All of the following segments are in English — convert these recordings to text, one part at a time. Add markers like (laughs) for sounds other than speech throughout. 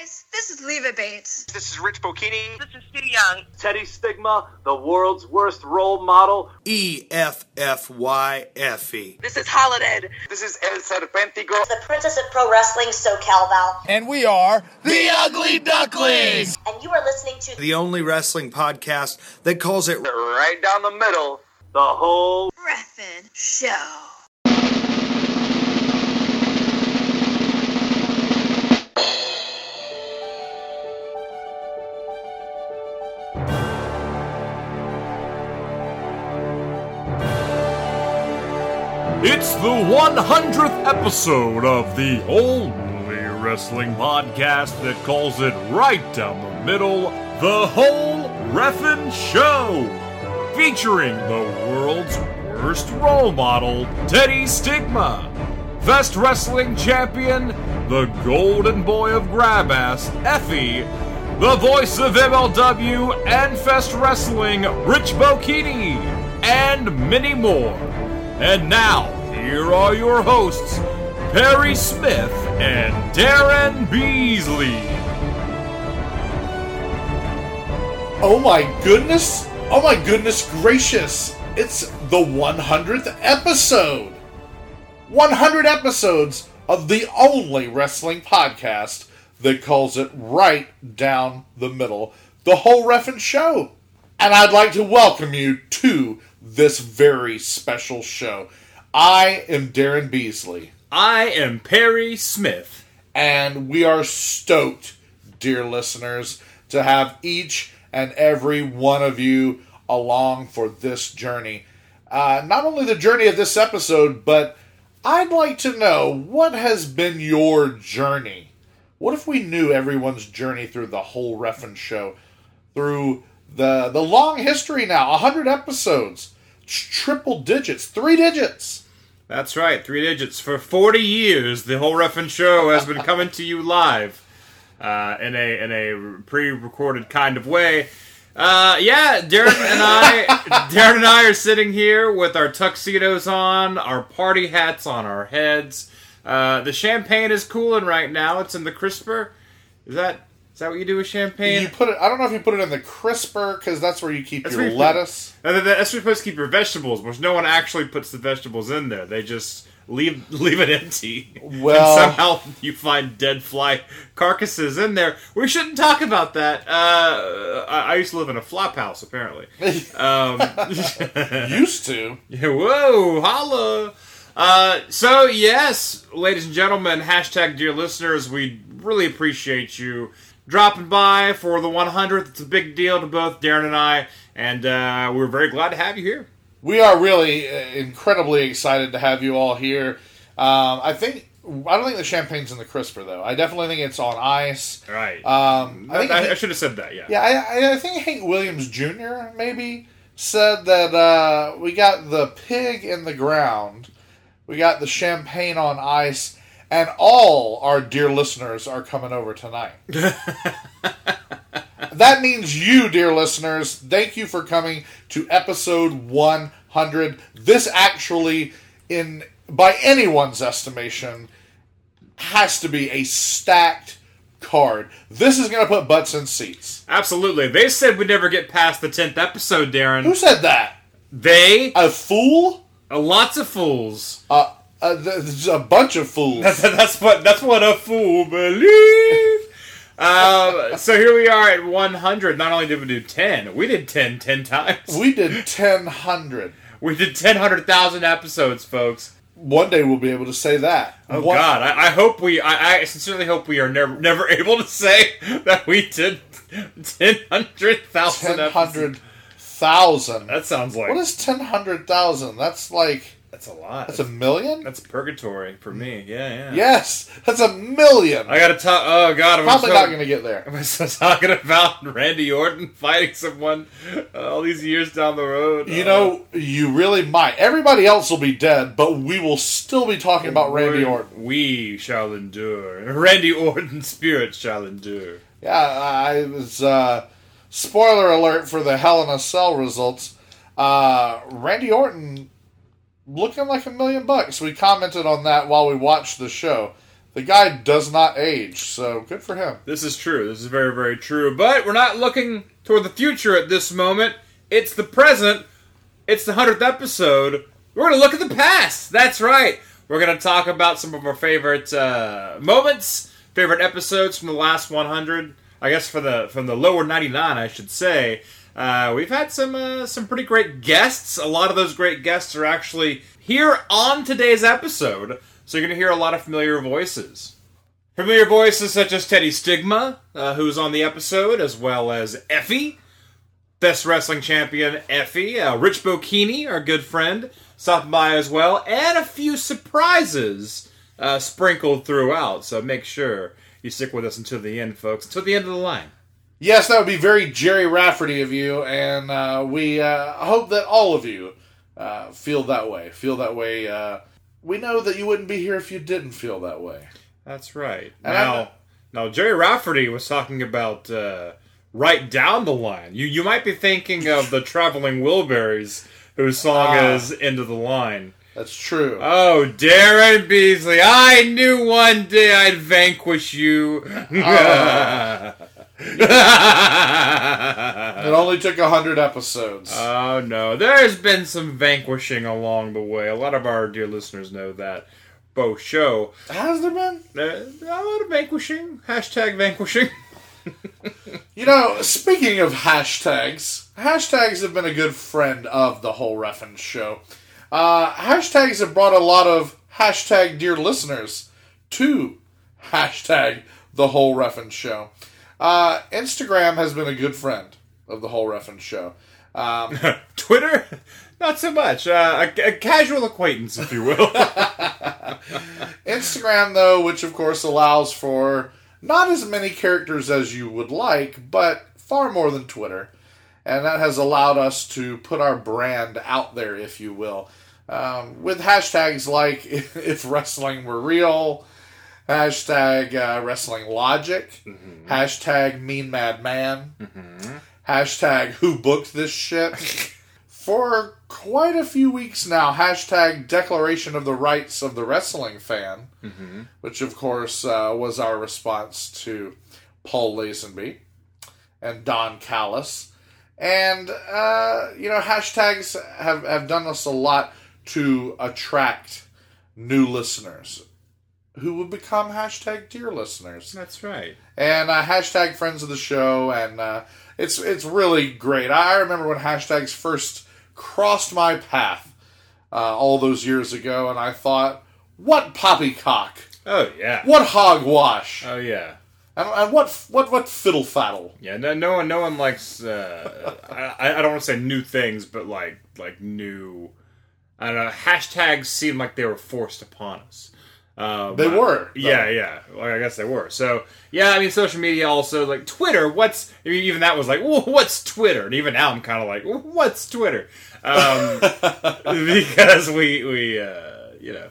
guys, this is Leva Bates. This is Rich Bocchini. This is Stu Young. Teddy Stigma, the world's worst role model. E F F Y F E. This is Holiday. This is El Serpentico. The Princess of Pro Wrestling, SoCal Val. And we are the Ugly Ducklings. And you are listening to The only wrestling podcast that calls it Right down the middle. The whole Reffin Show. It's the 100th episode of the only wrestling podcast that calls it right down the middle, The Whole Reffin' Show, featuring the world's worst role model, Teddy Stigma, Fest Wrestling Champion, the Golden Boy of Grabass, Effy, the voice of MLW and Fest Wrestling, Rich Bocchini, and many more. And now, here are your hosts, Perry Smith and Daryn Beasley. Oh my goodness! Oh my goodness gracious! It's the 100th episode! 100 episodes of the only wrestling podcast that calls it right down the middle, the whole reffin' show. And I'd like to welcome you to this very special show. I am Daryn Beasley, I am Perry Smith. and we are stoked, dear listeners, to have each and every one of you along for this journey. Uh, not only the journey of this episode, but I'd like to know what has been your journey. What if we knew everyone's journey through the whole Reffin show, through the the long history now, hundred episodes, triple digits, three digits. That's right, three digits. For 40 years, the whole Reffin' Show has been coming to you live uh, in a in a pre-recorded kind of way. Uh, yeah, Daryn and I, (laughs) Daryn and I are sitting here with our tuxedos on, our party hats on our heads. Uh, the champagne is cooling right now. It's in the crisper. Is that is that what you do with champagne? You put it. I don't know if you put it in the crisper because that's where you keep That's your you- lettuce. And then that's where you're supposed to keep your vegetables, which no one actually puts the vegetables in there. They just leave (laughs) leave it empty. Well- and somehow you find dead fly carcasses in there. We shouldn't talk about that. Uh, I, I used to live in a flop house, apparently. (laughs) Um, (laughs) Used to. yeah, whoa, holla. Uh, so yes, ladies and gentlemen, hashtag dear listeners, we really appreciate you dropping by for the 100th. It's a big deal to both Daryn and I, and uh, we're very glad to have you here. We are really uh, incredibly excited to have you all here. Um, I think. I don't think the champagne's in the crisper though. I definitely think it's on ice. Right. Um, I I, think. I, should have said that. Yeah. yeah, I, I- I think Hank Williams Jr. maybe said that uh, we got the pig in the ground, we got the champagne on ice, and all our dear listeners are coming over tonight. (laughs) that means you, dear listeners, thank you for coming to episode 100. This actually, in by anyone's estimation, has to be a stacked card. This is going to put butts in seats. Absolutely. They said we'd never get past the 10th episode, Daryn. Who said that? They, A fool? uh, lots of fools. Uh, uh, there's a bunch of fools. (laughs) that's what that's what a fool believes. Um, so here we are at 100. Not only did we do 10, we did 10 10 times. we did 1000. We did 10, 100,000 episodes, folks. One day we'll be able to say that. Oh One- God! I, I hope we. I, I sincerely hope we are never never able to say (laughs) that we did ten hundred thousand. 1000,000. That sounds like What is 10,000,000? That's like, that's a lot. that's a million? That's purgatory for me. Yeah, yeah. Yes, that's a million. I gotta talk. Oh God! I'm Probably so, not going to get there. Am I still talking about Randy Orton fighting someone uh, all these years down the road? You Uh, know, you really might. Everybody else will be dead, but we will still be talking about Randy Orton. We shall endure. Randy Orton's spirit shall endure. Yeah, I was. Uh, spoiler alert for the Hell in a Cell results. Uh, Randy Orton looking like a million bucks. We commented on that while we watched the show. The guy does not age, so good for him. This is true. This is very, very true. But we're not looking toward the future at this moment. It's the present. It's the 100th episode. We're going to look at the past. That's right. We're going to talk about some of our favorite uh, moments, favorite episodes from the last 100. I guess for the from the lower 99, I should say. Uh, we've had some uh, some pretty great guests. A lot of those great guests are actually here on today's episode, so you're going to hear a lot of familiar voices. Familiar voices such as Teddy Stigma, uh, who's on the episode, as well as Effy, Fest Wrestling Champion Effy, uh, Rich Bocchini, our good friend, stopped by as well, and a few surprises uh, sprinkled throughout. So make sure you stick with us until the end, folks, until the end of the line. Yes, that would be very Gerry Rafferty of you, and uh, we uh, hope that all of you uh, feel that way. Feel that way. Uh, we know that you wouldn't be here if you didn't feel that way. That's right. And now, I'm- now Gerry Rafferty was talking about uh, right down the line. You you might be thinking of the Traveling Wilburys, whose song Ah. is "End of the Line." That's true. Oh, Daryn Beasley! I knew one day I'd vanquish you. (laughs) it only took a hundred episodes. Oh no, there's been some vanquishing along the way. A lot of our dear listeners know that. Both show Has there been? uh, a lot of vanquishing. Hashtag vanquishing. (laughs) You know, speaking of hashtags, hashtags have been a good friend of the whole Reffin show. Uh, hashtags have brought a lot of hashtag dear listeners to hashtag the whole Reffin show. Uh, Instagram has been a good friend of the whole reference show. Um, (laughs) Twitter, not so much. Uh, a, a casual acquaintance, if you will. (laughs) Instagram, though, which of course allows for not as many characters as you would like, but far more than Twitter. And that has allowed us to put our brand out there, if you will, um, with hashtags like (laughs) if wrestling were real, hashtag uh, wrestling logic, hashtag mean mad man, hashtag who booked this shit. For quite a few weeks now, hashtag declaration of the rights of the wrestling fan, which of course uh, was our response to Paul Lazenby and Don Callis. And, uh, you know, hashtags have, have done us a lot to attract new listeners who would become hashtag dear listeners That's right. and uh, hashtag friends of the show, and uh, it's it's really great. I remember when hashtags first crossed my path uh, all those years ago, and I thought, what poppycock, Oh yeah. what hogwash, Oh yeah. and, and what what what fiddle faddle. Yeah. No, no one. No one likes. Uh, (laughs) I, I don't want to say new things, but like like new. I don't know. Hashtags seem like they were forced upon us. Um, They were, Yeah, though. yeah. Well, I guess they were. So yeah, I mean, social media also like Twitter. What's I mean, even that was like, what's Twitter? And even now, I'm kind of like, what's Twitter? Um, (laughs) because we we uh, you know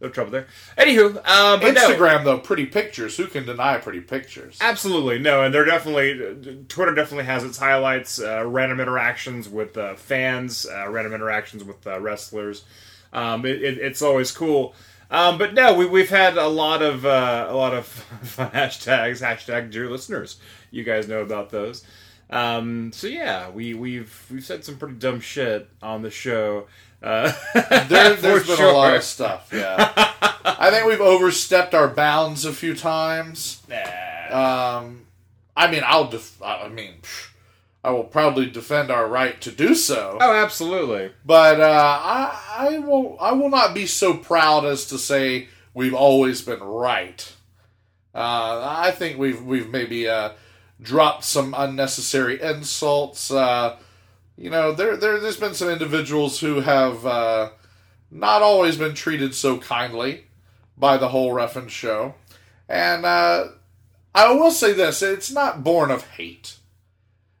no trouble there. Anywho, uh, but no. Instagram though, pretty pictures. Who can deny pretty pictures? Absolutely no, and they're definitely Twitter definitely has its highlights, uh, random interactions with uh, fans, uh, random interactions with uh, wrestlers. Um, it, it, it's always cool. Um, but no, we, we've had a lot of uh, a lot of (laughs) fun hashtags. Hashtag dear listeners, you guys know about those. Um, so yeah, we we've we've said some pretty dumb shit on the show. Uh, (laughs) there, there's been a lot of stuff. Yeah, I think we've overstepped our bounds a few times. Nah. Um, I mean, I'll. Def- I mean, psh, I will proudly defend our right to do so. oh, absolutely. But uh, I, I will. I will not be so proud as to say we've always been right. Uh, I think we've we've maybe uh, dropped some unnecessary insults. Uh, you know, there, there there's been some individuals who have uh, not always been treated so kindly by the whole Reffin show, and uh, I will say this: it's not born of hate.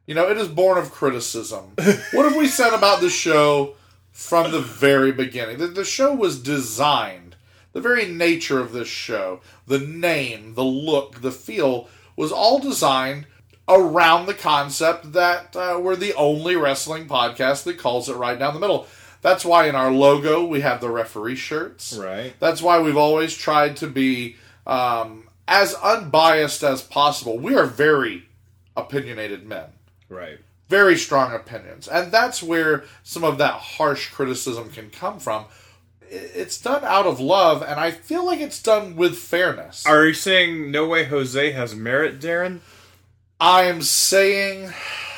You know, it is born of criticism. what have we said about the show from the very beginning? The, the show was designed, the very nature of this show, the name, the look, the feel, was all designed around the concept that uh, we're the only wrestling podcast that calls it right down the middle. That's why in our logo we have the referee shirts. Right. That's why we've always tried to be um, as unbiased as possible. We are very opinionated men, Right. very strong opinions, and that's where some of that harsh criticism can come from. It's done out of love, and I feel like it's done with fairness. Are you saying No Way Jose has merit, Daryn? I am saying,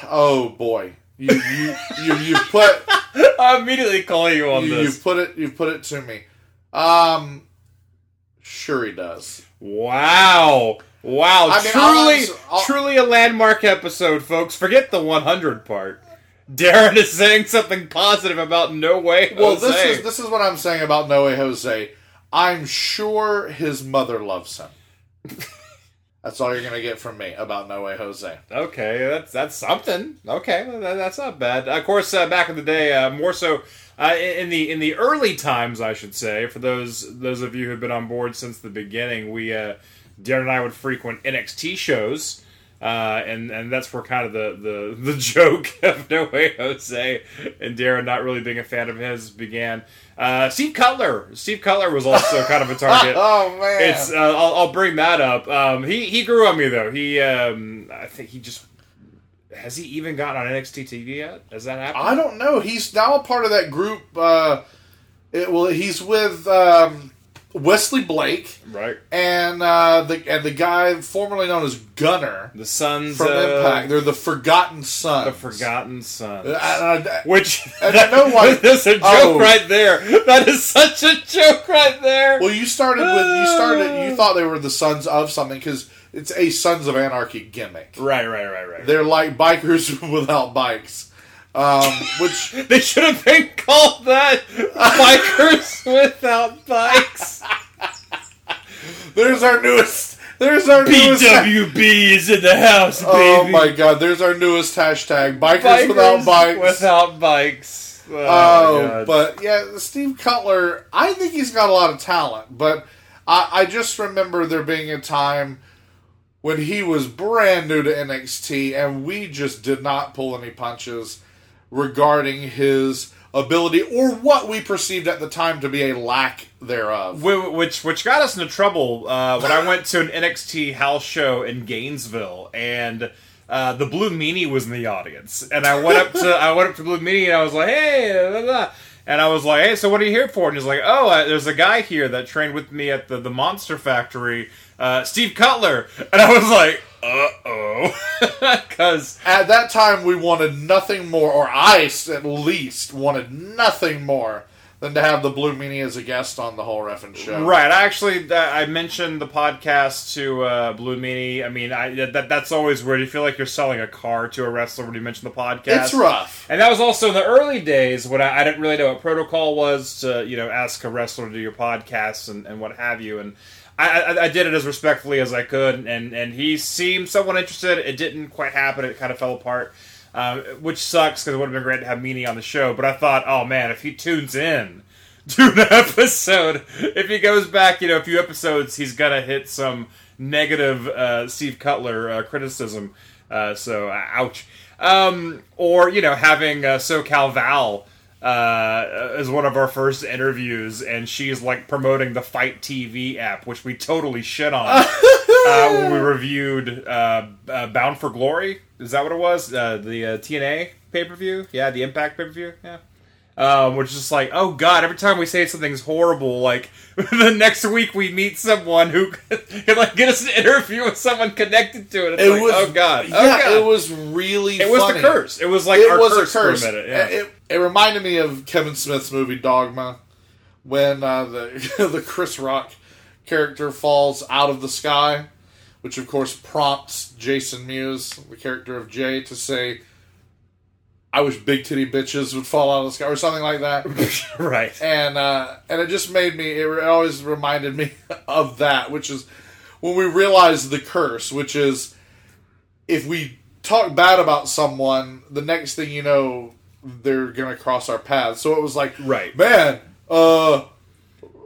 oh boy, you you you, you put (laughs) I'm immediately call you on you, this. you've put it you've put it to me. Um, sure he does. Wow. Wow. I mean, truly, truly a landmark episode, folks. Forget the 100 part. Daryn is saying something positive about No Way Well, Jose. this is this is what I'm saying about Noe Jose. I'm sure his mother loves him. (laughs) That's all you're gonna get from me about Noe Jose. Okay, that's that's something. Okay, that, that's not bad. Of course, uh, back in the day, uh, more so uh, in the in the early times, I should say. For those those of you who've been on board since the beginning, we uh, Daryn and I would frequent NXT shows, uh, and and that's where kind of the the, (laughs) the joke of No Way Jose and Daryn not really being a fan of his began. Uh, Steve Cutler, Steve Cutler was also (laughs) kind of a target. Oh man, It's. Uh, I'll, I'll bring that up. Um, he he grew on me though. He. Um, I think he just. Has he even gotten on NXT TV yet? Has that happened? I don't know. He's now a part of that group. Uh, it, well, he's with um, Wesley Blake Right. and uh, the and the guy formerly known as Gunner The Sons from of Impact. They're the Forgotten Sons. the Forgotten Sons. Uh, Which And I know why- (laughs) That's a joke Oh. right there. That is such a joke right there. Well, you started with you started. You thought they were the sons of something because it's a Sons of Anarchy gimmick. right, right, right, right. They're like bikers (laughs) without bikes, um, which (laughs) They should have been called that. Bikers (laughs) without bikes. there's our newest. There's our newest. BWB is in the house, baby. Oh my god! There's our newest hashtag: bikers, without bikes. Without bikes. Oh, Oh, but yeah, Steve Cutler. I think he's got a lot of talent, but I, I just remember there being a time when he was brand new to NXT, and we just did not pull any punches regarding his ability or what we perceived at the time to be a lack thereof. Which which got us into trouble uh, when I went to an NXT house show in Gainesville, and uh, the Blue Meanie was in the audience, and I went up to I went up to Blue Meanie and I was like, hey, blah, blah, and I was like, hey, so what are you here for? And he's like, oh, uh, there's a guy here that trained with me at the the Monster Factory, uh, Steve Cutler, and I was like, uh oh, because (laughs) At that time, we wanted nothing more, or I at least wanted nothing more than to have the Blue Meanie as a guest on the whole Reffin show. Right. I actually I mentioned the podcast to uh, Blue Meanie. I mean, I that that's always weird. You feel like you're selling a car to a wrestler when you mention the podcast. It's rough. And that was also in the early days when I, I didn't really know what protocol was to you know ask a wrestler to do your podcast and, and what have you. And I, I, did it as respectfully as I could. And and he seemed somewhat interested. It didn't quite happen. It kind of fell apart. Um, which sucks because it would have been great to have Meanie on the show. But I thought, oh man, if he tunes in (laughs) to an episode, if he goes back, you know, a few episodes, he's gonna hit some negative uh, Steve Cutler uh, criticism. Uh, so, ouch. Um, or you know, having uh, SoCal Val uh, as one of our first interviews, and she's like promoting the Fight TV app, which we totally shit on (laughs) uh, when we reviewed uh, uh, Bound for Glory. Is that what it was? Uh, the uh, TNA pay per view? Yeah, the Impact pay per view. Yeah. Um, which is just like, oh god! Every time we say something's horrible, like (laughs) the next week we meet someone who (laughs) can like get us an interview with someone connected to it. It's It like, was, oh god, yeah, oh god. it was really. It was funny. the curse. It was like it our was curse, a curse. for a minute. Yeah. It, it reminded me of Kevin Smith's movie Dogma, when uh, the (laughs) the Chris Rock character falls out of the sky, which of course prompts Jason Mewes, the character of Jay, to say. I wish big titty bitches would fall out of the sky, or something like that. (laughs) right. and uh, and it just made me. It always reminded me (laughs) of that, which is when we realize the curse, which is if we talk bad about someone, the next thing you know, they're gonna cross our path. So it was like, Right. man, uh, uh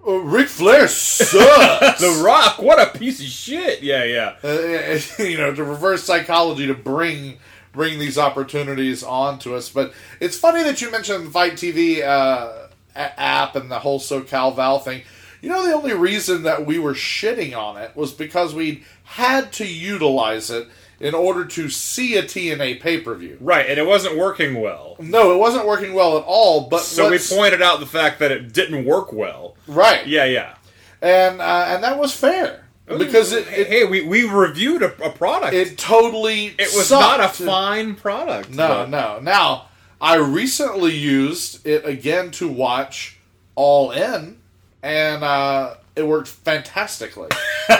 Ric Flair sucks. (laughs) The Rock, what a piece of shit. Yeah, yeah. Uh, you know, to reverse psychology to bring bring these opportunities onto us. But it's funny that you mentioned the Fight TV uh, app and the whole SoCal Val thing. You know, the only reason that we were shitting on it was because we had to utilize it in order to see a TNA pay per view. Right, and it wasn't working well. No, it wasn't working well at all. But So we pointed out the fact that it didn't work well. right, Yeah, yeah. and uh, and that was fair because it hey, it, hey, we, we reviewed a, a product. It, totally it was sucked. not a fine product. No, but- no. Now I recently used it again to watch All In, and uh, it worked fantastically. (laughs)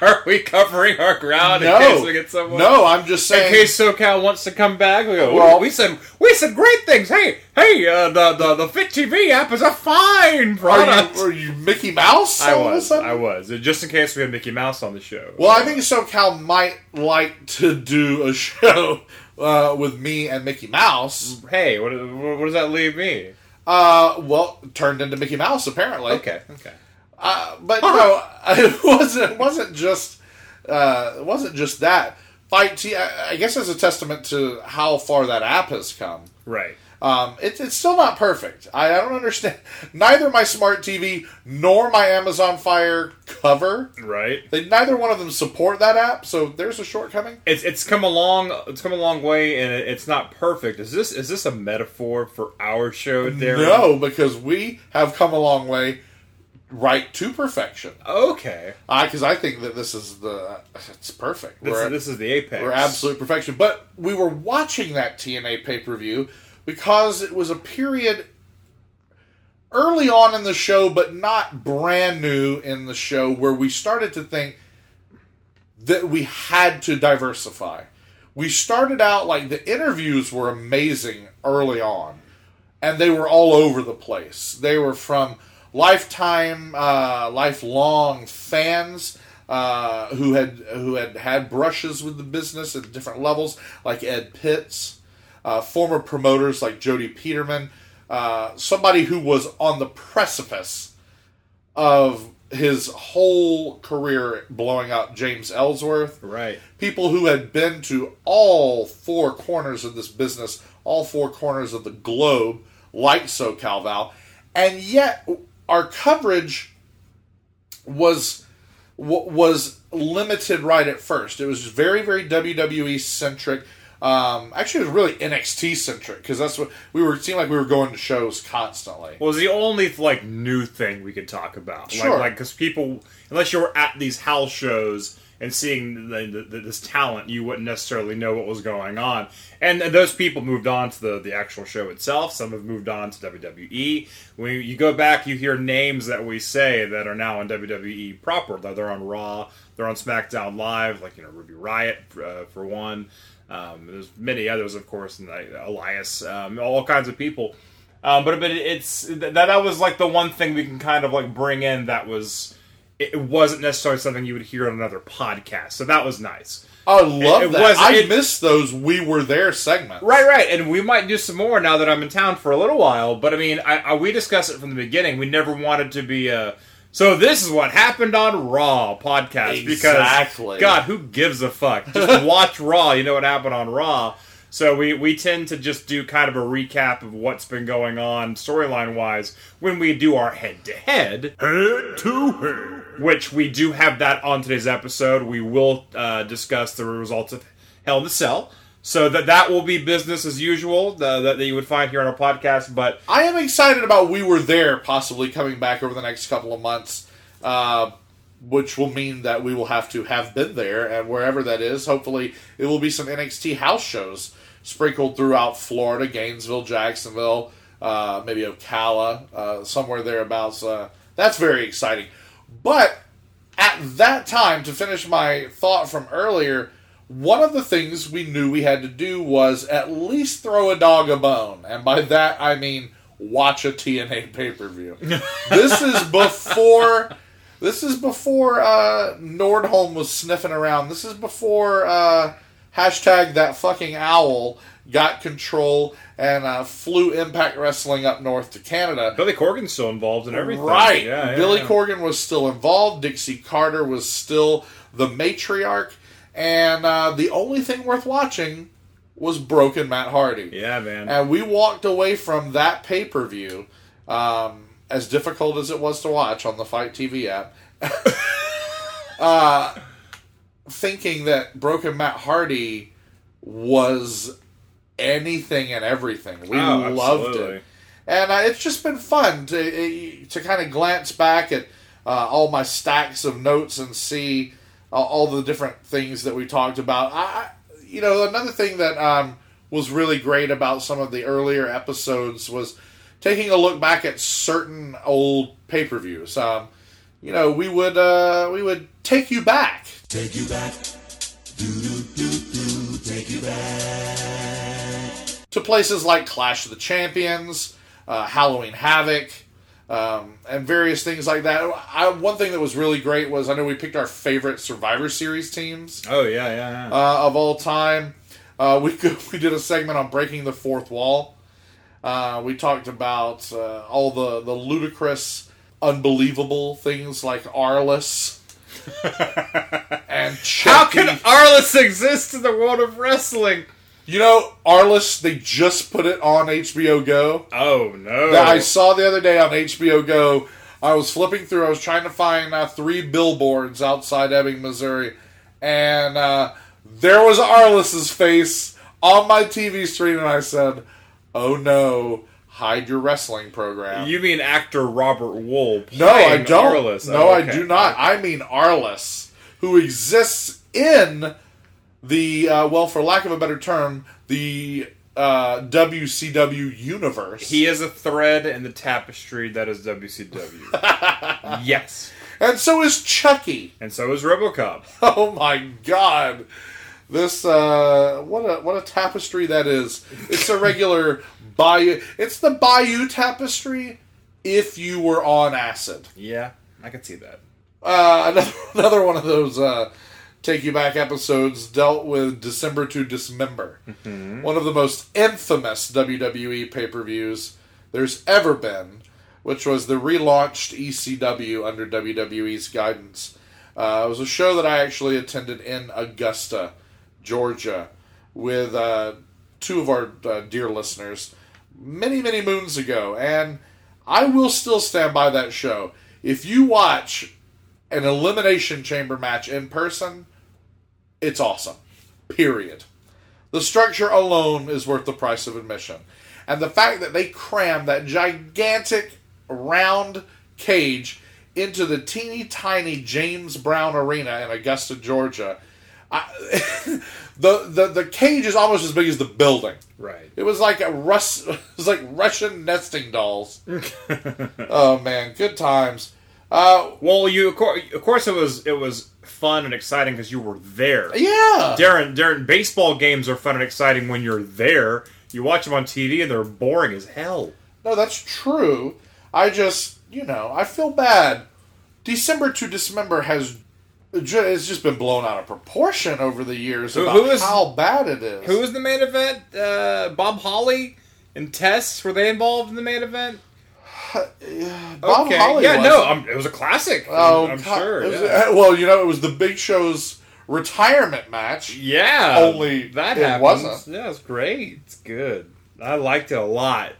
Are we covering our ground no, in case we get someone? no, I'm just saying. In case SoCal wants to come back, we go. Well- we said we said great things. Hey, hey, uh, the the the Fight TV app is a fine are product. you, are you Mickey Mouse? I all of a was. I was. Just in case we had Mickey Mouse on the show. Well, I think SoCal might like to do a (laughs) show uh, with me and Mickey Mouse. Hey, what, what does that leave me? Uh, well, turned into Mickey Mouse apparently. Okay, okay. Uh, but no, (laughs) it wasn't. It wasn't just. Uh, it wasn't just that. Fight T. I guess as a testament to how far that app has come. Right. Um, it, it's still not perfect. I, I don't understand. (laughs) Neither my smart TV nor my Amazon Fire cover. Right. They neither one of them support that app, so there's a shortcoming. It's it's come a long it's come a long way and it, it's not perfect. Is this is this a metaphor for our show, Daryn? No, because we have come a long way right to perfection. Okay. Because I think that this is the it's perfect. This, We're- is, this is the apex. We're absolute perfection. But we were watching that TNA pay per view because it was a period early on in the show, but not brand new in the show, where we started to think that we had to diversify. We started out like the interviews were amazing early on, and they were all over the place. They were from lifetime, uh, lifelong fans uh, who had who had had brushes with the business at different levels, like Ed Pitts, uh, former promoters like Jody Peterman, uh, somebody who was on the precipice of his whole career blowing up, James Ellsworth Right. people who had been to all four corners of this business, all four corners of the globe, like SoCal Val, and yet our coverage was was limited right at first. It was very very WWE centric. Um, actually, it was really NXT centric because that's what we were. It seemed like we were going to shows constantly. was the only like new thing we could talk about. Sure. Like, like because people, unless you were at these house shows and seeing the, the, this talent, you wouldn't necessarily know what was going on. And those people moved on to the, the actual show itself. Some have moved on to WWE. When you go back, you hear names that we say that are now on WWE proper. They're on Raw, they're on SmackDown Live, like you know Ruby Riott uh, for one. Um, there's many others, of course, and Elias, um, all kinds of people. Um, but but it's that that was like the one thing we can kind of like bring in that was it wasn't necessarily something you would hear on another podcast. So that was nice. I love It- it that. was- I it- missed those. We were there segments. Right, right, and we might do some more now that I'm in town for a little while. But I mean, I, I, we discussed it from the beginning. We never wanted to be a. So this is what happened on Raw podcast Exactly. because God, who gives a fuck? Just (laughs) watch Raw. You know what happened on Raw. So we we tend to just do kind of a recap of what's been going on storyline wise when we do our head to head. Head to head. which we do have that on today's episode. We will uh, discuss the results of Hell in a Cell. So that that will be business as usual the, that, that you would find here on our podcast. But I am excited about We Were There possibly coming back over the next couple of months, uh, which will mean that we will have to have been there, and wherever that is, hopefully it will be some NXT house shows sprinkled throughout Florida, Gainesville, Jacksonville, uh, maybe Ocala, uh, somewhere thereabouts. Uh, that's very exciting. But at that time, to finish my thought from earlier, one of the things we knew we had to do was at least throw a dog a bone. And by that, I mean watch a TNA pay per view. (laughs) this is before. This is before uh, Nordholm was sniffing around. This is before uh, hashtag that fucking owl got control and uh, flew Impact Wrestling up north to Canada. Billy Corgan's still involved in everything. Right. Yeah, yeah, Billy yeah. Corgan was still involved. Dixie Carter was still the matriarch. And uh, the only thing worth watching was Broken Matt Hardy. Yeah, man. And we walked away from that pay per view um, as difficult as it was to watch on the Fight TV app, (laughs) uh, thinking that Broken Matt Hardy was anything and everything. We Oh, loved absolutely. it, and uh, it's just been fun to to kind of glance back at uh, all my stacks of notes and see uh, all the different things that we talked about. I, I- you know, another thing that um, was really great about some of the earlier episodes was taking a look back at certain old pay per views. Um, you know, we would uh, we would take you back. Take you back. Do do do do. Take you back. to places like Clash of the Champions, uh, Halloween Havoc, um, and various things like that. I, one thing that was really great was I know we picked our favorite Survivor Series teams Oh yeah, yeah, yeah. uh, of all time. Uh, we (laughs) could, we did a segment on breaking the fourth wall. Uh, we talked about uh, all the the ludicrous, unbelievable things like Arliss and Chucky. (laughs) How can Arliss exist in the world of wrestling? you know Arliss? They just put it on HBO Go. Oh no! that I saw the other day on HBO Go. I was flipping through. I was trying to find uh, three billboards outside Ebbing, Missouri, and uh, there was Arliss's face on my TV screen, and I said, "Oh no, hide your wrestling program." you mean actor Robert Wuhl? no, I don't. Arliss. No, Oh, I do not. I mean Arliss, who exists in the uh, well, for lack of a better term, the uh, WCW universe. He is a thread in the tapestry that is WCW. (laughs) yes, and so is Chucky. and so is RoboCop. (laughs) Oh my god. This uh what a what a tapestry that is. It's a regular Bayeux it's the Bayeux tapestry if you were on acid. Yeah, I can see that. Uh (laughs) another another one of those uh take you back episodes dealt with December to Dismember. One of the most infamous WWE pay-per-views there's ever been, which was the relaunched ECW under WWE's guidance. Uh, it was a show that I actually attended in Augusta, Georgia, with uh, two of our uh, dear listeners many, many moons ago. And I will still stand by that show. If you watch an Elimination Chamber match in person, it's awesome. Period. The structure alone is worth the price of admission. And the fact that they cram that gigantic round cage into the teeny tiny James Brown Arena in Augusta, Georgia. I, (laughs) the, the the cage is almost as big as the building. Right. It was like a Rus- (laughs) it was like Russian nesting dolls. (laughs) oh man, good times. Uh, Well, you of course, of course it was it was fun and exciting because you were there. yeah, Daryn, Daryn, baseball games are fun and exciting when you're there. You watch them on TV and they're boring as hell. No, that's true. I just, you know, I feel bad. December to Dismember has it's just been blown out of proportion over the years Who- about who is- how bad it is. Who was the main event? Uh, Bob Holly and Test were they involved in the main event? (sighs) Bob okay, Holly yeah, was. no, um, it was a classic. Oh, I'm, I'm sure. Was- yeah. Well, you know, it was the Big Show's retirement match. Yeah, Only that it happens. wasn't. Yeah, it's great. It's good. I liked it a lot.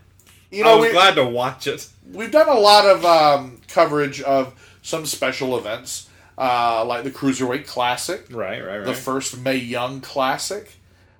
You know, I was we, glad to watch it. we've done a lot of um, coverage of some special events, uh, like the Cruiserweight Classic, Right, right, right. the first Mae Young Classic.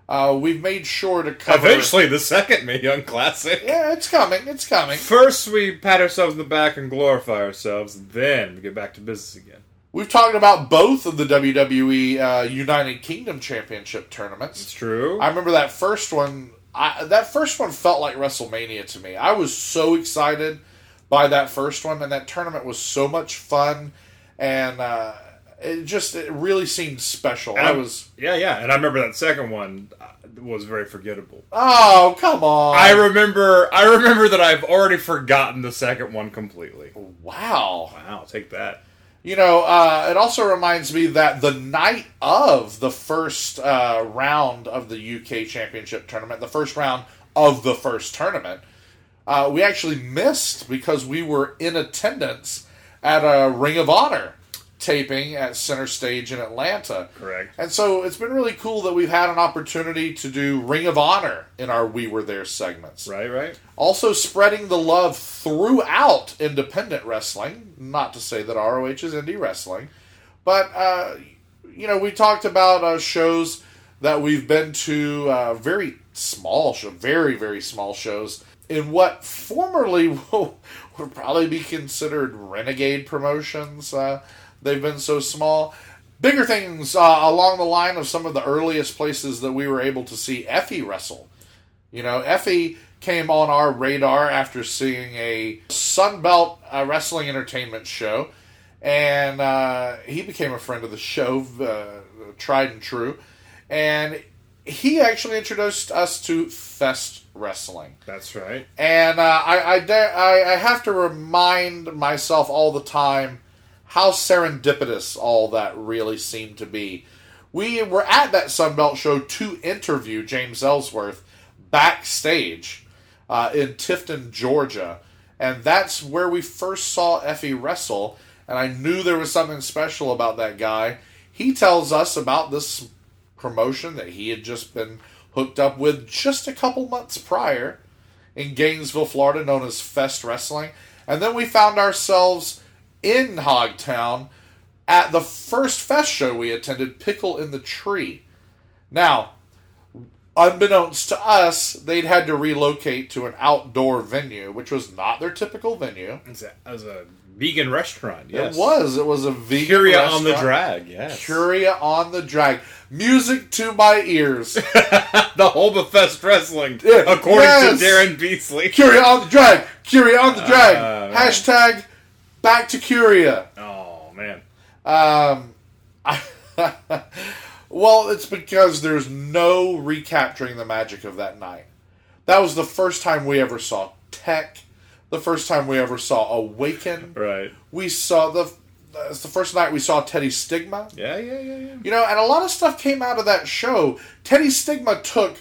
Uh, we've made sure to cover. Eventually, the second Mae Young Classic. (laughs) Yeah, it's coming. It's coming. First, we pat ourselves in the back and glorify ourselves. Then we get back to business again. We've talked about both of the WWE uh, United Kingdom Championship tournaments. It's true. I remember that first one. I, that first one felt like WrestleMania to me. I was so excited by that first one, and that tournament was so much fun, and uh, it just it really seemed special. And I was yeah, yeah, and I remember that second one uh, was very forgettable. oh come on! I remember, I remember that I've already forgotten the second one completely. wow. Wow, take that. You know, uh, it also reminds me that the night of the first uh, round of the UK Championship tournament, the first round of the first tournament, uh, we actually missed because we were in attendance at a Ring of Honor taping at Center Stage in Atlanta. Correct. And so it's been really cool that we've had an opportunity to do Ring of Honor in our We Were There segments. Right, right. Also spreading the love throughout independent wrestling. Not to say that ROH is indie wrestling, but uh, you know we talked about uh, shows that we've been to, uh, very small show, very very small shows in what formerly (laughs) would probably be considered renegade promotions. Uh, they've been so small. Bigger things uh, along the line of some of the earliest places that we were able to see Effy wrestle. You know, Effy came on our radar after seeing a Sunbelt uh, Wrestling Entertainment show, and uh, he became a friend of the show, uh, tried and true. And he actually introduced us to Fest Wrestling. That's right. And uh, I, I, dare, I, I have to remind myself all the time how serendipitous all that really seemed to be. We were at that Sunbelt show to interview James Ellsworth backstage uh, in Tifton, Georgia. And that's where we first saw Effy wrestle. And I knew there was something special about that guy. He tells us about this promotion that he had just been hooked up with just a couple months prior in Gainesville, Florida, known as Fest Wrestling. And then we found ourselves in Hogtown at the first Fest show we attended, Pickle in the Tree. Now, unbeknownst to us, they'd had to relocate to an outdoor venue, which was not their typical venue. It's a, as a vegan restaurant. Yes. It was. It was a vegan Curia on the drag. Yes. Curia on the drag. Music to my ears. (laughs) the whole of Fest Wrestling, Yeah, according yes. to Daryn Beasley. Curia on the drag. Curia on the drag. Uh. Hashtag back to Curia. Oh man. Um, I (laughs) well, it's because there's no recapturing the magic of that night. That was the first time we ever saw Tech. The first time we ever saw Awaken. Right. We saw the. It's the first night we saw Teddy Stigma. Yeah, yeah, yeah, yeah. You know, and a lot of stuff came out of that show. Teddy Stigma took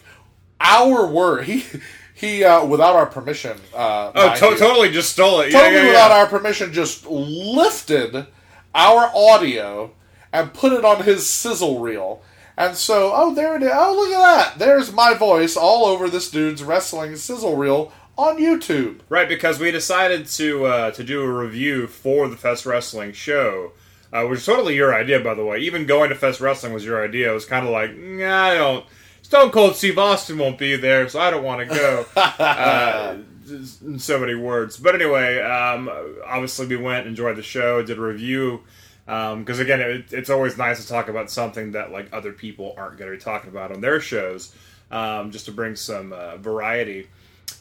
our word. He he uh, without our permission. Uh, Oh, to- totally just stole it. totally yeah, yeah, without our permission, just lifted our audio and put it on his sizzle reel. And so, oh, there it is. Oh, look at that. There's my voice all over this dude's wrestling sizzle reel on YouTube. Right, because we decided to uh, to do a review for the Fest Wrestling show, uh, which is totally your idea, by the way. Even going to Fest Wrestling was your idea. It was kind of like, nah, I don't. Stone Cold Steve Austin won't be there, so I don't want to go. (laughs) uh, in so many words. But anyway, um, obviously we went, enjoyed the show, did a review. Because again, it, it's always nice to talk about something that like other people aren't going to be talking about on their shows, um, just to bring some uh, variety.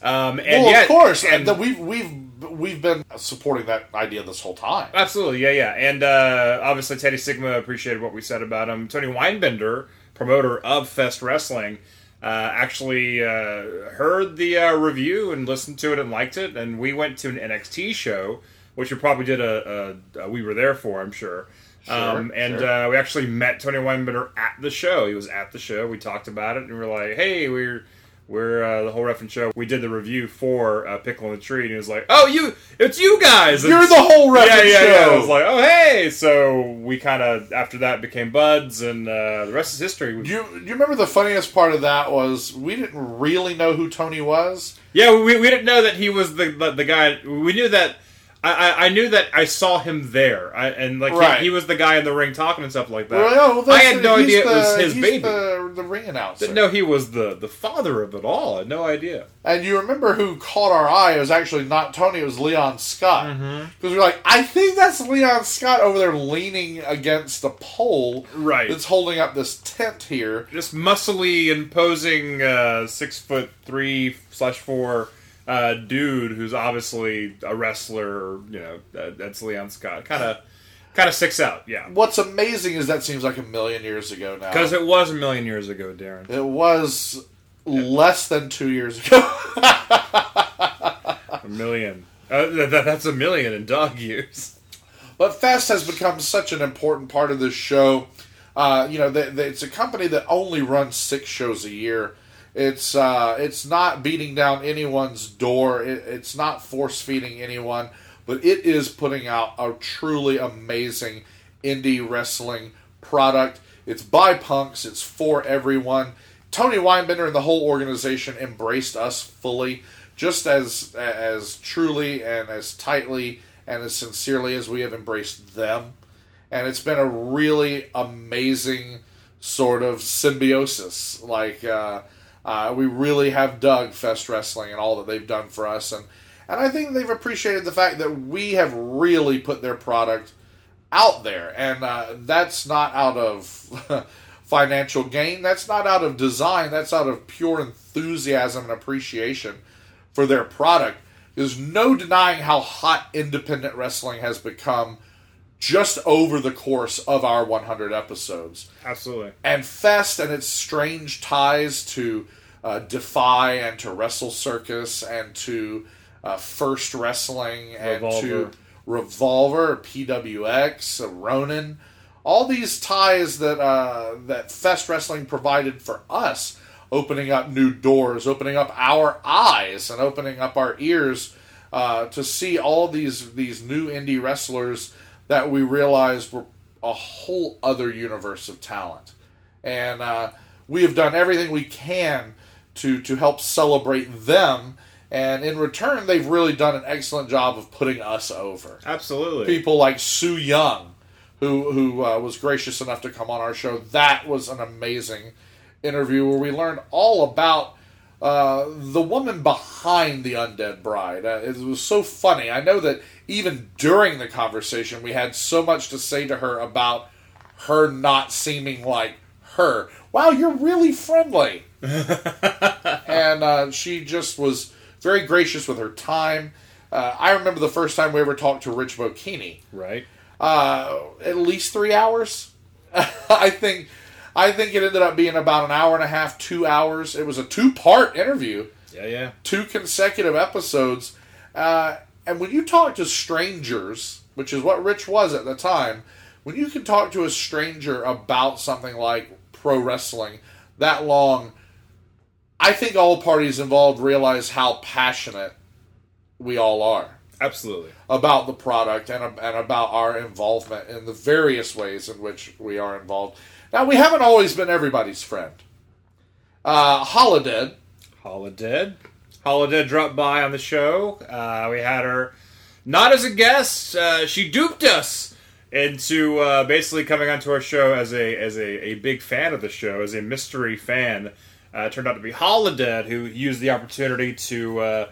Um, and well, yet, of course, and we've we've we've been supporting that idea this whole time. Absolutely, yeah, yeah. And uh, obviously, Teddy Stigma appreciated what we said about him. Tony Weinbender, promoter of Fest Wrestling, uh, actually uh, heard the uh, review and listened to it and liked it. And we went to an NXT show, which we probably did a, a, a we were there for, I'm sure. um, and sure. Uh, we actually met Tony Weinbender at the show. He was at the show. We talked about it, and we were like, "Hey, we're." We're uh, the whole Reffin show. We did the review for uh, Pickle in the Tree, and he was like, "Oh, you, it's you guys! You're the whole yeah, Reffin yeah, show. yeah. I was like, oh hey. So we kind of after that became buds, and uh, the rest is history. Do you, do you remember the funniest part of that was we didn't really know who Tony was. yeah, we, we didn't know that he was the the, the guy. We knew that. I, I, I knew that I saw him there, I, and like he- Right. he, was the guy in the ring talking and stuff like that. We're oh, I had no he's idea it the- was his he's baby. The, the ring announcer. Didn't know he was the the father of it all. I had no idea. And you remember who caught our eye? It was actually not Tony. It was Leon Scott. Mm-hmm. Because we are like, I think that's Leon Scott over there leaning against the pole Right. that's holding up this tent here. this muscly, imposing, uh, six foot three slash four uh, dude who's obviously a wrestler. You know, uh, that's Leon Scott. Kind of, kind of sticks out. Yeah, What's amazing is that seems like a million years ago now. because it was a million years ago, Daryn. it was less than two years ago. (laughs) A million. Uh, th- th- that's a million in dog years. But Fest has become such an important part of this show. Uh, you know, they, they, it's a company that only runs six shows a year. It's uh, it's not beating down anyone's door. It, it's not force feeding anyone, but it is putting out a truly amazing indie wrestling product. It's by punks, it's for everyone. Tony Weinbender and the whole organization embraced us fully, just as as truly and as tightly and as sincerely as we have embraced them. And it's been a really amazing sort of symbiosis. Like uh, uh, we really have dug Fest Wrestling and all that they've done for us, and and I think they've appreciated the fact that we have really put their product out there, and uh, that's not out of (laughs) financial gain. That's not out of design. That's out of pure enthusiasm and appreciation for their product. There's no denying how hot independent wrestling has become just over the course of our 100 episodes. Absolutely. And Fest and its strange ties to uh, Defy and to Wrestle Circus and to uh, First Wrestling and Revolver. to Revolver, PWX, Ronin, all these ties that uh, that Fest Wrestling provided for us, opening up new doors, opening up our eyes, and opening up our ears uh, to see all these these new indie wrestlers that we realized were a whole other universe of talent, and uh, we have done everything we can to to help celebrate them. And in return, they've really done an excellent job of putting us over Absolutely. people like Su Yung, who who uh, was gracious enough to come on our show. That was an amazing interview where we learned all about uh, the woman behind the undead bride. Uh, it was so funny. I know that even during the conversation, we had so much to say to her about her not seeming like her. Wow, you're really friendly. (laughs) and uh, she just was very gracious with her time. Uh, I remember the first time we ever talked to Rich Bocchini. Right. Uh, at least three hours. (laughs) I think. I think it ended up being about an hour and a half, two hours. It was a two-part interview, Yeah, yeah. two consecutive episodes. Uh, and when you talk to strangers, which is what Rich was at the time, when you can talk to a stranger about something like pro wrestling that long, I think all parties involved realize how passionate we all are Absolutely. about the product and, and about our involvement in the various ways in which we are involved. Now, we haven't always been everybody's friend. Uh, Holidead, Holidead. Holidead dropped by on the show. Uh, we had her not as a guest. Uh, she duped us into uh, basically coming onto our show as a as a, a big fan of the show, as a mystery fan. Uh, turned out to be Holidead, who used the opportunity to uh,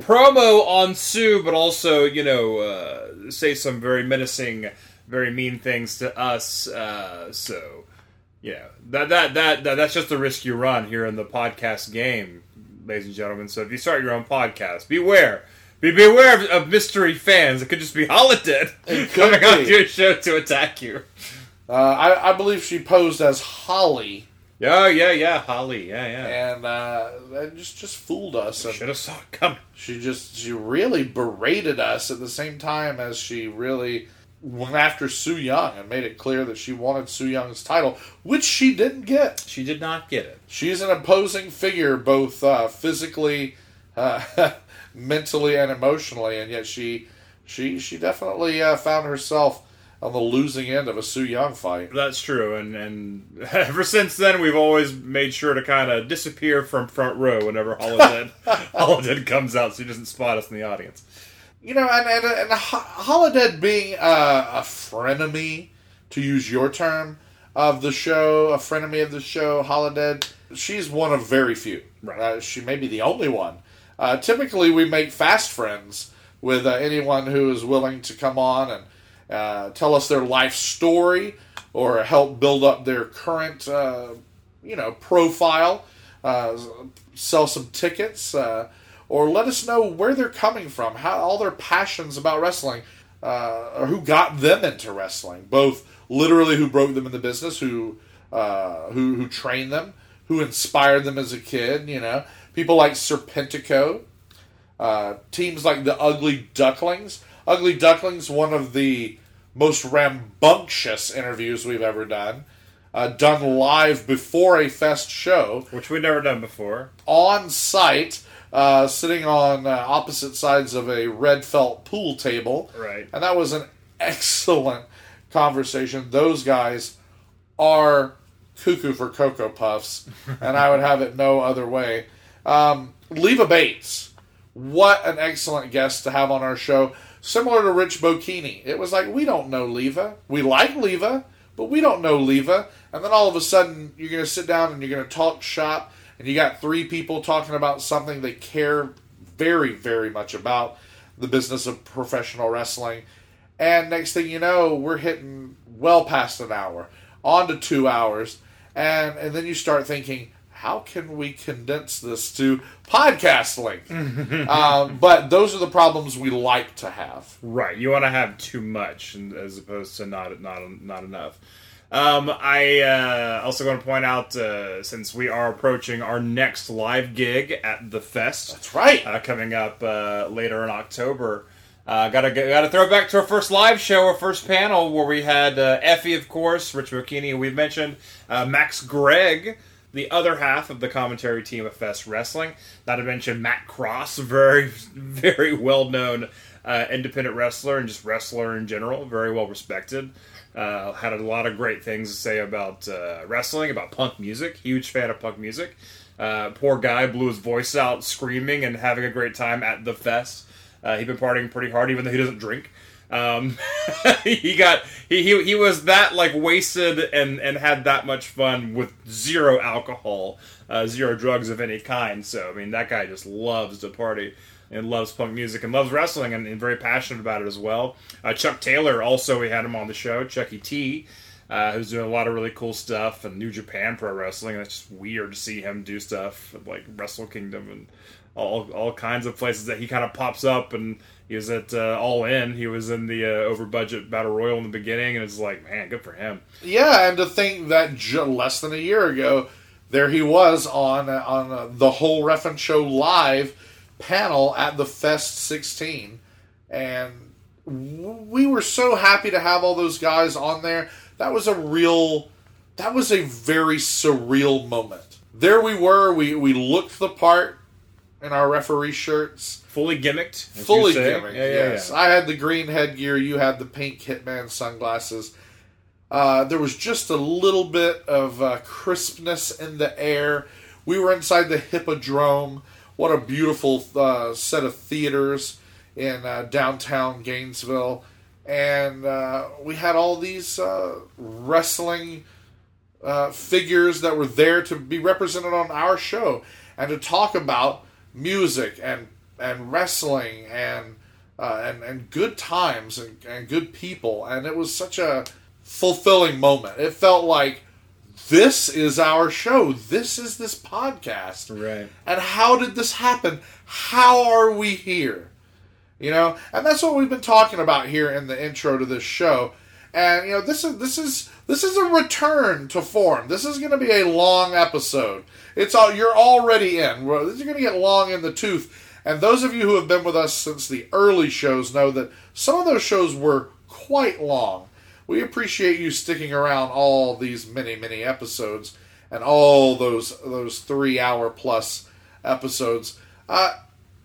promo on Sue, but also you know uh, say some very menacing, very mean things to us. So yeah, that, that that that that's just the risk you run here in the podcast game, ladies and gentlemen. So if you start your own podcast, beware. Be beware of, of mystery fans. It could just be Holidead coming be. onto your show to attack you. uh, I, I believe she posed as Holly Oh yeah, yeah, Holly, yeah, yeah. and uh, that just just fooled us. Should have saw it coming. she just she really berated us at the same time as she really went after Su Yung and made it clear that she wanted Su Yung's title, which she didn't get. She did not get it. She's an imposing figure, both uh, physically, uh, (laughs) mentally, and emotionally, and yet she she she definitely uh, found herself on the losing end of a Su Yung fight. That's true, and and (laughs) ever since then we've always made sure to kind of disappear from front row whenever Holidead (laughs) Holidead comes out, so he doesn't spot us in the audience. You know, and and, and Ho- Holidead being a, a frenemy, to use your term, of the show, a frenemy of the show, Holidead. She's one of very few. Right. Uh, she may be the only one. Uh, typically, we make fast friends with uh, anyone who is willing to come on and uh, tell us their life story or help build up their current, uh, you know, profile, uh, sell some tickets, uh, or let us know where they're coming from, how all their passions about wrestling, uh, or who got them into wrestling, both literally who broke them in the business, who uh, who who trained them, who inspired them as a kid. You know, people like Serpentico, uh, teams like the Ugly Ducklings. Ugly Ducklings, one of the most rambunctious interviews we've ever done, uh, done live before a fest show Which we've never done before. on site, uh, sitting on uh, opposite sides of a red felt pool table. Right. And that was an excellent conversation. Those guys are cuckoo for Cocoa Puffs, and I would have it no other way. Um, Leva Bates, what an excellent guest to have on our show. Similar to Rich Bocchini. It was like, we don't know Leva. We like Leva, but we don't know Leva. And then all of a sudden, you're going to sit down and you're going to talk shop, and you got three people talking about something they care very, very much about the business of professional wrestling. And next thing you know, we're hitting well past an hour, on to two hours. And, and then you start thinking, how can we condense this to podcast length? um, (laughs) but those are the problems we like to have. Right. You want to have too much and- as opposed to not not not enough. Um, I uh, also want to point out uh, since we are approaching our next live gig at the Fest. That's right. Uh, coming up uh, later in October. Uh, gotta gotta throw back to our first live show, our first panel, where we had uh, Effy, of course, Rich Bocchini, we've mentioned uh, Max Gregg, the other half of the commentary team of Fest Wrestling. Not to mention Matt Cross, (laughs) very very well known uh, independent wrestler and just wrestler in general, very well respected. Uh, had a lot of great things to say about uh, wrestling, about punk music. Huge fan of punk music. Uh, poor guy blew his voice out screaming and having a great time at the fest. Uh, he'd been partying pretty hard, even though he doesn't drink. Um, (laughs) he got he, he he was that like wasted and and had that much fun with zero alcohol, uh, zero drugs of any kind. So I mean, that guy just loves to party and loves punk music and loves wrestling and, and very passionate about it as well. Uh, Chuck Taylor also we had him on the show. Chucky T. Uh, who's doing a lot of really cool stuff and New Japan Pro Wrestling. It's just weird to see him do stuff like Wrestle Kingdom and all all kinds of places that he kind of pops up. And he was at uh, All In. He was in the uh, over budget Battle Royal in the beginning, and it's like, man, good for him. Yeah, and to think that less than a year ago, there he was on on uh, the whole Reffin Show live panel at the Fest 16, and we were so happy to have all those guys on there. That was a real, that was a very surreal moment. There we were. We we looked the part in our referee shirts. Fully gimmicked. Fully gimmicked, Yeah, yeah, yes. yeah. I had the green headgear, you had the pink Hitman sunglasses. Uh, there was just a little bit of uh, crispness in the air. We were inside the Hippodrome. What a beautiful uh, set of theaters in uh, downtown Gainesville. And uh, we had all these uh, wrestling uh, figures that were there to be represented on our show and to talk about music and and wrestling and uh, and and good times and, and good people and it was such a fulfilling moment. It felt like this is our show. This is this podcast. Right. And how did this happen? How are we here? You know, and that's what we've been talking about here in the intro to this show. And you know, this is this is this is a return to form. This is going to be a long episode. It's all you're already in. Well, This is going to get long in the tooth. And those of you who have been with us since the early shows know that some of those shows were quite long. We appreciate you sticking around all these many many episodes and all those those three hour plus episodes. Uh,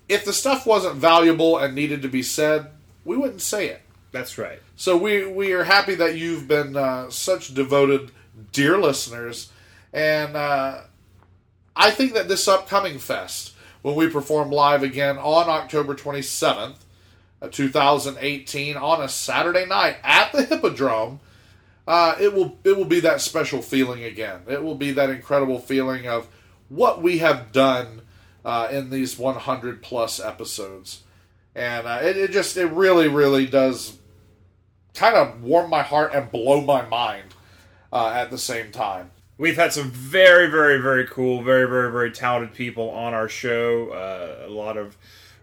if the stuff wasn't valuable and needed to be said, we wouldn't say it. That's right. So we we are happy that you've been uh, such devoted, dear listeners, and uh, I think that this upcoming fest, when we perform live again on October twenty seventh, two thousand eighteen, on a Saturday night at the Hippodrome, uh, it will it will be that special feeling again. It will be that incredible feeling of what we have done uh, in these one hundred plus episodes, and uh, it, it just it really really does kind of warm my heart and blow my mind uh, at the same time. We've had some very, very, very cool, very, very, very talented people on our show. Uh, a lot of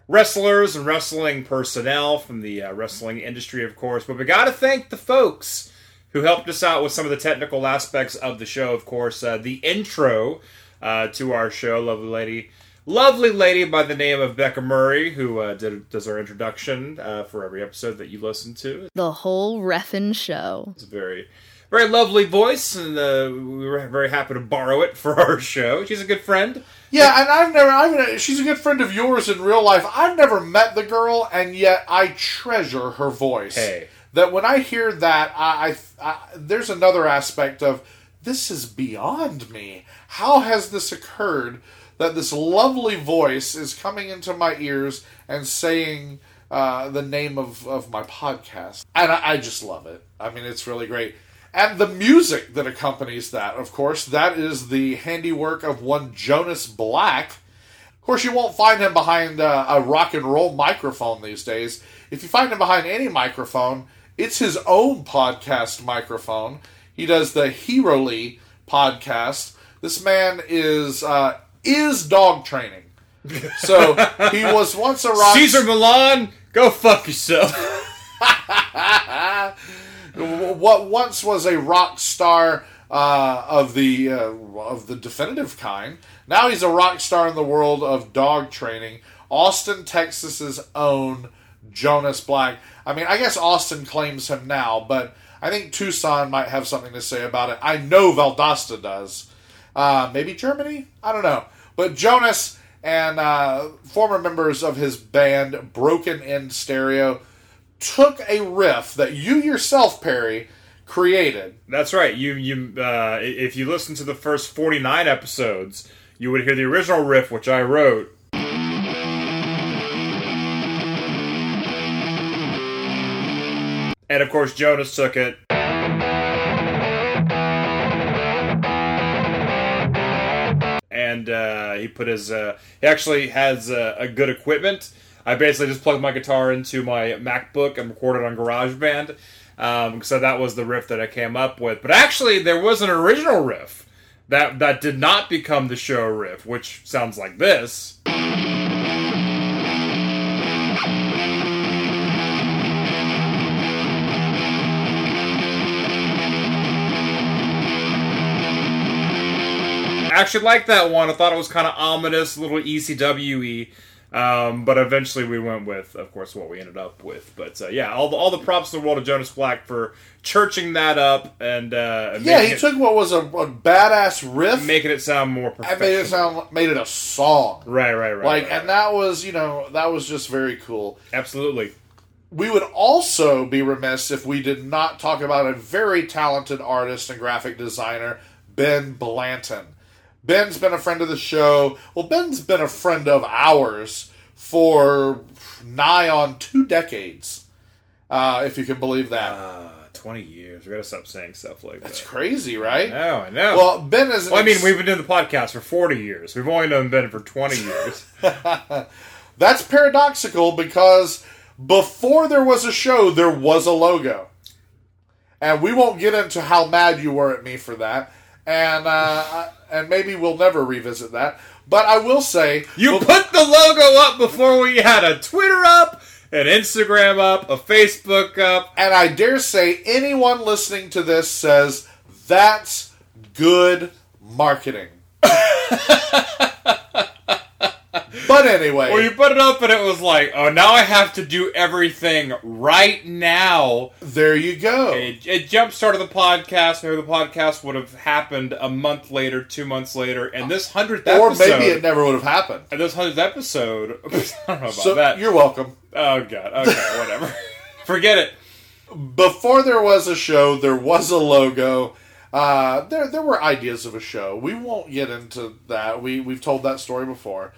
wrestlers and wrestling personnel from the uh, wrestling industry, of course. But we got to thank the folks who helped us out with some of the technical aspects of the show. Of course, uh, the intro uh, to our show, lovely lady, lovely lady by the name of Becca Murray, who uh, did does our introduction uh, for every episode that you listen to. The whole Reffin show. It's very, very lovely voice, and uh, we were very happy to borrow it for (laughs) our show. She's a good friend. Yeah, and I've never. I've, she's a good friend of yours in real life. I've never met the girl, and yet I treasure her voice. Hey. that when I hear that, I, I, I there's another aspect of this is beyond me. How has this occurred that this lovely voice is coming into my ears and saying uh, the name of, of my podcast? And I, I just love it. I mean, it's really great. And the music that accompanies that, of course, that is the handiwork of one Jonas Black. Of course, you won't find him behind uh, a rock and roll microphone these days. If you find him behind any microphone, it's his own podcast microphone. He does the Heroly podcast. This man is uh, is dog training. (laughs) So he was once a rock. Cesar Millan, go fuck yourself. (laughs) what once was a rock star uh, of the uh, of the definitive kind. Now he's a rock star in the world of dog training. Austin, Texas's own Jonas Black. I mean, I guess Austin claims him now, but I think Tucson might have something to say about it. I know Valdosta does. Uh, maybe Germany? I don't know. But Jonas and uh, former members of his band, Broken End Stereo, took a riff that you yourself, Perry, created. That's right. You you uh, if you listen to the first forty nine episodes, you would hear the original riff, which I wrote. And of course, Jonas took it. And uh, he put his. Uh, he actually has uh, a good equipment. I basically just plugged my guitar into my MacBook and recorded on GarageBand. Um, so that was the riff that I came up with. But actually, there was an original riff that that did not become the show riff, which sounds like this. I actually liked that one. I thought it was kind of ominous, a little ECW um, but eventually we went with, of course, what we ended up with. But uh, yeah, all the, all the props in the world of Jonas Black for churching that up and uh, Yeah, he it, took what was a, a badass riff making it sound more and professional. made it sound made it a song. right, right, right. Like, right, and that was you know that was just very cool. absolutely. We would also be remiss if we did not talk about a very talented artist and graphic designer, Ben Blanton. Ben's been a friend of the show. Well, Ben's been a friend of ours for nigh on two decades, uh, if you can believe that. Uh, Twenty years. We gotta stop saying stuff like That's that. That's crazy, right? No, I know. Well, Ben is. Well, I mean, ex- we've been doing the podcast for forty years. We've only known Ben for twenty (laughs) years. That's paradoxical because before there was a show, there was a logo. And we won't get into how mad you were at me for that. And uh, and maybe we'll never revisit that. But I will say You well, put the logo up before we had a Twitter up, an Instagram up, a Facebook up. and I dare say anyone listening to this says that's good marketing. (laughs) but anyway, Well, you put it up and it was like, oh, now I have to do everything right now. there you go. It, it jump started the podcast. Maybe the podcast would have happened a month later, two months later, and this hundredth Or episode. maybe it never would have happened. and this hundredth episode. (laughs) I don't know about So that. you're welcome. Oh god. Okay, (laughs) whatever. (laughs) Forget it. before there was a show, there was a logo. Uh, there, there were ideas of a show. We won't get into that. We we've told that story before.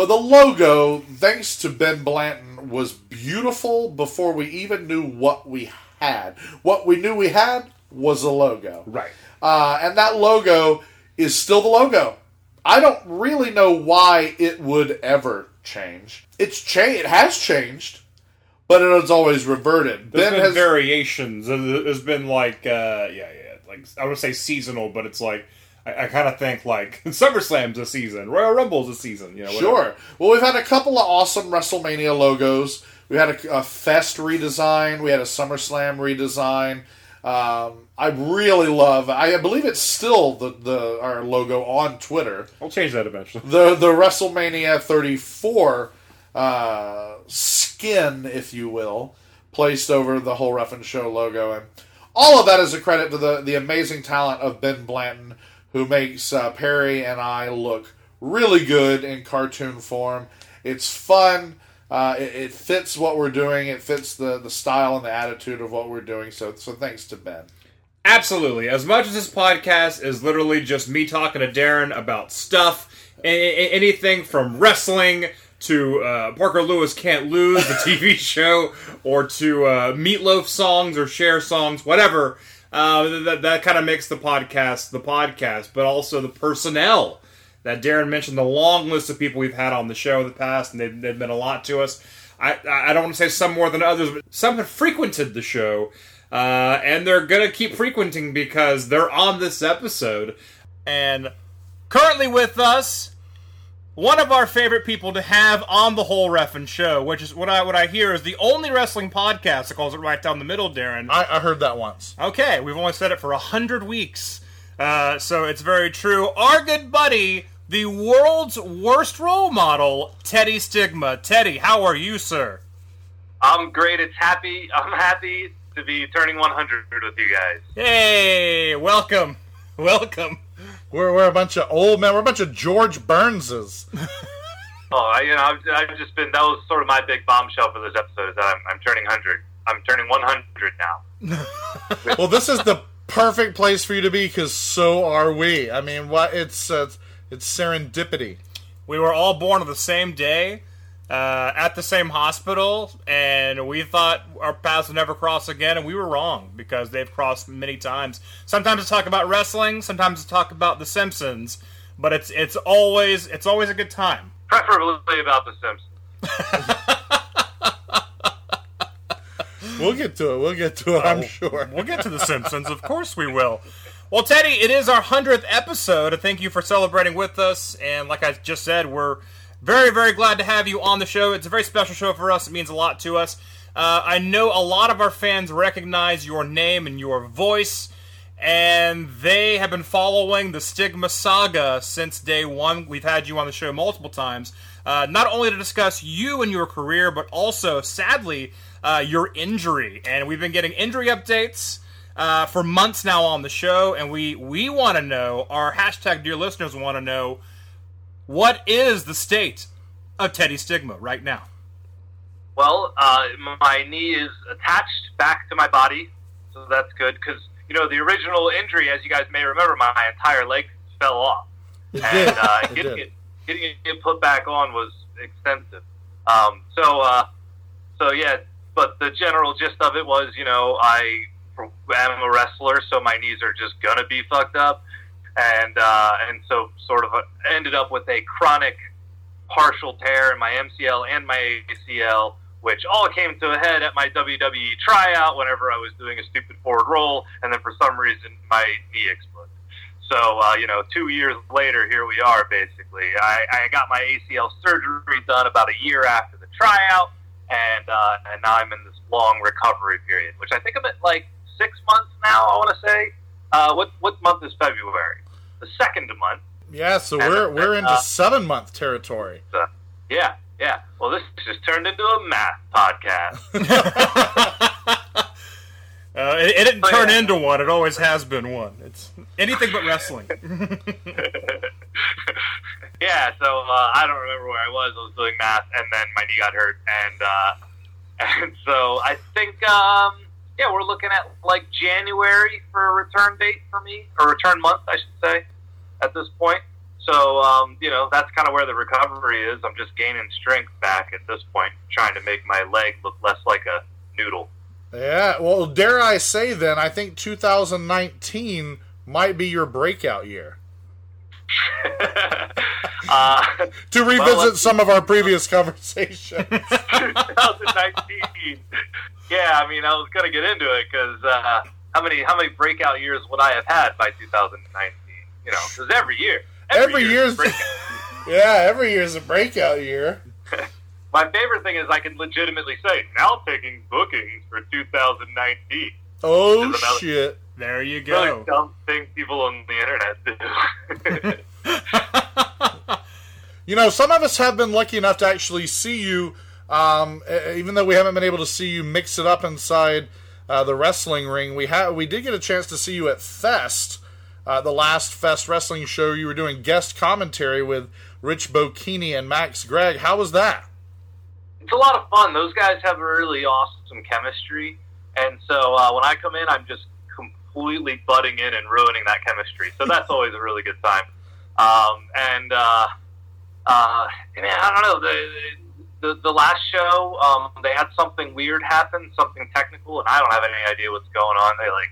But the logo, thanks to Ben Blanton, was beautiful before we even knew what we had. What we knew we had was a logo. Right. Uh, and that logo is still the logo. I don't really know why it would ever change. It's cha- It has changed, but it has always reverted. There's ben been has variations. There- There's been like, uh, yeah, yeah, like I would say seasonal, but it's like I, I kind of think like (laughs) SummerSlam's a season, Royal Rumble's a season. You know, whatever. Sure. Well, we've had a couple of awesome WrestleMania logos. We had a, a Fest redesign. We had a SummerSlam redesign. Um, I really love. I believe it's still the, the our logo on Twitter. I'll change that eventually. The the WrestleMania 34 uh, skin, if you will, placed over the whole Reffin Show logo, and all of that is a credit to the the amazing talent of Ben Blanton, who makes uh, Perry and I look really good in cartoon form. It's fun Uh, it, it fits what we're doing. It fits the, the style and the attitude of what we're doing. So so thanks to Ben. Absolutely. As much as this podcast is literally just me talking to Daryn about stuff, a- a- anything from wrestling to uh, Parker Lewis Can't Lose, the TV (laughs) show, or to uh, Meatloaf songs or Cher songs, whatever. Uh, that that kind of makes the podcast the podcast, but also the personnel that Daryn mentioned, the long list of people we've had on the show in the past, and they've, they've meant a lot to us. I, I don't want to say some more than others, but some have frequented the show, uh, and they're going to keep frequenting because they're on this episode. And currently with us, one of our favorite people to have on the whole Reffin show, which is what I what I hear is the only wrestling podcast that calls it right down the middle, Daryn. I, I heard that once. Okay, we've only said it for a hundred weeks, uh, so it's very true. Our good buddy, the world's worst role model, Teddy Stigma. Teddy, how are you, sir? I'm great. It's happy. I'm happy to be turning 100 with you guys. Hey, welcome, (laughs) welcome. We're, we're a bunch of old men. We're a bunch of George Burnses. (laughs) Oh, I, you know, I've, I've just been. That was sort of my big bombshell for this episode. Is that I'm, I'm turning 100. I'm turning 100 now. (laughs) well, this is the perfect place for you to be because so are we. I mean, what it's uh, it's serendipity. We were all born on the same day, uh, at the same hospital, and we thought our paths would never cross again, and we were wrong because they've crossed many times. Sometimes to talk about wrestling, sometimes to talk about The Simpsons, but it's it's always it's always a good time. Preferably about The Simpsons. We'll get to it. We'll get to it. I'm sure. We'll get to The Simpsons, of course we will. Well, Teddy, it is our hundredth episode. Thank you for celebrating with us, and like I just said, we're very, very glad to have you on the show. It's a very special show for us. It means a lot to us. Uh, I know a lot of our fans recognize your name and your voice, and they have been following the Stigma saga since day one. We've had you on the show multiple times, uh, not only to discuss you and your career, but also, sadly, uh, your injury. And we've been getting injury updates uh, for months now on the show, and we we want to know. Our hashtag dear listeners want to know what is the state of Teddy Stigma right now. Well, uh, my knee is attached back to my body, so that's good because you know the original injury, as you guys may remember, my entire leg fell off, It and did. uh, It getting did. it getting it put back on was extensive. Um, so, uh, so yeah, but the general gist of it was, you know, I am a wrestler, so my knees are just gonna be fucked up, and uh, and so sort of uh, ended up with a chronic partial tear in my MCL and my ACL, which all came to a head at my WWE tryout whenever I was doing a stupid forward roll, and then for some reason my knee exploded. So uh, you know, two years later, here we are. Basically, I, I got my ACL surgery done about a year after the tryout, and uh, and now I'm in this long recovery period, which I think I'm at like six months now. I want to say. Uh, what what month is February? The second month. Yeah, so And- we're we're and, into uh, seven month territory. So, yeah, yeah. Well, this just turned into a math podcast. (laughs) (laughs) Uh, it, it didn't Oh, turn yeah. into one; it always has been one. It's anything but wrestling. (laughs) yeah, so uh, I don't remember where I was. I was doing math, and then my knee got hurt, and uh, and so I think um, yeah, we're looking at like January for a return date for me, or return month, I should say, at this point. So um, you know, that's kind of where the recovery is. I'm just gaining strength back at this point, trying to make my leg look less like a noodle. Yeah, well, dare I say then, I think 2019 might be your breakout year. (laughs) uh, To revisit let's- some of our previous conversations. (laughs) 2019. Yeah, I mean, I was gonna get into it because uh, how many how many breakout years would I have had by 2019? You know, because every year, Every year year's is (laughs) yeah, every year's a breakout year. My favorite thing is I can legitimately say now taking bookings for 2019. Oh shit! There you go. Really dumb thing people on the internet do. (laughs) You know, some of us have been lucky enough to actually see you, um, even though we haven't been able to see you mix it up inside uh, the wrestling ring. We ha- we did get a chance to see you at Fest, uh, the last Fest wrestling show. You were doing guest commentary with Rich Bocchini and Max Gregg. How was that? it's a lot of fun. Those guys have a really awesome chemistry, and so uh, when I come in, I'm just completely butting in and ruining that chemistry. So that's (laughs) always a really good time. Um, and uh, uh, man, I don't know the. The, the last show, um, they had something weird happen, something technical, and I don't have any idea what's going on. They like,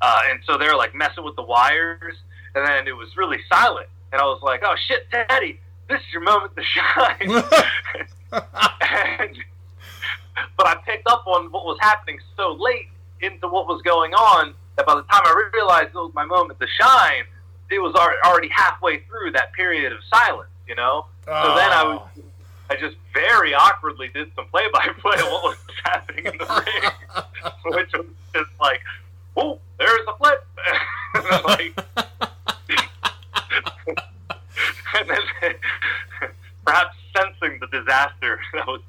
uh, and so they're like messing with the wires, and then it was really silent, and I was like, "Oh shit, Teddy, this is your moment to shine." (laughs) and, but I picked up on what was happening so late into what was going on that by the time I realized it was my moment to shine, it was already halfway through that period of silence. You know, so then I oh. was. I just very awkwardly did some play-by-play of what was (laughs) happening in the ring, (laughs) which was just like, "Oh, there's a flip," (laughs) and then like, and then perhaps sensing the disaster that was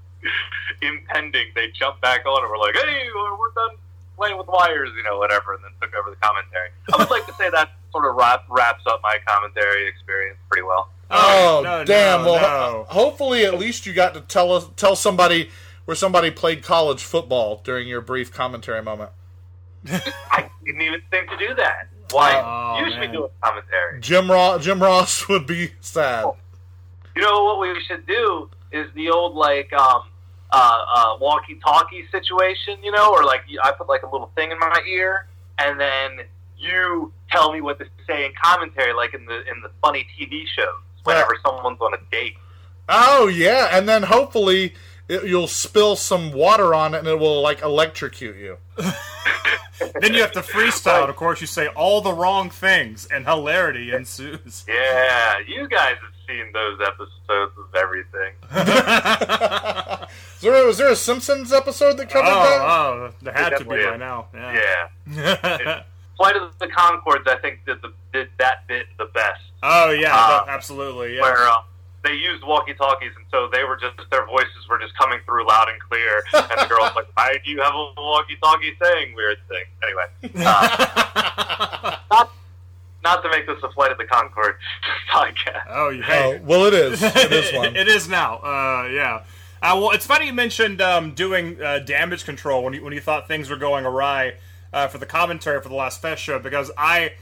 impending, they jumped back on and were like, "Hey, we're done playing with wires," you know, whatever, and then took over the commentary. I would like to say that sort of wrap, wraps up my commentary experience pretty well. Oh, no, damn! no, well, no. hopefully, at least you got to tell us tell somebody where somebody played college football during your brief commentary moment. (laughs) I didn't even think to do that. Why? Oh, usually man. do a commentary. Jim Ross, Jim Ross (laughs) would be sad. You know what we should do is the old like um, uh, uh, walkie-talkie situation, you know, or like I put like a little thing in my ear, and then you tell me what to say in commentary, like in the in the funny TV shows. Whenever someone's on a date, Oh yeah, and then hopefully it, you'll spill some water on it and it will like electrocute you. (laughs) (laughs) Then you have to freestyle. Of course, you say all the wrong things, and hilarity ensues. yeah, you guys have seen those episodes of everything. (laughs) Is there, was there a Simpsons episode that covered that? Oh, oh, there had to be by is. now. Yeah, Yeah. (laughs) Flight of the Conchords, I think did the did that bit the best. oh yeah, Uh, absolutely. Yeah. where uh, they used walkie talkies, and so they were just their voices were just coming through loud and clear. And the girl's like, "Why do you have a walkie talkie saying weird things?" Anyway, uh, (laughs) not not to make this a flight of the Conchord (laughs) podcast. oh, you Oh, well, it is. (laughs) It is one. it is now. Uh, yeah. Uh, well, it's funny you mentioned um, doing uh, damage control when you when you thought things were going awry uh, for the commentary for the last Fest show because I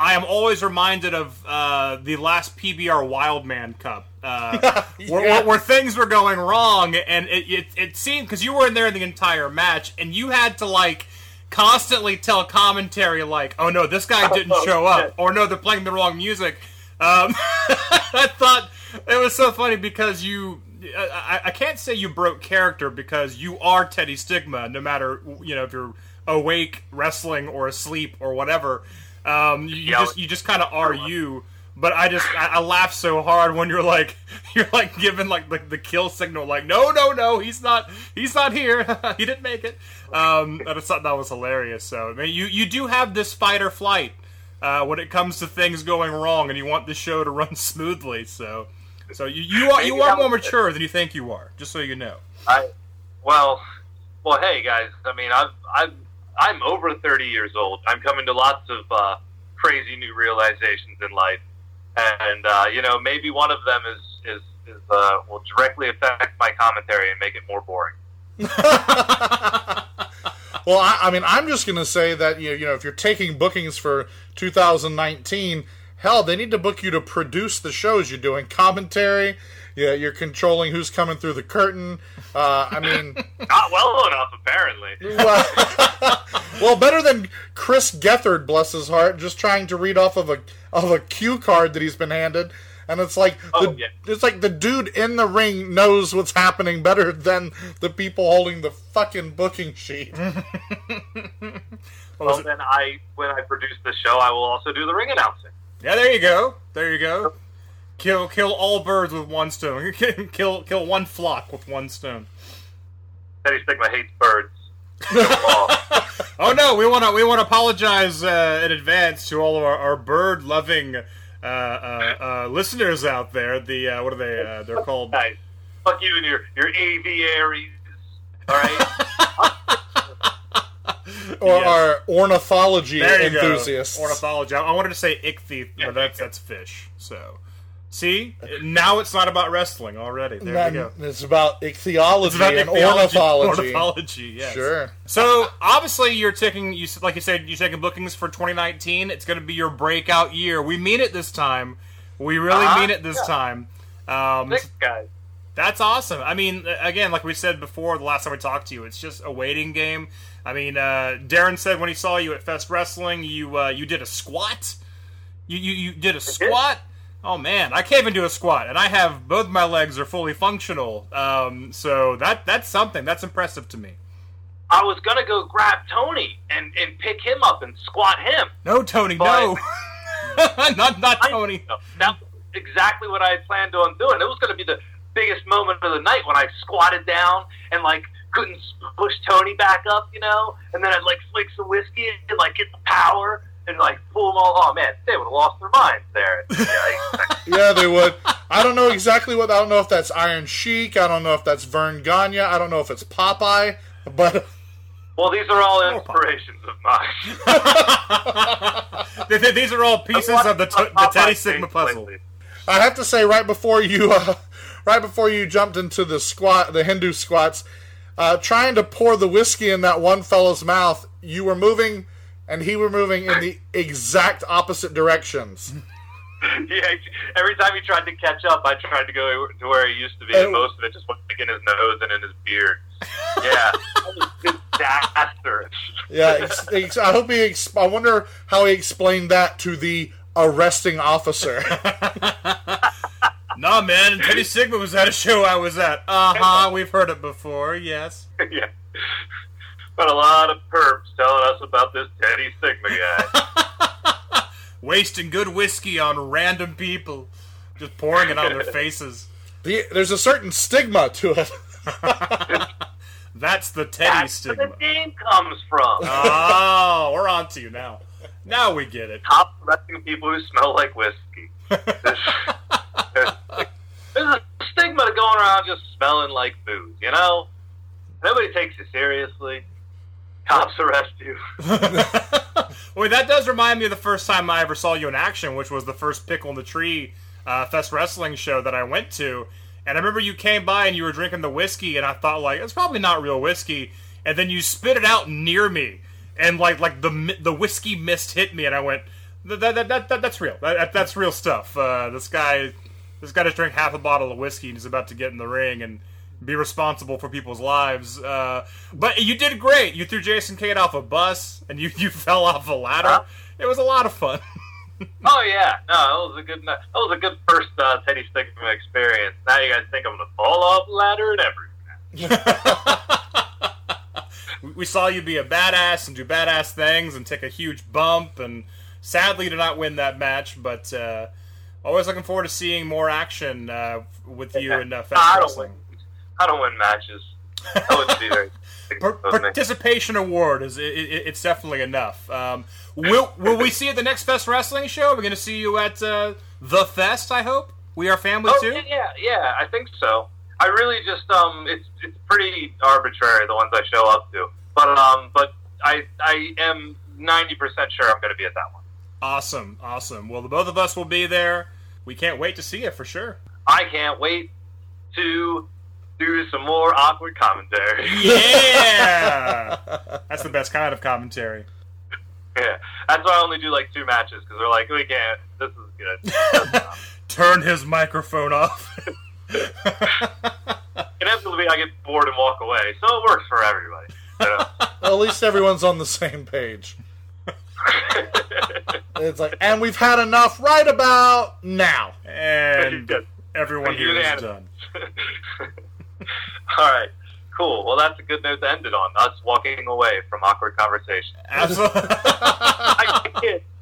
I am always reminded of uh, the last PBR Wildman Cup uh, (laughs) where, where, where things were going wrong and it it, it seemed because you were in there the entire match and you had to like constantly tell commentary like oh no this guy didn't show up or no they're playing the wrong music um, (laughs) I thought it was so funny because you. I, I can't say you broke character because you are Teddy Stigma, no matter you know if you're awake, wrestling, or asleep or whatever. Um, you, you just you just kind of are you. But I just I, I laugh so hard when you're like (laughs) you're like giving like the, the kill signal like no no no he's not he's not here (laughs) he didn't make it. Um, I just thought that was hilarious. So I mean you you do have this fight or flight uh, when it comes to things going wrong, and you want the show to (laughs) run smoothly. So, so you, you are you are more mature than you think you are. Just so you know. I well, well, hey guys. I mean, I've I've I'm over 30 years old. I'm coming to lots of uh, crazy new realizations in life, and uh, you know, maybe one of them is is is uh, will directly affect my commentary and make it more boring. (laughs) Well, I, I mean, I'm just going to say that you you know if you're taking bookings for 2019, hell, they need to book you to produce the shows. You're doing commentary. Yeah, you're controlling who's coming through the curtain. Uh, I mean, Not (laughs) well enough, apparently. well, (laughs) well, better than Chris Gethard, bless his heart, just trying to read off of a of a cue card that he's been handed. And it's like Oh, the, yeah. it's like the dude in the ring knows what's happening better than the people holding the fucking booking sheet. What Well, then I when I produce the show, I will also do the ring announcing. Yeah, there you go. There you go. Kill kill all birds with one stone. (laughs) kill kill one flock with one stone. Teddy Stigma hates birds. Kill them all. (laughs) Oh no, we want to we want to apologize uh, in advance to all of our, our bird loving uh, uh, uh, listeners out there. The uh, what are they? Uh, they're called. Nice. Fuck you and your your aviaries. All right. (laughs) or Yes. our ornithology enthusiasts. go. Ornithology. I, I wanted to say ichthy, but that's that's fish. So, See, now it's not about wrestling already. There Then we go. It's about ichthyology It's about and ichthyology, ornithology. ornithology, yes. Sure. So obviously, you're taking you like you said you're taking bookings for 2019. It's going to be your breakout year. We mean it this time. We really Uh-huh. mean it this Yeah. time. Um, Six guys. that's awesome. I mean, again, like we said before, the last time we talked to you, it's just a waiting game. I mean, uh, Daryn said when he saw you at Fest Wrestling, you uh, you did a squat. You you, you did a squat. Oh man, I can't even do a squat, and I have both my legs are fully functional. Um, so that that's something. That's impressive to me. I was gonna go grab Tony and, and pick him up and squat him. No, Tony, no, (laughs) not not Tony. That's exactly what I had planned on doing. It was gonna be the biggest moment of the night when I squatted down and like couldn't push Tony back up, you know, and then I'd like flick some whiskey and like get the power and like pull them all. Oh man, they would have lost their minds there. (laughs) Yeah, yeah, they would. I don't know exactly what. I don't know if that's Iron Sheik. I don't know if that's Verne Gagne. I don't know if it's Popeye. But well, these are all inspirations of mine. (laughs) Th- th- These are all pieces of the, t- the Teddy Stigma puzzle. I have to say, right before you, uh, right before you jumped into the squat, the Hindu squats, uh, trying to pour the whiskey in that one fellow's mouth, you were moving, and he were moving in the exact opposite directions. (laughs) yeah, every time he tried to catch up, I tried to go to where he used to be, and Oh. most of it just went in his nose and in his beard. Yeah, that was (laughs) disastrous. Yeah, ex- ex- I hope he. Ex- I wonder how he explained that to the arresting officer. (laughs) Nah, man, Teddy Stigma was at a show I was at. Uh huh. We've heard it before. Yes. yeah. But a lot of perps telling us about this Teddy Stigma guy. (laughs) Wasting good whiskey on random people, just pouring it on their (laughs) faces. The, there's a certain stigma to it. (laughs) That's the Teddy That's where the name comes from. Oh, we're on to you now. Now we get it. Top arresting people who smell like whiskey. There's, there's, there's a stigma to going around just smelling like booze, you know? Nobody takes you seriously. Cops arrest you. (laughs) Wait, that does remind me of the first time I ever saw you in action, which was the first Pickle in the Tree uh, Fest Wrestling show that I went to. And I remember you came by and you were drinking the whiskey, and I thought like it's probably not real whiskey. And then you spit it out near me, and like like the the whiskey mist hit me, and I went, that, that, that, that that's real. That, that- that's real stuff. Uh, this guy, this guy just drank half a bottle of whiskey, and he's about to get in the ring and be responsible for people's lives. Uh, but you did great. You threw Jason Cade off a bus, and you (laughs) you fell off a ladder. It was a lot of fun. (laughs) Oh yeah, no, it was a good. That was a good first uh, Teddy Stigma experience. Now you guys think I'm gonna fall off ladder and everything. (laughs) We- saw you be a badass and do badass things and take a huge bump, and sadly did not win that match. But uh, always looking forward to seeing more action uh, with you and uh, don't Wrestling. I don't win matches. That would be very. (laughs) Participation award is it, it, it's definitely enough. Um, will will we see you at the next Fest Wrestling show? We're going to see you at uh, the Fest. I hope we are family Oh too. yeah, yeah, yeah, I think so. I really just um, it's it's pretty arbitrary the ones I show up to, but um, but I I am ninety percent sure I'm going to be at that one. Awesome, awesome. Well, the both of us will be there. We can't wait to see you for sure. I can't wait to do some more awkward commentary. Yeah, (laughs) that's the best kind of commentary. yeah, that's why I only do like two matches because they're like we can't. This is good. (laughs) Turn his microphone off. (laughs) Inevitably, I get bored and walk away, so it works for everybody. you know? Well, at least everyone's on the same page. it's like, and we've had enough right about now. And everyone here is Unanimous. done. (laughs) All right, cool. Well, that's a good note to end it on. Us walking away from awkward conversation. Absolutely. (laughs) I kid. (laughs)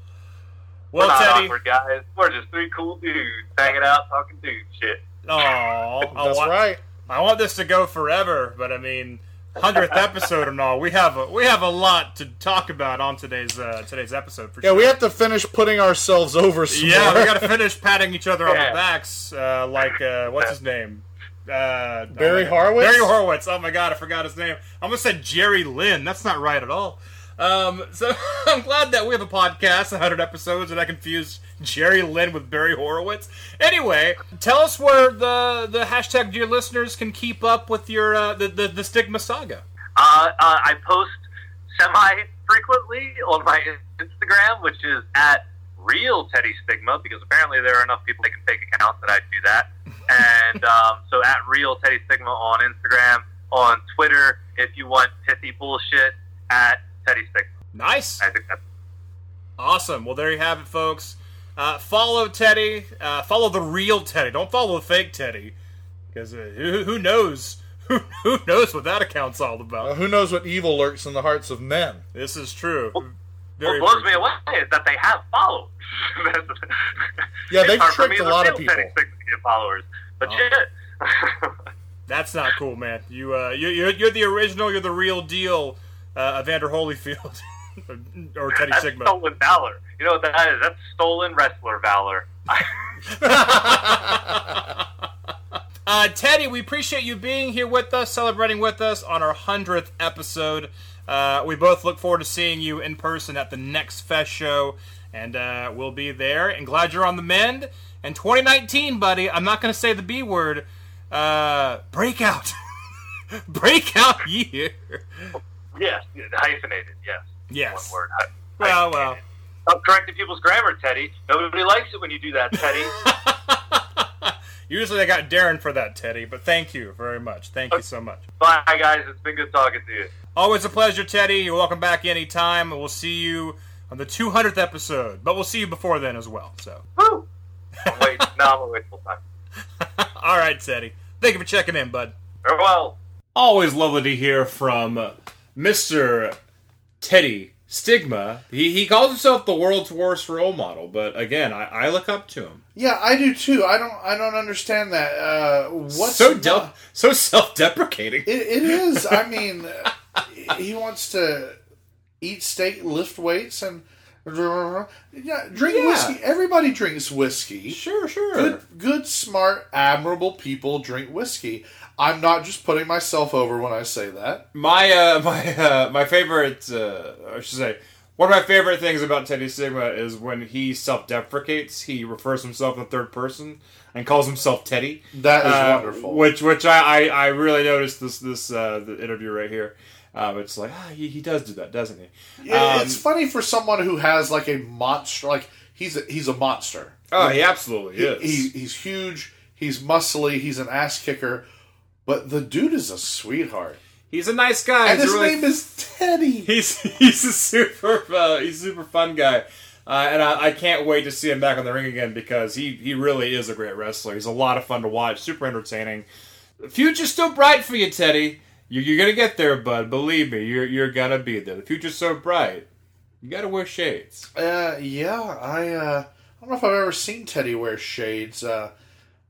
Well, We're not Teddy. awkward guys. We're just three cool dudes hanging out, talking dude shit. Aw, I That's want, right. I want this to go forever, but I mean, hundredth episode and all, we have a we have a lot to talk about on today's uh, today's episode for Yeah, sure. we have to finish putting ourselves over some yeah, more. we got to finish patting each other on the backs, uh, like uh, what's his name? Uh, Barry oh. Horowitz? Barry Horowitz. Oh my god, I forgot his name. I almost said Jerry Lynn. That's not right at all. Um, so (laughs) I'm glad that we have a podcast, 100 episodes, and I confused Jerry Lynn with Barry Horowitz. Anyway, tell us where the the hashtag dear listeners can keep up with your uh, the, the the stigma saga. Uh, uh, I post semi frequently on my Instagram, which is at real Teddy Stigma, because apparently there are enough people that can fake accounts that I do that. And um, so at real Teddy Stigma on Instagram, on Twitter, if you want pithy bullshit, at Teddy Stigma. Nice. I think that's Awesome. Well, there you have it, folks. Uh, follow Teddy. Uh, follow the real Teddy. Don't follow the fake Teddy, because uh, who, who knows? (laughs) Who, who knows what that account's all about? Uh, who knows what evil lurks in the hearts of men? This is true. what Very, blows very me away is that they have followers. (laughs) Yeah, they've tricked a lot of people. Teddy Stigma to get followers, but Oh. shit. (laughs) That's not cool, man. You, uh, you, you're, you're the original. You're the real deal, uh, Evander Holyfield (laughs) or Teddy That's Stigma. stolen valor. You know what that is? That's stolen wrestler valor. Uh, Teddy, we appreciate you being here with us, celebrating with us on our 100th episode. Uh, we both look forward to seeing you in person at the next Fest show, and uh, we'll be there. And glad you're on the mend. And 2019, buddy, I'm not going to say the B word. Uh, breakout. (laughs) breakout year. yes, hyphenated. Yes. Yes. One word. Well, well. Stop correcting people's grammar, Teddy. Nobody likes it when you do that, Teddy. (laughs) Usually I got Daryn for that, Teddy, but thank you very much. Thank you so much. Bye, guys. It's been good talking to you. Always a pleasure, Teddy. You're welcome back anytime. We'll see you on the 200th episode, but we'll see you before then as well. So, Woo! Wait, no, I'm gonna wait full time. (laughs) all right, Teddy. Thank you for checking in, bud. Farewell. Always lovely to hear from Mr. Teddy Stigma. He, he calls himself the world's worst role model, but again, I, I look up to him. Yeah, I do too. I don't. I don't understand that. Uh, what's so not- del- so self-deprecating. It, it is. I mean, (laughs) he wants to eat steak, lift weights, and yeah, drink Yeah. whiskey. Everybody drinks whiskey. Sure, sure. Good, good, smart, admirable people drink whiskey. I'm not just putting myself over when I say that. My uh, (laughs) my uh, my favorite, uh, I should say, one of my favorite things about Teddy Stigma is when he self-deprecates. He refers himself in the third person and calls himself Teddy. That is Uh, wonderful. Which which I, I, I really noticed this this uh, the interview right here. Um, it's like ah, he, he does do that, doesn't he? Yeah, Um, it's funny for someone who has like a monster. Like he's a, he's a monster. Oh, he absolutely He- is. he- he's huge. He's muscly. He's an ass kicker. But the dude is a sweetheart. He's a nice guy. And He's his really- name is Teddy. (laughs) He's he's a super uh, he's a super fun guy, uh, and I, I can't wait to see him back on the ring again because he he really is a great wrestler. He's a lot of fun to watch, super entertaining. The future's still bright for you, Teddy. You, you're gonna get there, bud. Believe me, you're you're gonna be there. The future's so bright. You gotta wear shades. Uh, yeah, I uh, I don't know if I've ever seen Teddy wear shades, uh,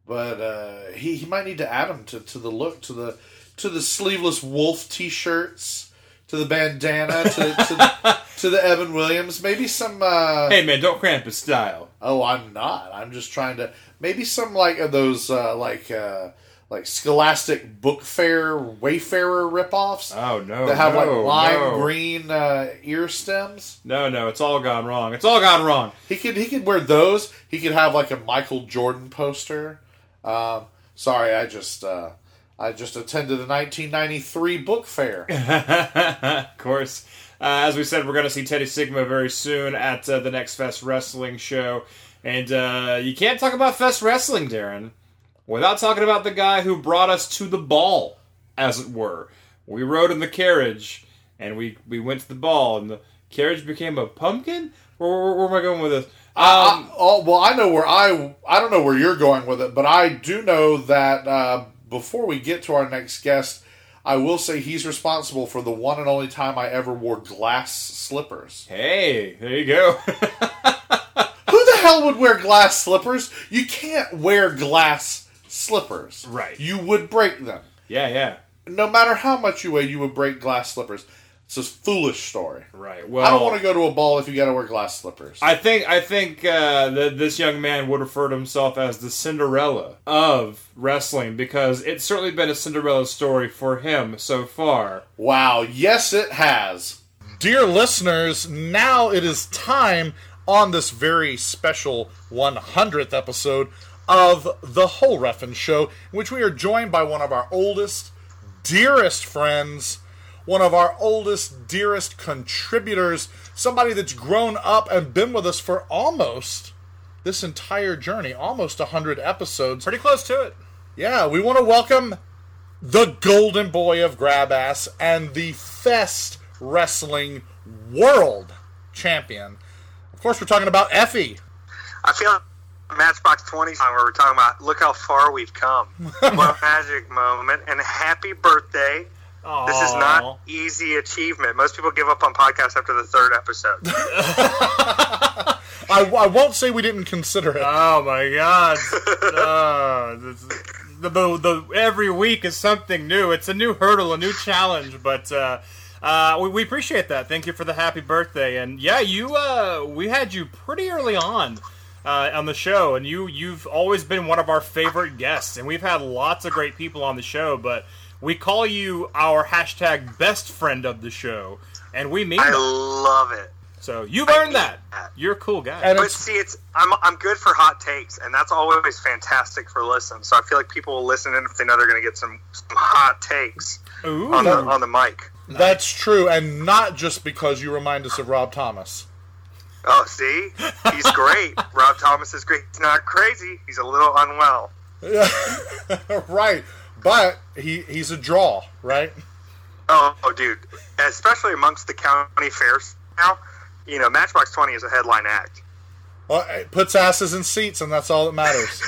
but uh, he he might need to add them to, to the look to the to the sleeveless wolf t-shirts to the bandana to to, the, (laughs) to the Evan Williams maybe some. Uh, Hey man, don't cramp his style. Oh, I'm not. I'm just trying to maybe some like of those uh, like uh, like Scholastic Book Fair Wayfarer ripoffs Oh no, that have no, like lime no. green uh, ear stems. No, no, it's all gone wrong. It's all gone wrong. He could he could wear those. He could have like a Michael Jordan poster. Um, sorry, I just uh, I just attended the 1993 book fair. (laughs) of course. Uh, as we said, we're going to see Teddy Stigma very soon at uh, the next Fest Wrestling show. And uh, you can't talk about Fest Wrestling, Daryn, without talking about the guy who brought us to the ball, as it were. We rode in the carriage, and we, we went to the ball, and the carriage became a pumpkin? Where, where, where am I going with this? I, I- oh well, I know where I I don't know where you're going with it, but I do know that uh, before we get to our next guest, I will say he's responsible for the one and only time I ever wore glass slippers. Hey, there you go. (laughs) Who the hell would wear glass slippers? You can't wear glass slippers. Right. You would break them. yeah, yeah. No matter how much you weigh, you would break glass slippers. It's a foolish story. Right. Well, I don't want to go to a ball if you got to wear glass slippers. I think I think uh, that this young man would refer to himself as the Cinderella of wrestling because it's certainly been a Cinderella story for him so far. wow. Yes, it has. Dear listeners, now it is time on this very special 100th episode of The Whole Reffin Show, in which we are joined by one of our oldest, dearest friends, one of our oldest, dearest contributors, somebody that's grown up and been with us for almost this entire journey, almost 100 episodes. Pretty close to it. Yeah, we want to welcome the golden boy of grab ass and the Fest Wrestling World Champion. Of course, we're talking about Effy. I feel like Matchbox 20 song where we're talking about look how far we've come. (laughs) what a magic moment and happy birthday. This is not easy achievement. Most people give up on podcasts after the third episode. (laughs) I, I won't say we didn't consider it. Oh my god! uh, (laughs) this- the, the, the, every week is something new. It's a new hurdle, a new challenge. But uh, uh, we, we appreciate that. Thank you for the happy birthday. And yeah, you uh, we had you pretty early on uh, on the show, and you you've always been one of our favorite guests. And we've had lots of great people on the show, but we call you our hashtag best friend of the show, and we mean I that. love it. So you've earned that. You're a cool guy. And But it's, see, it's I'm I'm good for hot takes, and that's always fantastic for listen. So I feel like people will listen in if they know they're going to get some, some hot takes Ooh. on the on the mic. that's true, and not just because you remind us of Rob Thomas. Oh, see, he's (laughs) great. Rob Thomas is great. He's not crazy. He's a little unwell. (laughs) right, but he he's a draw, right? Oh, oh, dude, especially amongst the county fairs now. You know, Matchbox Twenty is a headline act. Well, it puts asses in seats, and that's all that matters.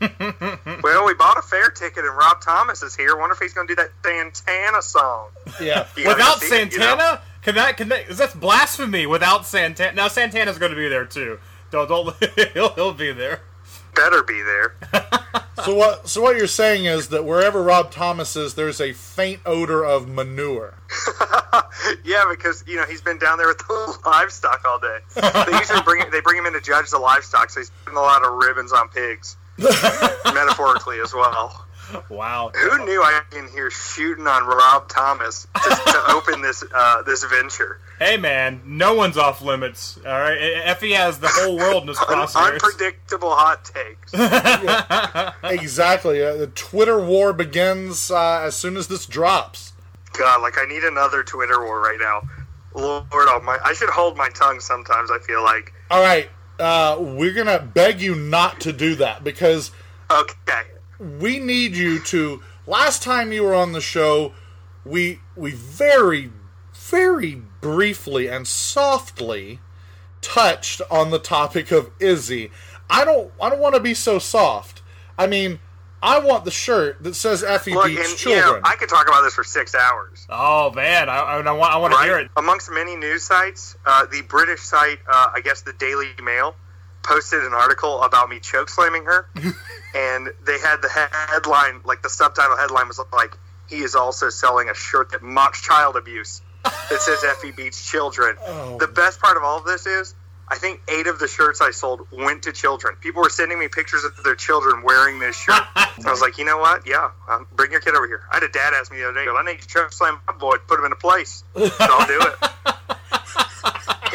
(laughs) Well, we bought a fair ticket, and Rob Thomas is here. Wonder if he's going to do that Santana song. yeah. Without see it, you know? Santana, can that can that? Is that's blasphemy? Without Santana, now Santana's going to be there too. Don't don't (laughs) he'll he'll be there. Better be there. (laughs) So what? So what you're saying is that wherever Rob Thomas is, there's a faint odor of manure. (laughs) yeah, because you know he's been down there with the (laughs) livestock all day. They usually bring they bring him in to judge the livestock, so he's putting a lot of ribbons on pigs, metaphorically as well. Wow. Who knew I'd be in here shooting on Rob Thomas just to (laughs) open this uh, this venture? Hey man, no one's off limits. All right, Effy has the whole world in his (laughs) Un- unpredictable hot takes. (laughs) Exactly. Uh, the Twitter war begins uh, as soon as this drops. God, like I need another Twitter war right now. Lord, oh my! I should hold my tongue sometimes. I feel like All right, uh, we're gonna beg you not to do that because okay. We need you to. Last time you were on the show, we we very very briefly and softly touched on the topic of Izzy. I don't I don't want to be so soft. I mean, I want the shirt that says Effy Look, beats and you know. I could talk about this for six hours. Oh man, I, I, I want I want to hear it. Amongst many news sites, uh, the British site, uh, I guess the Daily Mail, posted an article about me choke slamming her, (laughs) and they had the headline, like the subtitle headline was like, "He is also selling a shirt that mocks child abuse." That says "Effy beats children." (laughs) Oh. The best part of all of this is. I think eight of the shirts I sold went to children. People were sending me pictures of their children wearing this shirt. (laughs) I was like, you know what? Yeah, um, bring your kid over here. I had a dad ask me the other day, I need to choke slam my boy, put him in a place. So I'll do it.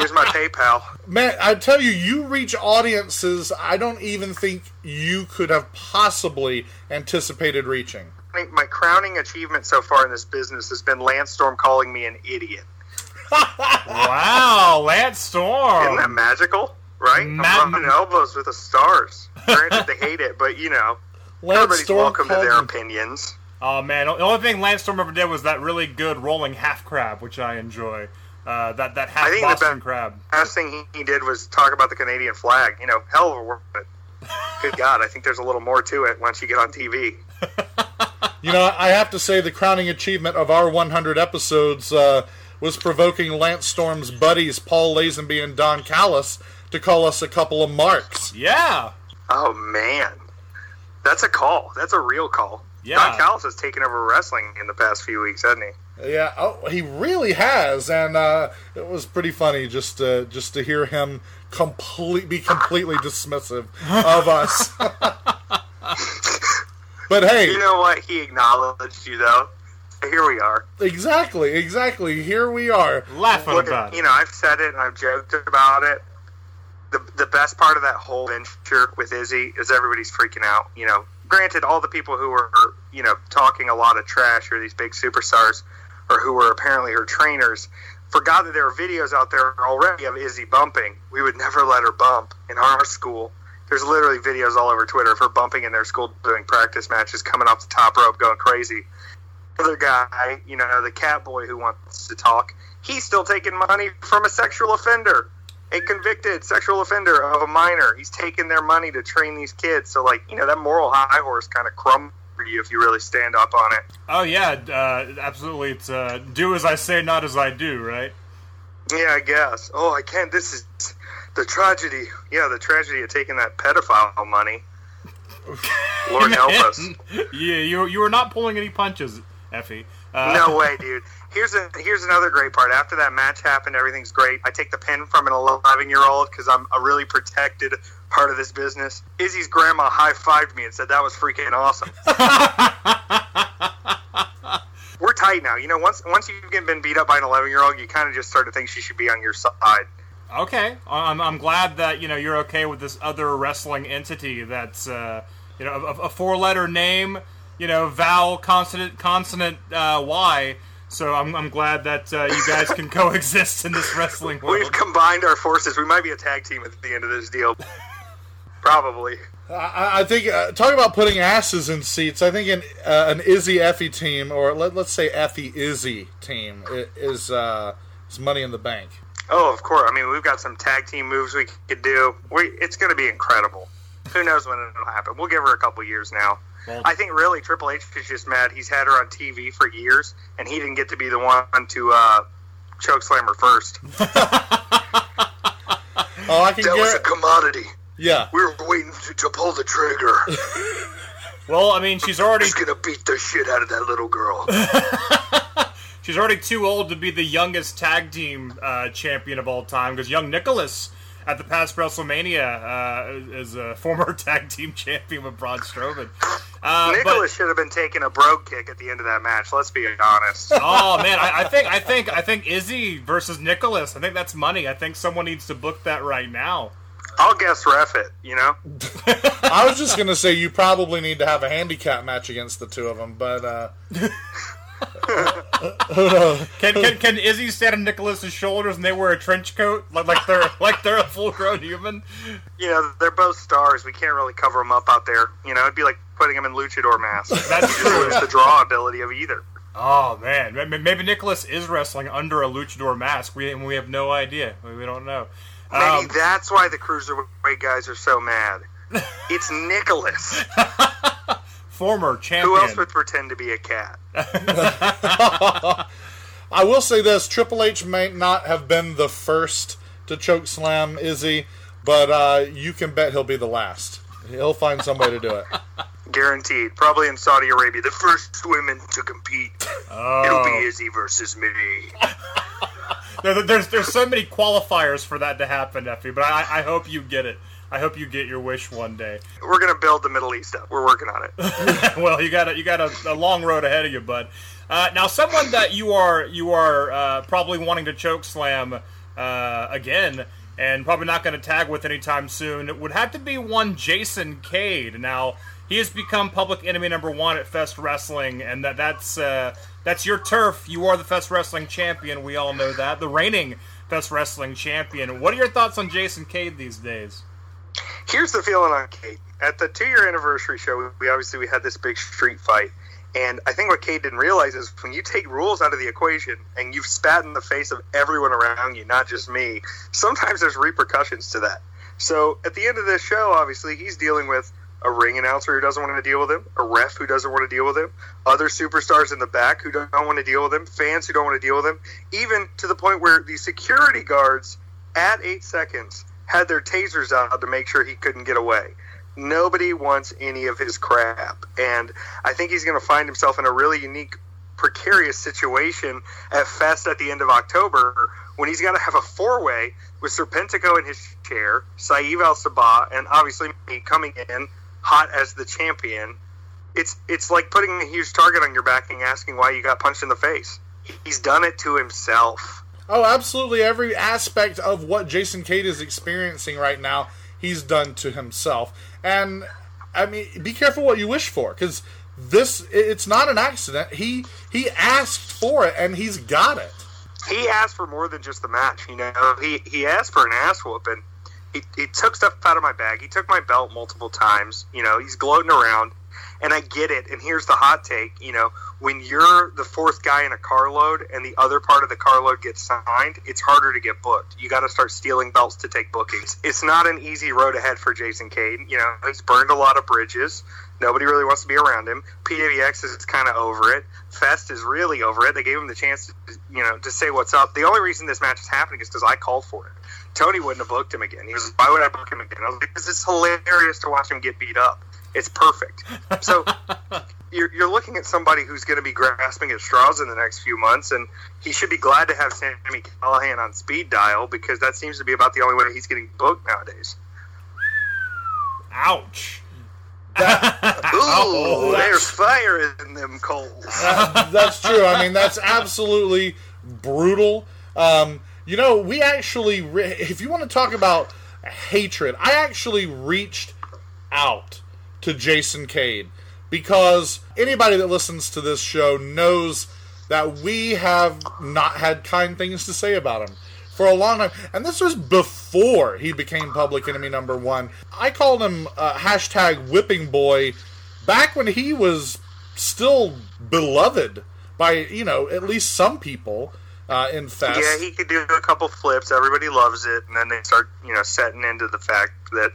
Here's my PayPal. Man, I tell you, you reach audiences I don't even think you could have possibly anticipated reaching. I think my crowning achievement so far in this business has been Lance Storm calling me an idiot. Wow, Lance Storm. Isn't that magical? Right? Ma- I'm rubbing elbows with the stars. Granted, they hate it, but you know, Lance everybody's Storm welcome to their opinions. Oh man, the only thing Lance Storm ever did was that really good rolling half crab, which I enjoy. Uh, that that half I think the Boston best- crab. Last thing he, he did was talk about the Canadian flag. You know, hell of a work. But (laughs) good God, I think there's a little more to it once you get on TV. (laughs) You know, I have to say the crowning achievement of our 100 episodes uh, was provoking Lance Storm's buddies, Paul Lazenby and Don Callis, to call us a couple of marks. Yeah, Oh man, that's a call. That's a real call. Yeah. Don Callis has taken over wrestling in the past few weeks, hasn't he? Yeah, oh, he really has, and uh, it was pretty funny just uh, just to hear him complete be completely dismissive of us. (laughs) but hey, You know what? He acknowledged you though. Here we are. Exactly, exactly. Here we are. Laughing Look, about You know, I've said it and I've joked about it. The the best part of that whole venture with Izzy is everybody's freaking out. You know, granted, all the people who were you know talking a lot of trash are these big superstars, or who were apparently her trainers. Forgot that there were videos out there already of Izzy bumping. We would never let her bump in our school. There's literally videos all over Twitter of her bumping in their school doing practice matches, coming off the top rope, going crazy. Other guy, you know, the cat boy who wants to talk, he's still taking money from a sexual offender a convicted sexual offender of a minor. He's taking their money to train these kids. So, like, you know, that moral high horse kind of crumbles for you if you really stand up on it. Oh yeah, uh, absolutely. It's uh, do as I say, not as I do, right? Yeah, I guess. Oh, I can't. This is the tragedy. Yeah, the tragedy of taking that pedophile money. (laughs) Lord help us. yeah, you you were not pulling any punches, Effy. Uh, no way, dude. Here's a here's another great part. After that match happened, everything's great. I take the pin from an 11 year old because I'm a really protected part of this business. Izzy's grandma high fived me and said that was freaking awesome. (laughs) We're tight now. You know, once once you've been beat up by an 11 year old, you kind of just start to think she should be on your side. Okay, I'm, I'm glad that you know you're okay with this other wrestling entity that's uh, you know a, a four letter name, you know vowel consonant consonant uh, Y. So I'm, I'm glad that uh, you guys can (laughs) coexist in this wrestling world. We've combined our forces. We might be a tag team at the end of this deal. (laughs) Probably. I, I think uh, talking about putting asses in seats. I think an uh, an Izzy Effy team, or let, us say Effy Izzy team, is uh, is money in the bank. Oh, of course. I mean, we've got some tag team moves we could do. We, it's going to be incredible. Who knows when it'll happen? We'll give her a couple years now. Well, I think really Triple H is just mad. He's had her on TV for years, and he didn't get to be the one to uh, choke slam her first. (laughs) oh, I can that get... was a commodity. Yeah, we were waiting to, to pull the trigger. (laughs) well, I mean, she's already He's gonna beat the shit out of that little girl. (laughs) she's already too old to be the youngest tag team uh, champion of all time because young Nicholas at the past WrestleMania uh, as a former (laughs) tag team champion with Braun Strowman. Uh, Nicholas but, should have been taking a brogue kick at the end of that match. Let's be honest. Oh man, I, I, think I think I think Izzy versus Nicholas. I think that's money. I think someone needs to book that right now. I'll guess ref it. You know. (laughs) I was just gonna say you probably need to have a handicap match against the two of them, but. Uh... (laughs) can, can can Izzy stand on Nicholas's shoulders and they wear a trench coat like, like they're (laughs) like they're a full grown human? You know, they're both stars. We can't really cover them up out there. You know, it'd be like putting them in luchador masks. That's true. It's the draw ability of either. Oh man, maybe Nicholas is wrestling under a luchador mask. We we have no idea. We don't know. Maybe um, that's why the cruiserweight guys are so mad. (laughs) It's Nicholas. (laughs) Former champion. Who else would pretend to be a cat? (laughs) I will say this: Triple H may not have been the first to choke slam Izzy, but uh, you can bet he'll be the last. He'll find somebody to do it. Guaranteed. Probably in Saudi Arabia, the first women to compete. Oh. It'll be Izzy versus me. (laughs) there, there's there's so many qualifiers for that to happen, Effy. But I, I hope you get it. I hope you get your wish one day. We're gonna build the Middle East up. We're working on it. (laughs) well, you got a, you got a, a, long road ahead of you, bud. Uh, now, someone that you are you are uh, probably wanting to choke slam uh, again, and probably not going to tag with anytime soon, would have to be one Jason Cade. Now, he has become public enemy number one at Fest Wrestling, and that that's uh, that's your turf. You are the Fest Wrestling champion. We all know that. The reigning Fest Wrestling champion. What are your thoughts on Jason Cade these days? Here's the feeling on Cade. At the two year anniversary show, we obviously we had this big street fight. And I think what Cade didn't realize is when you take rules out of the equation and you've spat in the face of everyone around you, not just me, sometimes there's repercussions to that. So at the end of this show, obviously, he's dealing with a ring announcer who doesn't want to deal with him, a ref who doesn't want to deal with him, other superstars in the back who don't want to deal with him, fans who don't want to deal with him, even to the point where the security guards at eight seconds had their tasers out to make sure he couldn't get away. Nobody wants any of his crap. And I think he's going to find himself in a really unique, precarious situation at Fest at the end of October when he's got to have a four way with Serpentico in his chair, Saieve Al Sabah, and obviously me coming in hot as the champion. It's it's like putting a huge target on your back and asking why you got punched in the face. He's done it to himself. Oh, absolutely. Every aspect of what Jason Cade is experiencing right now, he's done to himself. And I mean, be careful what you wish for, because this it's not an accident. He he asked for it, and he's got it. He asked for more than just the match. You know, he he asked for an ass whooping. He, he took stuff out of my bag. He took my belt multiple times. You know, he's gloating around, and I get it. And here's the hot take. You know, when you're the fourth guy in a carload and the other part of the carload gets signed, it's harder to get booked. You got to start stealing belts to take bookings. It's not an easy road ahead for Jason Cade. You know, he's burned a lot of bridges. Nobody really wants to be around him. PWX is kind of over it. Fest is really over it. They gave him the chance, to, you know, to say what's up. The only reason this match is happening is because I called for it. Tony wouldn't have booked him again. He was, why would I book him again? I was like, because it's hilarious to watch him get beat up. It's perfect. So (laughs) you're, you're looking at somebody who's going to be grasping at straws in the next few months, and he should be glad to have Sami Callihan on speed dial because that seems to be about the only way he's getting booked nowadays. Ouch. (laughs) Ooh, there's fire in them coals. that's true. I mean, that's absolutely brutal. Um, you know, we actually, re- if you want to talk about hatred, I actually reached out to Jason Cade because anybody that listens to this show knows that we have not had kind things to say about him for a long time. And this was before he became public enemy number one. I called him uh, hashtag whipping boy back when he was still beloved by, you know, at least some people uh, in Fest. Yeah, he could do a couple flips. Everybody loves it, and then they start, you know, setting into the fact that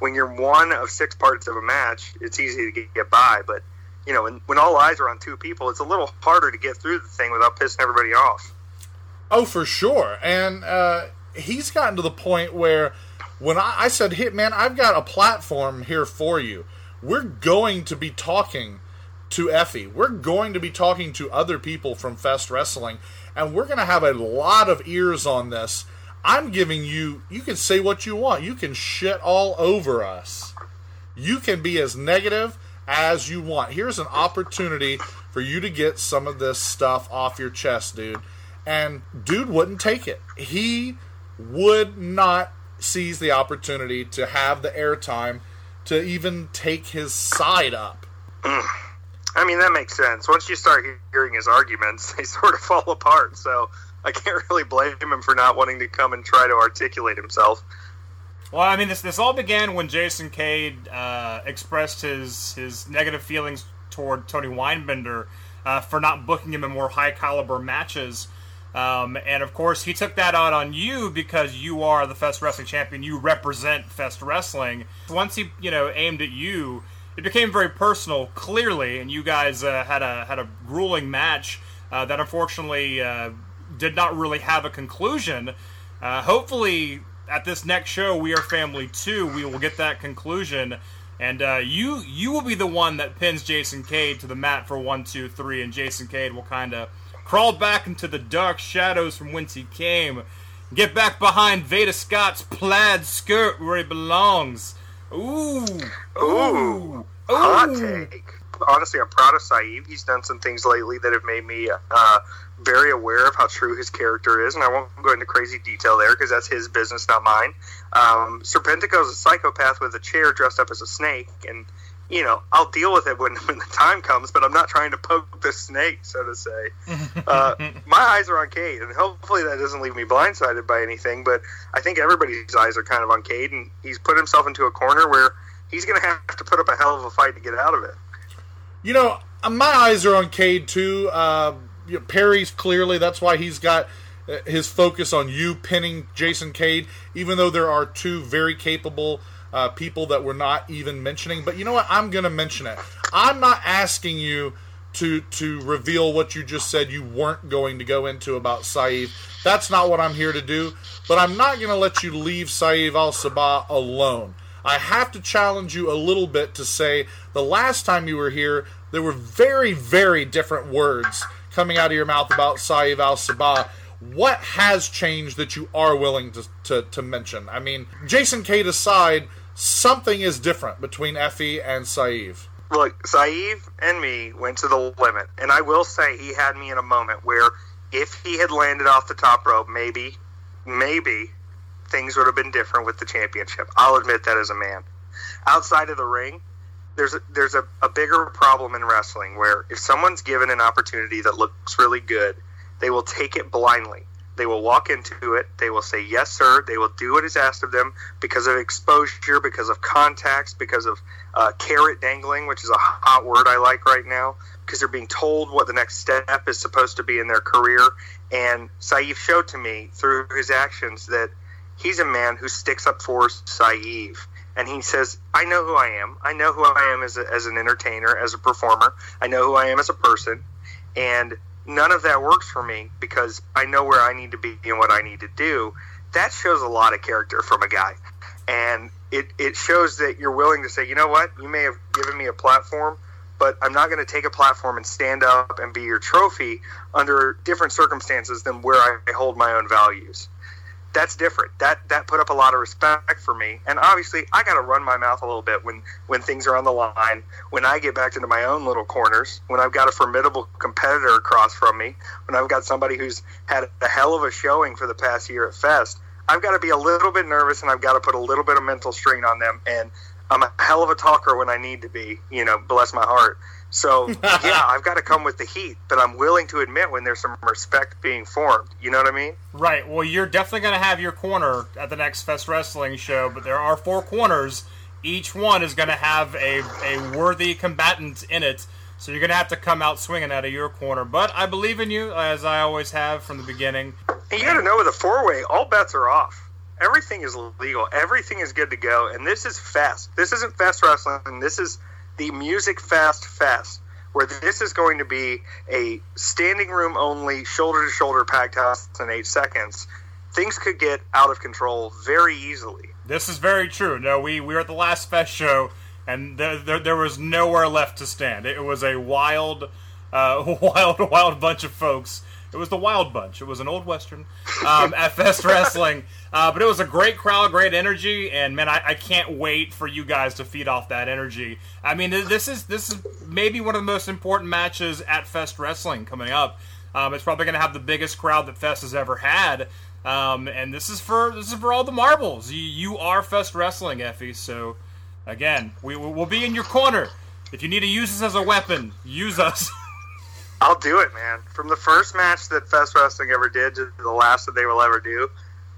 when you're one of six parts of a match, it's easy to get, by. But you know, when, when all eyes are on two people, it's a little harder to get through the thing without pissing everybody off. Oh, for sure. And uh, he's gotten to the point where when I, I said, "Hit man, I've got a platform here for you. We're going to be talking to Effy. We're going to be talking to other people from Fest Wrestling, and we're going to have a lot of ears on this. I'm giving you, you can say what you want. You can shit all over us. You can be as negative as you want. Here's an opportunity for you to get some of this stuff off your chest, dude. And dude wouldn't take it. He would not seize the opportunity to have the airtime to even take his side up. I mean, that makes sense. Once you start hearing his arguments, (laughs) they sort of fall apart. So I can't really blame him for not wanting to come and try to articulate himself. Well, I mean, this this all began when Jason Cade uh, expressed his his negative feelings toward Tony Weinbender uh, for not booking him in more high caliber matches. Um, and of course, he took that out on you because you are the Fest Wrestling champion. You represent Fest Wrestling. Once he, you know, aimed at you, it became very personal, clearly, and you guys uh, had a had a grueling match uh, that unfortunately uh, did not really have a conclusion. Uh, hopefully, at this next show, We Are Family Two, we will get that conclusion, and uh, you you will be the one that pins Jason Cade to the mat for one, two, three, and Jason Cade will kind of crawl back into the dark shadows from whence he came, get back behind Veda Scott's plaid skirt where he belongs. Ooh, Ooh, Ooh. hot take. Honestly, I'm proud of Saeed. He's done some things lately that have made me uh, very aware of how true his character is, and I won't go into crazy detail there because that's his business, not mine. Um, is a psychopath with a chair dressed up as a snake, and you know I'll deal with it when, (laughs) when the time comes. But I'm not trying to poke the snake, so to say. Uh, (laughs) my eyes are on Cade, and hopefully that doesn't leave me blindsided by anything. But I think everybody's eyes are kind of on Cade, and he's put himself into a corner where he's going to have to put up a hell of a fight to get out of it. You know, uh, my eyes are on Cade too. Uh, you know, Perry's clearly that's why he's got uh, his focus on you pinning Jason Cade, even though there are two very capable uh, people that we're not even mentioning. But you know what? I'm going to mention it. I'm not asking you to to reveal what you just said you weren't going to go into about Saif. That's not what I'm here to do. But I'm not going to let you leave Saieve Al Sabah alone. I have to challenge you a little bit to say the last time you were here, there were very, very different words coming out of your mouth about Saieve Al Sabah. What has changed that you are willing to, to, to mention? I mean, Jason Cade aside, something is different between Effy and Saif. Look, Saeed and me went to the limit, and I will say he had me in a moment where if he had landed off the top rope, maybe, maybe things would have been different with the championship. I'll admit that as a man. Outside of the ring, there's a, there's a, a bigger problem in wrestling where if someone's given an opportunity that looks really good, they will take it blindly. They will walk into it. They will say, yes, sir. They will do what is asked of them because of exposure, because of contacts, because of uh, carrot dangling, which is a hot word I like right now, because they're being told what the next step is supposed to be in their career. And Saif showed to me through his actions that he's a man who sticks up for Saif. And he says, I know who I am. I know who I am as, a, as an entertainer, as a performer. I know who I am as a person. And none of that works for me because I know where I need to be and what I need to do. That shows a lot of character from a guy. And it, it shows that you're willing to say, you know what, you may have given me a platform, but I'm not going to take a platform and stand up and be your trophy under different circumstances than where I hold my own values that's different. That that put up a lot of respect for me. And obviously, I got to run my mouth a little bit when when things are on the line. When I get back into my own little corners. When I've got a formidable competitor across from me. When I've got somebody who's had a hell of a showing for the past year at Fest. I've got to be a little bit nervous, and I've got to put a little bit of mental strain on them. And I'm a hell of a talker when I need to be. You know, bless my heart. So (laughs) yeah, I've got to come with the heat, but I'm willing to admit when there's some respect being formed. You know what I mean? Right. Well, you're definitely going to have your corner at the next Fest Wrestling show, but there are four corners. Each one is going to have a, a worthy combatant in it. So you're going to have to come out swinging out of your corner. But I believe in you, as I always have from the beginning. And you got to know with a four way, all bets are off. Everything is legal. Everything is good to go. And this is fest. This isn't fest wrestling. This is the Music Fest Fest, where this is going to be a standing room only, shoulder to shoulder packed house in eight seconds, things could get out of control very easily. This is very true. No, we, we were at the last Fest show, and there, there, there was nowhere left to stand. It was a wild, uh, (laughs) wild, wild bunch of folks. It was the Wild Bunch. It was an old western um, at Fest (laughs) Wrestling, uh, but it was a great crowd, great energy, and man, I, I, can't wait for you guys to feed off that energy. I mean, this is this is maybe one of the most important matches at Fest Wrestling coming up. Um, it's probably going to have the biggest crowd that Fest has ever had, um, and this is for this is for all the marbles. You, you are Fest Wrestling, Effy. So again, we will be in your corner. If you need to use us as a weapon, use us. (laughs) I'll do it, man. From the first match that Fest Wrestling ever did to the last that they will ever do,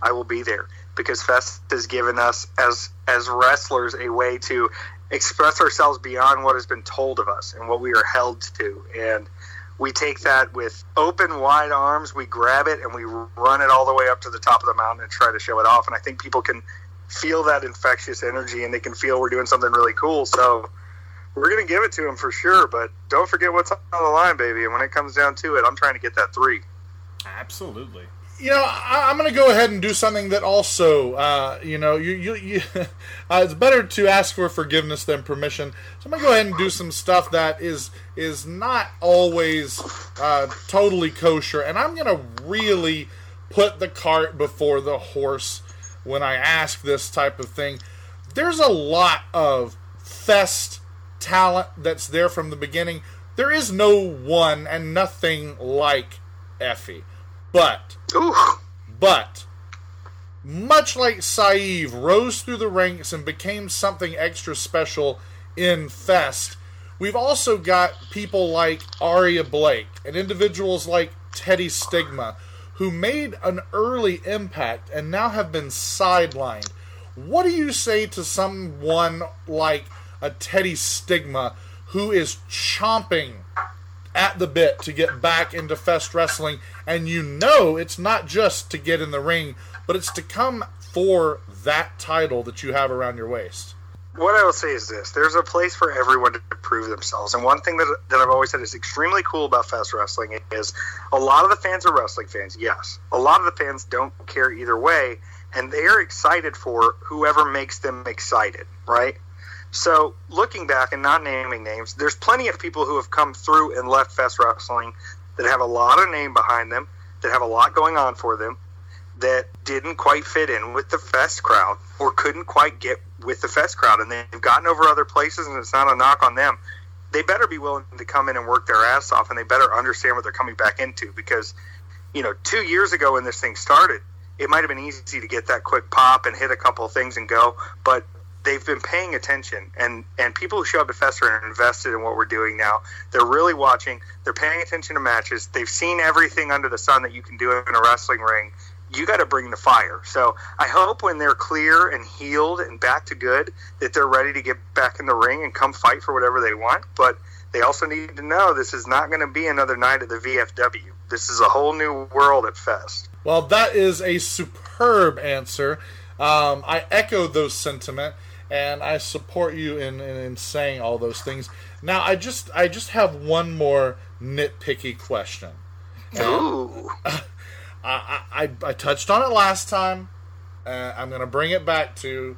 I will be there because Fest has given us as as wrestlers a way to express ourselves beyond what has been told of us and what we are held to, and we take that with open, wide arms. We grab it and we run it all the way up to the top of the mountain and try to show it off. And I think people can feel that infectious energy and they can feel we're doing something really cool. So we're going to give it to them for sure, but don't forget what's on the line, baby. And when it comes down to it, I'm trying to get that three. Absolutely. You know, I, am going to go ahead and do something that also, uh, you know, you, you, you (laughs) uh, it's better to ask for forgiveness than permission. So I'm going to go ahead and do some stuff that is is not always uh, totally kosher, and I'm going to really put the cart before the horse when I ask this type of thing. There's a lot of fest talent that's there from the beginning. There is no one and nothing like Effy. But, but, much like Saeed rose through the ranks and became something extra special in Fest, we've also got people like Aria Blake and individuals like Teddy Stigma who made an early impact and now have been sidelined. What do you say to someone like a Teddy Stigma who is chomping at the bit to get back into Fest Wrestling, and you know it's not just to get in the ring, but it's to come for that title that you have around your waist. What I will say is this there's a place for everyone to prove themselves. And one thing that, that I've always said is extremely cool about Fest Wrestling is a lot of the fans are wrestling fans, yes. A lot of the fans don't care either way, and they're excited for whoever makes them excited, right? So, looking back and not naming names, there's plenty of people who have come through and left Fest Wrestling that have a lot of name behind them, that have a lot going on for them, that didn't quite fit in with the Fest crowd or couldn't quite get with the Fest crowd. And they've gotten over other places, and it's not a knock on them. They better be willing to come in and work their ass off, and they better understand what they're coming back into because you know, two years ago when this thing started, it might have been easy to get that quick pop and hit a couple of things and go, but they've been paying attention and and people who show up to Fest are invested in what we're doing now. They're really watching. They're paying attention to matches. They've seen everything under the sun that you can do in a wrestling ring. You got to bring the fire. So I hope when they're clear and healed and back to good, that they're ready to get back in the ring and come fight for whatever they want. But they also need to know this is not going to be another night at the VFW. This is a whole new world at Fest. Well, that is a superb answer. Um, I echo those sentiment, and I support you in, in, in saying all those things. Now, I just I just have one more nitpicky question. Ooh. I, I, I touched on it last time. Uh, I'm going to bring it back to.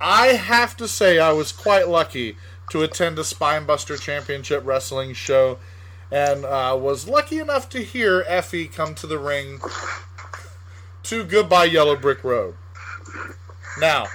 I have to say, I was quite lucky to attend a Spinebuster Championship Wrestling show and uh, was lucky enough to hear Effy come to the ring to Goodbye Yellow Brick Road. Now,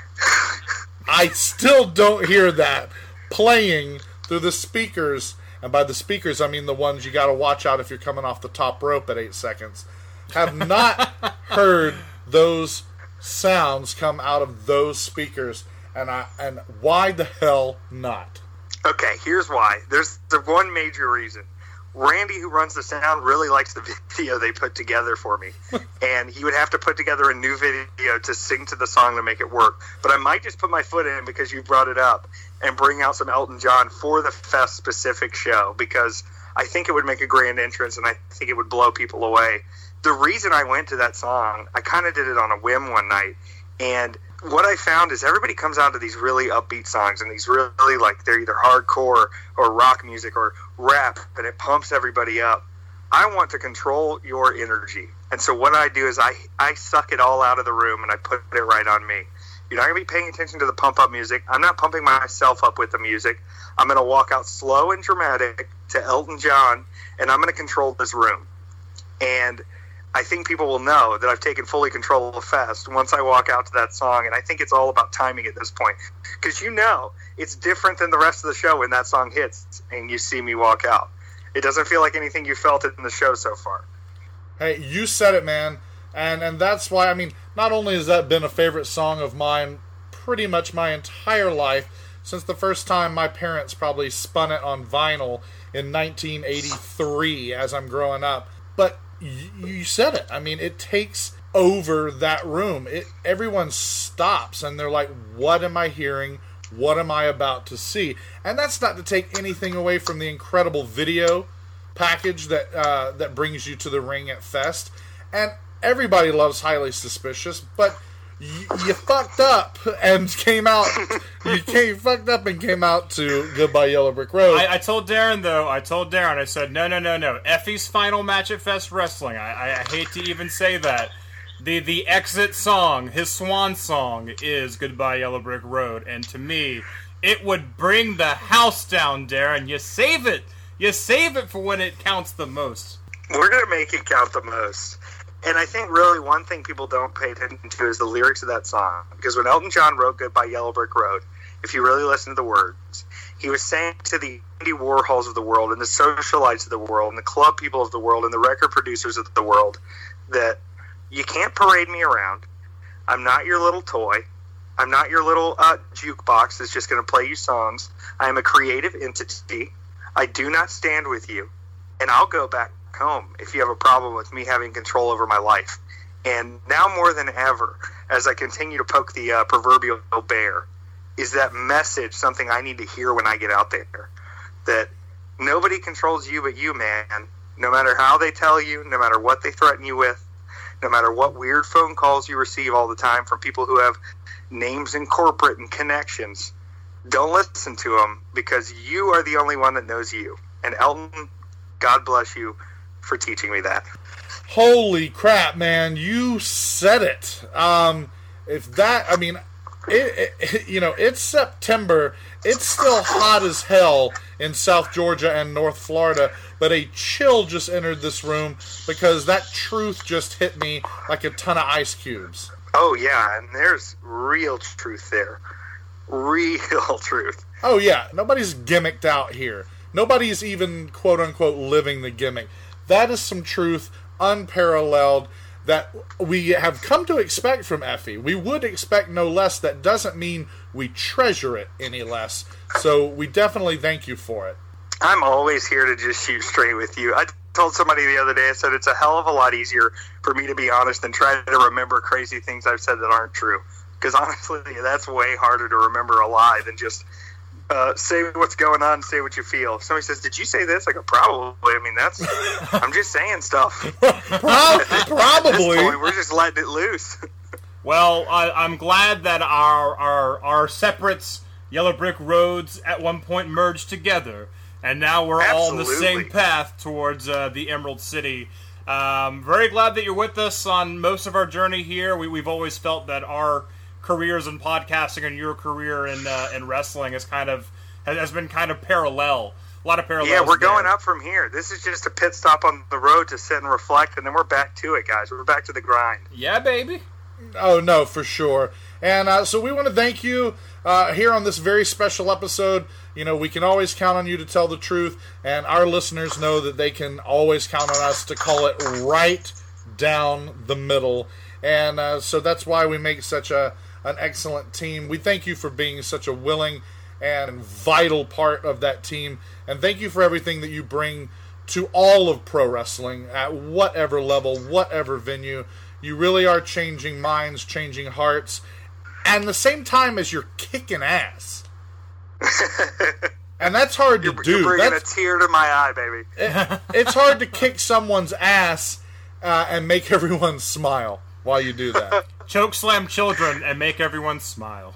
I still don't hear that playing through the speakers, and by the speakers, I mean the ones you got to watch out if you're coming off the top rope at eight seconds. Have not (laughs) heard those sounds come out of those speakers, and I and why the hell not? Okay, here's why. There's the one major reason. Randy, who runs the sound, really likes the (laughs) video they put together for me, (laughs) and he would have to put together a new video to sing to the song to make it work. But I might just put my foot in because you brought it up and bring out some Elton John for the fest specific show because I think it would make a grand entrance and I think it would blow people away. The reason I went to that song, I kind of did it on a whim one night, and what I found is everybody comes out to these really upbeat songs and these really like they're either hardcore or rock music or rap and it pumps everybody up. I want to control your energy. And so what I do is I I suck it all out of the room and I put it right on me. You're not to be paying attention to the pump up music. I'm not pumping myself up with the music. I'm to walk out slow and dramatic to Elton John and I'm to control this room. And I think people will know that I've taken fully control of Fest once I walk out to that song, and I think it's all about timing at this point. Because you know, it's different than the rest of the show when that song hits and you see me walk out. It doesn't feel like anything you felt in the show so far. Hey, you said it, man, and and that's why I mean, not only has that been a favorite song of mine, pretty much my entire life since the first time my parents probably spun it on vinyl in 1983 as I'm growing up, but you said it. I mean, it takes over that room. It everyone stops and they're like, "What am I hearing? What am I about to see?" And that's not to take anything away from the incredible video package that uh, that brings you to the ring at Fest. And everybody loves Highly Suspicious, but you, you fucked up and came out. you came fucked up and came out to Goodbye Yellow Brick Road. I, I told Daryn though. I told Daryn. I said, no, no, no, no. Effy's final match at Fest Wrestling. I, I, I hate to even say that. The the exit song, his swan song, is "Goodbye Yellow Brick Road," and to me, it would bring the house down, Daryn. You save it. You save it for when it counts the most. We're gonna make it count the most. And I think really one thing people don't pay attention to is the lyrics of that song. Because when Elton John wrote Goodbye Yellow Brick Road, if you really listen to the words, he was saying to the Andy Warhols of the world and the socialites of the world and the club people of the world and the record producers of the world that you can't parade me around. I'm not your little toy. I'm not your little uh, jukebox that's just going to play you songs. I am a creative entity. I do not stand with you. And I'll go back home if you have a problem with me having control over my life. And now more than ever, as I continue to poke the uh, proverbial bear, is that message something I need to hear when I get out there? That nobody controls you but you, man. No matter how they tell you, no matter what they threaten you with, no matter what weird phone calls you receive all the time from people who have names in corporate and connections, don't listen to them because you are the only one that knows you. And Elton, God bless you for teaching me that. Holy crap, man! You said it. Um, if that, I mean, it, it, you know, it's September. It's still hot as hell in South Georgia and North Florida, but a chill just entered this room because that truth just hit me like a ton of ice cubes. Oh yeah, and there's real truth there. Real (laughs) truth. Oh yeah, nobody's gimmicked out here. Nobody's even quote unquote living the gimmick. That is some truth unparalleled that we have come to expect from Effy. We would expect no less. That doesn't mean we treasure it any less. So we definitely thank you for it. I'm always here to just shoot straight with you. I told somebody the other day, I said it's a hell of a lot easier for me to be honest than try to remember crazy things I've said that aren't true. Because honestly, that's way harder to remember a lie than just uh, say what's going on, say what you feel. If somebody says, "Did you say this?" I go, "Probably." I mean, that's (laughs) I'm just saying stuff. (laughs) At this Probably. point, we're just letting it loose. (laughs) Well, I, I'm glad that our our our separate yellow brick roads at one point merged together, and now we're all on the same path towards uh, the Emerald City. Um, very glad that you're with us on most of our journey here. We, we've always felt that our careers in podcasting and your career in uh, in wrestling is kind of has, has been kind of parallel. A lot of parallels. yeah, we're there. going up from here. This is just a pit stop on the road to sit and reflect, and then we're back to it, guys. We're back to the grind. Yeah, baby. Oh no, for sure. And uh, so we want to thank you uh, here on this very special episode. You know, we can always count on you to tell the truth, and our listeners know that they can always count on us to call it right down the middle. And uh, so that's why we make such a an excellent team. We thank you for being such a willing and vital part of that team, and thank you for everything that you bring to all of pro wrestling at whatever level, whatever venue. You really are changing minds, changing hearts, and the same time as you're kicking ass. and that's hard to You're do. bringing That's, a tear to my eye, baby. (laughs) it- it's hard to kick someone's ass uh, and make (laughs) everyone smile while you do that. Choke slam children and make everyone smile.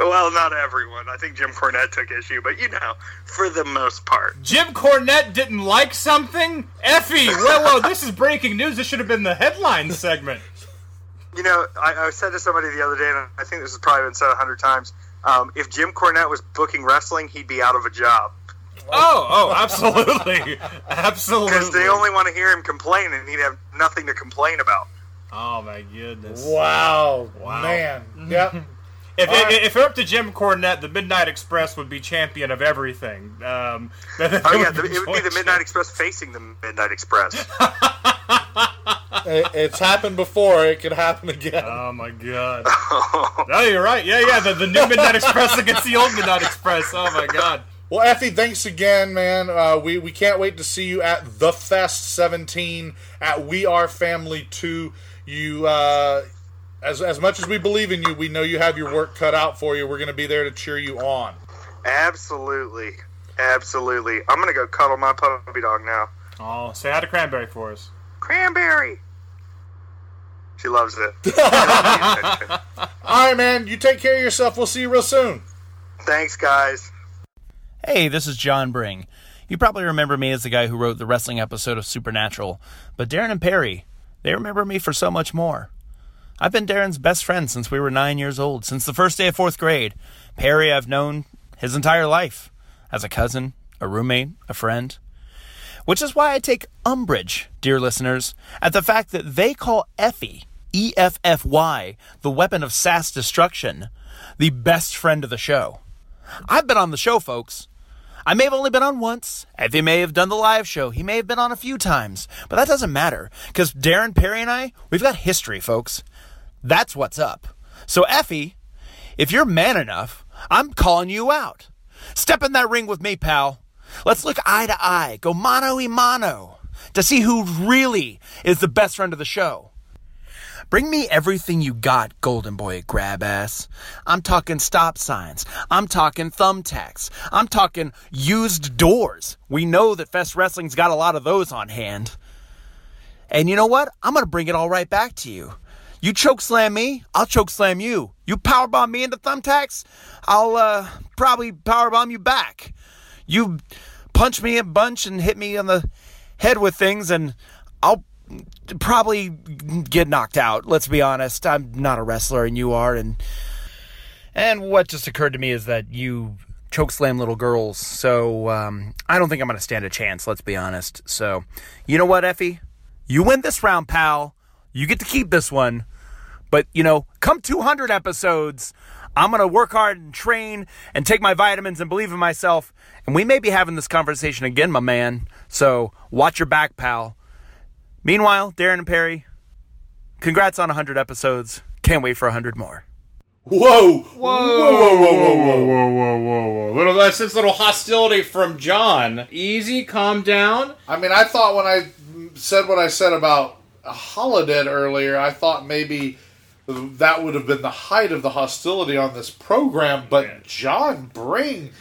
Well, not everyone. I think Jim Cornette took issue, but you know, for the most part. Jim Cornette didn't like something? Effy! Whoa, whoa, this is breaking news. This should have been the headline segment. You know, I, I said to somebody the other day, and I think this has probably been said a hundred times. Um, if Jim Cornette was booking wrestling, he'd be out of a job Oh, oh, absolutely. (laughs) Absolutely. because they only want to hear him complain, and he'd have nothing to complain about. Oh, my goodness. Wow, Wow. man. Yep. (laughs) If, All right. if, if it were up to Jim Cornette, the Midnight Express would be champion of everything. Um, (laughs) Oh yeah, the, it would be the Midnight Express facing the Midnight Express. (laughs) It- it's happened before. It could happen again. Oh my god. oh, you're right. Yeah, yeah. The, the new Midnight Express against the old Midnight Express. Oh my god. Well, Effy, thanks again, man. Uh, we we can't wait to see you at the Fest 17 at We Are Family 2. You, uh, as as much as we believe in you, we know you have your work cut out for you. We're going to be there to cheer you on. Absolutely, absolutely. I'm gonna go cuddle my puppy dog now. Oh, say hi to Cranberry for us. Cranberry. She loves it. (laughs) (laughs) All right, man. You take care of yourself. We'll see you real soon. Thanks, guys. Hey, this is John Bring. You probably remember me as the guy who wrote the wrestling episode of Supernatural, but Daryn and Perry, they remember me for so much more. I've been Daryn's best friend since we were nine years old, since the first day of fourth grade. Perry, I've known his entire life as a cousin, a roommate, a friend. Which is why I take umbrage, dear listeners, at the fact that they call Effy, E F F Y, the weapon of sass destruction, the best friend of the show. I've been on the show, folks. I may have only been on once. Effy may have done the live show. He may have been on a few times. But that doesn't matter, because Daryn Perry and I, we've got history, folks. That's what's up. So, Effy, if you're man enough, I'm calling you out. Step in that ring with me, pal. Let's look eye to eye, go mano a mano, to see who really is the best friend of the show. Bring me everything you got, Golden Boy Grab Ass. I'm talking stop signs. I'm talking thumbtacks. I'm talking used doors. We know that Fest Wrestling's got a lot of those on hand. And you know what? I'm gonna bring it all right back to you. You choke slam me, I'll choke slam you. You powerbomb me into thumbtacks, I'll uh, probably powerbomb you back. You punch me a bunch and hit me on the head with things, and I'll probably get knocked out. Let's be honest. I'm not a wrestler, and you are, and and what just occurred to me is that you choke slam little girls. So um, I don't think I'm going to stand a chance. Let's be honest. So you know what, Effy? You win this round, pal. You get to keep this one. But you know, come 200 episodes. I'm going to work hard and train and take my vitamins and believe in myself. And we may be having this conversation again, my man. So watch your back, pal. Meanwhile, Daryn and Perry, congrats on 100 episodes. Can't wait for 100 more. Whoa! Whoa, whoa, whoa, whoa, whoa, whoa, whoa, whoa, whoa! Little that's this little hostility from John. Easy, calm down. I mean, I thought when I said what I said about Holidead earlier, I thought maybe that would have been the height of the hostility on this program. But John Bring,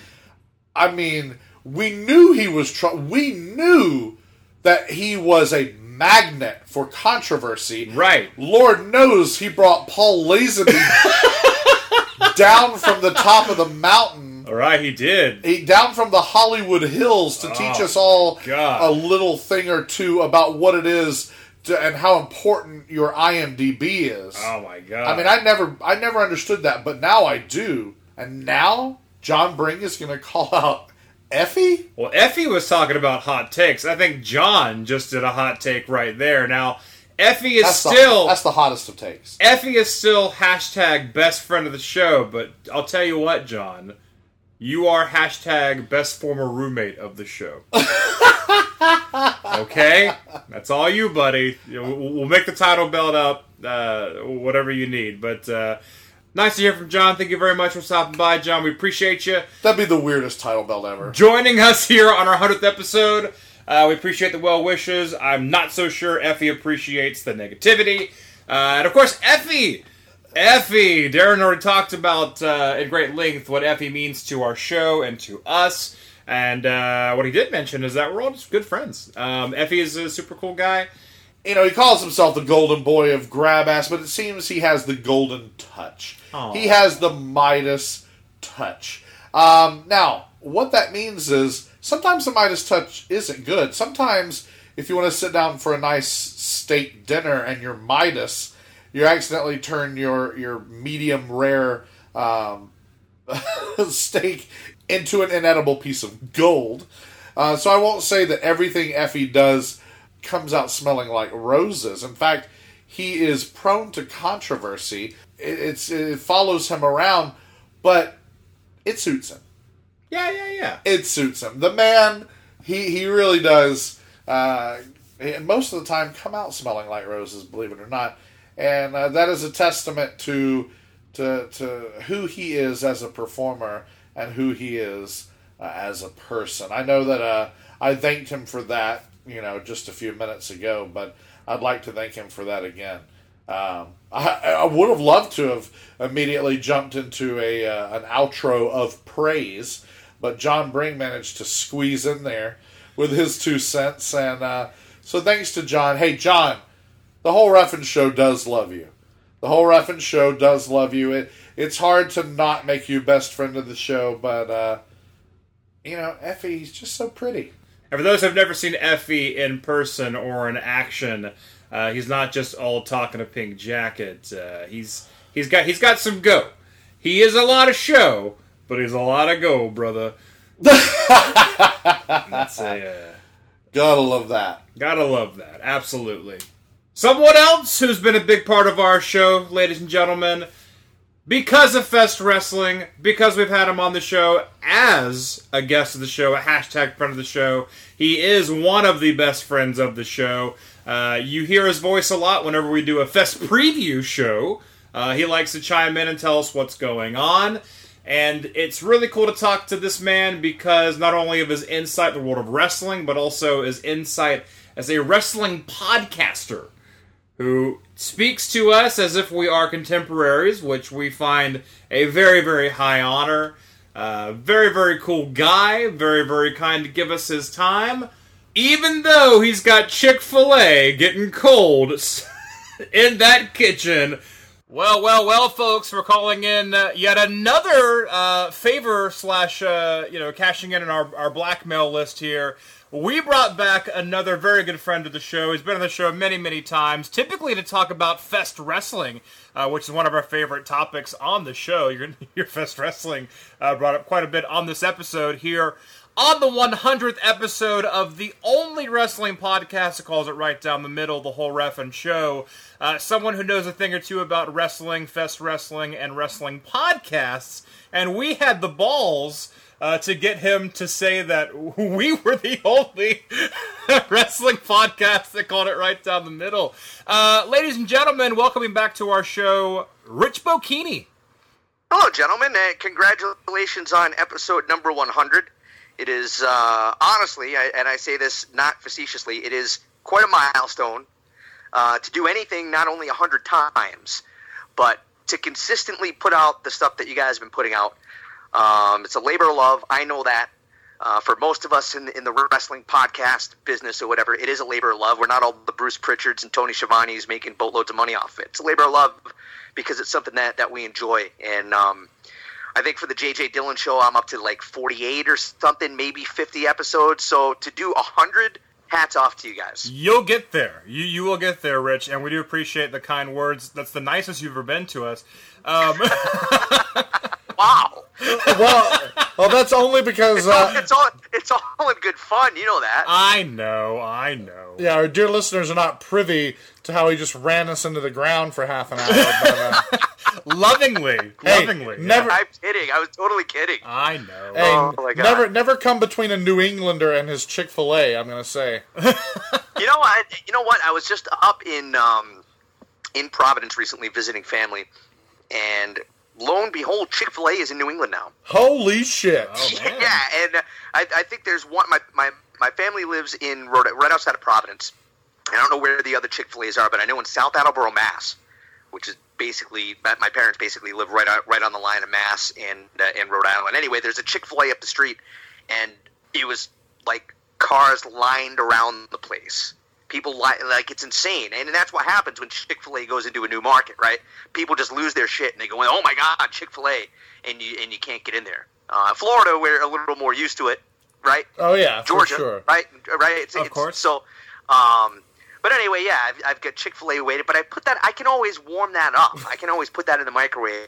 I mean, we knew he was. Tr- we knew that he was a magnet for controversy. Right. Lord knows he brought Paul Lazenby (laughs) down from the top of the mountain. All right, he did. He, down from the Hollywood Hills to oh, teach Oh, us all God. a little thing or two about what it is to, and how important your IMDb is. Oh my god! I mean, I never, I never understood that, but now I do. And now John Bring is going to call out Effy. Well, Effy was talking about hot takes. I think John just did a hot take right there. Now, Effy is That's the- still that's the hottest of takes. Effy is still hashtag best friend of the show. But I'll tell you what, John, you are hashtag best former roommate of the show. (laughs) okay, that's all you, buddy. We'll we'll make the title belt up, uh, whatever you need. But uh, nice to hear from John. Thank you very much for stopping by, John. We appreciate you. That'd be the weirdest title belt ever. Joining us here on our 100th episode. Uh, we appreciate the well wishes. I'm not so sure Effy appreciates the negativity. Uh, and of course, Effy! Effy! Daryn already talked about uh, in great length what Effy means to our show and to us. And uh, what he did mention is that we're all just good friends. Um, Effy is a super cool guy. You know, he calls himself the golden boy of grab ass, but it seems he has the golden touch. Aw. He has the Midas touch. Um, now, what that means is sometimes the Midas touch isn't good. Sometimes, if you want to sit down for a nice steak dinner and you're Midas, you accidentally turn your your medium rare um, (laughs) steak into an inedible piece of gold. Uh, so I won't say that everything Effy does comes out smelling like roses. In fact, he is prone to controversy. It, it's it follows him around, but it suits him. Yeah, yeah, yeah. It suits him. The man, he he really does. Uh, and most of the time, come out smelling like roses. Believe it or not, and uh, that is a testament to to to who he is as a performer and who he is uh, as a person. I know that uh, I thanked him for that, you know, just a few minutes ago, but I'd like to thank him for that again. Um, I, I would have loved to have immediately jumped into a uh, an outro of praise, but John Bring managed to squeeze in there with his two cents, and uh, so thanks to John. Hey, John, the whole Reffin Show does love you. The whole Reffin Show does love you. It it's hard to not make you best friend of the show, but uh, you know, Effy's just so pretty. And for those who have never seen Effy in person or in action, uh, he's not just all talk in a pink jacket. Uh, he's he's got he's got some go. He is a lot of show, but he's a lot of go, brother. (laughs) That's a, uh, Gotta love that. Gotta love that. Absolutely. Someone else who's been a big part of our show, ladies and gentlemen, because of Fest Wrestling, because we've had him on the show as a guest of the show, a hashtag friend of the show, he is one of the best friends of the show. Uh, you hear his voice a lot whenever we do a Fest preview show. Uh, he likes to chime in and tell us what's going on. And it's really cool to talk to this man because not only of his insight in the world of wrestling, but also his insight as a wrestling podcaster who speaks to us as if we are contemporaries, which we find a very, very high honor. Uh, very, very cool guy. Very, very kind to give us his time. Even though he's got Chick fil A getting cold (laughs) in that kitchen. Well, well, well, folks, we're calling in uh, yet another uh, favor slash, uh, you know, cashing in on our, our blackmail list here. We brought back another very good friend of the show. He's been on the show many, many times, typically to talk about Fest Wrestling, uh, which is one of our favorite topics on the show. Your, your (laughs) Fest Wrestling uh, brought up quite a bit on this episode here on the 100th episode of the only wrestling podcast that calls it right down the middle, the whole Reffin show. Uh, someone who knows a thing or two about wrestling, fest wrestling, and wrestling podcasts. And we had the balls uh, to get him to say that (laughs) we were the only (laughs) wrestling podcast that called it right down the middle. Uh, ladies and gentlemen, welcoming back to our show, Rich Bocchini. Hello, gentlemen. Uh, congratulations on episode number 100. It is, uh, honestly, I, and I say this not facetiously, it is quite a milestone uh, to do anything not only 100 times, but to consistently put out the stuff that you guys have been putting out. Um, it's a labor of love. I know that. Uh, for most of us in, in the wrestling podcast business or whatever, it is a labor of love. We're not all the Bruce Pritchards and Tony Schiavone's making boatloads of money off it. It's a labor of love because it's something that, that we enjoy. And um, I think for the JJ Dillon show, I'm up to like 48 or something, maybe 50 episodes. So to do 100, hats off to you guys. You'll get there. You you will get there, Rich, and we do appreciate the kind words. That's the nicest you've ever been to us. Um, (laughs) (laughs) wow. (laughs) well, well, that's only because it's, all, uh, it's all it's all in good fun. You know that. I know, I know. yeah, our dear listeners are not privy to how he just ran us into the ground for half an hour. But, uh, (laughs) lovingly, Hey, lovingly. never- I'm kidding. I was totally kidding. I know. hey, Oh, my God. never, never come between a New Englander and his Chick Fil A. I'm gonna say. (laughs) You know what? You know what? I was just up in um, in Providence recently visiting family, and lo and behold, Chick Fil A is in New England now. Holy shit! Oh. (laughs) Yeah, and uh, I, I think there's one. My, my my family lives in Rhode, right outside of Providence. I don't know where the other Chick Fil A's are, but I know in South Attleboro, Mass, which is basically my, my parents basically live right out, right on the line of Mass and uh, and Rhode Island. Anyway, there's a Chick Fil A up the street, and it was like cars lined around the place. People li- like it's insane, and that's what happens when Chick Fil A goes into a new market, right? People just lose their shit and they go, "Oh my god, Chick Fil A," and you and you can't get in there. Uh, Florida, we're a little more used to it, right? Oh yeah, Georgia, for sure. right? Right? It's, Of it's, course. So, um, but anyway, yeah, I've, I've got Chick Fil A waited, but I put that. I can always warm that up. (laughs) I can always put that in the microwave.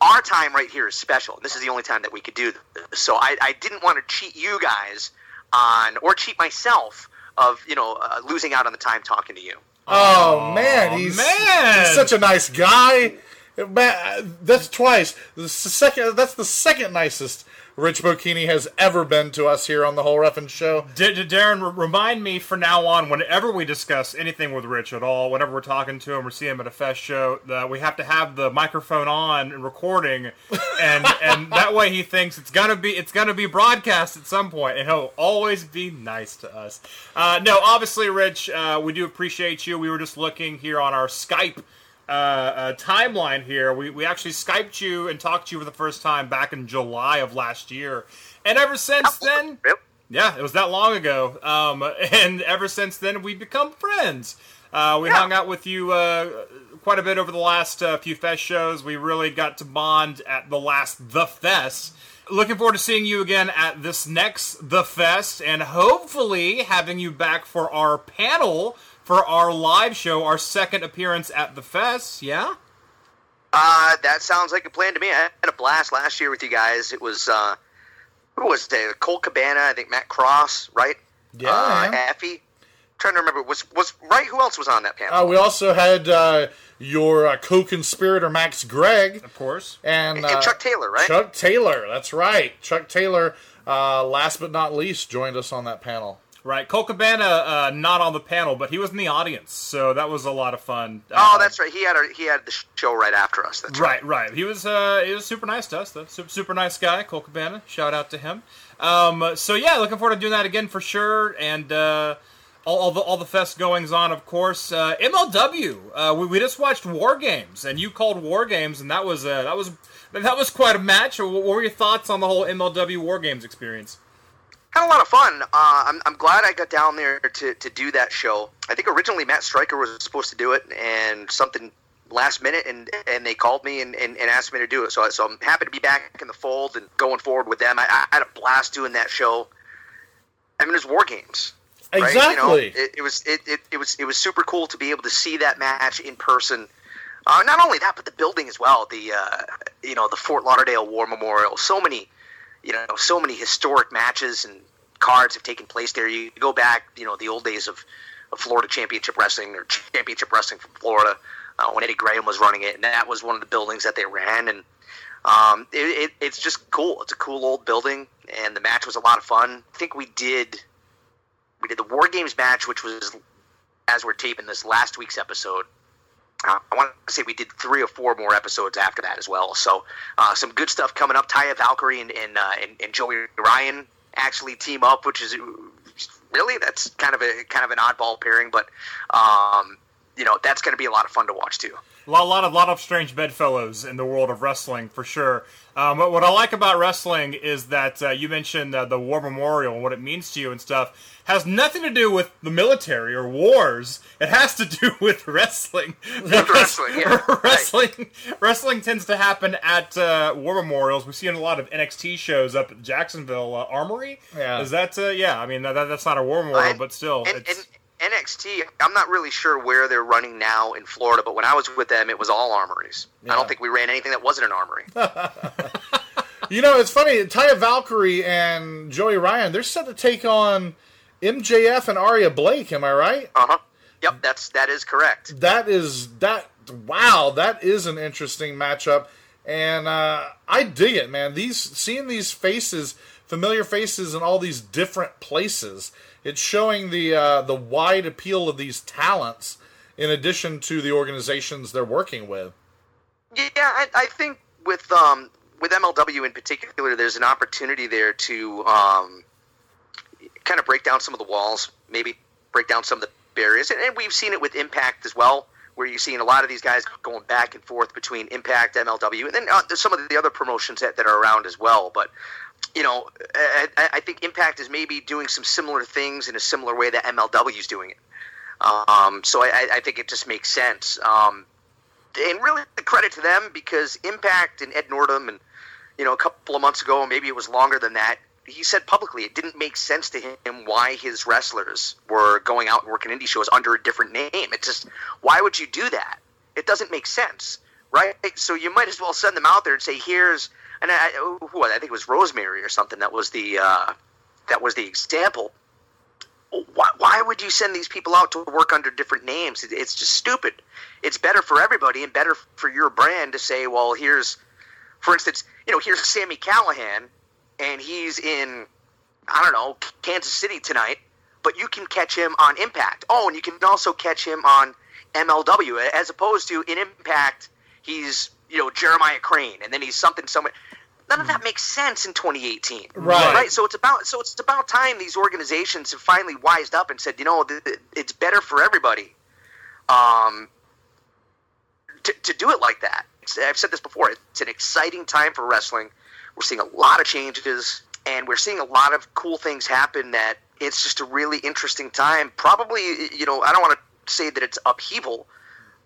Our time right here is special. This is the only time that we could do this. So I, I didn't want to cheat you guys on, or cheat myself of you know uh, losing out on the time talking to you. Oh man, he's, man. he's such a nice guy. Man, that's twice. The second. That's the second nicest Rich Bocchini has ever been to us here on the whole Reffin show. D- D- Daryn, r- remind me from now on, whenever we discuss anything with Rich at all, whenever we're talking to him or see him at a fest show, that we have to have the microphone on and recording, (laughs) and and that way he thinks it's gonna be it's gonna be broadcast at some point, and he'll always be nice to us. Uh, no, obviously, Rich, uh, we do appreciate you. We were just looking here on our Skype. Uh, uh, timeline here. We, we actually Skyped you and talked to you for the first time back in July of last year. And ever since then, yeah, it was that long ago. Um, and ever since then, we've become friends. Uh, we Yeah. hung out with you uh, quite a bit over the last uh, few Fest shows. We really got to bond at the last The Fest. Looking forward to seeing you again at this next The Fest, and hopefully having you back for our panel for our live show, our second appearance at The Fest. Yeah? Uh, that sounds like a plan to me. I had a blast last year with you guys. It was uh, who was there? Colt Cabana, I think Matt Cross, right? Yeah, Uh, man. Effy. trying to remember. Was was right? Who else was on that panel? Uh, we also had uh, your uh, co-conspirator Max Gregg Of course. and, and uh, Chuck Taylor, right? Chuck Taylor. That's right. Chuck Taylor. Uh, last but not least, joined us on that panel. Right. Colt Cabana, uh, not on the panel, but he was in the audience, so that was a lot of fun. Oh, Uh, that's right. He had a, he had the show right after us. That's right. Right, right. He was uh, he was super nice to us, though. Super, super nice guy, Colt Cabana. Shout out to him. Um, so yeah, looking forward to doing that again for sure. And uh, all, all the all the fest goings on, of course. Uh, MLW. Uh, we, we just watched War Games, and you called War Games, and that was uh, that was that was quite a match. What were your thoughts on the whole MLW War Games experience? Had a lot of fun. Uh, I'm, I'm glad I got down there to, to do that show. I think originally Matt Striker was supposed to do it, and something last minute, and and they called me and, and, and asked me to do it. So so I'm happy to be back in the fold and going forward with them. I, I had a blast doing that show. I mean, it's war games. right? You know, Exactly. it, it was it, it, it was it was super cool to be able to see that match in person. Uh, not only that, but the building as well. The uh, you know the Fort Lauderdale War Memorial. So many you know so many historic matches and cards have taken place there. You go back, you know, the old days of, of Florida Championship Wrestling or Championship Wrestling from Florida uh, when Eddie Graham was running it, and that was one of the buildings that they ran. And um, it, it, it's just cool. It's a cool old building, and the match was a lot of fun. I think we did we did the War Games match, which was as we're taping this last week's episode. Uh, I want to say we did three or four more episodes after that as well. So uh, some good stuff coming up. Taya Valkyrie and and, uh, and and Joey Ryan actually team up, which is really that's kind of a kind of an oddball pairing, but um, you know that's going to be a lot of fun to watch too. A lot, lot of lot of strange bedfellows in the world of wrestling for sure. Um, what I like about wrestling is that uh, you mentioned uh, the war memorial and what it means to you and stuff has nothing to do with the military or wars. It has to do (laughs) with wrestling. wrestling, yeah. (laughs) wrestling, wrestling tends to happen at uh, war memorials. We see in a lot of NXT shows up at Jacksonville uh, Armory. Yeah. is that uh, yeah? I mean that, that's not a war memorial, but still, and, it's. and NXT, I'm not really sure where they're running now in Florida, but when I was with them, it was all armories. I don't think we ran anything that wasn't an armory. (laughs) You know, it's funny. Taya Valkyrie and Joey Ryan, they're set to take on MJF and Arya Blake. Am I right? Uh huh. Yep, that's that is correct. That is that. Wow, that is an interesting matchup, and uh, I dig it, man. These seeing these faces, familiar faces, in all these different places. It's showing the uh, the wide appeal of these talents, in addition to the organizations they're working with. Yeah, I, I think with um, with MLW in particular, there's an opportunity there to um, kind of break down some of the walls, maybe break down some of the barriers, and, and we've seen it with Impact as well, where you're seeing a lot of these guys going back and forth between Impact, MLW, and then uh, some of the other promotions that, that are around as well. But you know, I, I think Impact is maybe doing some similar things in a similar way that MLW is doing it. Um, so I, I think it just makes sense. Um, and really the credit to them because Impact and Ed Nordholm and you know a couple of months ago, maybe it was longer than that. He said publicly it didn't make sense to him why his wrestlers were going out and working indie shows under a different name. It just why would you do that? It doesn't make sense, right? So you might as well send them out there and say, "Here's," and I, who I think it was Rosemary or something that was the uh, that was the example. Why, why would you send these people out to work under different names? It, it's just stupid. It's better for everybody and better for your brand to say, well, here's, for instance, you know, here's Sami Callihan, and he's in, I don't know, Kansas City tonight, but you can catch him on Impact. Oh, and you can also catch him on MLW, as opposed to in Impact, he's you know Jeremiah Crane, and then he's something somewhere. None of that makes sense in 2018, Right. Right. So it's about so it's about time these organizations have finally wised up and said, you know, th- th- it's better for everybody, um, to, to do it like that. I've said this before. It's an exciting time for wrestling. We're seeing a lot of changes, and we're seeing a lot of cool things happen. That it's just a really interesting time. Probably, you know, I don't want to say that it's upheaval,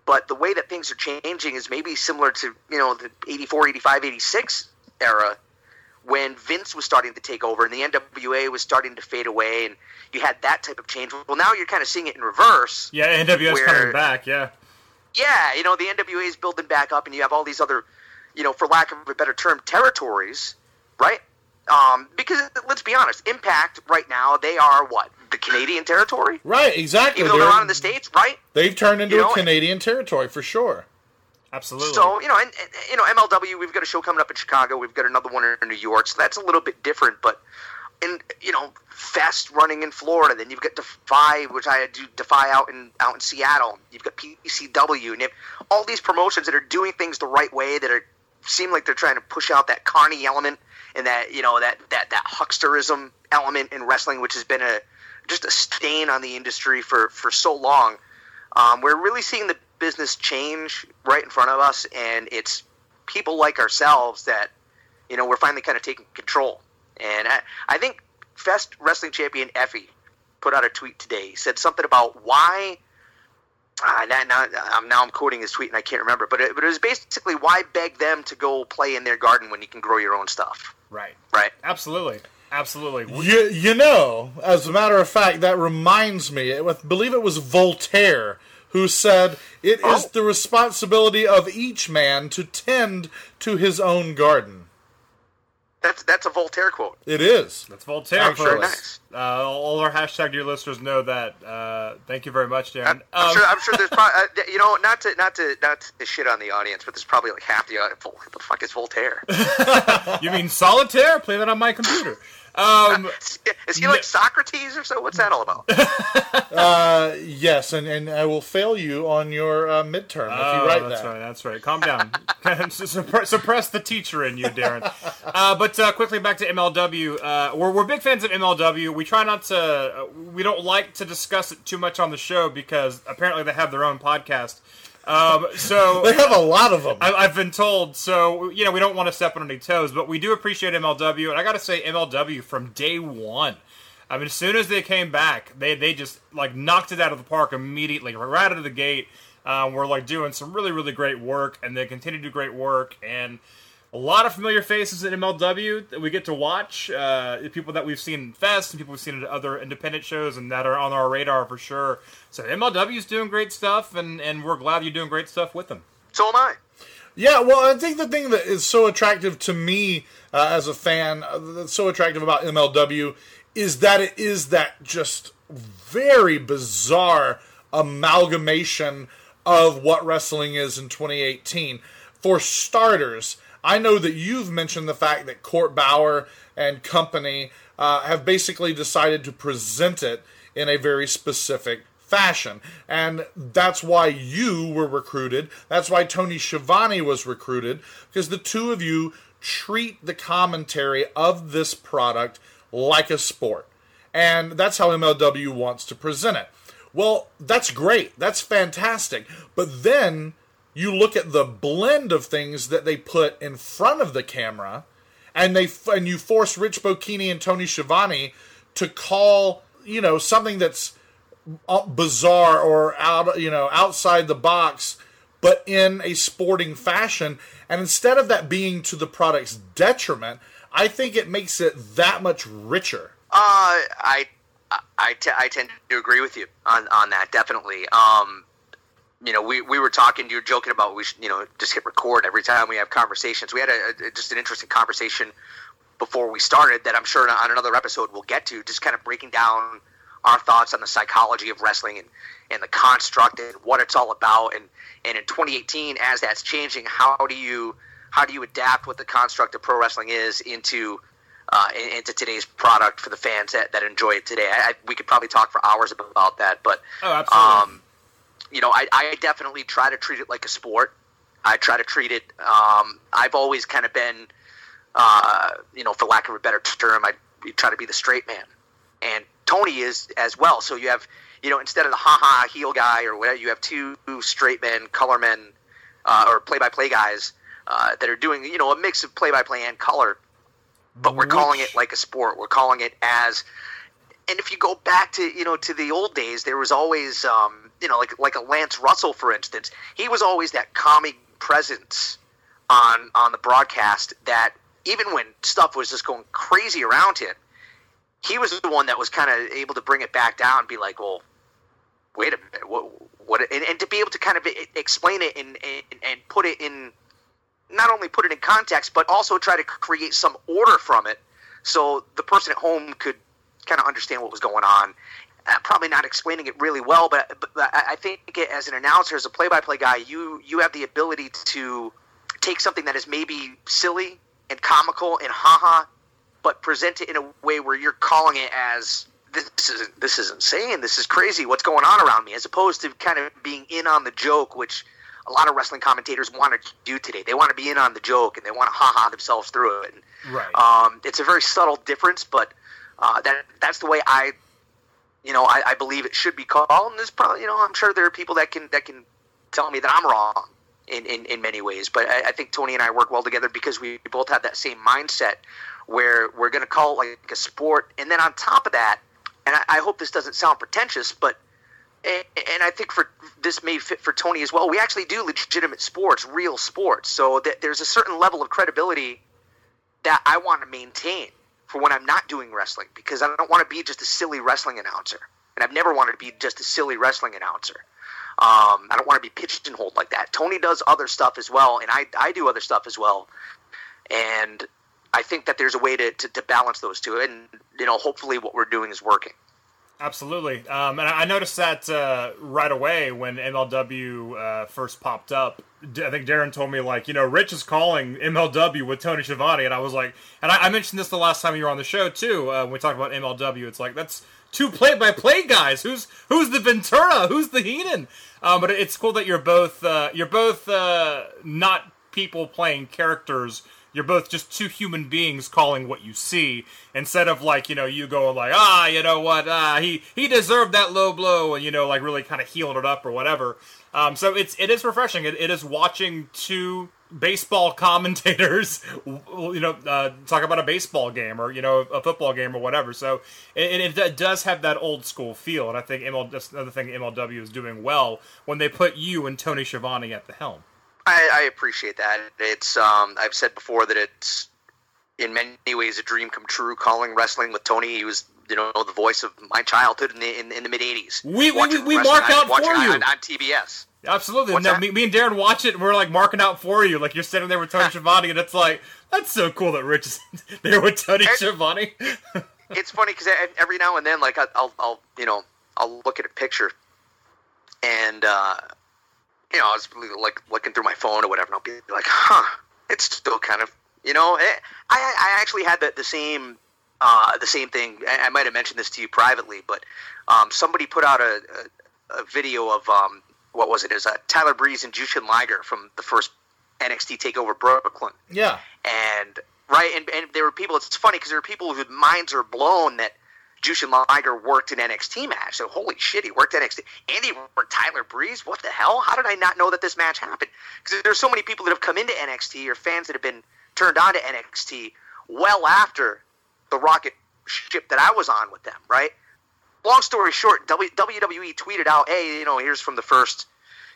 but the way that things are changing is maybe similar to you know the 84 85 86 era when Vince was starting to take over and the NWA was starting to fade away and you had that type of change. Well, now you're kind of seeing it in reverse. Yeah, where- coming back. Yeah, Yeah, you know, the NWA is building back up and you have all these other, you know, for lack of a better term, territories, right? Um, because let's be honest, Impact right now, they are what? The Canadian territory? Right, exactly. Even though they're They're- not in the States, right? They've turned into You know, a Canadian territory for sure. Absolutely. So you know, and, and you know, MLW. We've got a show coming up in Chicago. We've got another one in New York. So that's a little bit different. But in you know, Fest running in Florida. Then you've got Defy, which I do Defy out in out in Seattle. You've got PCW, and you have all these promotions that are doing things the right way. That are seem like they're trying to push out that carny element and that you know that that that hucksterism element in wrestling, which has been a just a stain on the industry for for so long. Um, we're really seeing the business change right in front of us, and it's people like ourselves that you know we're finally kind of taking control. And I, I think Fest Wrestling Champion Effy put out a tweet today. He said something about why. Uh, now, now, I'm, now I'm quoting his tweet and I can't remember, but it, but it was basically why beg them to go play in their garden when you can grow your own stuff. Right. Right. Absolutely. Absolutely. You, you know, as a matter of fact, that reminds me, I believe it was Voltaire who said, It is the responsibility of each man to tend to his own garden. That's that's a Voltaire quote. It is. That's Voltaire, I'm sure folks. Uh, all our hashtag dear listeners know that. Uh, thank you very much, Daryn. I'm Um, sure. I'm sure there's probably uh, you know not to not to not to shit on the audience, but there's probably like half the audience. What the fuck is Voltaire? (laughs) you mean solitaire? Play that on my computer. Um, (laughs) Is he like Socrates or so? What's that all about? (laughs) Uh, yes, and, and I will fail you on your uh, midterm if Oh, you write that's that. right. That's right. Calm down. (laughs) Suppress the teacher in you, Daryn. Uh, but uh, quickly back to MLW. Uh, we're, we're big fans of MLW. We try not to. Uh, we don't like to discuss it too much on the show because apparently they have their own podcast. Um, so (laughs) They have a lot of them. I, I've been told. So you know, we don't want to step on any toes, but we do appreciate MLW, and I got to say, MLW from day one. I mean, as soon as they came back, they they just like knocked it out of the park immediately, right out of the gate. Um, we're like doing some really really great work, and they continue to do great work, and a lot of familiar faces in MLW that we get to watch. Uh, people that we've seen in Fest and people we've seen at other independent shows and that are on our radar for sure. So MLW is doing great stuff, and and we're glad you're doing great stuff with them. So am I. Yeah, well, I think the thing that is so attractive to me uh, as a fan, uh, that's so attractive about MLW, is that it is that just very bizarre amalgamation of what wrestling is in 2018. For starters, I know that you've mentioned the fact that Court Bauer and company uh, have basically decided to present it in a very specific fashion. And that's why you were recruited. That's why Tony Schiavone was recruited, because the two of you treat the commentary of this product like a sport. And that's how MLW wants to present it. Well, that's great. That's fantastic. But then you look at the blend of things that they put in front of the camera, and they and you force Rich Bocchini and Tony Schiavone to call you know something that's uh, bizarre or out you know outside the box, but in a sporting fashion. And instead of that being to the product's detriment, I think it makes it that much richer. Uh, I, I, t- I tend to agree with you on, on that, definitely. Um, you know, we, we were talking, you were joking about we should, you know, just hit record every time we have conversations. We had a, a just an interesting conversation before we started that I'm sure on another episode we'll get to, just kind of breaking down our thoughts on the psychology of wrestling and, and the construct and what it's all about. And, and in 2018, as that's changing, how do you how do you adapt what the construct of pro wrestling is into uh, into today's product for the fans that, that enjoy it today? I, I, we could probably talk for hours about that, but Oh, absolutely. um, you know, I, I definitely try to treat it like a sport. I try to treat it. Um, I've always kind of been, uh, you know, for lack of a better term, I try to be the straight man, and Tony is as well. So you have, you know, instead of the ha ha heel guy or whatever, you have two straight men, color men, uh, or play by play guys uh, that are doing, you know, a mix of play by play and color. But we're calling it like a sport. We're calling it as and if you go back to you know to the old days, there was always um, you know like like a Lance Russell, for instance. He was always that calming presence on on the broadcast that even when stuff was just going crazy around him, he was the one that was kind of able to bring it back down and be like, well, wait a minute, what what and, and to be able to kind of explain it and, and and put it in not only put it in context but also try to create some order from it so the person at home could kind of understand what was going on. Uh, probably not explaining it really well, but, but I I think it, as an announcer, as a play-by-play guy, you you have the ability to take something that is maybe silly and comical and haha, but present it in a way where you're calling it as this isn't this is insane, this is crazy, what's going on around me, as opposed to kind of being in on the joke, which a lot of wrestling commentators want to do today. They want to be in on the joke and they want to haha themselves through it. And, Right. um, it's a very subtle difference, but uh, that that's the way I, you know, I, I believe it should be called. And there's probably, you know, I'm sure there are people that can that can tell me that I'm wrong in, in, in many ways. But I, I think Tony and I work well together because we both have that same mindset where we're going to call it like a sport, and then on top of that, and I, I hope this doesn't sound pretentious, but and and I think for this may fit for Tony as well. We actually do legitimate sports, real sports. So that there's a certain level of credibility that I want to maintain for when I'm not doing wrestling because I don't want to be just a silly wrestling announcer, and I've never wanted to be just a silly wrestling announcer. Um, I don't want to be pitched and pigeonholed like that. Tony does other stuff as well, and I I do other stuff as well, and I think that there's a way to, to, to balance those two, and you know, hopefully, what we're doing is working. Absolutely, um, and I noticed that uh, right away when MLW uh, first popped up. I think Daryn told me like, you know, Rich is calling MLW with Tony Schiavone, and I was like, and I, I mentioned this the last time you were on the show too. Uh, when we talked about MLW, it's like that's two play-by-play guys. Who's who's the Ventura? Who's the Heenan? Um, but it's cool that you're both uh, you're both uh, not people playing characters. You're both just two human beings calling what you see instead of like you know you going like ah you know what ah he he deserved that low blow and you know like really kind of healing it up or whatever. Um, so it's it is refreshing. It, it is watching two baseball (laughs) commentators, you know, uh, talk about a baseball game or you know a football game or whatever. So it, it, does have that old school feel, and I think ML, that's another thing MLW is doing well when they put you and Tony Schiavone at the helm. I, I appreciate that. It's um, I've said before that it's in many ways a dream come true. Calling wrestling with Tony, he was you know the voice of my childhood in the in, in the mid '80s. We we, we, we mark out for you on, on TBS. Absolutely. What's No, me, me and Daryn watch it, and we're like marking out for you. Like you're sitting there with Tony (laughs) Schiavone, and it's like that's so cool that Rich is (laughs) there with Tony Schiavone. (laughs) it's funny because every now and then, like I- I'll, I'll, you know, I'll look at a picture, and uh, you know, I was like looking through my phone or whatever, and I'll be like, huh, it's still kind of, you know, eh, I, I actually had the, the same, uh, the same thing. I, I might have mentioned this to you privately, but um, somebody put out a, a, a video of um, what was it? It was uh, Tyler Breeze and Jushin Liger from the first NXT Takeover Brooklyn Yeah. and right, and, and there were people. It's funny because there are people whose minds are blown that Jushin Liger worked an NXT match. So holy shit, he worked NXT. Andy worked Tyler Breeze. What the hell? How did I not know that this match happened? Because there's so many people that have come into NXT or fans that have been turned on to NXT well after the rocket ship that I was on with them. Right. Long story short, WWE tweeted out, "Hey, you know, here's from the first,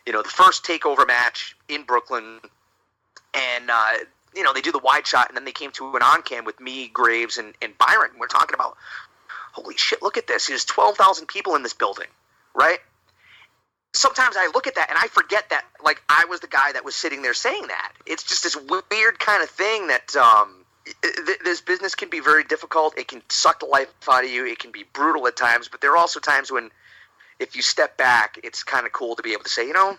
you know, the first takeover match in Brooklyn." and uh, you know they do the wide shot, and then they came to an on cam with me, Graves, and, and Byron. We're talking about, holy shit, look at this. There's twelve thousand people in this building, right? Sometimes I look at that and I forget that like I was the guy that was sitting there saying that. It's just this weird kind of thing that um, th- this business can be very difficult. It can suck the life out of you. It can be brutal at times, but there are also times when, if you step back, it's kind of cool to be able to say, you know,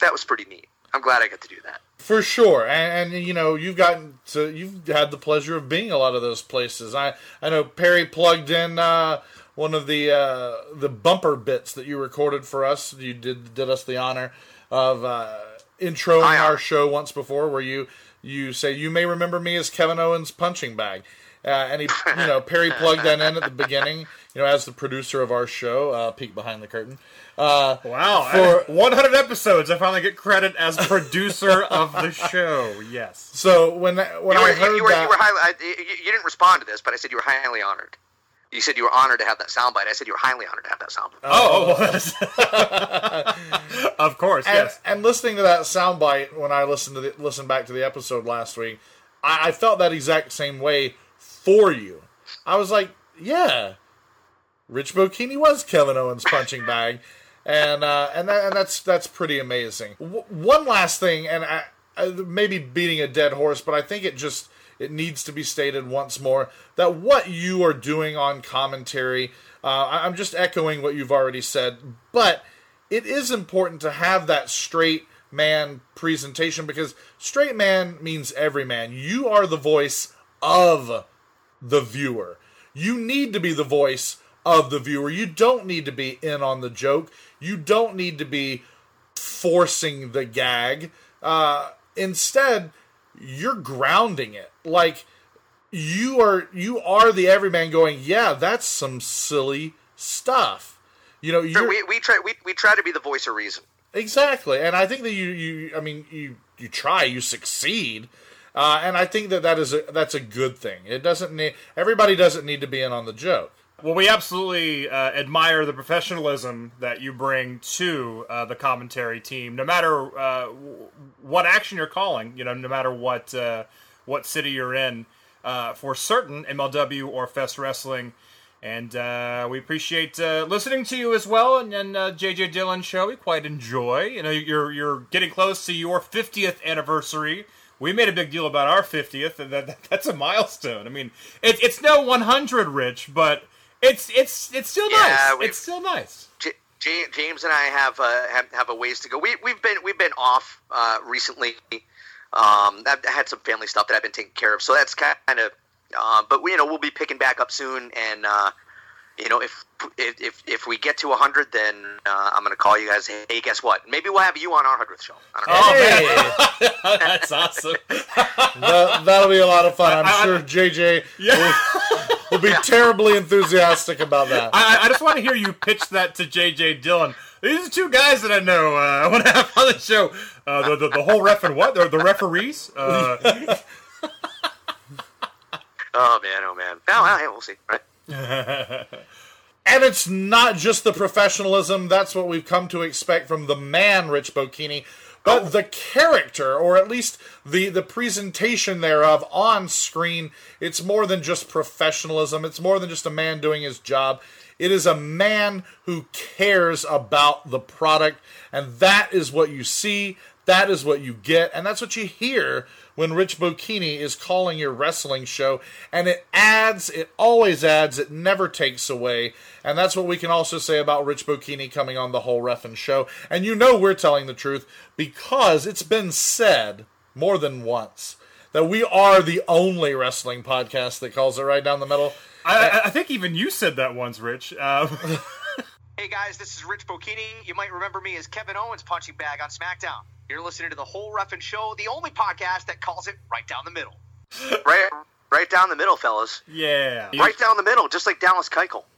that was pretty neat. I'm glad I got to do that. For sure, and, and you know you've gotten to you've had the pleasure of being a lot of those places. I I know Perry plugged in uh, one of the uh, the bumper bits that you recorded for us. You did did us the honor of uh, introing our show once before, where you you say you may remember me as Kevin Owens' punching bag. Uh, and he, you know, Perry plugged that in at the beginning, you know, as the producer of our show, uh, peek behind the curtain. Uh, Wow, for I- 100 episodes. I finally get credit as producer of the show. Yes. so when when you I heard you, were, that, you were highly. I, you, you didn't respond to this, but I said you were highly honored. You said you were honored to have that soundbite. I said you were highly honored to have that soundbite. Oh, (laughs) of course, and, yes. And listening to that soundbite when I listened to the, listened back to the episode last week, I, I felt that exact same way for you. I was like, yeah, Rich Bocchini was Kevin Owens' punching bag, and uh, and that, and that's that's pretty amazing. W- one last thing, and I, I, maybe beating a dead horse, but I think it just it needs to be stated once more that what you are doing on commentary, uh, I'm just echoing what you've already said, but it is important to have that straight man presentation because straight man means every man. You are the voice of the viewer. You need to be the voice of the viewer. You don't need to be in on the joke. You don't need to be forcing the gag. Uh, instead, you're grounding it. Like you are you are the everyman going, yeah, that's some silly stuff. You know, you're, we, we try we, we try to be the voice of reason. Exactly, and I think that you, you, I mean, you, you try, you succeed, uh, and I think that that is a that's a good thing. It doesn't need everybody doesn't need to be in on the joke. Well, we absolutely uh, admire the professionalism that you bring to uh, the commentary team, no matter uh, what action you're calling. You know, no matter what uh, what city you're in. Uh, for certain, MLW or Fest Wrestling, and uh, we appreciate uh, listening to you as well. And then uh, JJ Dillon show we quite enjoy. You know, you're you're getting close to your 50th anniversary. We made a big deal about our 50th, and that, that's a milestone. I mean, it, it's no 100, Rich, but It's it's it's still Yeah, nice. It's still nice. J- J- James and I have, uh, have have a ways to go. We we've been we've been off uh, recently. Um, I've had some family stuff that I've been taking care of, so that's kind of. Uh, but we, you know, we'll be picking back up soon, and uh, you know, if if if, if we get to hundred, then uh, I'm going to call you guys. Hey, guess what? Maybe we'll have you on our hundredth show. I don't know. Oh, (laughs) That's awesome. (laughs) That, that'll be a lot of fun. I'm sure JJ (laughs) will, will be terribly enthusiastic about that. I, I just want to hear you pitch that to JJ Dillon. These are two guys that I know. Uh, I want to have on the show. Uh, the, the the whole ref and what? The, the referees. Uh, Oh man, oh man. Oh, well, hey, we'll see. Right. (laughs) And it's not just the professionalism. That's what we've come to expect from the man, Rich Bocchini, but oh. the character, or at least the, the presentation thereof on screen. It's more than just professionalism. It's more than just a man doing his job. It is a man who cares about the product, and that is what you see. That is what you get, and that's what you hear when Rich Bocchini is calling your wrestling show. And it adds, it always adds, it never takes away. And that's what we can also say about Rich Bocchini coming on the whole Reffin show. And you know we're telling the truth because it's been said more than once that we are the only wrestling podcast that calls it right down the middle. I, I- I think even you said that once, Rich. Uh, (laughs) Hey guys, this is Rich Bocchini. You might remember me as Kevin Owens punching bag on SmackDown. You're listening to the whole Reffin Show, the only podcast that calls it right down the middle. (laughs) right, right down the middle, fellas. yeah. Right down the middle, just like Dallas Keuchel. (laughs)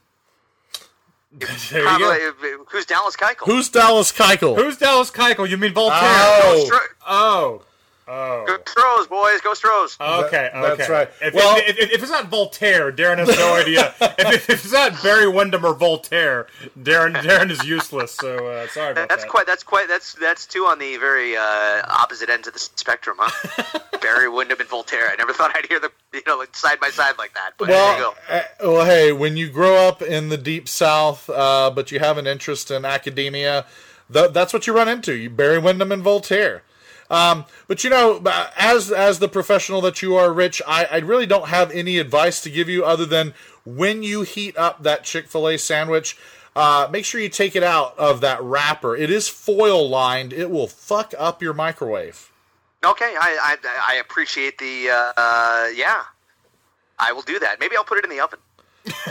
There you Probably- go. who's Dallas Keuchel? Who's Dallas Keuchel? Who's Dallas Keuchel? You mean Voltaire? Oh. Oh. Oh. Go Stros, boys, go Stros. Okay, That- that's okay. right. If, Well- if, if, if it's not Voltaire, Daryn has no idea. (laughs) if, if, if it's not Barry Windham or Voltaire, Daryn Daryn is useless. So uh, sorry about That's that. quite. That's quite. That's that's two on the very uh, opposite ends of the spectrum, huh? (laughs) Barry Windham and Voltaire. I never thought I'd hear them, you know, like side by side like that. But there you Well, go. uh, well, hey, when you grow up in the deep South, uh, but you have an interest in academia, th- that's what you run into. You Barry Windham and Voltaire. Um, but you know, as as the professional that you are, Rich, I, I really don't have any advice to give you other than when you heat up that Chick Fil A sandwich, uh, make sure you take it out of that wrapper. It is foil lined. It will fuck up your microwave. Okay, I I, I appreciate the. Uh, uh, yeah, I will do that. Maybe I'll put it in the oven.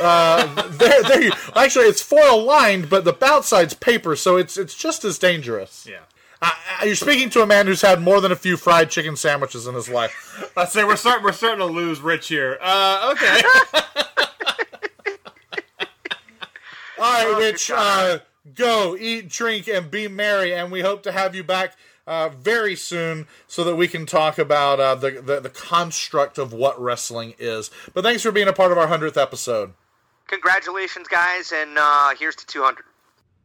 Uh, (laughs) there, there you. Actually, it's foil lined, but the outside's paper, so it's it's just as dangerous. Yeah. Uh, you're speaking to a man who's had more than a few fried chicken sandwiches in his life. Let's say we're starting we're starting to lose Rich here. Uh, okay. (laughs) All right, Rich, uh, go eat, drink, and be merry, and we hope to have you back uh, very soon so that we can talk about uh, the, the the construct of what wrestling is. But thanks for being a part of our hundredth episode. Congratulations, guys, and uh, here's to 200.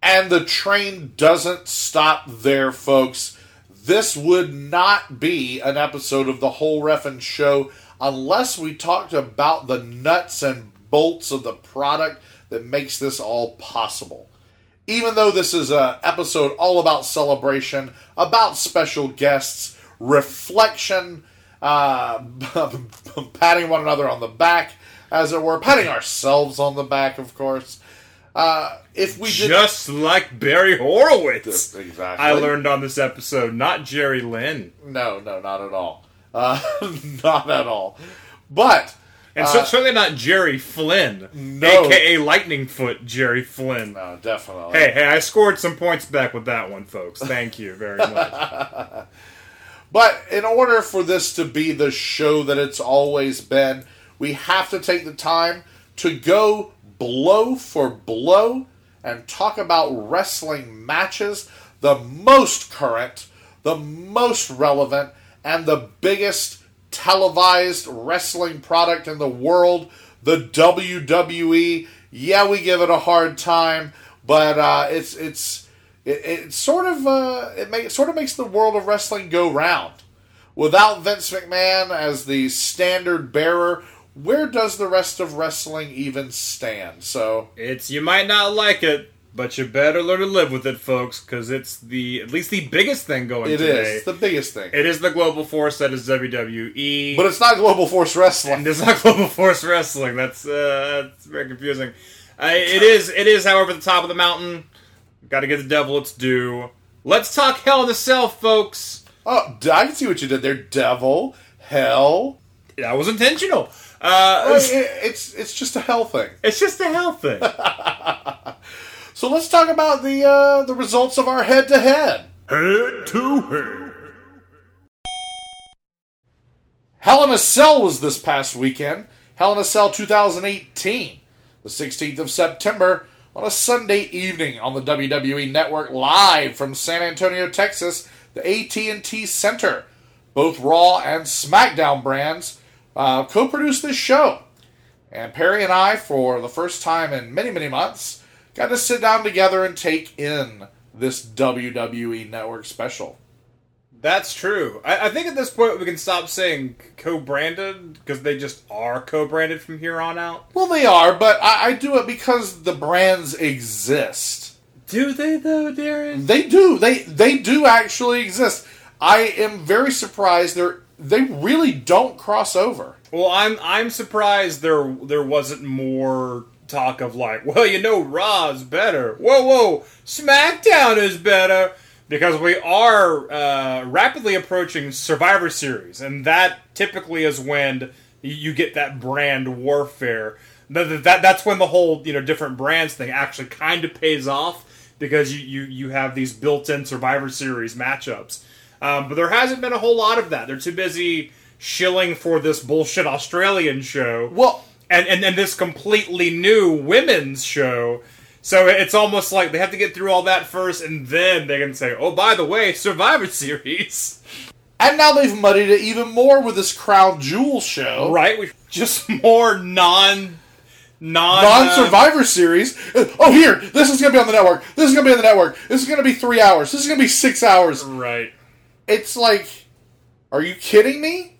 And the train doesn't stop there, folks. This would not be an episode of the whole Reffin show unless we talked about the nuts and bolts of the product that makes this all possible. Even though this is an episode all about celebration, about special guests, reflection, uh, (laughs) patting one another on the back, as it were, patting ourselves on the back, of course. Uh, if we did, Just like Barry Horowitz. Exactly. I learned on this episode, not Jerry Lynn. No, no, not at all. Uh, (laughs) not at all. But And uh, so, certainly not Jerry Flynn, No. aka Lightning Foot Jerry Flynn. No, definitely. Hey, hey, I scored some points back with that one, folks. Thank you very much. (laughs) But in order for this to be the show that it's always been, we have to take the time to go blow for blow and talk about wrestling matches, the most current, the most relevant, and the biggest televised wrestling product in the world, the WWE. Yeah, we give it a hard time, but uh, it's it's it, it sort of uh, it, make, it sort of makes the world of wrestling go round. Without Vince McMahon as the standard bearer, where does the rest of wrestling even stand? So it's you might not like it, but you better learn to live with it, folks, because it's the at least the biggest thing going it today. is the biggest thing. It is the global force that is WWE. But it's not Global Force Wrestling. And it's not (laughs) Global Force Wrestling. That's uh, that's very confusing. Uh, it is. It is. However, the top of the mountain. Got to give the devil its due. Let's talk Hell in the Cell, folks. Oh, I can see what you did there. Devil, hell. That was intentional. Uh, Well, it- it's it's just a hell thing. (laughs) It's just a hell thing. so let's talk about the uh, the results of our head to head. Head to head. Hell in a Cell was this past weekend. Hell in a Cell 2018, the 16th of September, on a Sunday evening on the WWE Network, live from San Antonio, Texas, the AT&T Center. Both Raw and SmackDown brands uh, co-produced this show, and Perry and I, for the first time in many, many months, got to sit down together and take in this WWE Network special. That's true. I, I think at this point we can stop saying co-branded because they just are co-branded from here on out. Well, they are, but I, I do it because the brands exist. Do they though, Daryn? They do. They they do actually exist. I am very surprised. They they really don't cross over. Well, I'm I'm surprised there there wasn't more talk of like, well, you know, Raw's better. Whoa, whoa, SmackDown is better because we are uh, rapidly approaching Survivor Series, and that typically is when you get that brand warfare. That, that that's when the whole you know different brands thing actually kind of pays off because you you you have these built-in Survivor Series matchups. Um, but there hasn't been a whole lot of that. They're too busy shilling for this bullshit Australian show. Well, and and, and this completely new women's show. So it's almost like they have to get through all that first, and then they can say, "Oh, by the way, Survivor Series." And now they've muddied it even more with this Crown Jewel show. Right, we just more non non Non Survivor Series. Oh, here, this is going to be on the network. This is going to be on the network. This is going to be three hours. This is going to be six hours. Right. It's like, are you kidding me?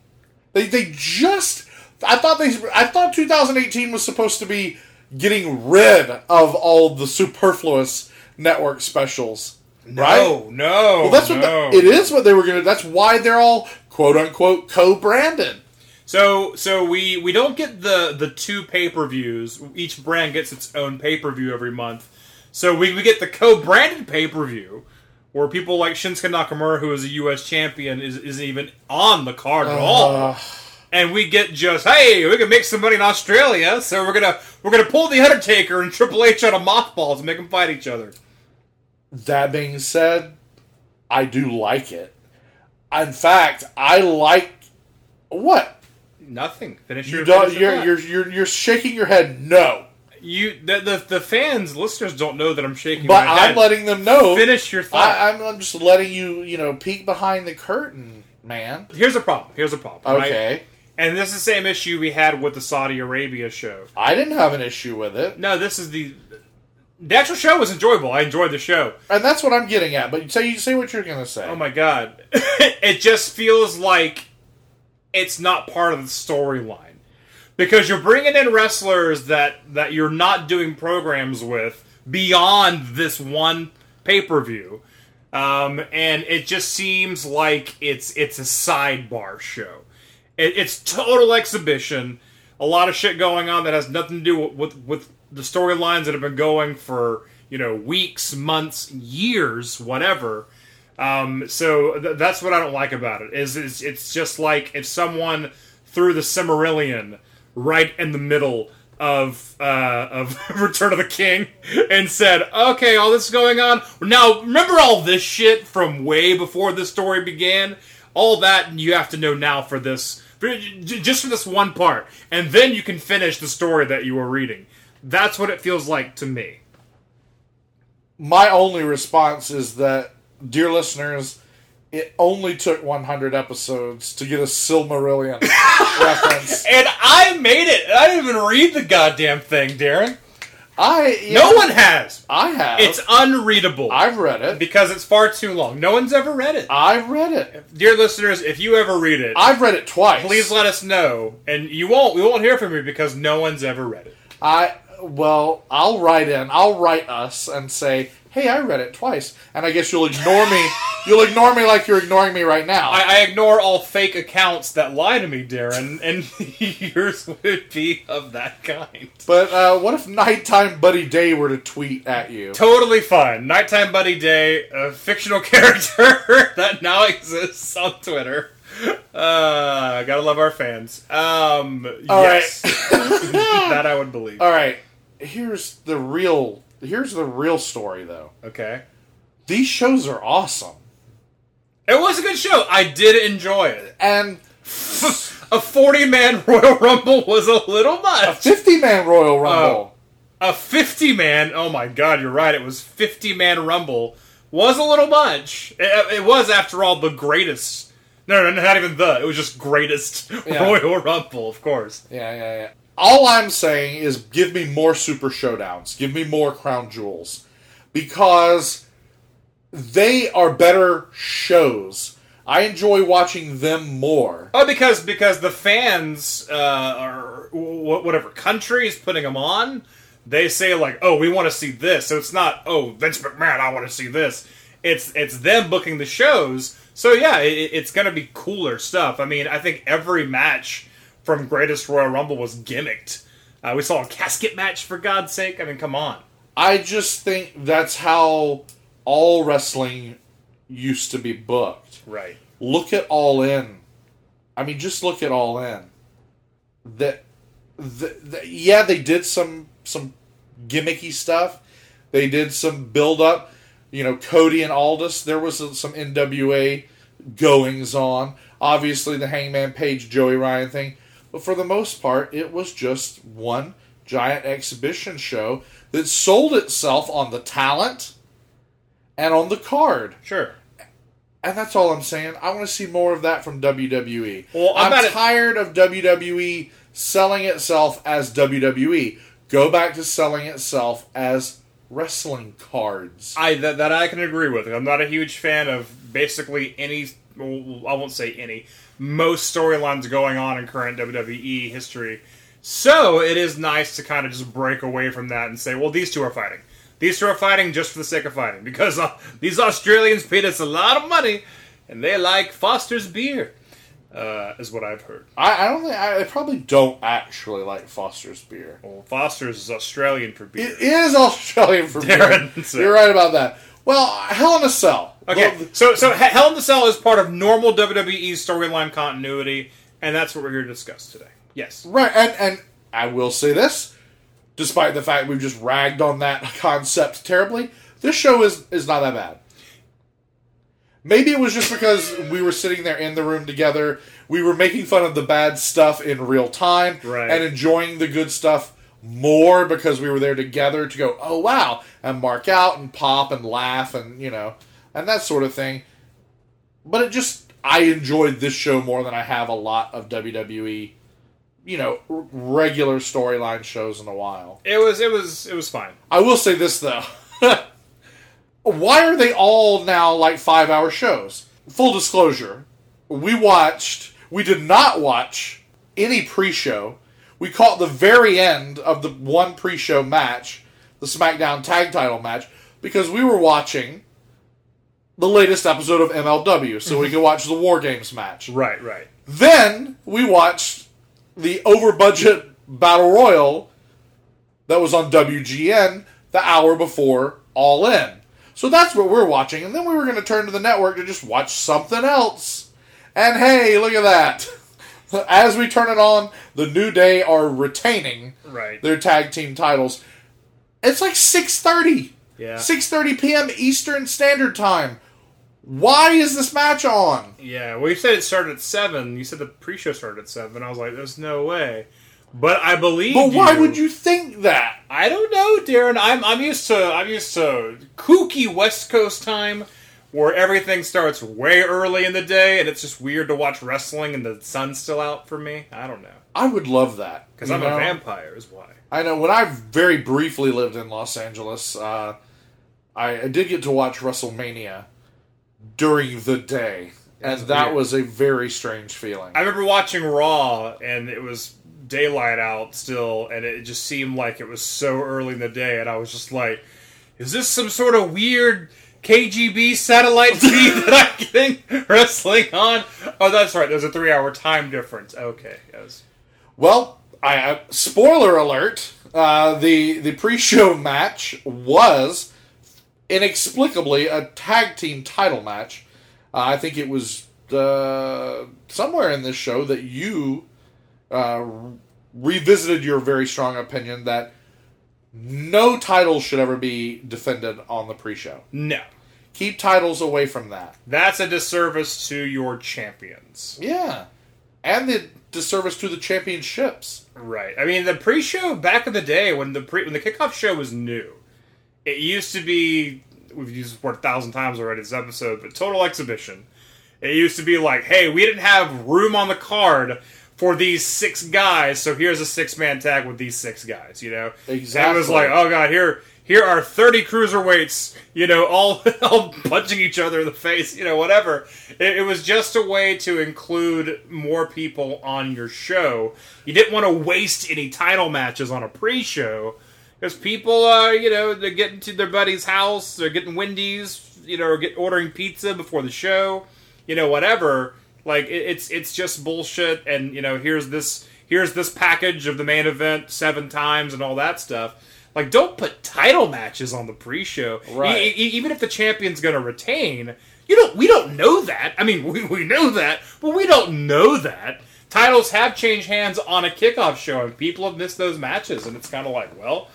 They they just. I thought they. I thought 2018 was supposed to be getting rid of all the superfluous network specials. right? No, no. Well, that's what no. the, it is. What they were going to. That's why they're all quote unquote co-branded. So so we we don't get the the two pay per views. Each brand gets its own pay per view every month. So we, we get the co branded pay per view where people like Shinsuke Nakamura, who is a U.S. champion, is isn't even on the card at all. Uh, And we get just hey, we can make some money in Australia, so we're gonna we're gonna pull the Undertaker and Triple H out of mothballs and make them fight each other. That being said, I do like it. In fact, I like what Nothing. Finish you your. don't. finish You're, you're you're you're shaking your head. No, You the, the the fans listeners don't know that I'm shaking. but I'm letting them know. Finish your thought. I, I'm, I'm just letting you you know peek behind the curtain, man. Here's a problem. Here's a problem. right? Okay, And this is the same issue we had with the Saudi Arabia show. I didn't have an issue with it, No, this is the the actual show was enjoyable. I enjoyed the show. and that's what I'm getting at. But say you say what you're gonna say. Oh my god, (laughs) it just feels like it's not part of the storyline because you're bringing in wrestlers that that you're not doing programs with beyond this one pay per view. Um, and it just seems like it's it's a sidebar show. It, it's total exhibition. A lot of shit going on that has nothing to do with with the storylines that have been going for you know weeks, months, years, whatever. Um, so th- that's what I don't like about it. Is is it's just like if someone threw the Silmarillion right in the middle of uh, of (laughs) Return of the King and said, "Okay, all this is going on now. Remember all this shit from way before this story began. All that you have to know now for this, just for this one part, and then you can finish the story that you were reading. That's what it feels like to me. My only response is that, dear listeners, it only took 100 episodes to get a Silmarillion (laughs) reference. And I made it. I didn't even read the goddamn thing, Daryn. I no one has. I have. It's unreadable. I've read it because it's far too long. No one's ever read it. I've read it. Dear listeners, if you ever read it, I've read it twice. please let us know. And you won't. We won't hear from you because no one's ever read it. I well, I'll write in. I'll write us and say, "Hey, I read it twice," and I guess you'll ignore me. You'll ignore me like you're ignoring me right now. I, I ignore all fake accounts that lie to me, Daryn, and (laughs) yours would be of that kind. but uh, what if nighttime Buddy Day were to tweet at you? Totally fine. Nighttime Buddy Day, a fictional (laughs) character that now exists on Twitter. Uh, gotta love our fans. Um, All yes, (laughs) that I would believe. All right, here's the real. Here's the real story, though. Okay, These shows are awesome, it was a good show. I did enjoy it. and (laughs) A forty-man (laughs) Royal Rumble was a little much. A fifty man Royal oh. Rumble. A fifty-man. Oh my God, you're right. It was fifty-man Rumble. Was a little much. It, it was, after all, the greatest. No, no, not even the. It was just greatest (laughs) Yeah. Royal Rumble, of course. Yeah, yeah, yeah. All I'm saying is give me more Super Showdowns. Give me more Crown Jewels. Because they are better shows. I enjoy watching them more. Oh, because because the fans uh, are wh- whatever country is putting them on, they say like, "Oh, we want to see this." So it's not, "Oh, Vince McMahon, I want to see this." It's it's them booking the shows. So yeah, it, it's to be cooler stuff. I mean, I think every match from Greatest Royal Rumble was gimmicked. Uh, we saw a casket match for God's sake. I mean, come on. I just think that's how all wrestling used to be booked. Right. Look at All In. I mean, just look at All In. That, the, the, yeah, they did some some gimmicky stuff. They did some build up. You know, Cody and Aldis. There was some NWA goings on. Obviously, the Hangman Page Joey Ryan thing. But for the most part, it was just one giant exhibition show that sold itself on the talent and on the card. Sure. And that's all I'm saying. I want to see more of that from WWE. Well, I'm I'm, tired of WWE selling itself as WWE. Go back to selling itself as wrestling cards. I that, that I can agree with. I'm not a huge fan of basically any. Well, I won't say any. Most storylines going on in current WWE history. So it is nice to kind of just break away from that and say, well, these two are fighting. These two are fighting just for the sake of fighting because uh, these Australians paid us a lot of money and they like Foster's beer, uh, is what I've heard. I, I don't think I, I probably don't actually like Foster's beer. Well, Foster's is Australian for beer. It is Australian for (laughs) Daryn, beer. so- You're right about that. Well, Hell in a Cell. Okay, so so Hell in a Cell is part of normal WWE storyline continuity, and that's what we're here to discuss today. Yes. Right, and and I will say this, despite the fact we've just ragged on that (laughs) concept terribly, this show is is not that bad. Maybe it was just because we were sitting there in the room together, we were making fun of the bad stuff in real time, Right. and enjoying the good stuff more because we were there together to go, oh wow, and mark out and pop and laugh and you know, and that sort of thing. But it just I enjoyed this show more than I have a lot of WWE you know, r- regular storyline shows in a while. It was it was it was fine. I will say this though. (laughs) Why are they all now like five hour shows? Full disclosure, we watched, we did not watch any pre show. We caught the very end of the one pre show match, the SmackDown tag title match, because we were watching the latest episode of MLW, so we mhm. could watch the War Games match. Right, right. Then we watched the over budget battle royal that was on WGN the hour before All In. So that's what we're watching, and then we were going to turn to the network to just watch something else. And hey, look at that! (laughs) As we turn it on, the New Day are retaining Right. their tag team titles. It's like six thirty. Yeah. Six thirty p.m. Eastern Standard Time. Why is this match on? Yeah, well, you said it started at seven. You said the pre-show started at seven. I was like, "There's no way," but I believe. But why would you think that? I don't know, Daryn. I'm I'm used to I'm used to kooky West Coast time, where everything starts way early in the day, and it's just weird to watch wrestling and the sun's still out for me. I don't know I would love that because I'm know? a vampire. Is why. I know when I very briefly lived in Los Angeles, uh, I, I did get to watch WrestleMania during the day, and that was a very strange feeling. I remember watching Raw, and it was daylight out still, and it just seemed like it was so early in the day, and I was just like, is this some sort of weird KGB satellite (laughs) feed that I'm getting wrestling on? Oh, that's right. There's a three hour time difference. Okay. Well, I, uh, spoiler alert: uh, the the pre-show match was inexplicably a tag team title match. Uh, I think it was uh, somewhere in this show that you uh, revisited your very strong opinion that no titles should ever be defended on the pre-show. No. Keep titles away from that. That's a disservice to your champions. Yeah. And the disservice to the championships. Right. I mean, the pre-show back in the day when the pre when the kickoff show was new, it used to be we've used this word a thousand times already this episode, but total exhibition. It used to be like, hey, we didn't have room on the card for these six guys, so here's a six man tag with these six guys. You know, Exactly. And it was like, oh god, here here are thirty cruiserweights. You know, all (laughs) all punching each other in the face. You know, whatever. It, it was just a way to include more people on your show. You didn't want to waste any title matches on a pre-show because people, are, you know, they're getting to their buddy's house, they're getting Wendy's, you know, or get ordering pizza before the show, you know, whatever. Like it, it's it's just bullshit, and you know, here's this here's this package of the main event seven times and all that stuff. Like, don't put title matches on the pre-show, Right. E- even if the champion's going to retain. You don't. We don't know that. I mean, (laughs) we, we know that, but we don't know that. Titles have changed hands on a kickoff show, and people have missed those matches, and it's kind of like, well,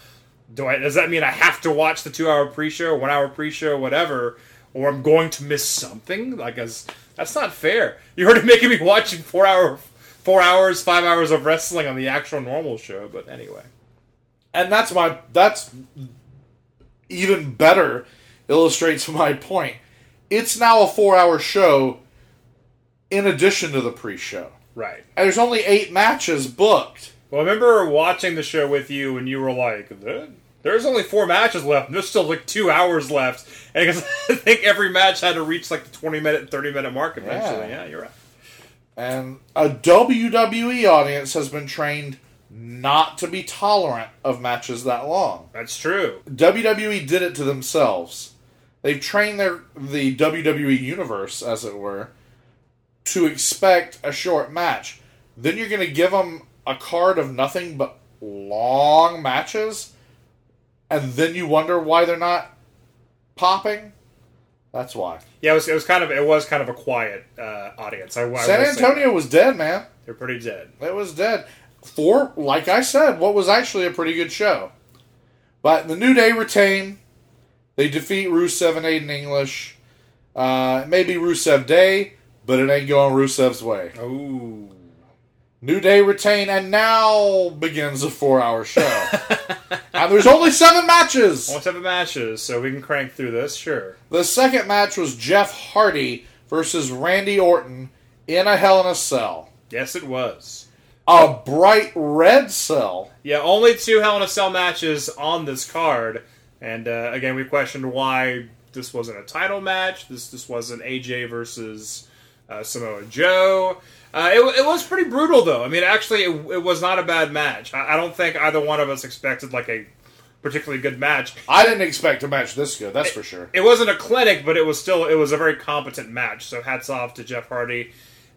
do I? Does that mean I have to watch the two-hour pre-show, one-hour pre-show, whatever, or I'm going to miss something? Like, as that's not fair. You're already making me watching four-hour, four hours, five hours of wrestling on the actual normal show. But anyway, and that's my that's even better illustrates my point. It's now a four hour show in addition to the pre show. right. And there's only eight matches booked. Well, I remember watching the show with you, and you were like, "There- "There's only four matches left. And there's still like two hours left." (laughs) And I think every match had to reach like the 20 minute, 30 minute mark eventually. Yeah. Yeah, you're right. And a WWE audience has been trained not to be tolerant of matches that long. That's true. WWE did it to themselves. They've trained their the WWE universe, as it were, to expect a short match. Then you're going to give them a card of nothing but long matches, and then you wonder why they're not popping. That's why. Yeah, it was, it was kind of it was kind of a quiet uh, audience. I, I San Antonio was dead, man. They're pretty dead. It was dead. For, like I said, what was actually a pretty good show. But the New Day retain. They defeat Rusev and Aiden English. Uh, it may be Rusev Day, but it ain't going Rusev's way. Oh. New Day retain, and now begins a four hour show. (laughs) and there's only seven matches. Only seven matches, so we can crank through this. Sure. The second match was Jeff Hardy versus Randy Orton in a Hell in a Cell. Yes, it was. A bright red cell. Yeah, only two Hell in a Cell matches on this card, and uh, again, we questioned why this wasn't a title match. This this wasn't AJ versus uh, Samoa Joe. Uh, it, it was pretty brutal, though. I mean, actually, it, it was not a bad match. I, I don't think either one of us expected like a particularly good match. I didn't expect a match this good, that's for sure. It wasn't a clinic, but it was still it was a very competent match. So hats off to Jeff Hardy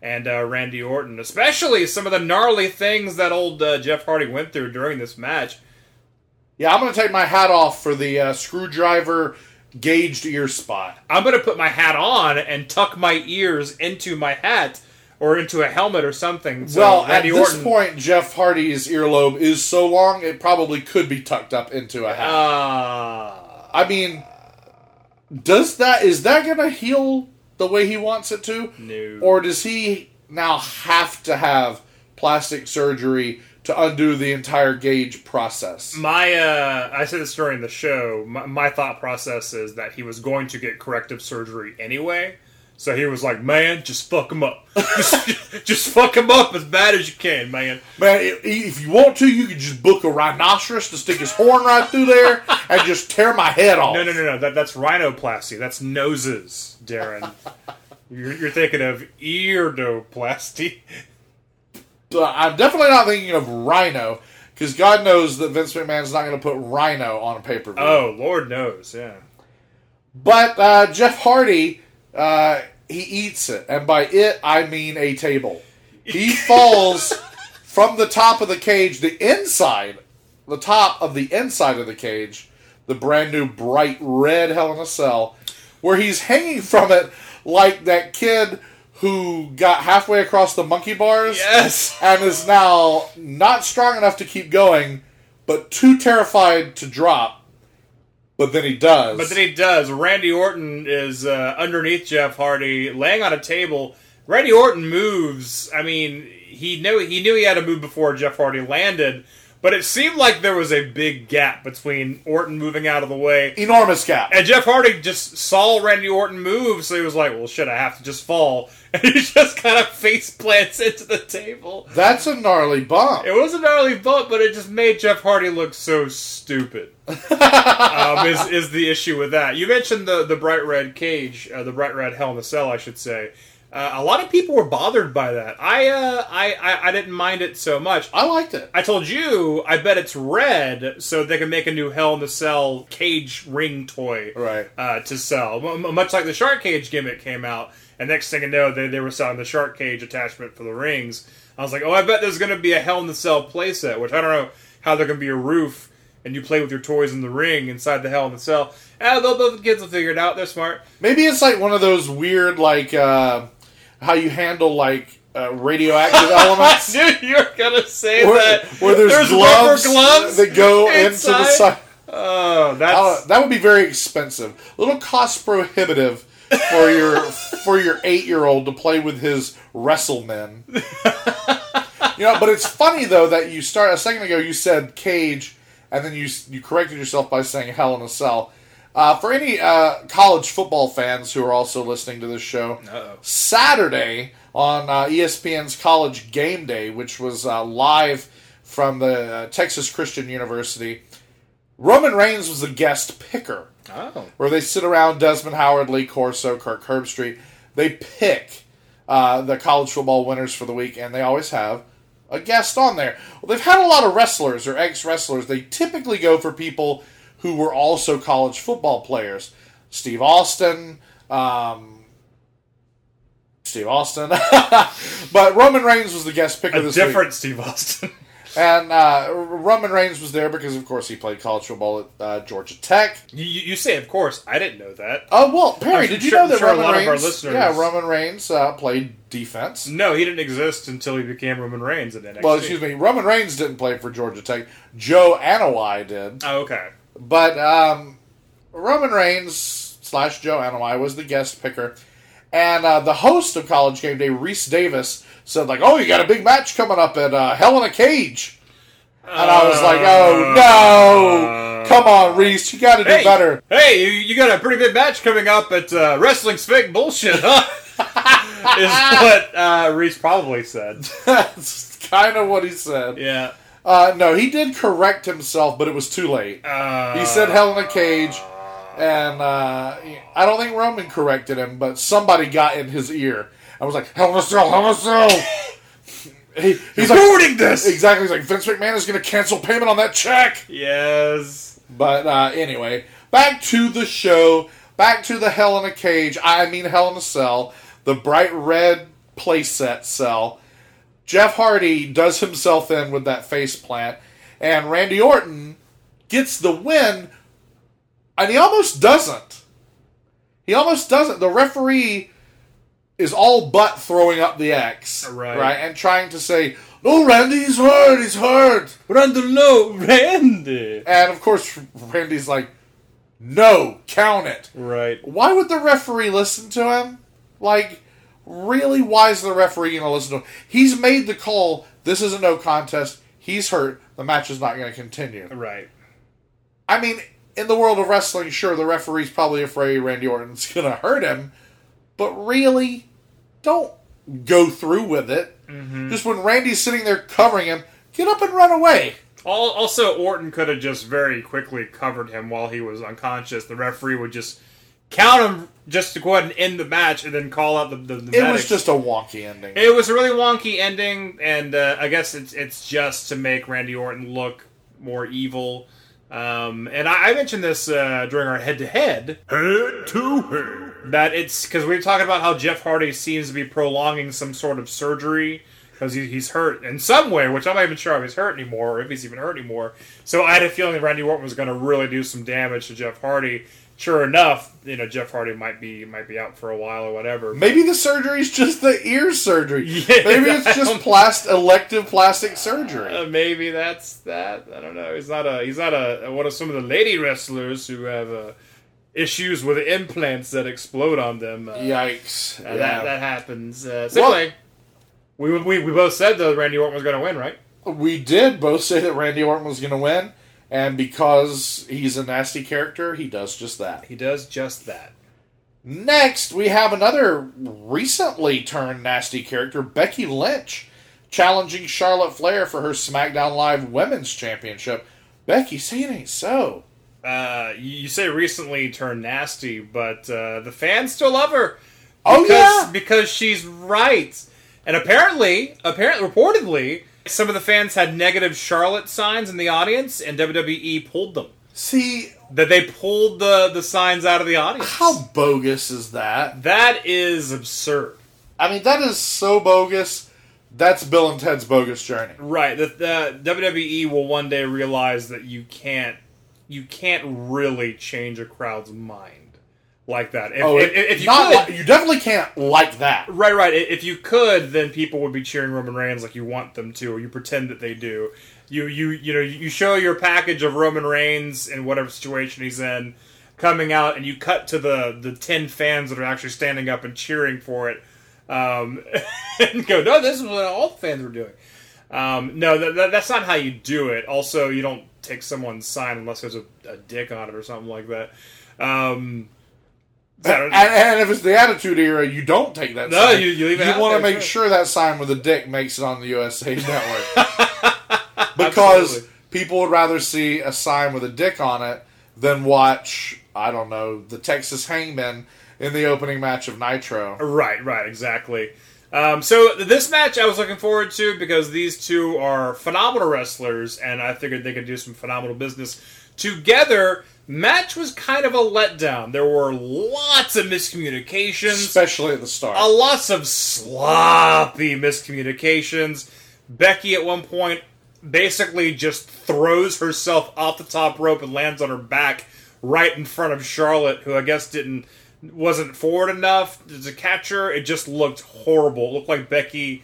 and uh, Randy Orton, especially some of the gnarly things that old uh, Jeff Hardy went through during this match. Yeah, I'm going to take my hat off for the uh, screwdriver gauged ear spot. I'm going to put my hat on and tuck my ears into my hat or into a helmet or something. So well, Randy at this point, Jeff Hardy's earlobe is so long it probably could be tucked up into a hat. Uh, I mean, does that is that going to heal the way he wants it to, no. or does he now have to have plastic surgery to undo the entire gauge process? My, uh, I said this during the show. My, my thought process is that he was going to get corrective surgery anyway. So he was like, "Man, just fuck him up. just, (laughs) just fuck him up as bad as you can, man." Man, if you want to, you can just book a rhinoceros to stick his horn right through there and just tear my head off. No, no, no, no. That, that's rhinoplasty. That's noses, Daryn. you're, you're thinking of eardoplasty. But I'm definitely not thinking of rhino because God knows that Vince McMahon's not going to put Rhino on a pay per view. Oh, Lord knows, yeah. But uh, Jeff Hardy, uh, he eats it, and by it I mean a table. He falls from the top of the cage, the inside, the top of the inside of the cage, the brand new bright red Hell in a Cell, where he's hanging from it like that kid who got halfway across the monkey bars. Yes. And is now not strong enough to keep going, but too terrified to drop. But then he does. But then he does. Randy Orton is uh, underneath Jeff Hardy, laying on a table. Randy Orton moves. I mean, he knew he knew he had to move before Jeff Hardy landed, but it seemed like there was a big gap between Orton moving out of the way, enormous gap, and Jeff Hardy just saw Randy Orton move, so he was like, "Well, shit, I have to just fall," and (laughs) he just kind of face plants into the table. That's a gnarly bump. It was a gnarly bump, but it just made Jeff Hardy look so stupid. (laughs) um, is is the issue with that? You mentioned the the bright red cage, uh, the bright red Hell in a Cell, I should say. Uh, a lot of people were bothered by that. I, uh, I, I I didn't mind it so much. I liked it. I told you I bet it's red so they can make a new Hell in the Cell cage ring toy right uh, to sell. M- much like the shark cage gimmick came out, and next thing you know, they, they were selling the shark cage attachment for the rings. I was like, oh, I bet there's going to be a Hell in the Cell playset, which I don't know how there can be a roof and you play with your toys in the ring inside the Hell in the Cell. They'll, the kids will figure it out. They're smart. Maybe it's like one of those weird, like uh, how you handle like uh, radioactive (laughs) elements. I knew you were gonna say where, that. Where there's, There's gloves, rubber gloves that go into the inside? side. Oh, that's Uh, that would be very expensive. A little cost prohibitive for your for your eight year old to play with his wrestlemen. you know, but it's funny though that you start a second ago. You said cage, and then you you corrected yourself by saying Hell in a Cell. Uh, for any uh, college football fans who are also listening to this show, Uh-oh. Saturday on uh, ESPN's College Game Day, which was uh, live from the uh, Texas Christian University, Roman Reigns was the guest picker. Oh. Where they sit around Desmond Howard, Lee Corso, Kirk Herbstreit. They pick uh, the college football winners for the week, and they always have a guest on there. Well, they've had a lot of wrestlers or ex wrestlers. They typically go for people who were also college football players. Steve Austin, um, Steve Austin, (laughs) but Roman Reigns was the guest picker a this different week. Steve Austin. (laughs) And uh, Roman Reigns was there because, of course, he played college football at uh, Georgia Tech. You, you you say, of course. I didn't know that. Oh well, Perry, I'm did you sure- know that sure a Roman lot Reigns? of our listeners- Yeah, Roman Reigns uh, played defense. No, he didn't exist until he became Roman Reigns in NXT. Well, excuse me, Roman Reigns didn't play for Georgia Tech. Joe Anoa'i did. Oh, okay. But um, Roman Reigns slash Joe Anoa'i was the guest picker, and uh, the host of College Game Day, Rece Davis, said like, "Oh, you got a big match coming up at uh, Hell in a Cage," and I was like, "Oh no, come on, Rece, you got to do Hey, better." Hey, you, you got a pretty big match coming up at uh, Wrestling's Fake Bullshit, huh? (laughs) is what uh, Rece probably said. (laughs) That's kind of what he said. Yeah. Uh, no, he did correct himself, but it was too late. Uh, he said "Hell in a Cage," and uh, I don't think Roman corrected him, but somebody got in his ear. I was like, "Hell in a Cell, Hell in a Cell." (laughs) He, he's like, ruining this! Exactly. He's like, Vince McMahon is going to cancel payment on that check. Yes. But uh, anyway, back to the show. Back to the Hell in a Cage. I mean, Hell in a Cell. The bright red playset cell. Jeff Hardy does himself in with that face plant, and Randy Orton gets the win, and he almost doesn't. He almost doesn't. The referee is all but throwing up the X, Right. right, and trying to say, "No, Randy, he's hurt. He's hurt." Randy, no, Randy. And of course, Randy's like, "No, count it." Right. Why would the referee listen to him? Like, really? Why is the referee going to listen to him? He's made the call. This is a no contest. He's hurt. The match is not going to continue. Right. I mean, in the world of wrestling, sure, the referee's probably afraid Randy Orton's (laughs) going to hurt him, but really, don't go through with it. Just when Randy's sitting there covering him, get up and run away. Also, Orton could have just very quickly covered him while he was unconscious. The referee would just count him just to go ahead and end the match and then call out the the, the It was just a wonky ending. It was a really wonky ending, and uh, I guess it's it's just to make Randy Orton look more evil. Um, and I, I mentioned this uh, during our head to head. Head to head. That it's because we were talking about how Jeff Hardy seems to be prolonging some sort of surgery because he, he's hurt in some way, which I'm not even sure if he's hurt anymore or if he's even hurt anymore. So I had a feeling that Randy Orton was going to really do some damage to Jeff Hardy. Sure enough, you know Jeff Hardy might be might be out for a while or whatever. Maybe the surgery's just the ear surgery. (laughs) Yeah, Maybe it's just don't- elective plastic surgery. Uh, maybe that's that. I don't know. He's not a. He's not a. One of some of the lady wrestlers who have uh, issues with implants that explode on them. Uh, Yikes! uh, Yeah. That that happens. Uh, so Well- anyway, we, we we both said though Randy Orton was going to win, right? We did both say that Randy Orton was going to win, and because he's a nasty character, he does just that. He does just that. Next, we have another recently turned nasty character, Becky Lynch, challenging Charlotte Flair for her SmackDown Live Women's Championship. Becky, say it ain't so. Uh, you say recently turned nasty, but uh, the fans still love her. Oh, yeah? because she's right. And apparently, apparently, reportedly, some of the fans had negative Charlotte signs in the audience, and WWE pulled them. See, that they pulled the the signs out of the audience. How bogus is that? That is absurd. I mean, that is so bogus. That's Bill and Ted's bogus journey. Right. The, the WWE will one day realize that you can't you can't really change a crowd's mind like that. If, oh, if, if you not could, li- you definitely can't like that. Right, right. If you could, then people would be cheering Roman Reigns like you want them to, or you pretend that they do. You, you, you know, you show your package of Roman Reigns in whatever situation he's in, coming out, and you cut to the the ten fans that are actually standing up and cheering for it, um, (laughs) and go, no, this is what all the fans were doing. Um, no, that, that, that's not how you do it. Also, you don't take someone's sign unless there's a, a dick on it or something like that. Um, (laughs) And, and if it's the Attitude Era, you don't take that. No, sign. you- you out want to make sure. sure that sign with a dick makes it on the USA (laughs) Network (laughs) because Absolutely. people would rather see a sign with a dick on it than watch I don't know the Texas Hangman in the opening match of Nitro. Right, right, exactly. Um, so this match I was looking forward to because these two are phenomenal wrestlers, and I figured they could do some phenomenal business together. Match was kind of a letdown. There were lots of miscommunications, Especially at the start. a lots of sloppy miscommunications. Becky at one point basically just throws herself off the top rope and lands on her back right in front of Charlotte, who I guess didn't wasn't forward enough to catch her. It just looked horrible. It looked like Becky.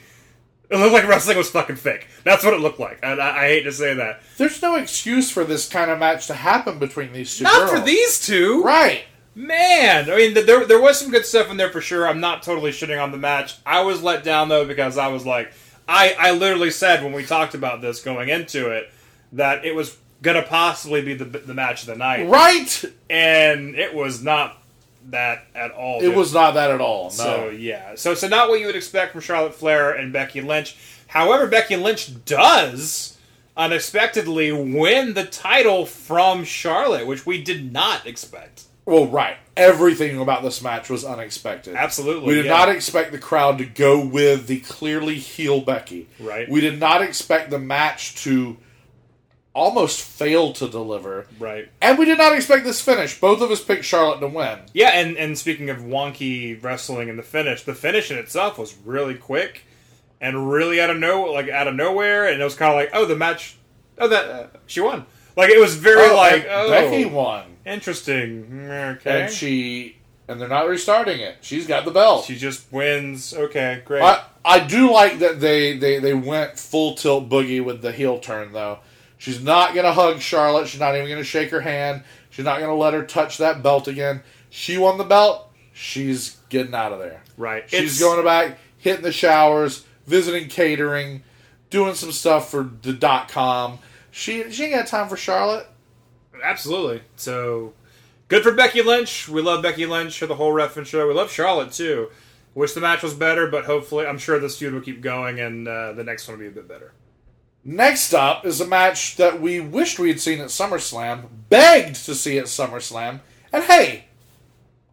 It looked like wrestling was fucking fake. That's what it looked like, and I, I hate to say that. There's no excuse for this kind of match to happen between these two. Not girls. for these two, right? Man, I mean, th- there there was some good stuff in there for sure. I'm not totally shitting on the match. I was let down though because I was like, I I literally said when we talked about this going into it that it was gonna possibly be the the match of the night, Right? And it was not that at all. It was not that at all. No. So yeah, so so not what you would expect from Charlotte Flair and Becky Lynch. However, Becky Lynch does unexpectedly win the title from Charlotte, which we did not expect. Well, right. Everything about this match was unexpected. Absolutely, We did yeah. not expect the crowd to go with the clearly heel Becky. Right. We did not expect the match to almost failed to deliver. Right. And we did not expect this finish. Both of us picked Charlotte to win. Yeah, and, and speaking of wonky wrestling and the finish, the finish in itself was really quick and really out of no like out of nowhere, and it was kind of like, oh, the match, oh that uh, she won. Like it was very Oh, like, oh, Becky won. Interesting. Okay. And she and they're not restarting it. She's got the belt. She just wins. Okay, great. I, I do like that they, they, they went full tilt boogie with the heel turn though. She's not gonna hug Charlotte. She's not even gonna shake her hand. She's not gonna let her touch that belt again. She won the belt. She's getting out of there. Right. She's It's- going back, hitting the showers, visiting catering, doing some stuff for the dot com. She she ain't got time for Charlotte. Absolutely. So good for Becky Lynch. We love Becky Lynch for the whole Reffin show. We love Charlotte too. Wish the match was better, but hopefully, I'm sure this feud will keep going, and uh, the next one will be a bit better. Next up is a match that we wished we had seen at SummerSlam, begged to see at SummerSlam, and hey,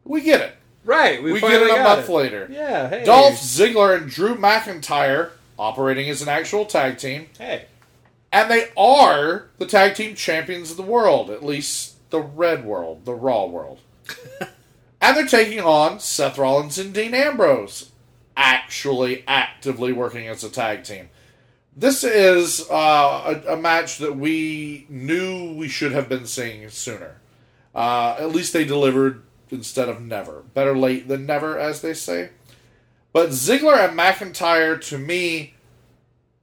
We get it. Right, we We, get it a month it. later. Yeah, hey. Dolph Ziggler and Drew McIntyre operating as an actual tag team. Hey. And they are the tag team champions of the world, at least the Red World, the Raw World. (laughs) and they're taking on Seth Rollins and Dean Ambrose, actually actively working as a tag team. This is uh, a, a match that we knew we should have been seeing sooner. Uh, at least they delivered instead of never. Better late than never, as they say. But Ziggler and McIntyre, to me,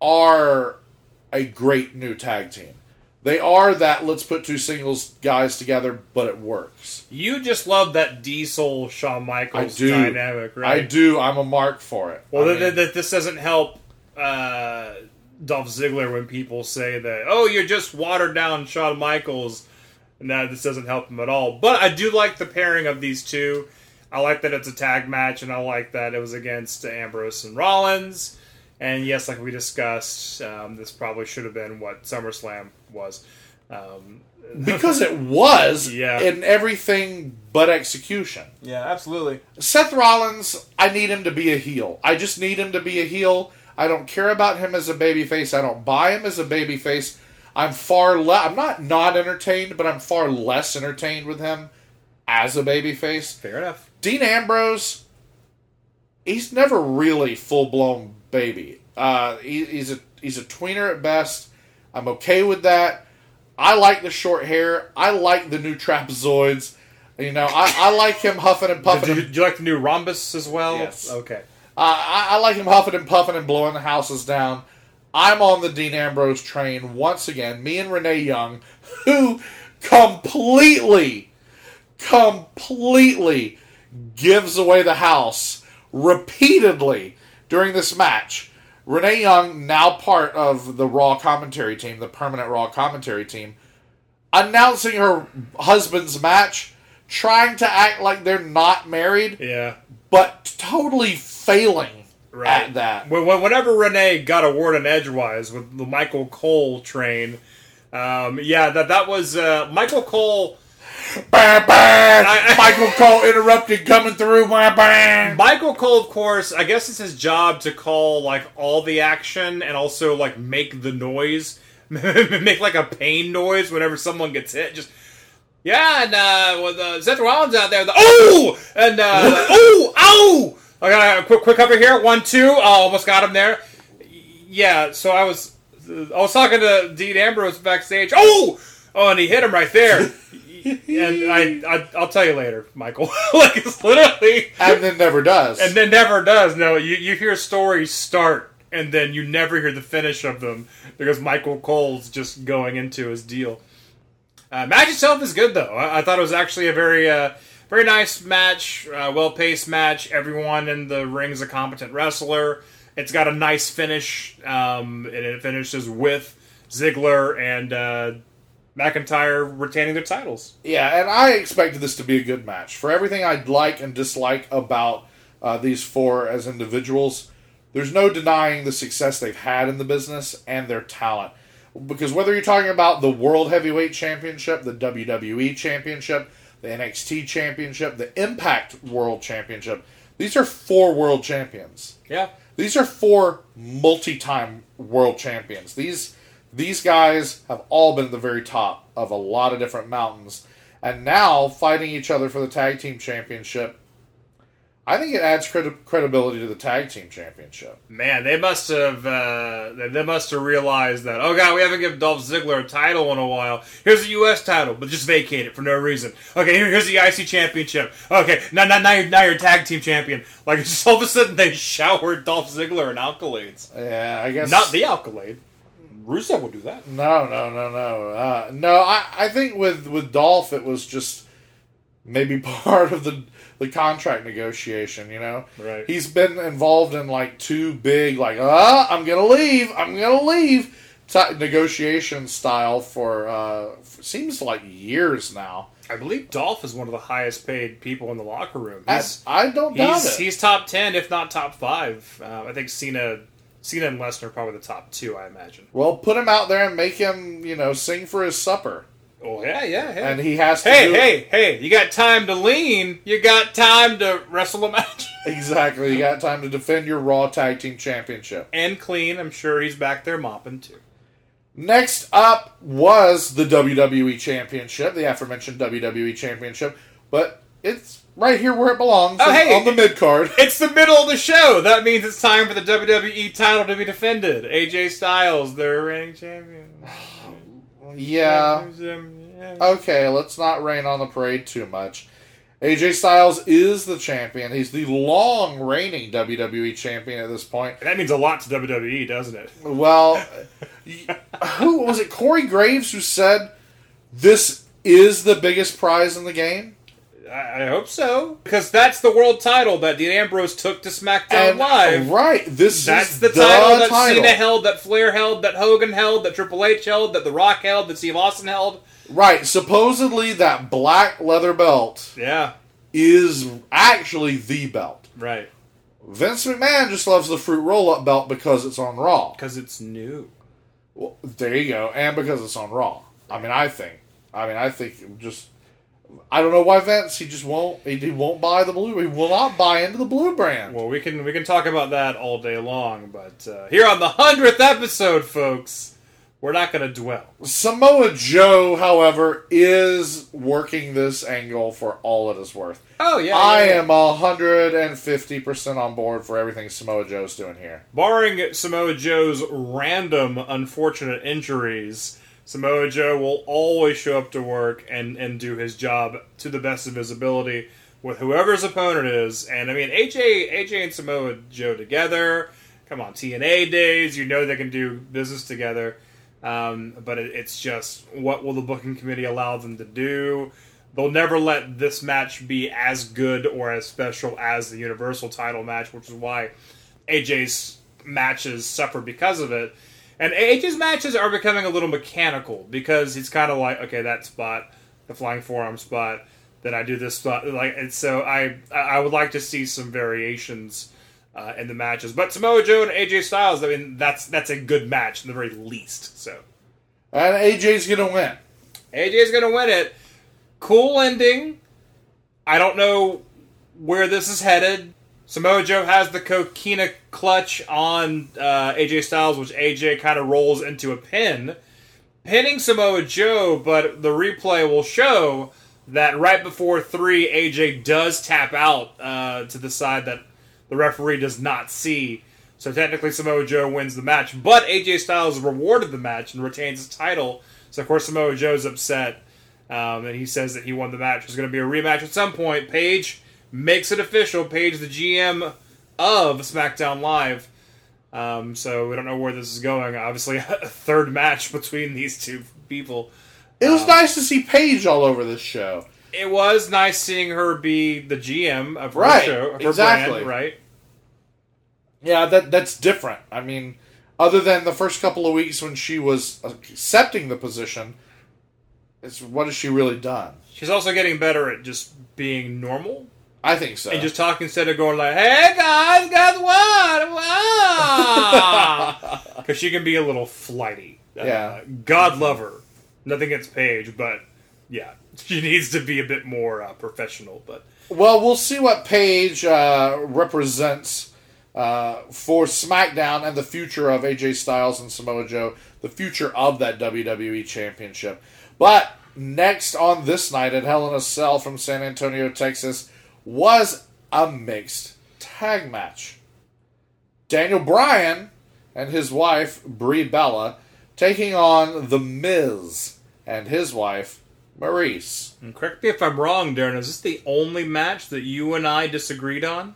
are a great new tag team. They are that let's put two singles guys together, but it works. You just love that Diesel Shawn Michaels dynamic, right? I do. I'm a mark for it. Well, I mean, th- th- this doesn't help uh, Dolph Ziggler when people say that, oh, you're just watered down Shawn Michaels. No, this doesn't help him at all. But I do like the pairing of these two. I like that it's a tag match, and I like that it was against Ambrose and Rollins. And yes, like we discussed, um, this probably should have been what SummerSlam was. Um, (laughs) because it was Yeah. in everything but execution. yeah, absolutely. Seth Rollins, I need him to be a heel. I just need him to be a heel. I don't care about him as a babyface. I don't buy him as a babyface. I'm far less. I'm not not entertained, but I'm far less entertained with him as a babyface. Fair enough. Dean Ambrose, he's never really full blown baby. Uh, he, he's a he's a tweener at best. I'm okay with that. I like the short hair. I like the new trapezoids. You know, I, I like him huffing and puffing. Do you, did you like the new rhombus as well? Yes. Okay. I, I like him huffing and puffing and blowing the houses down. I'm on the Dean Ambrose train once again. Me and Renee Young, (laughs) who completely, completely gives away the house repeatedly during this match. Renee Young, now part of the Raw commentary team, the permanent Raw commentary team, announcing her husband's match, trying to act like they're not married, Yeah. But totally failing Right. at that. When- when- Whenever Renee got a word in edgewise with the Michael Cole train, um, yeah, that that was uh, Michael Cole. Bang, bang! (laughs) Michael Cole interrupted coming through. Bang! Michael Cole, of course, I guess it's his job to call like all the action and also like make the noise, (laughs) make like a pain noise whenever someone gets hit. Just yeah, and uh, with uh, Seth Rollins out there, the oh and uh, (laughs) oh oh. I got a quick quick cover here. One two. Oh, almost got him there. Yeah. So I was I was talking to Dean Ambrose backstage. Oh oh, and he hit him right there. (laughs) and I, I I'll tell you later, Michael. (laughs) like it's literally And then never does. and then never does. No, you, you hear stories start, and then you never hear the finish of them because Michael Cole's just going into his deal. Uh, match itself is good though. I, I thought it was actually a very uh, very nice match, uh, well paced match. Everyone in the ring is a competent wrestler. It's got a nice finish, um, and it finishes with Ziggler and uh, McIntyre retaining their titles. Yeah, and I expected this to be a good match. For everything I'd like and dislike about uh, these four as individuals, there's no denying the success they've had in the business and their talent. Because whether you're talking about the World Heavyweight Championship, the WWE Championship, the NXT Championship, the Impact World Championship, these are four world champions. Yeah. These are four multi-time world champions. These these guys have all been at the very top of a lot of different mountains, and now fighting each other for the tag team championship. I think it adds credi- credibility to the tag team championship. Man, they must have uh, they must have realized that. Oh god, we haven't given Dolph Ziggler a title in a while. Here's the U.S. title, but just vacate it for no reason. Okay, here, here's the IC championship. Okay, now now now you're, now you're tag team champion. Like (laughs) just all of a sudden they showered Dolph Ziggler in accolades. Yeah, I guess Not the accolade. Rusev would do that. No, no, no, no, uh, no. I, I think with with Dolph, it was just maybe (laughs) part of the the contract negotiation. You know, Right. He's been involved in like two big, like, ah, I'm gonna leave, I'm gonna leave, t- negotiation style for uh, seems like years now. I believe Dolph is one of the highest paid people in the locker room. I, I don't doubt he's, it. he's top ten, if not top five. Uh, I think Cena, Cena and Lesnar are probably the top two. I imagine. well, put him out there and make him, you know, sing for his supper. Oh yeah, yeah, yeah. and he has to. hey, do hey, hey! You got time to lean. You got time to wrestle a match (laughs) exactly. You got time to defend your Raw Tag Team Championship. and clean. I'm sure he's back there mopping too. Next up was the WWE Championship, the aforementioned WWE Championship, but it's right here where it belongs Oh, on- hey. on the mid card. (laughs) It's the middle of the show. That means it's time for the WWE title to be defended. AJ Styles, the reigning champion. (sighs) (laughs) Yeah. Yeah. Okay, let's not rain on the parade too much. AJ Styles is the champion. He's the long reigning WWE champion at this point. That means a lot to WWE, doesn't it? Well, (laughs) who was it? Corey Graves who said this is the biggest prize in the game? I, I hope so. Because that's the world title that Dean Ambrose took to SmackDown And- Live. Right. This That's is the, the title that title. Cena held, that Flair held, that Hogan held, that Triple H held, that The Rock held, that Steve Austin held. Right. Supposedly that black leather belt Yeah, is actually the belt. right. Vince McMahon just loves the fruit roll up belt because it's on Raw. Because it's new. Well, there you go, and because it's on Raw. I mean, I think. I mean, I think just. I don't know why Vince. He just won't. He, he won't buy the blue. He will not buy into the blue brand. Well, we can we can talk about that all day long, but uh, here on the hundredth episode, folks, we're not going to dwell. Samoa Joe, however, is working this angle for all it is worth. Oh yeah, I yeah, yeah. am hundred and fifty percent on board for everything Samoa Joe's doing here. Barring Samoa Joe's random unfortunate injuries, Samoa Joe will always show up to work and, and do his job to the best of his ability with whoever his opponent is. And I mean, AJ, AJ and Samoa Joe together. Come on, TNA days. You know they can do business together. Um, but it, it's just what will the booking committee allow them to do? They'll never let this match be as good or as special as the Universal title match, which is why AJ's matches suffer because of it. And AJ's matches are becoming a little mechanical because he's kind of like, okay, that spot, the flying forearm spot, then I do this spot, like, and so I I would like to see some variations uh, in the matches. But Samoa Joe and AJ Styles, I mean, that's that's a good match in the very least. So And AJ's gonna win. AJ's gonna win it. Cool ending. I don't know where this is headed. Samoa Joe has the coquina clutch on uh, AJ Styles, which AJ kind of rolls into a pin, pinning Samoa Joe. But the replay will show that right before three, AJ does tap out uh, to the side that the referee does not see. So technically, Samoa Joe wins the match, but AJ Styles rewarded the match and retains his title. So of course, Samoa Joe's upset, um, and he says that he won the match. There's going to be a rematch at some point. Paige makes it official. Paige, the GM of SmackDown Live. Um, so we don't know where this is going. Obviously, (laughs) a third match between these two people. It was nice to see Paige all over this show. It was nice seeing her be the GM of her Right, show, of her exactly. brand, right? Yeah, that that's different. I mean, other than the first couple of weeks when she was accepting the position, it's what has she really done? She's also getting better at just being normal I think so. and just talk instead of going like, "Hey guys, guess what?" Because (laughs) she can be a little flighty. Uh, Yeah. God love her. Nothing against Paige, but yeah, (laughs) she needs to be a bit more uh, professional. But Well, we'll see what Paige uh, represents uh, for SmackDown and the future of AJ Styles and Samoa Joe, the future of that WWE Championship. But next on this night at Hell in a Cell from San Antonio, Texas, was a mixed tag match. Daniel Bryan and his wife, Brie Bella, taking on The Miz and his wife, Maryse. and correct me if I'm wrong, Daryn. Is this the only match that you and I disagreed on?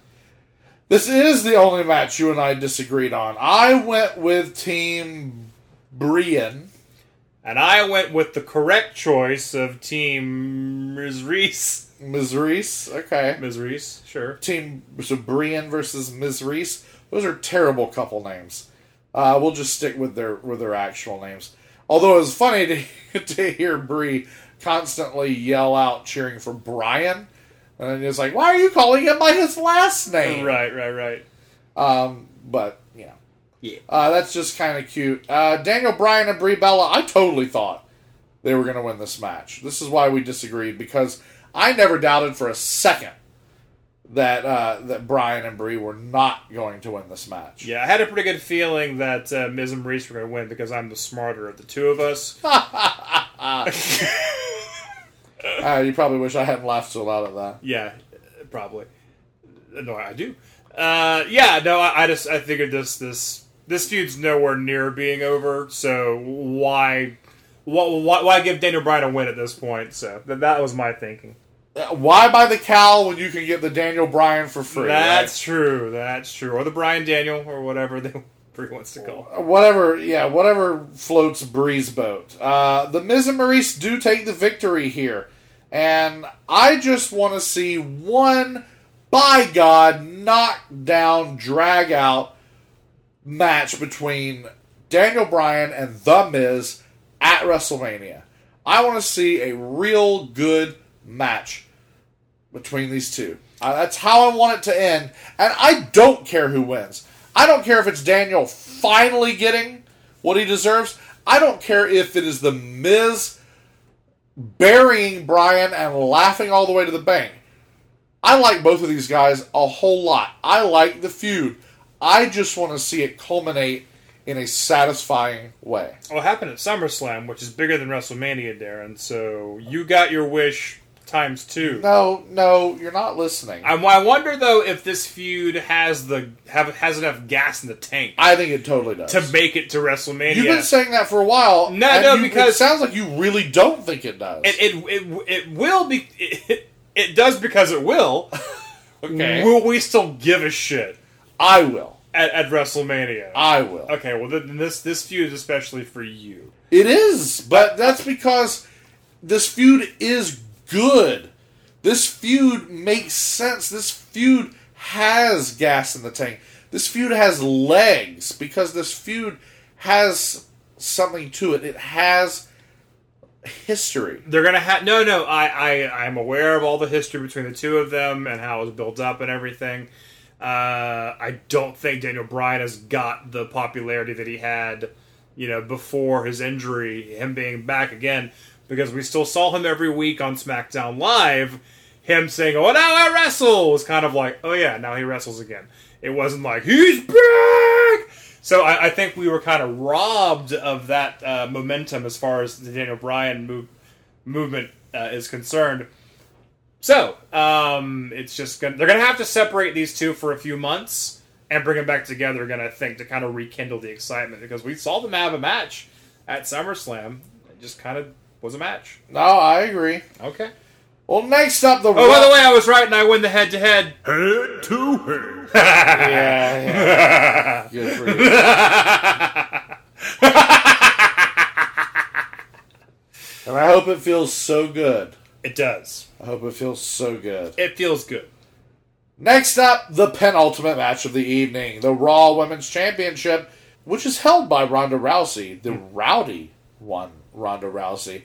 This is the only match you and I disagreed on. I went with Team Brian. And I went with the correct choice of Team Ms. Reese. Ms. Reese, okay. Ms. Reese, sure. Team so Brian versus Ms. Reese. Those are terrible couple names. Uh, we'll just stick with their with their actual names. Although it was funny (laughs) to, to hear Brie constantly yell out cheering for Brian, and it's like, why are you calling him by his last name? Right, right, right. Um, but Yeah. uh, that's just kind of cute. Uh, Daniel Bryan and Brie Bella, I totally thought they were going to win this match. This is why we disagreed because I never doubted for a second that uh, that Brian and Brie were not going to win this match. Yeah, I had a pretty good feeling that uh, Miz and Reese were going to win because I'm the smarter of the two of us. (laughs) (laughs) Uh, you probably wish I hadn't laughed so loud at that. Yeah, probably. No, I do. Uh, yeah, no, I, I just I figured this this this feud's nowhere near being over. So why why why give Daniel Bryan a win at this point? So that, that was my thinking. Uh, Why buy the cow when you can get the Daniel Bryan for free? That's true. That's true. Or the Brian Daniel or whatever they (laughs) Brie wants to call. right? whatever. Yeah, whatever floats Brie's boat. Uh, the Miz and Maryse do take the victory here, and I just want to see one, by God, knockdown, drag out match between Daniel Bryan and The Miz at WrestleMania. I want to see a real good match between these two. Uh, that's how I want it to end. And I don't care who wins. I don't care if it's Daniel finally getting what he deserves. I don't care if it is The Miz burying Bryan and laughing all the way to the bank. I like both of these guys a whole lot. I like the feud. I just want to see it culminate in a satisfying way. Well, it happened at SummerSlam, which is bigger than WrestleMania, Daryn. So you got your wish times two. No, no, you're not listening. I, I wonder though if this feud has the have has enough gas in the tank. I think it totally does to make it to WrestleMania. You've been saying that for a while. No, no, you- because- it sounds like you really don't think it does. It it it, it will be. (laughs) It, it does because it will. (laughs) Okay. Will we still give a shit I will. at, at WrestleMania? I will. Okay. Well, then this this feud is especially for you. It is, but that's because this feud is good. This feud makes sense. This feud has gas in the tank. This feud has legs because this feud has something to it. It has history. They're gonna have no, no. I, I, I'm aware of all the history between the two of them and how it was built up and everything. Uh, I don't think Daniel Bryan has got the popularity that he had, you know, before his injury. Him being back again because we still saw him every week on SmackDown Live. Him saying, "Oh, now I wrestle," was kind of like, "Oh yeah, now he wrestles again." It wasn't like he's back. So I, I think we were kind of robbed of that uh, momentum as far as the Daniel Bryan move, movement uh, is concerned. So um, it's just gonna, they're going to have to separate these two for a few months and bring them back together again. I think to kind of rekindle the excitement because we saw them have a match at SummerSlam. It just kind of was a match. No, I agree. Okay. Well, next up, the Oh, by the way, I was right, and I win the head-to-head. (laughs) Head to head. yeah, yeah. (laughs) Good for you. (laughs) and I hope it feels so good. It does. I hope it feels so good. It feels good. Next up, the penultimate match of the evening the Raw Women's Championship, which is held by Ronda Rousey, the rowdy one, Ronda Rousey.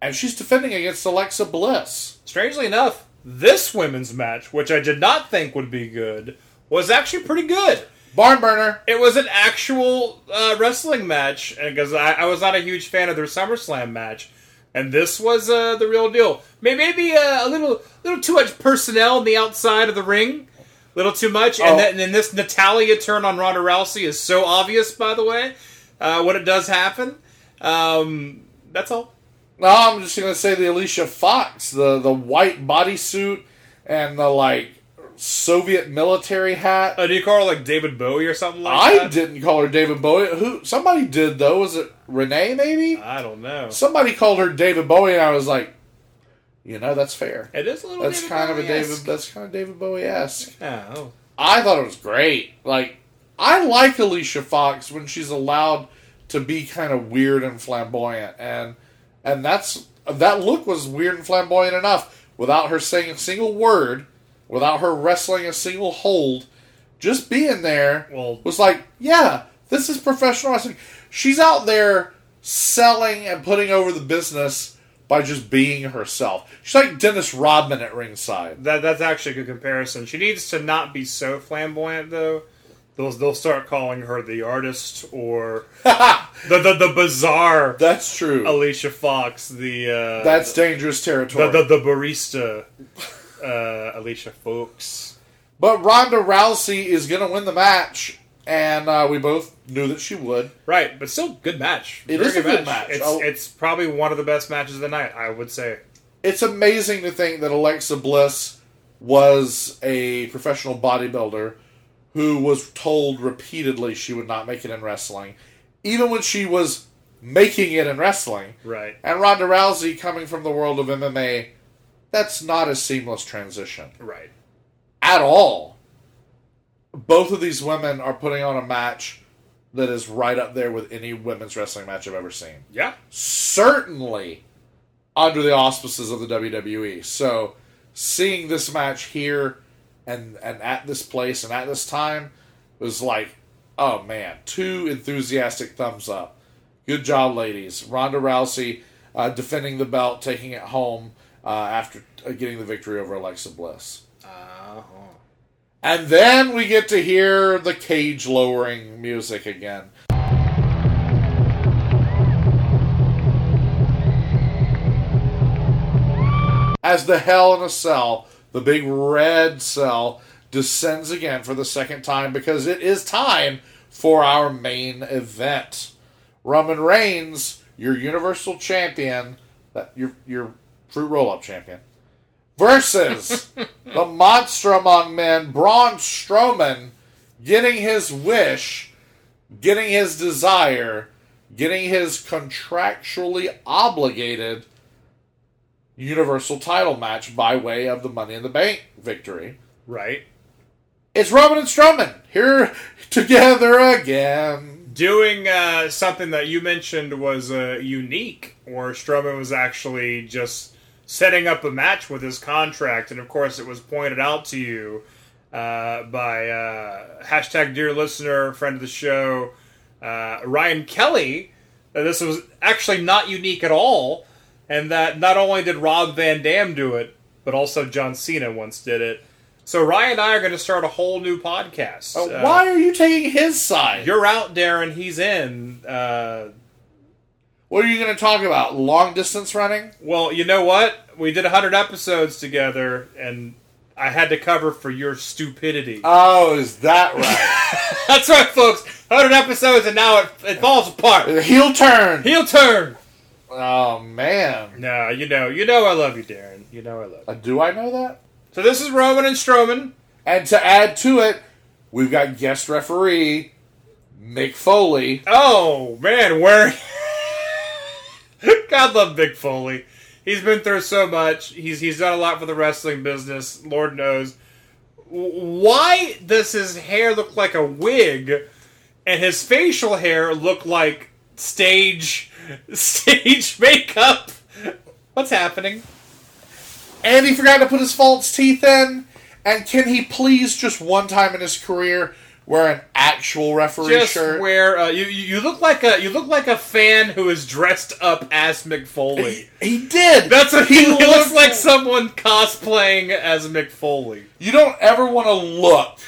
And she's defending against Alexa Bliss. Strangely enough, this women's match, which I did not think would be good, was actually pretty good. Barn burner. It was an actual uh, wrestling match, because I, I was not a huge fan of their SummerSlam match, and this was uh, the real deal. Maybe uh, a little, little too much personnel on the outside of the ring, a little too much, Oh. and then and then this Natalya turn on Ronda Rousey is so obvious. By the way, uh, when it does happen, um, that's all. No, I'm just gonna say the Alicia Fox, the the white bodysuit and the like Soviet military hat. Uh, do you call her like David Bowie or something like I that? I didn't call her David Bowie. Who? Somebody did though. Was it Renee? Maybe I don't know. somebody called her David Bowie, and I was like, you know, that's fair. It is a little. That's David kind of a David. Bowie-esque. That's kind of David Bowie esque. Oh. I thought it was great. Like I like Alicia Fox when she's allowed to be kind of weird and flamboyant, and and that's that look was weird and flamboyant enough without her saying a single word, without her wrestling a single hold. Just being there Well- was like, yeah, this is professional wrestling. She's out there selling and putting over the business by just being herself. She's like Dennis Rodman at ringside. That that's actually a good comparison. She needs to not be so flamboyant though, they'll they'll start calling her the artist or (laughs) the, the the bizarre. That's true. Alicia Fox, the uh, That's dangerous territory. The, the, the barista, (laughs) uh, Alicia Fox. But Ronda Rousey is going to win the match, and uh, we both knew that she would. Right, but still good match. It Very is a good match. It's, Oh. it's probably one of the best matches of the night, I would say. It's amazing to think that Alexa Bliss was a professional bodybuilder who was told repeatedly she would not make it in wrestling, even when she was making it in wrestling. Right. And Ronda Rousey, coming from the world of MMA, that's not a seamless transition Right. at all. Both of these women are putting on a match that is right up there with any women's wrestling match I've ever seen. Yeah. Certainly under the auspices of the WWE. So seeing this match here and and at this place and at this time was like, oh man, two enthusiastic thumbs up. Good job, ladies. Ronda Rousey uh, defending the belt, taking it home uh, after uh, getting the victory over Alexa Bliss. Uh-huh. And then we get to hear the cage lowering music again. As the Hell in a Cell, the big red cell, descends again for the second time because it is time for our main event. Roman Reigns, your Universal Champion, that your your fruit roll up champion, versus (laughs) the monster among men, Braun Strowman, getting his wish, getting his desire, getting his contractually obligated Universal title match by way of the Money in the Bank victory. Right. It's Roman and Strowman here (laughs) together again. Doing uh, something that you mentioned was uh, unique, or Strowman was actually just setting up a match with his contract, and of course, it was pointed out to you uh, by uh, hashtag dear listener, friend of the show, uh, Ryan Kelly, that this was actually not unique at all, and that not only did Rob Van Dam do it, but also John Cena once did it. So Ryan and I are going to start a whole new podcast. Uh, why are you taking his side? You're out, Daryn. He's in. Uh, what are you going to talk about? Long distance running? Well, you know what? We did 100 episodes together, and I had to cover for your stupidity. Oh, is that right? (laughs) (laughs) That's right, folks. 100 episodes, and now it, it falls apart. Heel turn. Heel turn. Oh man. No, you know, you know, I love you, Daryn. You know, I love. Uh, do I know that? So this is Roman and Strowman, and to add to it, we've got guest referee Mick Foley. Oh man, where? (laughs) God love Mick Foley. He's been through so much. He's he's done a lot for the wrestling business. Lord knows. Why does his hair look like a wig, and his facial hair look like stage (laughs) stage makeup? What's happening? And he forgot to put his false teeth in. And can he please just one time in his career wear an actual referee Just shirt? wear uh, you. You look like a you look like a fan who is dressed up as Mick Foley. He, he did. That's what he, He he (laughs) looks like. Someone cosplaying as Mick Foley. You don't ever want to look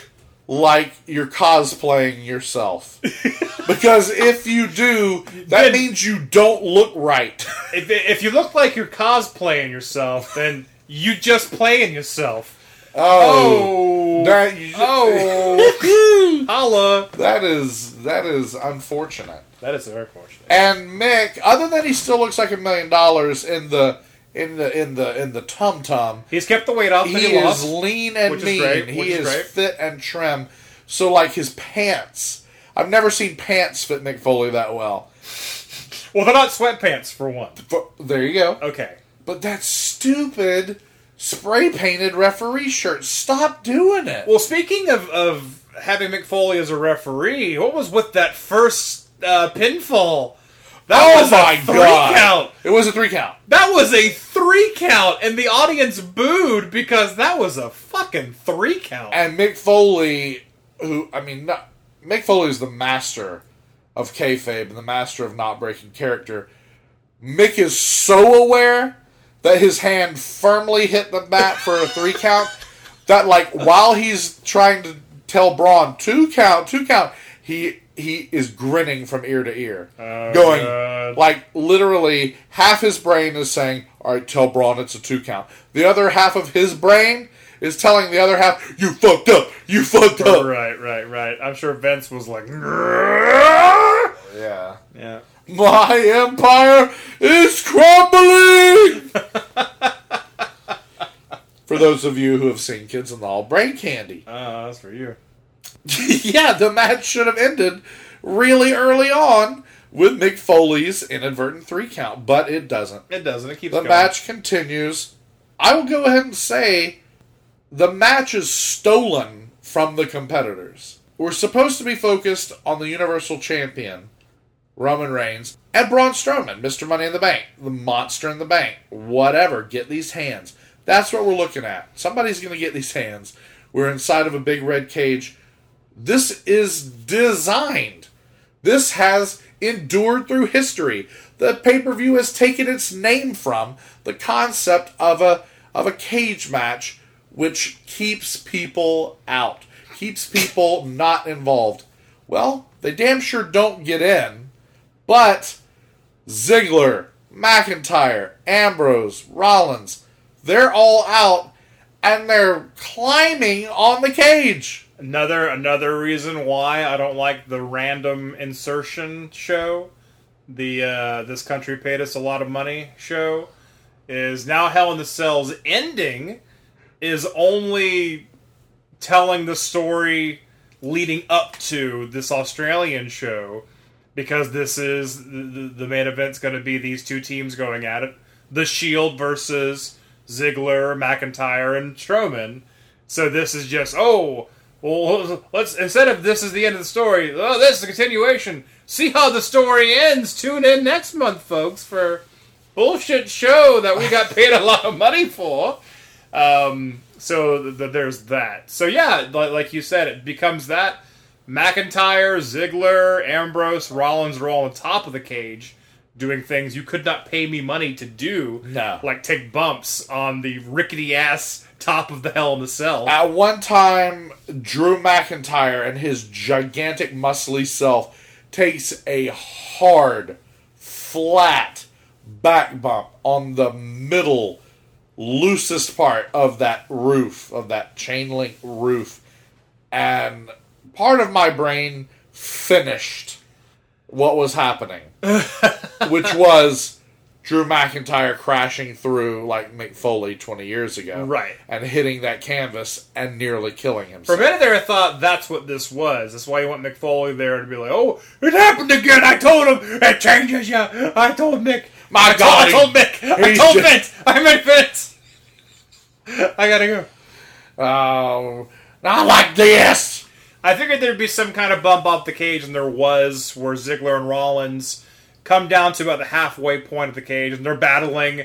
like you're cosplaying yourself. (laughs) because if you do, that means you don't look right. If, if you look like you're cosplaying yourself, then you just playing yourself. Oh, Oh. that, oh. (laughs) oh. Holla. that is that is unfortunate. That is very fortunate. And Mick, other than he still looks like a million dollars in the in the in the in the tum tum, He's kept the weight off he he is lost. lean and which is mean. great, he is is fit and trim. So like his pants, I've never seen pants fit Mick Foley that well. Well, they're not sweatpants for one. But there you go. Okay. But that's stupid spray painted referee shirt. Stop doing it. Well, speaking of, of having Mick Foley as a referee, what was with that first uh, pinfall? That oh was my a three god! count. It was a three count. That was a three count, and the audience booed because that was a fucking three count. And Mick Foley, who I mean, not, Mick Foley is the master of kayfabe and the master of not breaking character. Mick is so aware that his hand firmly hit the mat for a three count that, like, while he's trying to tell Braun two count, two count. He he is grinning from ear to ear, Oh, going God. like literally half his brain is saying, "All right, tell Braun it's a two count." The other half of his brain is telling the other half, "You fucked up. You fucked up." Right, right, right. I'm sure Vince was like, Yeah. yeah. My empire is crumbling. (laughs) for those of you who have seen Kids in the Hall, brain candy. Oh, that's for you. (laughs) yeah, the match should have ended really early on with Mick Foley's inadvertent three count, but it doesn't. It doesn't. It keeps The going. match continues. I will go ahead and say the match is stolen from the competitors. We're supposed to be focused on the Universal Champion, Roman Reigns, and Braun Strowman, Mr. Money in the Bank, the monster in the bank, whatever. Get these hands. That's what we're looking at. Somebody's going to get these hands. We're inside of a big red cage. This is designed. This has endured through history. The pay-per-view has taken its name from the concept of a of a cage match which keeps people out, keeps people not involved. Well, they damn sure don't get in, but Ziggler, McIntyre, Ambrose, Rollins, they're all out and they're climbing on the cage. Another another reason why I don't like the random insertion show, the uh, this country paid us a lot of money show, is now Hell in the Cell's ending is only telling the story leading up to this Australian show because this is the, the main event's going to be these two teams going at it, the Shield versus Ziggler, McIntyre, and Strowman. So this is just oh well let's instead of this is the end of the story oh this is a continuation. See how the story ends. Tune in next month folks for bullshit show that we got paid a lot of money for. Um, so th- th- there's that. So yeah like, like you said it becomes that mcintyre ziggler ambrose rollins are all on top of the cage doing things you could not pay me money to do No. like take bumps on the rickety ass top of the hell in the cell At one time, Drew McIntyre and his gigantic, muscly self takes a hard, flat back bump on the middle, loosest part of that roof, of that chain link roof. And part of my brain finished what was happening, (laughs) which was Drew McIntyre crashing through like Mick Foley 20 years ago. Right. And hitting that canvas and nearly killing For a himself. minute there, I thought that's what this was. That's why you want Mick Foley there to be like, "Oh, it happened again." I told him it changes you. I told Mick. My I told, God, I told Mick. I told just- Vince. I meant Vince. I gotta go. Oh, not like this. I figured there'd be some kind of bump off the cage, and there was, where Ziggler and Rollins come down to about the halfway point of the cage, and they're battling,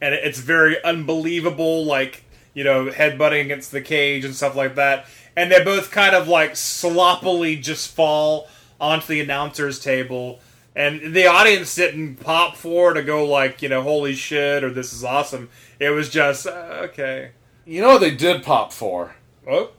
and it's very unbelievable, like, you know, headbutting against the cage and stuff like that. And they both kind of, like, sloppily just fall onto the announcer's table. And the audience didn't pop for to go, like, you know, holy shit, or this is awesome. It was just, uh, okay. You know what they did pop for? Oh?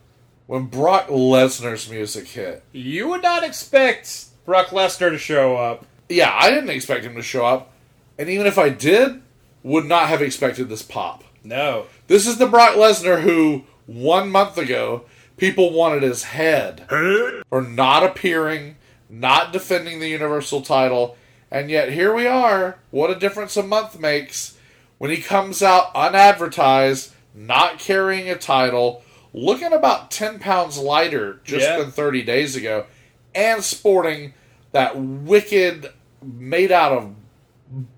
When Brock Lesnar's music hit. You would not expect Brock Lesnar to show up. Yeah, I didn't expect him to show up. And even if I did, would not have expected this pop. No. This is the Brock Lesnar who, one month ago, people wanted his head for not appearing, not defending the Universal title, and yet here we are. What a difference a month makes when he comes out unadvertised, not carrying a title, looking about 10 pounds lighter just Yeah. than 30 days ago, and sporting that wicked, made out of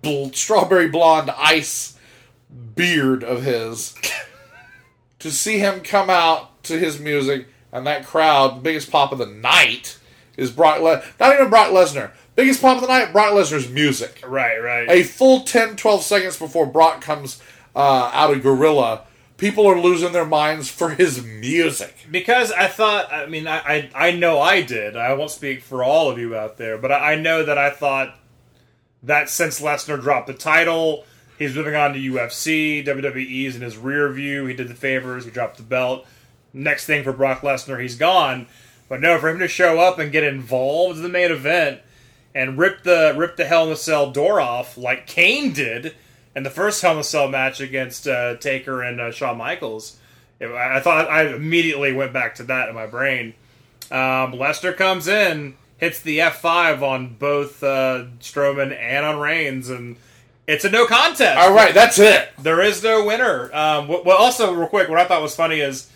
bl- strawberry blonde ice beard of his (laughs) to see him come out to his music and that crowd, biggest pop of the night is Brock Le- not even Brock Lesnar. Biggest pop of the night, Brock Lesnar's music. Right, right. A full 10, 12 seconds before Brock comes uh, out of Gorilla, people are losing their minds for his music. because I thought, I mean, I, I, I know I did. I won't speak for all of you out there, but I, I know that I thought that since Lesnar dropped the title, he's moving on to UFC, WWE's in his rear view. He did the favors, he dropped the belt. next thing for Brock Lesnar, he's gone. But no, for him to show up and get involved in the main event and rip the rip the Hell in a Cell door off like Kane did in the first Hell in a Cell match against uh, Taker and uh, Shawn Michaels, it, I I thought I immediately went back to that in my brain. Um, Lesnar comes in, hits the F5 on both uh, Strowman and on Reigns, and it's a no contest. All right, that's it. There is no winner. Um, what also, real quick, what I thought was funny is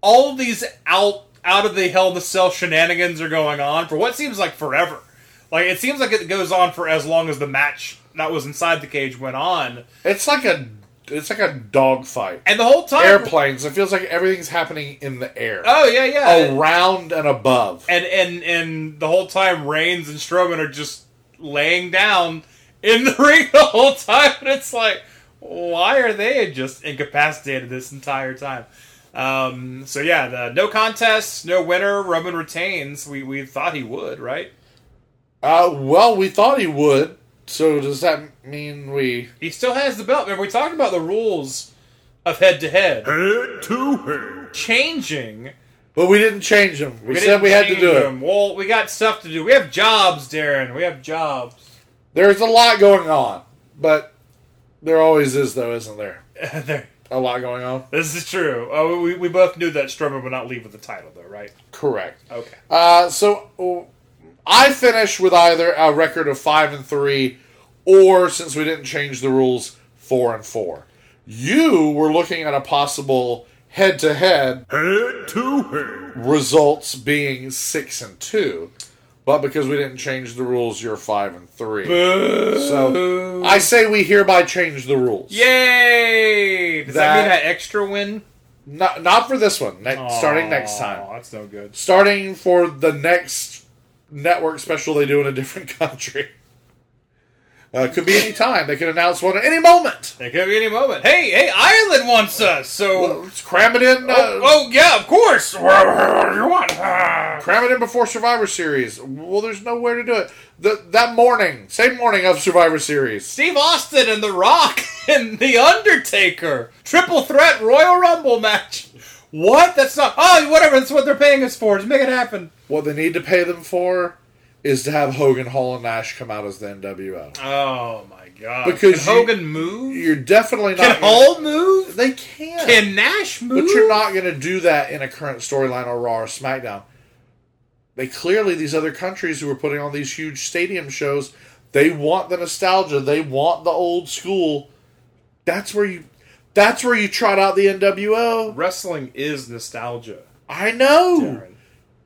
all these out out of the Hell in the Cell shenanigans are going on for what seems like forever. Like it seems like it goes on for as long as the match that was inside the cage went on. It's like a it's like a dog fight. And the whole time Airplanes. It feels like everything's happening in the air. Oh yeah, yeah. Around and above. and and and the whole time Reigns and Strowman are just laying down in the (laughs) ring the whole time, and it's like, why are they just incapacitated this entire time? Um, so yeah, the no contest, no winner. Roman retains. We we thought he would, right? Uh, well, we thought he would. So does that mean we? He still has the belt. Remember, we talked about the rules of head to head. Head to head. Changing. But we didn't change them. We, said we had to change do it. them. Well, we got stuff to do. We have jobs, Daryn. We have jobs. There's a lot going on, but there always is, though, isn't there? (laughs) there. A lot going on. This is true. Oh, we, we both knew that Strowman would not leave with the title, though, right? Correct. Okay. Uh, so uh, I finished with either a record of five and three, or since we didn't change the rules, four and four. You were looking at a possible head-to-head Head to head. results being six and two, but because we didn't change the rules, you're five and three. So I say we hereby change the rules. Yay! Does that, That- mean that extra win? Not not for this one. Ne- starting next Aw, time. That's no good. Starting for the next network special they do in a different (laughs) country. Uh, could be any time. They could announce one at any moment. It could be any moment. Hey, hey, Ireland wants us, so. Well, let's cram it in. Uh, oh, oh, yeah, of course. You want? Cram it in before Survivor Series. Well, there's nowhere to do it. The, that morning, same morning of Survivor Series. Steve Austin and The Rock (laughs) and The Undertaker. Triple threat Royal Rumble match. What? That's not. Oh, whatever. That's what they're paying us for. Just make it happen. What they need to pay them for is to have Hogan, Hall, and Nash come out as the NWO. Oh, my God. Because Can you- Hogan move? You're definitely not. Can gonna- Hall move? They can. Can Nash move? But you're not going to do that in a current storyline or Raw or SmackDown. They clearly these other countries who are putting on these huge stadium shows, they want the nostalgia. They want the old school. That's where you. That's where you trot out the NWO. Wrestling is nostalgia. I know. Daryn.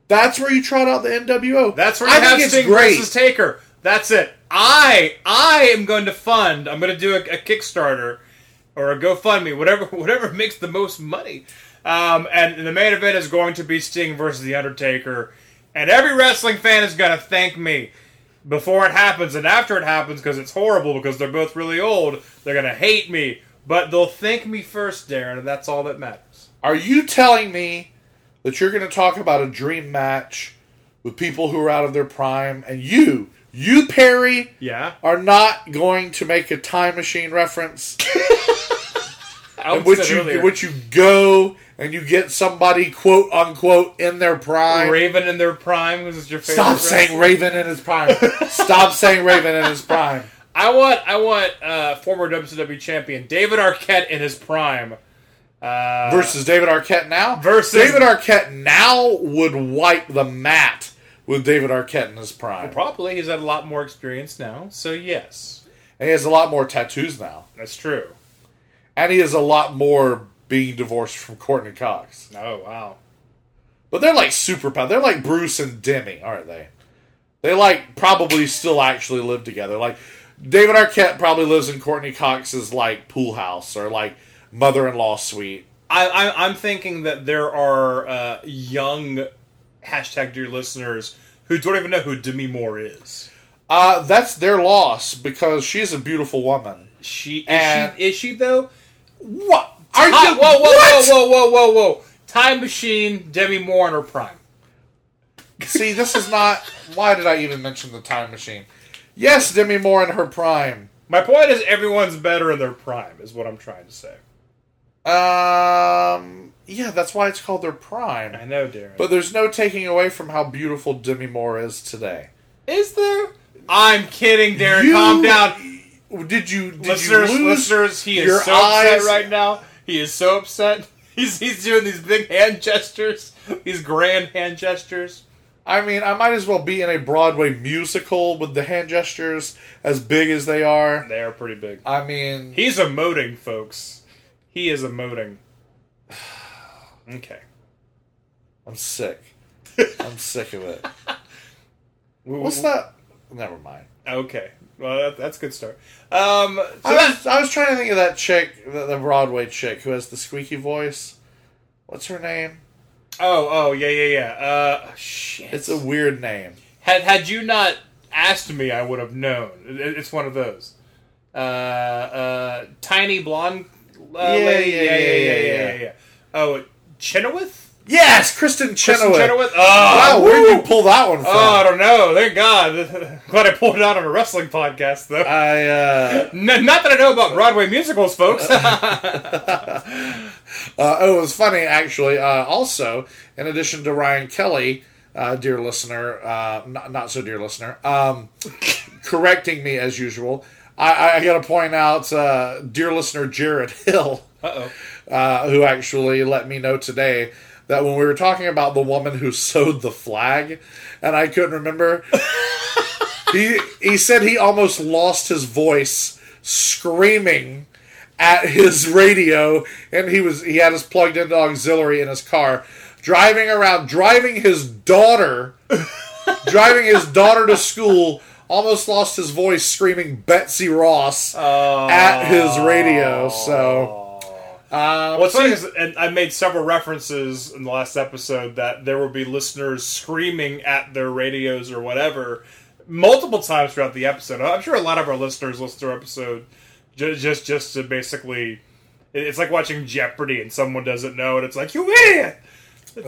That's where you trot out the NWO. That's where you I have Sting great. versus Taker. That's it. I I am going to fund. I'm going to do a, a Kickstarter or a GoFundMe, whatever (laughs) whatever makes the most money. Um, and the main event is going to be Sting versus the Undertaker, and every wrestling fan is going to thank me before it happens and after it happens because it's horrible because they're both really old. They're going to hate me, but they'll thank me first, Daryn, and that's all that matters. Are you telling me that you're going to talk about a dream match with people who are out of their prime, and you, you Perry, Yeah, are not going to make a time machine reference? (laughs) In which you, earlier. which you go and you get somebody quote unquote in their prime. Raven in their prime was your favorite. (laughs) Stop saying Raven in his prime. Stop saying Raven in his prime. I want I want uh, former WCW champion David Arquette in his prime. Uh, Versus David Arquette now. Versus- David Arquette now would wipe the mat with David Arquette in his prime. probably he's had a lot more experience now, so yes, And he has a lot more tattoos now. that's true. And he has a lot more being divorced from Courteney Cox. Oh wow, But they're like super power. They're like Bruce and Demi, aren't they? They like probably still actually live together. Like David Arquette probably lives in Courteney Cox's like pool house or like mother-in-law suite. I, I I'm thinking that there are uh, young hashtag dear listeners who don't even know who Demi Moore is. Uh, that's their loss because she's a beautiful woman. She is And- she is she though? What? Are you? whoa whoa what? whoa whoa whoa whoa whoa! Time machine, Demi Moore in her prime. See, this is not. Why did I even mention the time machine? Yes, Demi Moore in her prime. My point is, everyone's better in their prime, is what I'm trying to say. Um, Yeah, that's why it's called their prime. I know, Daryn. But there's no taking away from how beautiful Demi Moore is today. Is there? I'm kidding, Daryn. You- Calm down. Did you, did listeners, you lose listeners, he is so eyes? upset right now. He is so upset. (laughs) He's he's doing these big hand gestures, these grand hand gestures. I mean, I might as well be in a Broadway musical with the hand gestures as big as they are. They are pretty big. I mean, He's emoting, folks. He is emoting. (sighs) Okay. I'm sick. (laughs) I'm sick of it. What's that? Never mind. Okay. Well, that, that's a good start. Um, so I was, I was trying to think of that chick, the, the Broadway chick who has the squeaky voice. What's her name? Oh, oh, yeah, yeah, yeah. Uh, shit. It's a weird name. Had had you not asked me, I would have known. It- It's one of those. Uh, uh, tiny blonde uh, Yeah, lady. yeah, yeah, yeah, yeah. Oh, Chenoweth. Yes, Kristin Chenoweth. Kristin Chenoweth? Oh, wow, where woo! did you pull that one from? Oh, I don't know. Thank God. (laughs) Glad I pulled it out of a wrestling podcast, though. I uh, N- not that I know about Broadway musicals, folks. (laughs) (laughs) uh, oh, it was funny actually. Uh, also, in addition to Ryan Kelly, uh, dear listener, uh, not, not so dear listener, um, (laughs) correcting me as usual. I, I, got to point out, uh, dear listener Jared Hill, (laughs) uh, who actually let me know today that when we were talking about the woman who (laughs) sewed the flag, and I couldn't remember, he he said he almost lost his voice screaming at his radio, and he was he had his plugged into auxiliary in his car, driving around, driving his daughter, (laughs) driving his daughter to school. Almost lost his voice screaming Betsy Ross at his radio. So, uh, What's funny is, and I made several references in the last episode that there will be listeners screaming at their radios or whatever multiple times throughout the episode. I'm sure a lot of our listeners listen to our episode just just, just to basically. It's like watching Jeopardy and someone doesn't know, and it's like, you idiot!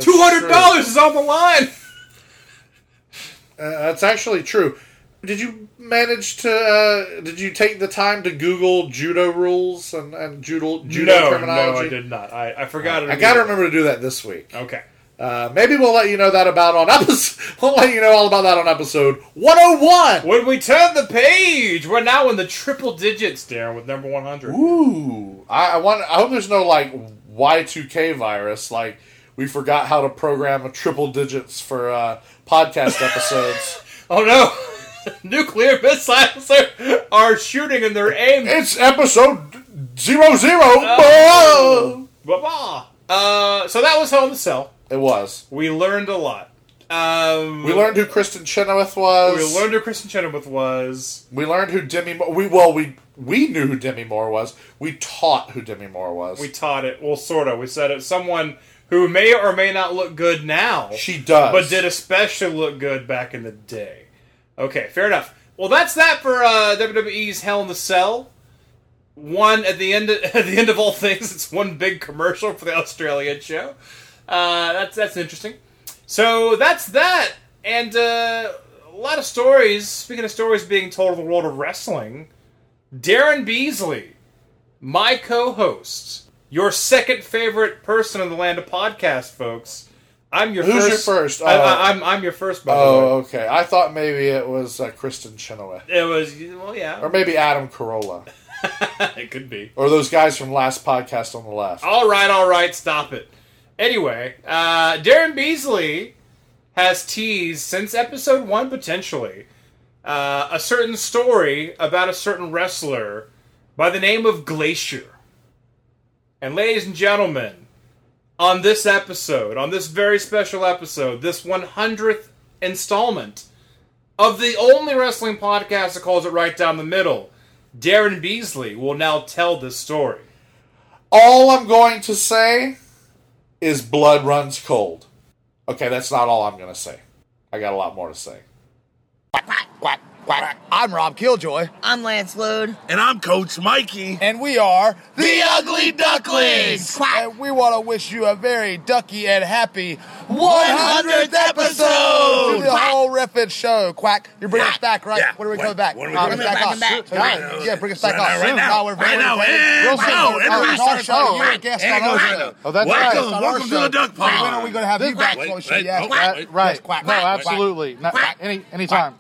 Two hundred dollars is on the line. (laughs) Uh, that's actually true. Did you manage to? Uh, did you take the time to Google judo rules and, and judo judo no, terminology? no, I did not. I, I forgot it. I got to remember to do that this week. Okay. Uh, maybe we'll let you know that about on episode. (laughs) We'll let you know all about that on episode 101. When we turn the page, we're now in the triple digits, Daryn, with number one hundred. Ooh, I, I want. I hope there's no like Y2K virus. Like we forgot how to program a triple digits for uh, podcast episodes. (laughs) Oh no! (laughs) Nuclear missiles are, are shooting and they're aimed. it's episode zero zero. Oh. Ba-ba. Uh, so that was Hell in the Cell. It was. We learned a lot. Um, We learned who Kristin Chenoweth was. We learned who Kristin Chenoweth was. We learned who Demi. Moore... We well, we we knew who Demi Moore was. We taught who Demi Moore was. We taught it. Well, sort of. We said it. Someone who may or may not look good now. She does. but did especially look good back in the day. Okay, fair enough. Well, that's that for uh, WWE's Hell in the Cell. One at the end. Of, (laughs) at the end of all things, it's one big commercial for the Australian show. Uh, that's that's interesting. So that's that, and uh, a lot of stories. Speaking of stories being told of the world of wrestling, Daryn Beasley, my co-host, your second favorite person in the land of podcast, folks. I'm your Who's your first. first? I, Oh. I, I'm I'm your first. By the Oh, okay. I thought maybe it was uh, Kristin Chenoweth, It was well, yeah. or maybe Adam Carolla, (laughs) it could be. or those guys from last podcast on the left. All right, all right, stop it. Anyway, uh, Daryn Beasley has teased since episode one potentially uh, a certain story about a certain wrestler by the name of Glacier. And ladies and gentlemen, on this episode, on this very special episode, this 100th installment of the only wrestling podcast that calls it right down the middle, Daryn Beasley will now tell this story. All I'm going to say is blood runs cold. Okay, that's not all I'm going to say. I got a lot more to say. Quack. I'm Rob Killjoy. I'm Lance Lude. And I'm Coach Mikey. And we are The Ugly Ducklings. And we want to wish you a very ducky and happy 100th episode to the whole Reffin show. Quack, you're bringing us back, right? Yeah. When are we When- coming back? when are we Uh, coming bring back? us Coming back. So, Right yeah, yeah, bring us back Right off now, right soon. now. Right very now. And Real soon. go. Uh, it's our show. talking. You're a Right. guest And on our show. now. Oh, that's Welcome. right. It's Welcome to the duck So When are we going to have you back? wait, on the. Yeah, quack. wait. Right. No, quack, quack. absolutely. Not, any anytime.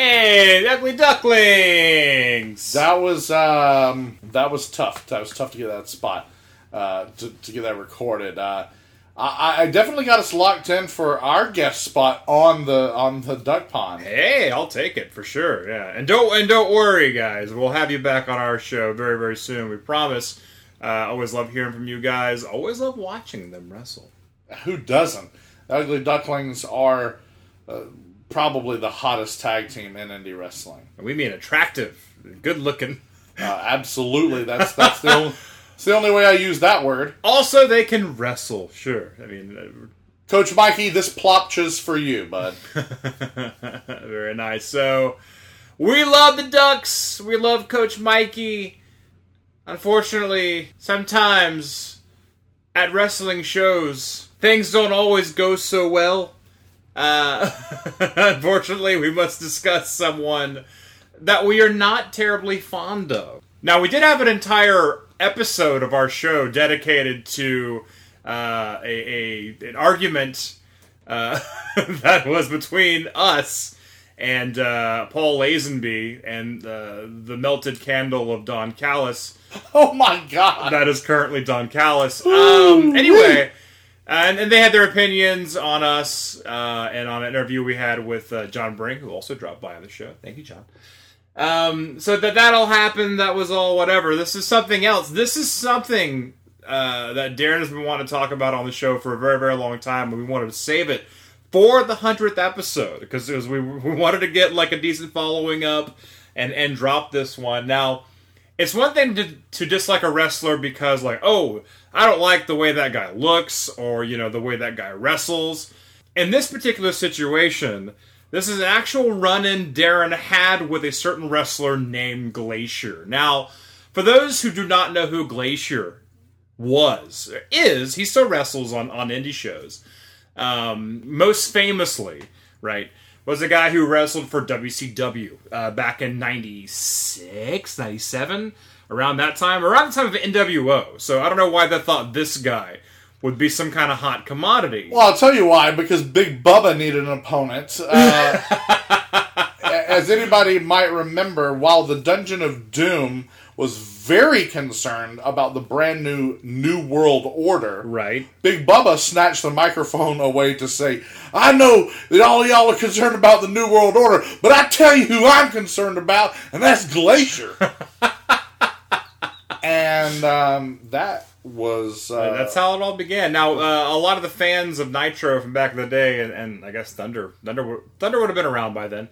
Hey, the Ugly Ducklings. That was um, that was tough. That was tough to get that spot uh, to, to get that recorded. Uh, I, I definitely got us locked in for our guest spot on the on the duck pond. Hey, I'll take it for sure. Yeah, and don't and don't worry, guys. We'll have you back on our show very very soon. We promise. Uh, always love hearing from you guys. Always love watching them wrestle. Who doesn't? The Ugly Ducklings are uh, probably the hottest tag team in indie wrestling. And we mean attractive, good looking. Uh, absolutely. That's that's the only, (laughs) it's the only way I use that word. Also, they can wrestle. Sure. I mean, uh, Coach Mikey, this plopcha's for you, bud. (laughs) Very nice. So, we love the Ducks. We love Coach Mikey. Unfortunately, sometimes at wrestling shows, things don't always go so well. Uh, (laughs) unfortunately, we must discuss someone that we are not terribly fond of. Now, we did have an entire episode of our show dedicated to uh, a, a an argument uh, (laughs) that was between us and uh, Paul Lazenby and uh, the melted candle of Don Callis. (laughs) Oh my god! That is currently Don Callis. Um, anyway, and, and they had their opinions on us uh, and on an interview we had with uh, John Bring, who also dropped by on the show. Thank you, John. Um, so that that all happened. That was all whatever. This is something else. This is something uh, that Daryn has been wanting to talk about on the show for a very very long time, and we wanted to save it for the hundredth episode because we we wanted to get like a decent following up and and drop this one now. It's one thing to, to dislike a wrestler because, like, oh, I don't like the way that guy looks or, you know, the way that guy wrestles. In this particular situation, this is an actual run in Daryn had with a certain wrestler named Glacier. Now, for those who do not know who Glacier was, is, he still wrestles on, on indie shows. Um, most famously, right, was a guy who wrestled for WCW uh, back in 96, 97, around that time, around the time of NWO. So I don't know why they thought this guy would be some kind of hot commodity. Well, I'll tell you why. Because Big Bubba needed an opponent. Uh, (laughs) as anybody might remember, while the Dungeon of Doom was very concerned about the brand new New World Order, right? Big Bubba snatched the microphone away to say, "I know that all y'all are concerned about the New World Order, but I tell you who I'm concerned about, and that's Glacier." (laughs) and um, that was uh, that's how it all began. Now, uh, a lot of the fans of Nitro from back in the day, and, and I guess Thunder, Thunder, would- Thunder would have been around by then.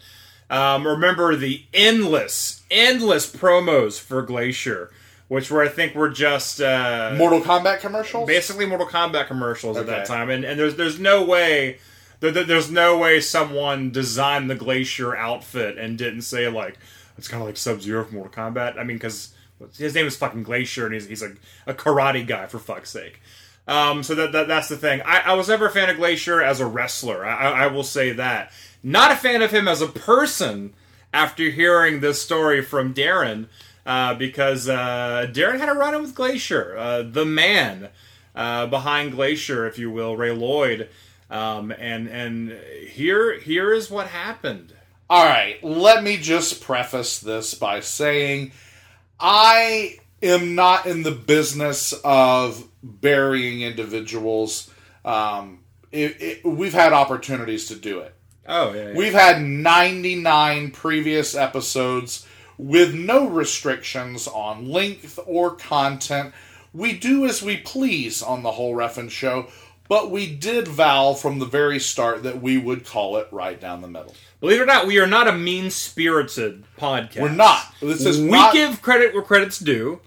Um, remember the endless, endless promos for Glacier, which were I think were just uh, Mortal Kombat commercials. basically Mortal Kombat commercials at that time, and and there's there's no way. there- there- There's no way someone designed the Glacier outfit and didn't say like it's kind of like Sub Zero from Mortal Kombat. I mean, because his name is fucking Glacier and he's he's a, a karate guy for fuck's sake. Um, so that, that that's the thing. I, I was never a fan of Glacier as a wrestler. I, I will say that. Not a fan of him as a person. After hearing this story from Daryn, uh, because uh, Daryn had a run in with Glacier, uh, the man uh, behind Glacier, if you will, Ray Lloyd. Um, and and here here is what happened. All right, let me just preface this by saying I am not in the business of burying individuals. Um, it, it, we've had opportunities to do it. Oh yeah, yeah. We've had 99 previous episodes with no restrictions on length or content. We do as we please on the whole Reffin show, but we did vow from the very start that we would call it right down the middle. Believe it or not, we are not a mean spirited podcast. We're not. This is we not- give credit where credit's due.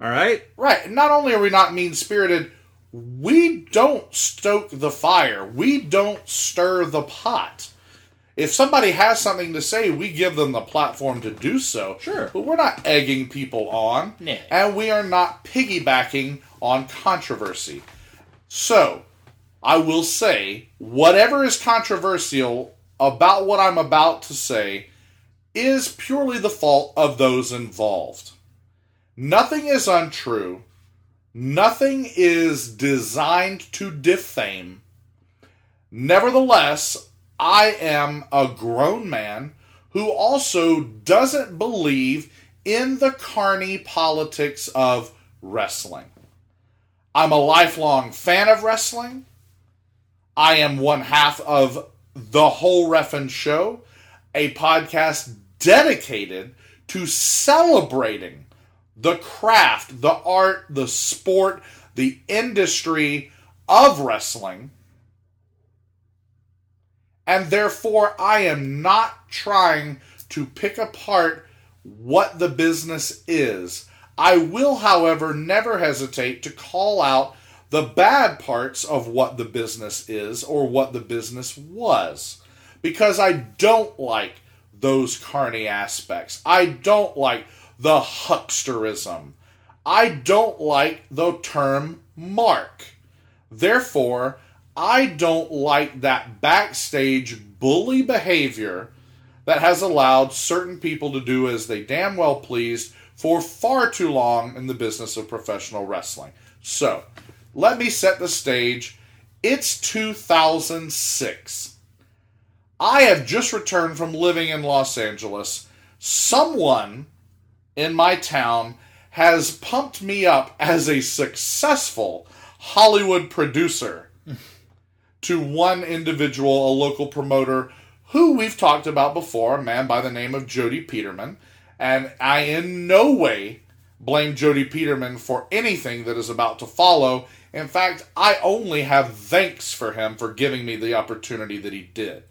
All right. Right. Not only are we not mean spirited, we don't stoke the fire. We don't stir the pot. If somebody has something to say, we give them the platform to do so. Sure. But we're not egging people on. No. And we are not piggybacking on controversy. So, I will say, whatever is controversial about what I'm about to say is purely the fault of those involved. Nothing is untrue. Nothing is designed to defame. Nevertheless, I am a grown man who also doesn't believe in the carny politics of wrestling. I'm a lifelong fan of wrestling. I am one half of the whole Reffin Show, a podcast dedicated to celebrating the craft, the art, the sport, the industry of wrestling. And therefore, I am not trying to pick apart what the business is. I will, however, never hesitate to call out the bad parts of what the business is or what the business was. Because I don't like those carny aspects. I don't like the hucksterism. I don't like the term mark. Therefore, I don't like that backstage bully behavior that has allowed certain people to do as they damn well pleased for far too long in the business of professional wrestling. So, let me set the stage. It's 2006. I have just returned from living in Los Angeles. Someone in my town has pumped me up as a successful Hollywood producer to one individual, a local promoter who we've talked about before, a man by the name of Jody Peterman. And I in no way blame Jody Peterman for anything that is about to follow. In fact, I only have thanks for him for giving me the opportunity that he did.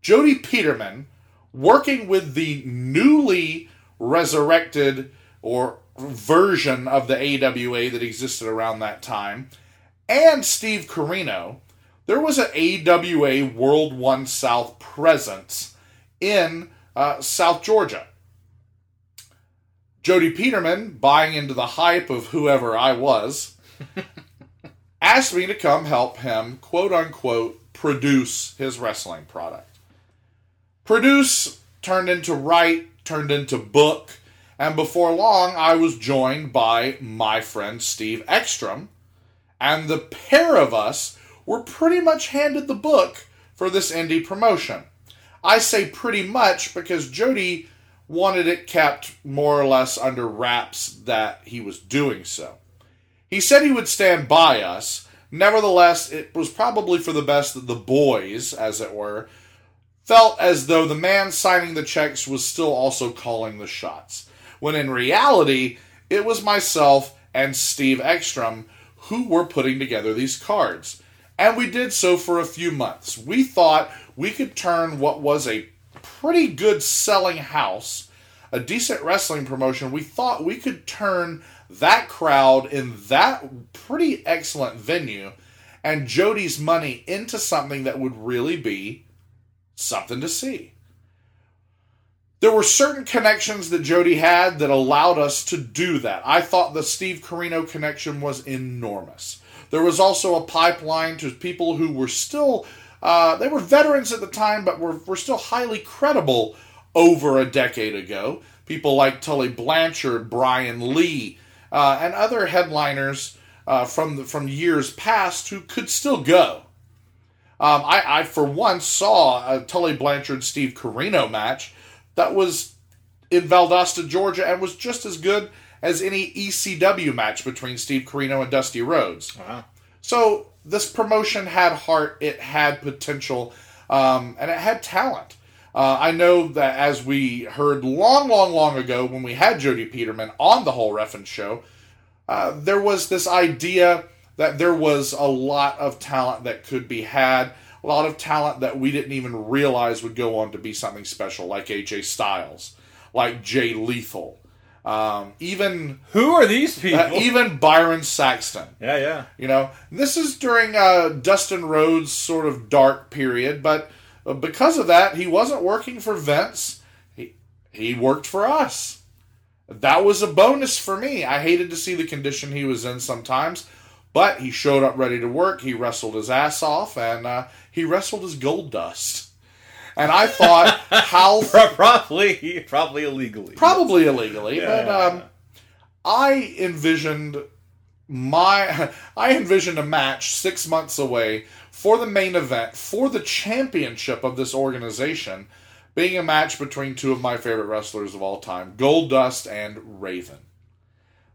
Jody Peterman, working with the newly resurrected or version of the AWA that existed around that time, and Steve Corino, there was an AWA World One South presence in uh, South Georgia. Jody Peterman, buying into the hype of whoever I was, (laughs) asked me to come help him, quote unquote, produce his wrestling product. Produce turned into write, turned into book, and before long I was joined by my friend Steve Ekstrom, and the pair of us were pretty much handed the book for this indie promotion. I say pretty much because Jody wanted it kept more or less under wraps that he was doing so. He said he would stand by us. Nevertheless, it was probably for the best that the boys, as it were, felt as though the man signing the checks was still also calling the shots. When in reality, it was myself and Steve Ekstrom who were putting together these cards. And we did so for a few months. We thought we could turn what was a pretty good selling house, a decent wrestling promotion, we thought we could turn that crowd in that pretty excellent venue and Jody's money into something that would really be something to see. There were certain connections that Jody had that allowed us to do that. I thought the Steve Corino connection was enormous. There was also a pipeline to people who were still, uh, they were veterans at the time, but were, were still highly credible over a decade ago. People like Tully Blanchard, Brian Lee, uh, and other headliners uh, from the, from years past who could still go. Um, I, I, for one, saw a Tully Blanchard Steve Corino match that was in Valdosta, Georgia, and was just as good as any ECW match between Steve Corino and Dusty Rhodes. Wow. So this promotion had heart, it had potential, um, and it had talent. Uh, I know that as we heard long, long, long ago when we had Jody Peterman on the whole Reffin show, uh, there was this idea that there was a lot of talent that could be had, a lot of talent that we didn't even realize would go on to be something special, like AJ Styles, like Jay Lethal, um, even who are these people? Uh, even Byron Saxton. Yeah, yeah. You know, this is during uh, Dustin Rhodes' sort of dark period, but uh, because of that, he wasn't working for Vince. He he worked for us. That was a bonus for me. I hated to see the condition he was in sometimes, but he showed up ready to work. He wrestled his ass off, and uh, he wrestled his gold dust. And I thought, how (laughs) probably probably illegally, probably illegally, Yeah. but um, I envisioned my (laughs) I envisioned a match six months away for the main event for the championship of this organization, being a match between two of my favorite wrestlers of all time, Gold Dust and Raven.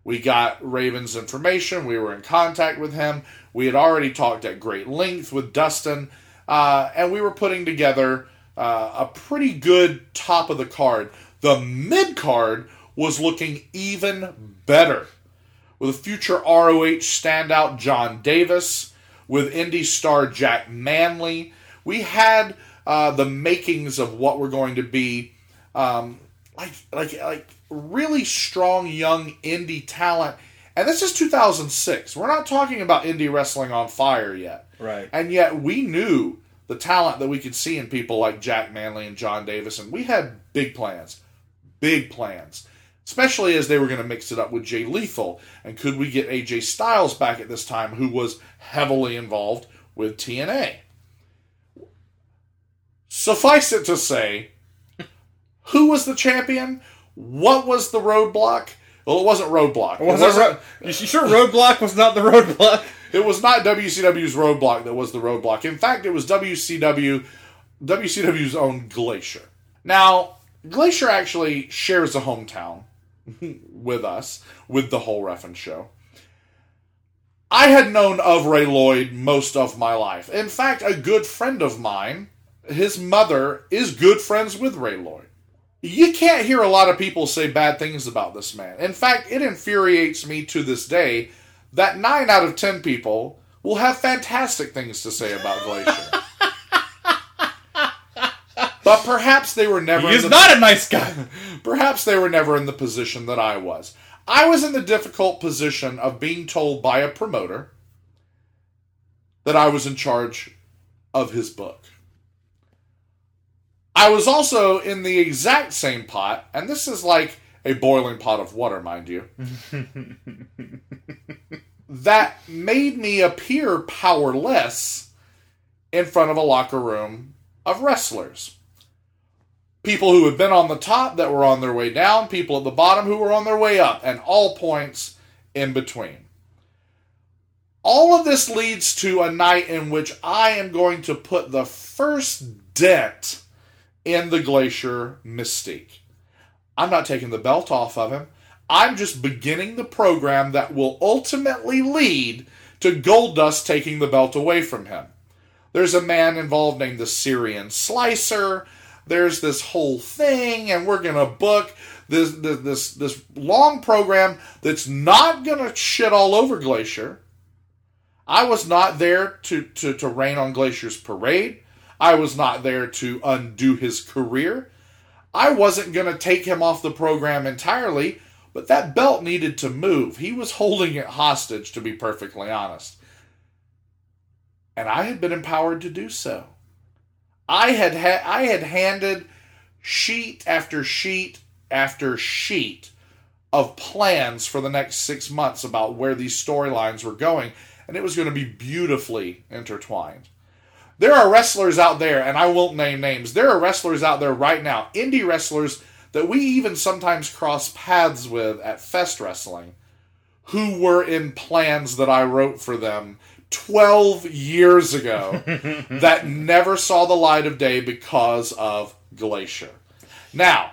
We got Raven's information. We were in contact with him. We had already talked at great length with Dustin, uh, and we were putting together uh, a pretty good top of the card. The mid card was looking even better with a future ROH standout John Davis, with indie star Jack Manley. We had uh, the makings of what we're going to be um, like, like, like really strong young indie talent. And this is 2006. We're not talking about indie wrestling on fire yet. Right. And yet we knew the talent that we could see in people like Jack Manley and John Davis, and we had big plans. Big plans. Especially as they were going to mix it up with Jay Lethal. And could we get AJ Styles back at this time, who was heavily involved with TNA? Suffice it to say, who was the champion? What was the roadblock? Well, it wasn't roadblock. It wasn't ro- you sure roadblock was not the roadblock? It was not WCW's roadblock that was the roadblock. In fact, it was WCW WCW's own Glacier. Now, Glacier actually shares a hometown (laughs) with us, with the whole Reffin show. I had known of Ray Lloyd most of my life. In fact, a good friend of mine, his mother, is good friends with Ray Lloyd. You can't hear a lot of people say bad things about this man. In fact, it infuriates me to this day that 9 out of 10 people will have fantastic things to say about Glacier. but perhaps they were never He is the- not a nice guy. (laughs) Perhaps they were never in the position that I was. I was in the difficult position of being told by a promoter that I was in charge of his book. I was also in the exact same pot, and this is like a boiling pot of water, mind you, that made me appear powerless in front of a locker room of wrestlers people who had been on the top that were on their way down, people at the bottom who were on their way up, and all points in between. All of this leads to a night in which I am going to put the first dent in the Glacier mystique. I'm not taking the belt off of him. I'm just beginning the program that will ultimately lead to Goldust taking the belt away from him. There's a man involved named the Syrian Slicer there's this whole thing and we're gonna book this this this, this long program that's not gonna shit all over glacier i was not there to, to to rain on glacier's parade i was not there to undo his career i wasn't gonna take him off the program entirely but that belt needed to move. He was holding it hostage to be perfectly honest. And i had been empowered to do so. I had ha- I had handed sheet after sheet after sheet of plans for the next six months about where these storylines were going, and it was going to be beautifully intertwined. There are wrestlers out there, and I won't name names. There are wrestlers out there right now, indie wrestlers that we even sometimes cross paths with at Fest Wrestling, who were in plans that I wrote for them 12 years ago (laughs) that never saw the light of day because of Glacier. Now,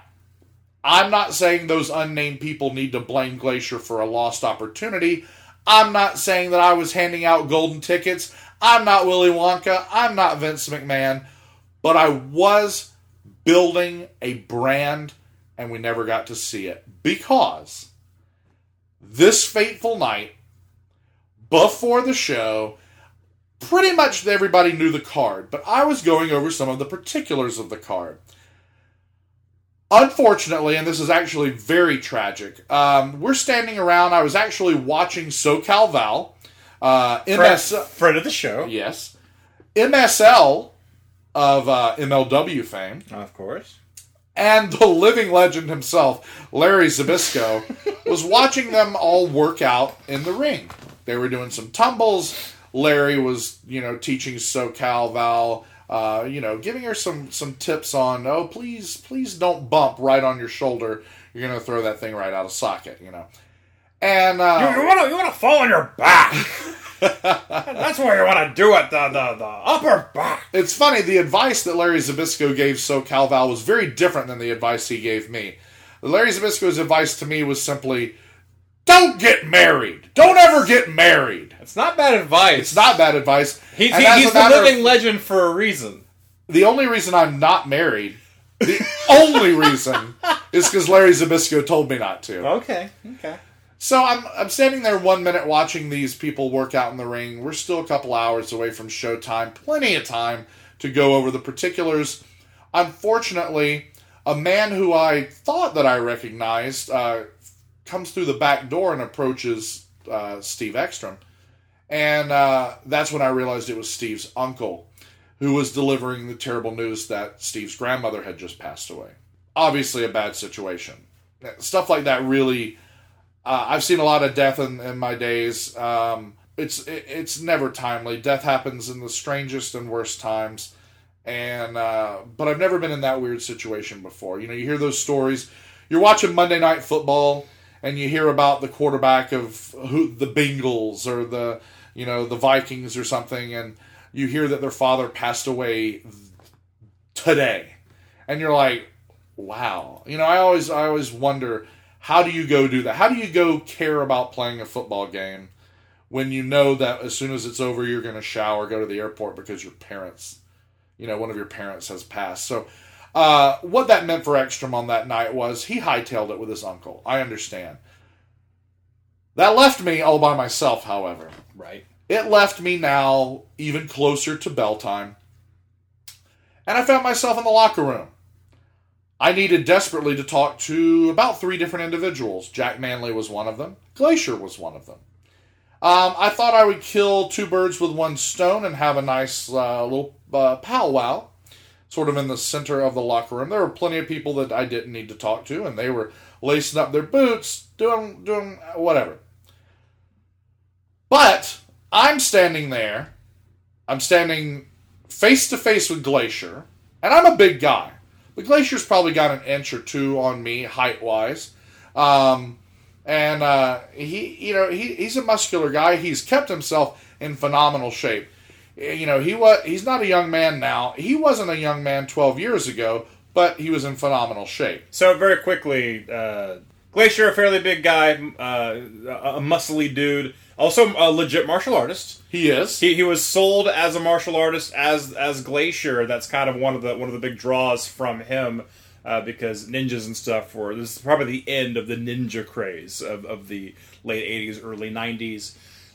I'm not saying those unnamed people need to blame Glacier for a lost opportunity. I'm not saying that I was handing out golden tickets. I'm not Willy Wonka. I'm not Vince McMahon. But I was building a brand and we never got to see it because this fateful night before the show, pretty much everybody knew the card, but I was going over some of the particulars of the card. Unfortunately, and this is actually very tragic, um, we're standing around. I was actually watching SoCal Val. Uh, Friend- MS, friend of the show. Yes. MSL of uh, MLW fame. Of course. And the living legend himself, Larry Zbyszko, (laughs) was watching them all work out in the ring. They were doing some tumbles. Larry was, you know, teaching SoCal Val, uh, you know, giving her some some tips on, oh, please, please don't bump right on your shoulder. You're gonna throw that thing right out of socket, you know. And uh, You, you want to you want to fall on your back. (laughs) That's where you want to do it. The, the the upper back. It's funny, the advice that Larry Zbyszko gave SoCal Val was very different than the advice he gave me. Larry Zbyszko's advice to me was simply don't get married. Don't ever get married. It's not bad advice. It's not bad advice. He's, he- he's the matter of- living legend for a reason. The only reason I'm not married, the only reason, is because Larry Zbyszko told me not to. Okay. Okay. So I'm I'm standing there one minute watching these people work out in the ring. We're still a couple hours away from showtime. Plenty of time to go over the particulars. Unfortunately, a man who I thought that I recognized uh, comes through the back door and approaches uh, Steve Ekstrom, and uh, that's when I realized it was Steve's uncle, who was delivering the terrible news that Steve's grandmother had just passed away. Obviously, a bad situation. Stuff like that really uh, I've seen a lot of death in, in my days. Um, it's it, it's never timely. Death happens in the strangest and worst times, and uh, but I've never been in that weird situation before. You know, you hear those stories. You're watching Monday Night Football, and you hear about the quarterback of who the Bengals or the you know the Vikings or something, and you hear that their father passed away today, and you're like, wow. You know, I always I always wonder how do you go do that? How do you go care about playing a football game when you know that as soon as it's over you're going to shower, go to the airport because your parents, you know, one of your parents has passed. So uh, what that meant for Ekstrom on that night was he hightailed it with his uncle. I understand. That left me all by myself, however. Right. It left me now even closer to bell time. And I found myself in the locker room. I needed desperately to talk to about three different individuals. Jack Manley was one of them, Glacier was one of them. Um, I thought I would kill two birds with one stone and have a nice uh, little uh, powwow, sort of in the center of the locker room. There were plenty of people that I didn't need to talk to, and they were lacing up their boots, doing doing whatever. But I'm standing there. I'm standing face to face with Glacier, and I'm a big guy. But Glacier's probably got an inch or two on me height wise. Um, and uh, he, you know, he, he's a muscular guy. He's kept himself in phenomenal shape. You know, he was he's not a young man now. He wasn't a young man 12 years ago, but he was in phenomenal shape. So very quickly, uh, Glacier, a fairly big guy, uh, a muscly dude, also a legit martial artist. He is. He, he was sold as a martial artist as as Glacier. That's kind of one of the one of the big draws from him. Uh, because ninjas and stuff were this is probably the end of the ninja craze of, of the late 80s early 90s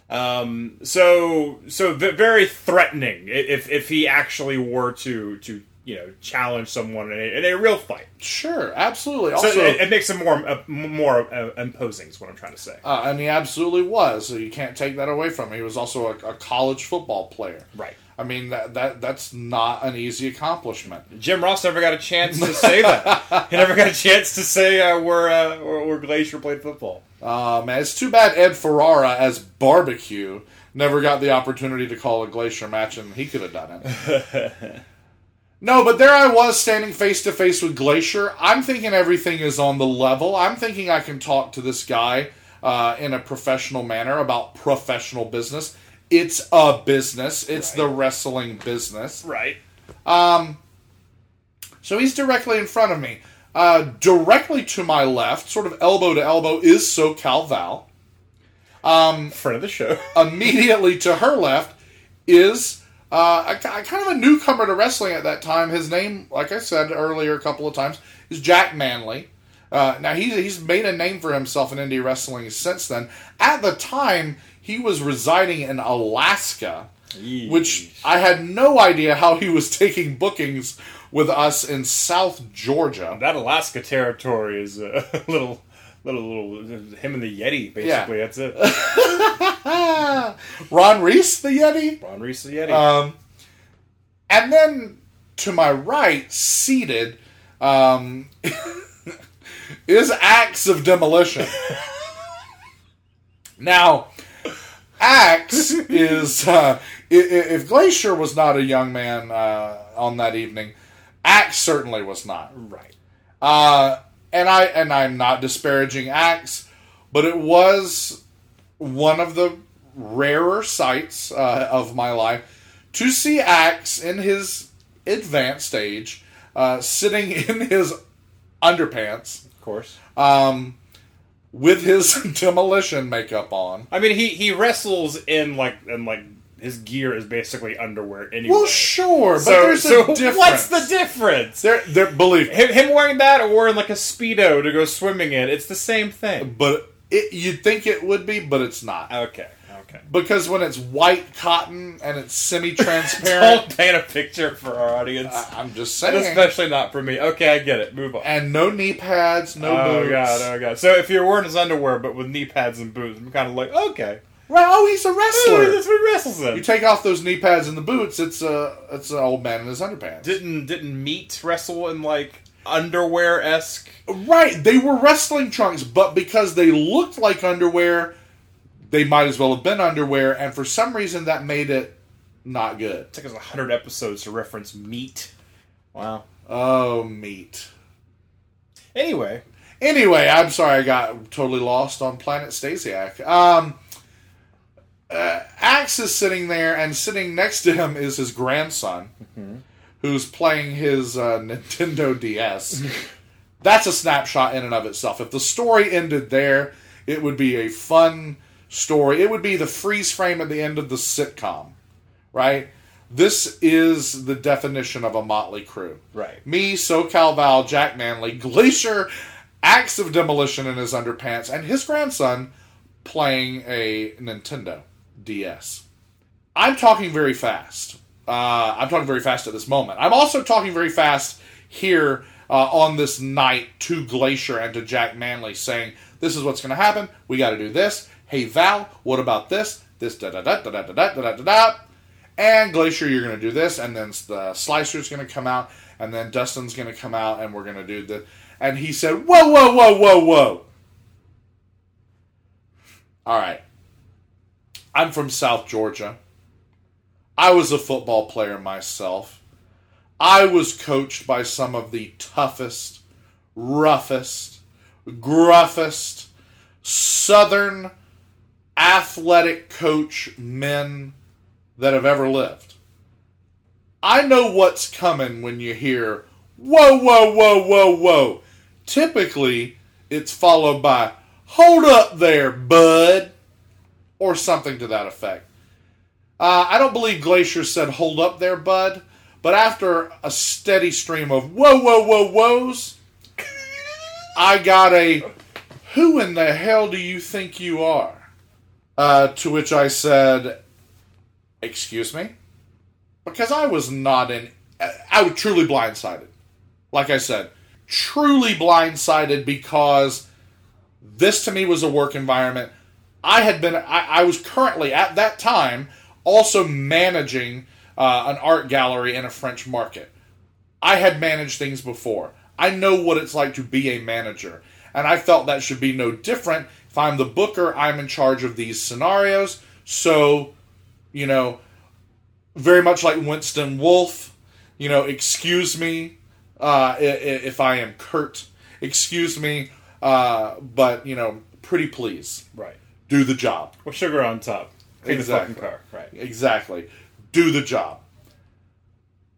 um, so so very threatening if if he actually were to to you know challenge someone in a, in a real fight Sure, absolutely. so Also, it, it makes him more uh, more uh, imposing is what i'm trying to say uh, and he absolutely was. So you can't take that away from him. He was also a, a college football player. Right. I mean that that that's not an easy accomplishment. Jim Ross never got a chance to say that. (laughs) he never got a chance to say uh, where, uh, where where Glacier played football. Uh, man, it's too bad Ed Ferrara as barbecue never got the opportunity to call a glacier match, and he could have done it. (laughs) no, but there I was standing face to face with Glacier. I'm thinking everything is on the level. I'm thinking I can talk to this guy uh, in a professional manner about professional business. It's a business. It's the wrestling business. Right. Um, so he's directly in front of me. Uh, directly to my left, sort of elbow to elbow, is SoCal Val. Um, Friend of the show. immediately to her left is uh, a, a kind of a newcomer to wrestling at that time. His name, like I said earlier a couple of times, is Jack Manley. Uh, now he's he's made a name for himself in indie wrestling since then. At the time, he was residing in Alaska, which I had no idea how he was (laughs) taking bookings with us in South Georgia. That Alaska territory is a (laughs) little, little, little. Him and the Yeti, basically. Yeah. That's it. (laughs) Ron Reese, the Yeti. Ron Reese, the Yeti. Um, and then to my right, seated, um, (laughs) is Axe of Demolition. (laughs) now, Axe is uh, if Glacier was not a young man uh, on that evening, Axe certainly was not. Right. Uh, and I and I'm not disparaging Axe, but it was one of the rarer sights uh, of my life to see Axe in his advanced age, uh, sitting (laughs) in his underpants, Of course. um, with his (laughs) demolition makeup on. I mean, he he wrestles in like and like his gear is basically underwear anyway. Well, sure, but so, there's so a difference. what's the difference? There, there. Believe me. Him, him wearing that or wearing like a speedo to go swimming in, it's the same thing. But it, you'd think it would be, but it's not. Okay, okay. Because when it's white cotton and it's semi-transparent, (laughs) Don't paint a picture for our audience. I, am just And saying. especially not for me. Okay, I get it. Move on. and no knee pads, no oh boots. Oh god, oh god. So if you're wearing his underwear but with knee pads and boots, I'm kind of like, okay, Right? Oh, he's a oh, wrestler. that's what he wrestles in. You take off those knee pads and the boots, it's a it's an old man in his underpants. didn't didn't meat wrestle in like underwear esque. Right, they were wrestling trunks, but because they looked like underwear, they might as well have been underwear, and for some reason that made it not good. It took us hundred episodes to reference meat. Wow. Oh, meat. Anyway, Anyway, I'm sorry I got totally lost on Planet Stasiak. Um, uh, Axe is sitting there, and sitting next to him is his grandson, who's playing his uh, (laughs) Nintendo DS. That's a snapshot in and of itself. If the story ended there, it would be a fun story. It would be the freeze frame at the end of the sitcom, right? This is the definition of a motley crew. Right. Me, SoCal Val, Jack Manley, Glacier, Axe of demolition in his underpants, and his grandson playing a Nintendo DS. I'm talking very fast. Uh, I'm talking very fast at this moment. I'm also talking very fast here uh, on this night to Glacier and to Jack Manley, saying, "This is what's going to happen. We got to do this. Hey Val, what about this? This da da da da da da da da da da." And Glacier, you're going to do this, and then the Slicer's going to come out, and then Dustin's going to come out, and we're going to do the. And he said, "Whoa, whoa, whoa, whoa, whoa." All right. I'm from South Georgia. I was a football player myself. I was coached by some of the toughest, roughest, gruffest, southern athletic coach men that have ever lived. I know what's coming when you hear, whoa, whoa, whoa, whoa, whoa. Typically, it's followed by, hold up there, bud, or something to that effect. Uh, I don't believe Glacier said, hold up there, bud, but after a steady stream of whoa, whoa, whoa, whoas, I got a, who in the hell do you think you are? Uh, to which I said, excuse me? Because I was not in, I was truly blindsided. Like I said, truly blindsided because this to me was a work environment. I had been, I, I was currently at that time also managing uh, an art gallery in a French market. I had managed things before. I know what it's like to be a manager. And I felt that should be no different. If I'm the booker, I'm in charge of these scenarios. So, you know, very much like Winston Wolfe, you know, excuse me uh, if I am curt. Excuse me, uh, but, you know, pretty please. Right. Do the job. With sugar on top. Clean Exactly. the fucking car. Right. Exactly. Do the job.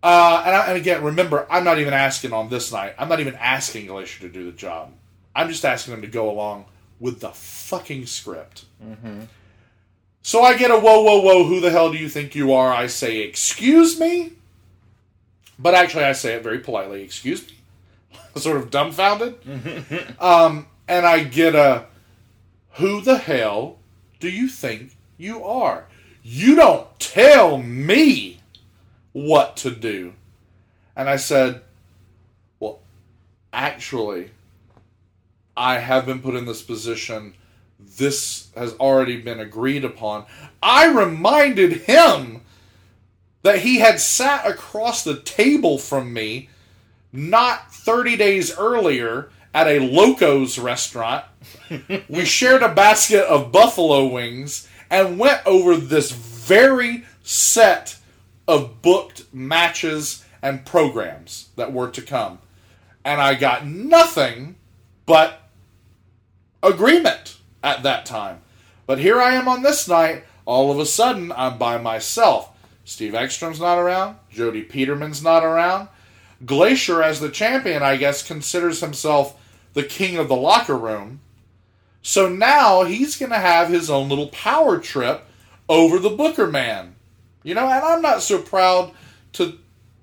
Uh, and, I, and again, remember, I'm not even asking on this night. I'm not even asking Glacier to do the job. I'm just asking him to go along with the fucking script. Mm-hmm. So I get a whoa, whoa, whoa, who the hell do you think you are? I say, excuse me? But actually, I say it very politely, excuse me? (laughs) sort of dumbfounded. (laughs) um, and I get a, who the hell do you think you are? You don't tell me what to do. And I said, well, actually, I have been put in this position. This has already been agreed upon. I reminded him that he had sat across the table from me not 30 days earlier at a Loco's restaurant. we shared a basket of buffalo wings and went over this very set of booked matches and programs that were to come. And I got nothing but agreement at that time. But here I am on this night. All of a sudden, I'm by myself. Steve Ekstrom's not around. Jody Peterman's not around. Glacier, as the champion, I guess, considers himself the king of the locker room. So now he's going to have his own little power trip over the Booker man. You know, and I'm not so proud to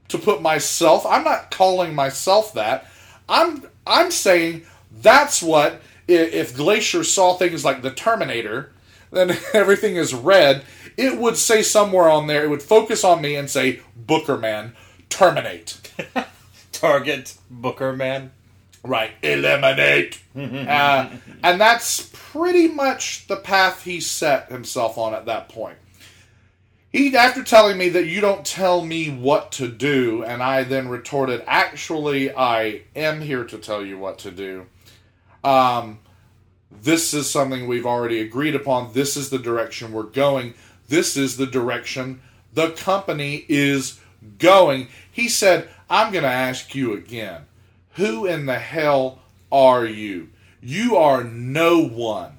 to put myself. I'm not calling myself that. I'm I'm saying that's what if Glacier saw things like the Terminator, then (laughs) everything is red. It would say somewhere on there. It would focus on me and say Booker man, terminate. (laughs) Target Booker man. Right, eliminate. (laughs) uh, and that's pretty much the path he set himself on at that point. He, after telling me that you don't tell me what to do, and I then retorted, actually, I am here to tell you what to do. Um, this is something we've already agreed upon. This is the direction we're going. This is the direction the company is going. He said, I'm going to ask you again. Who in the hell are you? You are no one.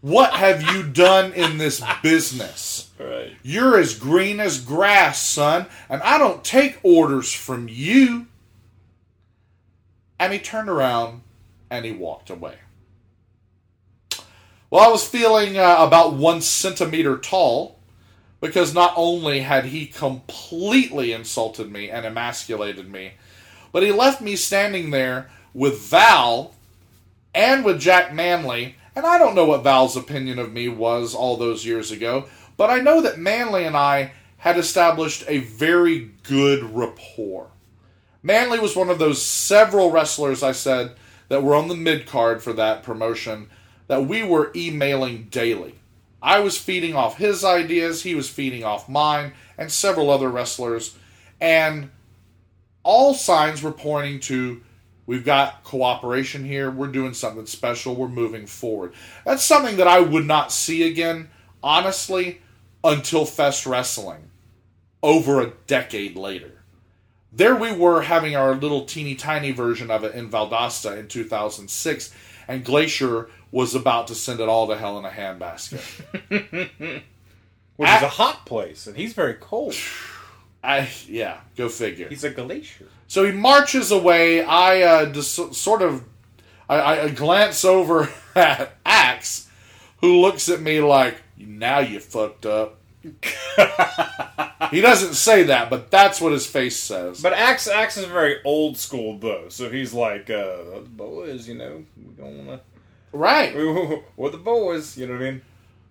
What have you (laughs) done in this business? Right. You're as green as grass, son, and I don't take orders from you. And he turned around and he walked away. Well, I was feeling uh, about one centimeter tall because not only had he completely insulted me and emasculated me, but he left me standing there with Val and with Jack Manley. And I don't know what Val's opinion of me was all those years ago, but I know that Manley and I had established a very good rapport. Manley was one of those several wrestlers I said that were on the mid card for that promotion that we were emailing daily. I was feeding off his ideas, he was feeding off mine, and several other wrestlers. And all signs were pointing to we've got cooperation here, we're doing something special, we're moving forward. That's something that I would not see again, honestly, until Fest Wrestling over a decade later. There we were having our little teeny tiny version of it in Valdosta in 2006, and Glacier was about to send it all to hell in a handbasket. (laughs) Which is a hot place, and he's very cold. (sighs) (laughs) I yeah, go figure. He's a glacier. So he marches away. I uh, just sort of I, I glance over (laughs) at Axe, who looks at me like, "Now you fucked up." (laughs) he doesn't say that, but that's what his face says. But Axe Axe is very old school though, so he's like, uh, the boys, you know, we don't wanna Right. (laughs) We're the boys, you know what I mean?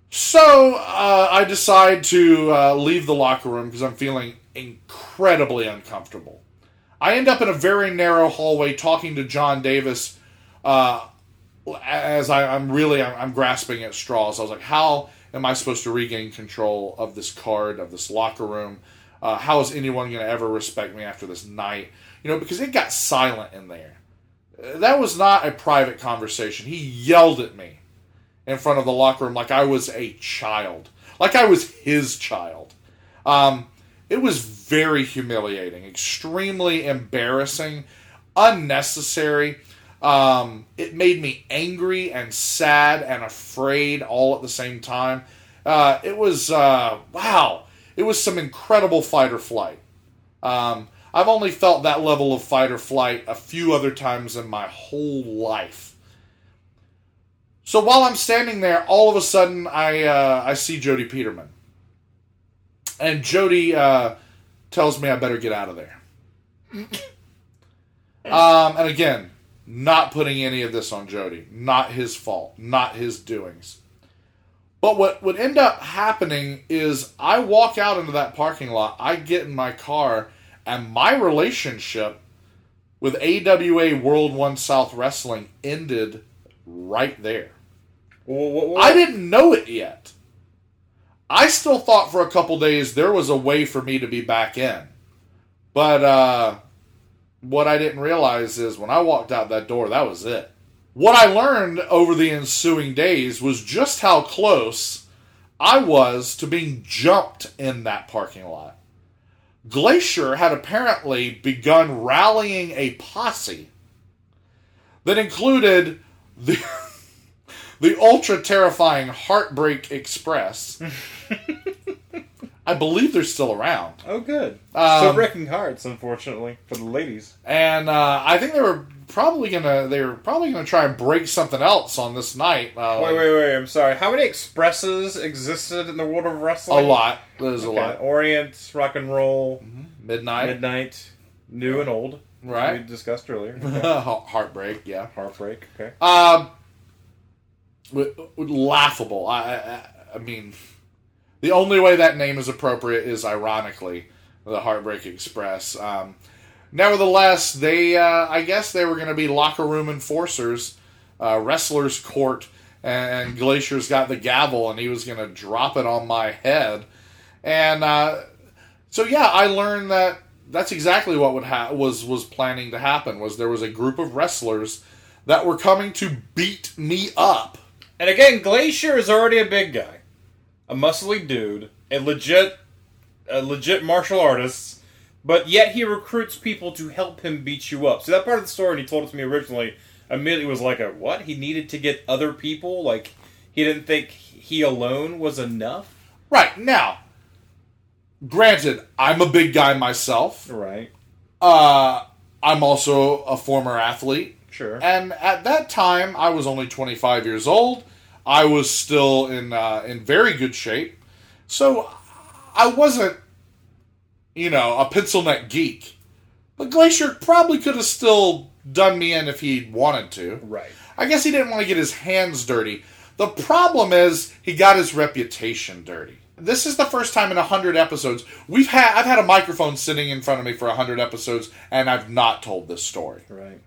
So uh, I decide to uh, leave the locker room because I'm feeling incredibly uncomfortable. I end up in a very narrow hallway talking to John Davis uh, as I, I'm really I'm, I'm grasping at straws. I was like, how am I supposed to regain control of this card of this locker room? Uh, how is anyone going to ever respect me after this night? You know, because it got silent in there. That was not a private conversation. He yelled at me in front of the locker room like I was a child, like I was his child. Um, it was very humiliating, extremely embarrassing, unnecessary. Um, it made me angry and sad and afraid all at the same time. Uh, it was uh, wow. It was some incredible fight or flight. Um, I've only felt that level of fight or flight a few other times in my whole life. So while I'm standing there, all of a sudden I uh, I see Jody Peterman, and Jody uh, tells me I better get out of there. Um, and again, not putting any of this on Jody, not his fault, not his doings. But what would end up happening is I walk out into that parking lot, I get in my car, and my relationship with AWA World One South Wrestling ended right there. I didn't know it yet. I still thought for a couple days there was a way for me to be back in. But uh, what I didn't realize is when I walked out that door, that was it. What I learned over the ensuing days was just how close I was to being jumped in that parking lot. Glacier had apparently begun rallying a posse that included the the ultra terrifying Heartbreak Express. (laughs) I believe they're still around. Oh, good. Um, so wrecking hearts, unfortunately, for the ladies. and uh, I think they were probably gonna they were probably gonna try and break something else on this night. Uh, Wait, wait, wait. I'm sorry. How many expresses existed in the world of wrestling? A lot. There's a Okay, lot. Orient, rock and roll, Midnight, midnight, new and old. Right. We discussed earlier. (laughs) Heartbreak, yeah. Heartbreak. Okay. Um, w- laughable. I, I, I mean, the only way that name is appropriate is ironically the Heartbreak Express. Um, nevertheless, they, uh, I guess, they were going to be locker room enforcers, uh, wrestlers' court, and Glacier's got the gavel, and he was going to drop it on my head, and uh, so yeah, I learned that that's exactly what would ha- was was planning to happen. Was there was a group of wrestlers that were coming to beat me up. And again, Glacier is already a big guy, a muscly dude, a legit, a legit martial artist. But yet he recruits people to help him beat you up. So that part of the story, and he told it to me originally, immediately was like a what? He needed to get other people. Like he didn't think he alone was enough. Right now, granted, I'm a big guy myself. Right. Uh, I'm also a former athlete. Sure. And at that time, I was only 25 years old. I was still in uh, in very good shape, so I wasn't, you know, a pencil neck geek. But Glacier probably could have still done me in if he wanted to. Right. I guess he didn't want to get his hands dirty. The problem is he got his reputation dirty. This is the first time in 100 episodes we've had I've had a microphone sitting in front of me for 100 episodes and I've not told this story. Right.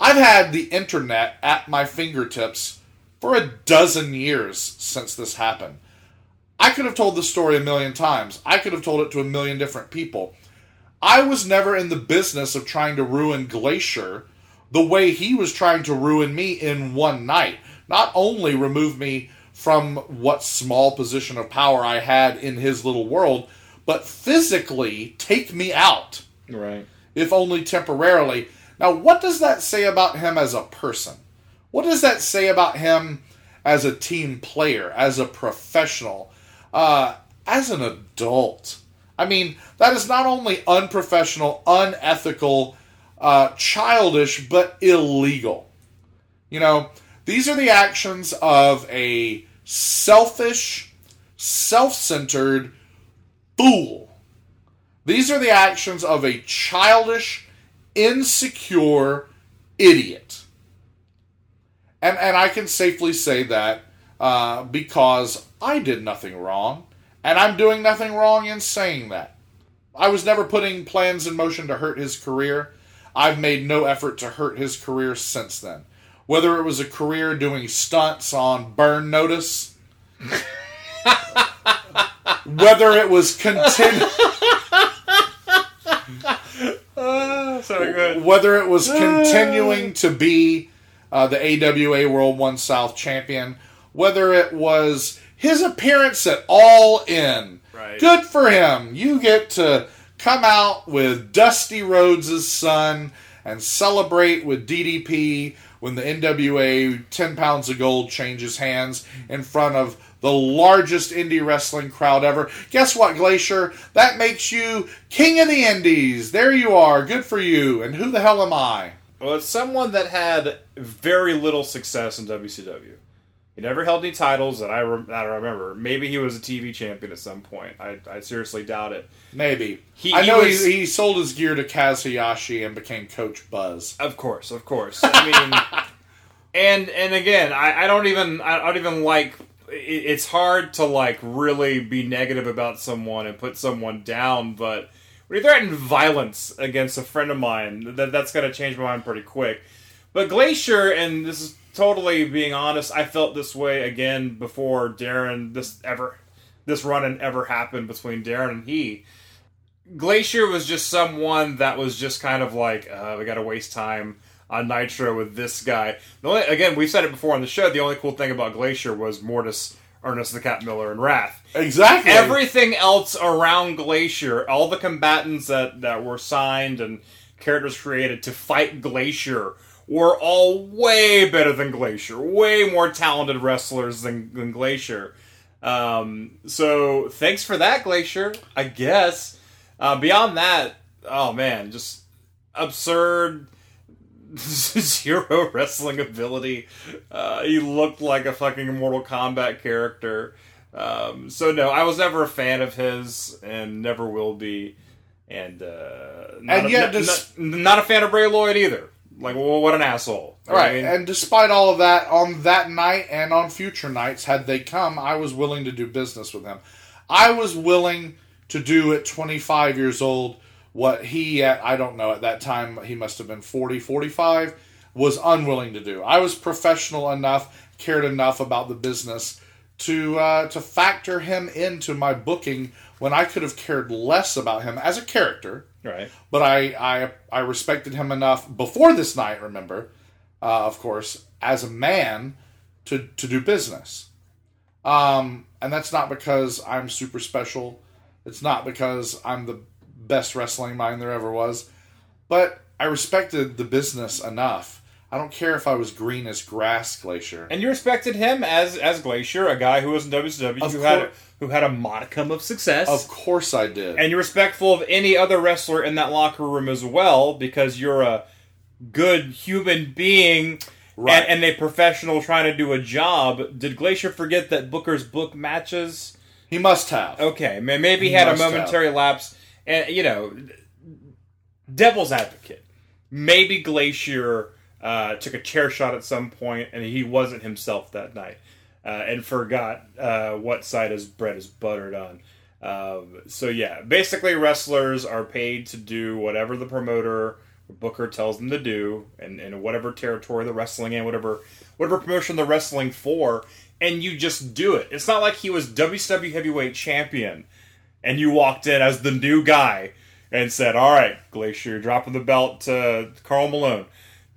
I've had the internet at my fingertips for a dozen years since this happened. I could have told this story a million times. I could have told it to a million different people. I was never in the business of trying to ruin Glacier the way he was trying to ruin me in one night. Not only remove me from what small position of power I had in his little world, but physically take me out Right. if only temporarily. Now, what does that say about him as a person? What does that say about him as a team player, as a professional, uh, as an adult? I mean, that is not only unprofessional, unethical, uh, childish, but illegal. You know, these are the actions of a selfish, self centered fool. These are the actions of a childish, insecure idiot. And, and I can safely say that uh, because I did nothing wrong, and I'm doing nothing wrong in saying that. I was never putting plans in motion to hurt his career. I've made no effort to hurt his career since then. Whether it was a career doing stunts on Burn Notice, (laughs) whether it was continu- so good. whether it was continuing to be uh, the AWA World One South champion, whether it was his appearance at All In. Right. Good for him. You get to come out with Dusty Rhodes' son and celebrate with DDP when the NWA 10 pounds of gold changes hands in front of the largest indie wrestling crowd ever. Guess what, Glacier? That makes you king of the indies. There you are. Good for you. And who the hell am I? Well, it's someone that had very little success in WCW. He never held any titles that I, rem- that I remember. Maybe he was a TV champion at some point. I, I seriously doubt it. Maybe. He- I he know was- he, he sold his gear to Kaz Hayashi and became Coach Buzz. Of course, of course. I mean, (laughs) and and again, I, I don't even I don't even like. It- It's hard to like really be negative about someone and put someone down, but when you threaten violence against a friend of mine, that that's gonna change my mind pretty quick. But Glacier, and this is totally being honest, I felt this way again before Daryn this ever this run in ever happened between Daryn and he. Glacier was just someone that was just kind of like, uh, we got to waste time on Nitro with this guy. The only, again, we've said it before on the show. The only cool thing about Glacier was Mortis, Ernest the Cat Miller, and Wrath. Exactly. Everything else around Glacier, all the combatants that, that were signed and characters created to fight Glacier were all way better than Glacier, way more talented wrestlers than, than Glacier. Um, so thanks for that, Glacier. I guess. Uh, beyond that, oh man, just absurd (laughs) zero wrestling ability. Uh, he looked like a fucking Mortal Kombat character. Um, so no, I was never a fan of his, and never will be. And uh, not And a, yet not, dis- not, not a fan of Ray Lloyd either. Like, well, what an asshole! Know I Right, mean? and despite all of that, on that night and on future nights, had they come, I was willing to do business with him. I was willing to do at 25 years old what he, at, I don't know, at that time, he must have been 40, 45, was unwilling to do. I was professional enough, cared enough about the business to uh, to factor him into my booking when I could have cared less about him as a character. Right. But I I, I respected him enough before this night. Remember, uh, of course, as a man to to do business. Um, and that's not because I'm super special. It's not because I'm the best wrestling mind there ever was. But I respected the business enough. I don't care if I was green as grass, Glacier. And you respected him as as Glacier, a guy who was in WCW, Of who had cour- who had a modicum of success. Of course I did. and you're respectful of any other wrestler in that locker room as well because you're a good human being Right. and, and a professional trying to do a job. Did Glacier forget that Booker's book matches? He must have. Okay, maybe he He had a must have. momentary lapse, and you know, devil's advocate. Maybe Glacier uh, took a chair shot at some point, and he wasn't himself that night, uh, and forgot uh, what side his bread is buttered on. Um, so yeah, basically, wrestlers are paid to do whatever the promoter booker tells them to do, and in whatever territory they're wrestling in, whatever whatever promotion they're wrestling for, and you just do it. It's not like he was WCW heavyweight champion, and you walked in as the new guy and said, "All right, Glacier, you're dropping the belt to Karl Malone."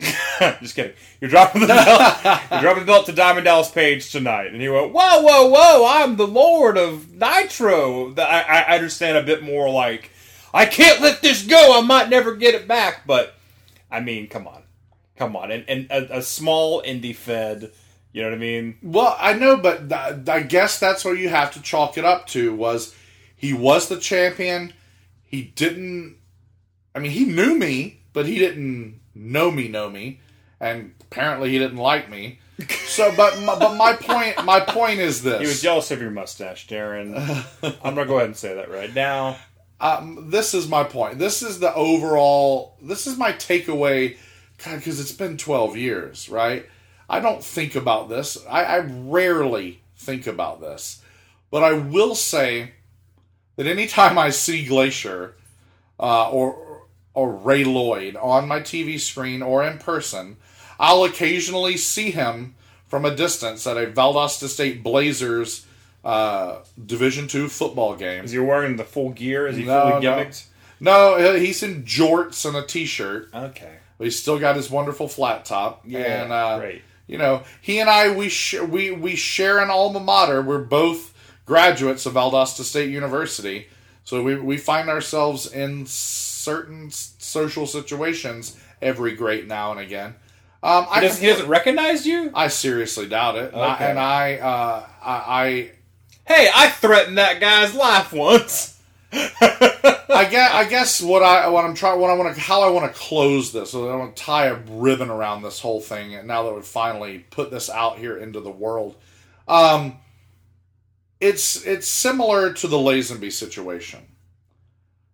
(laughs) Just kidding. You're dropping the belt. you're (laughs) dropping the belt to Diamond Dallas Page tonight, and he went, "Whoa, whoa, whoa! I'm the Lord of Nitro." I, I understand a bit more. Like, I can't let this go. I might never get it back. But I mean, come on, come on, and, and a, a small indie fed. You know what I mean? Well, I know, but th- I guess that's what you have to chalk it up to. Was he was the champion? He didn't. I mean, he knew me, but he didn't know me, know me, and apparently he didn't like me. So, but my, but my point, my point is (laughs) this: He was jealous of your mustache, Daryn. (laughs) I'm gonna go ahead and say that right now. um, this is my point. This is the overall. This is my takeaway, God, because it's been twelve years, right? I don't think about this. I, I rarely think about this, but I will say that anytime I see Glacier uh, or or Ray Lloyd on my TV screen or in person, I'll occasionally see him from a distance at a Valdosta State Blazers uh, Division two football game. Is he wearing the full gear? Is he No, fully no. gimmicked? No, he's in jorts and a t-shirt. Okay. But he's still got his wonderful flat top. Yeah, and, uh, great. You know, he and I we sh- we we share an alma mater. We're both graduates of Valdosta State University, so we we find ourselves in certain social situations every great now and again. Um, He doesn't, he doesn't recognize you. I seriously doubt it. And I- Okay. And I, uh, I, I Hey, I threatened that guy's life once. (laughs) I guess I guess what I what I'm trying what I want to how I want to close this. So I want to tie a ribbon around this whole thing. And now that we've finally put this out here into the world, um, it's it's similar to the Lazenby situation.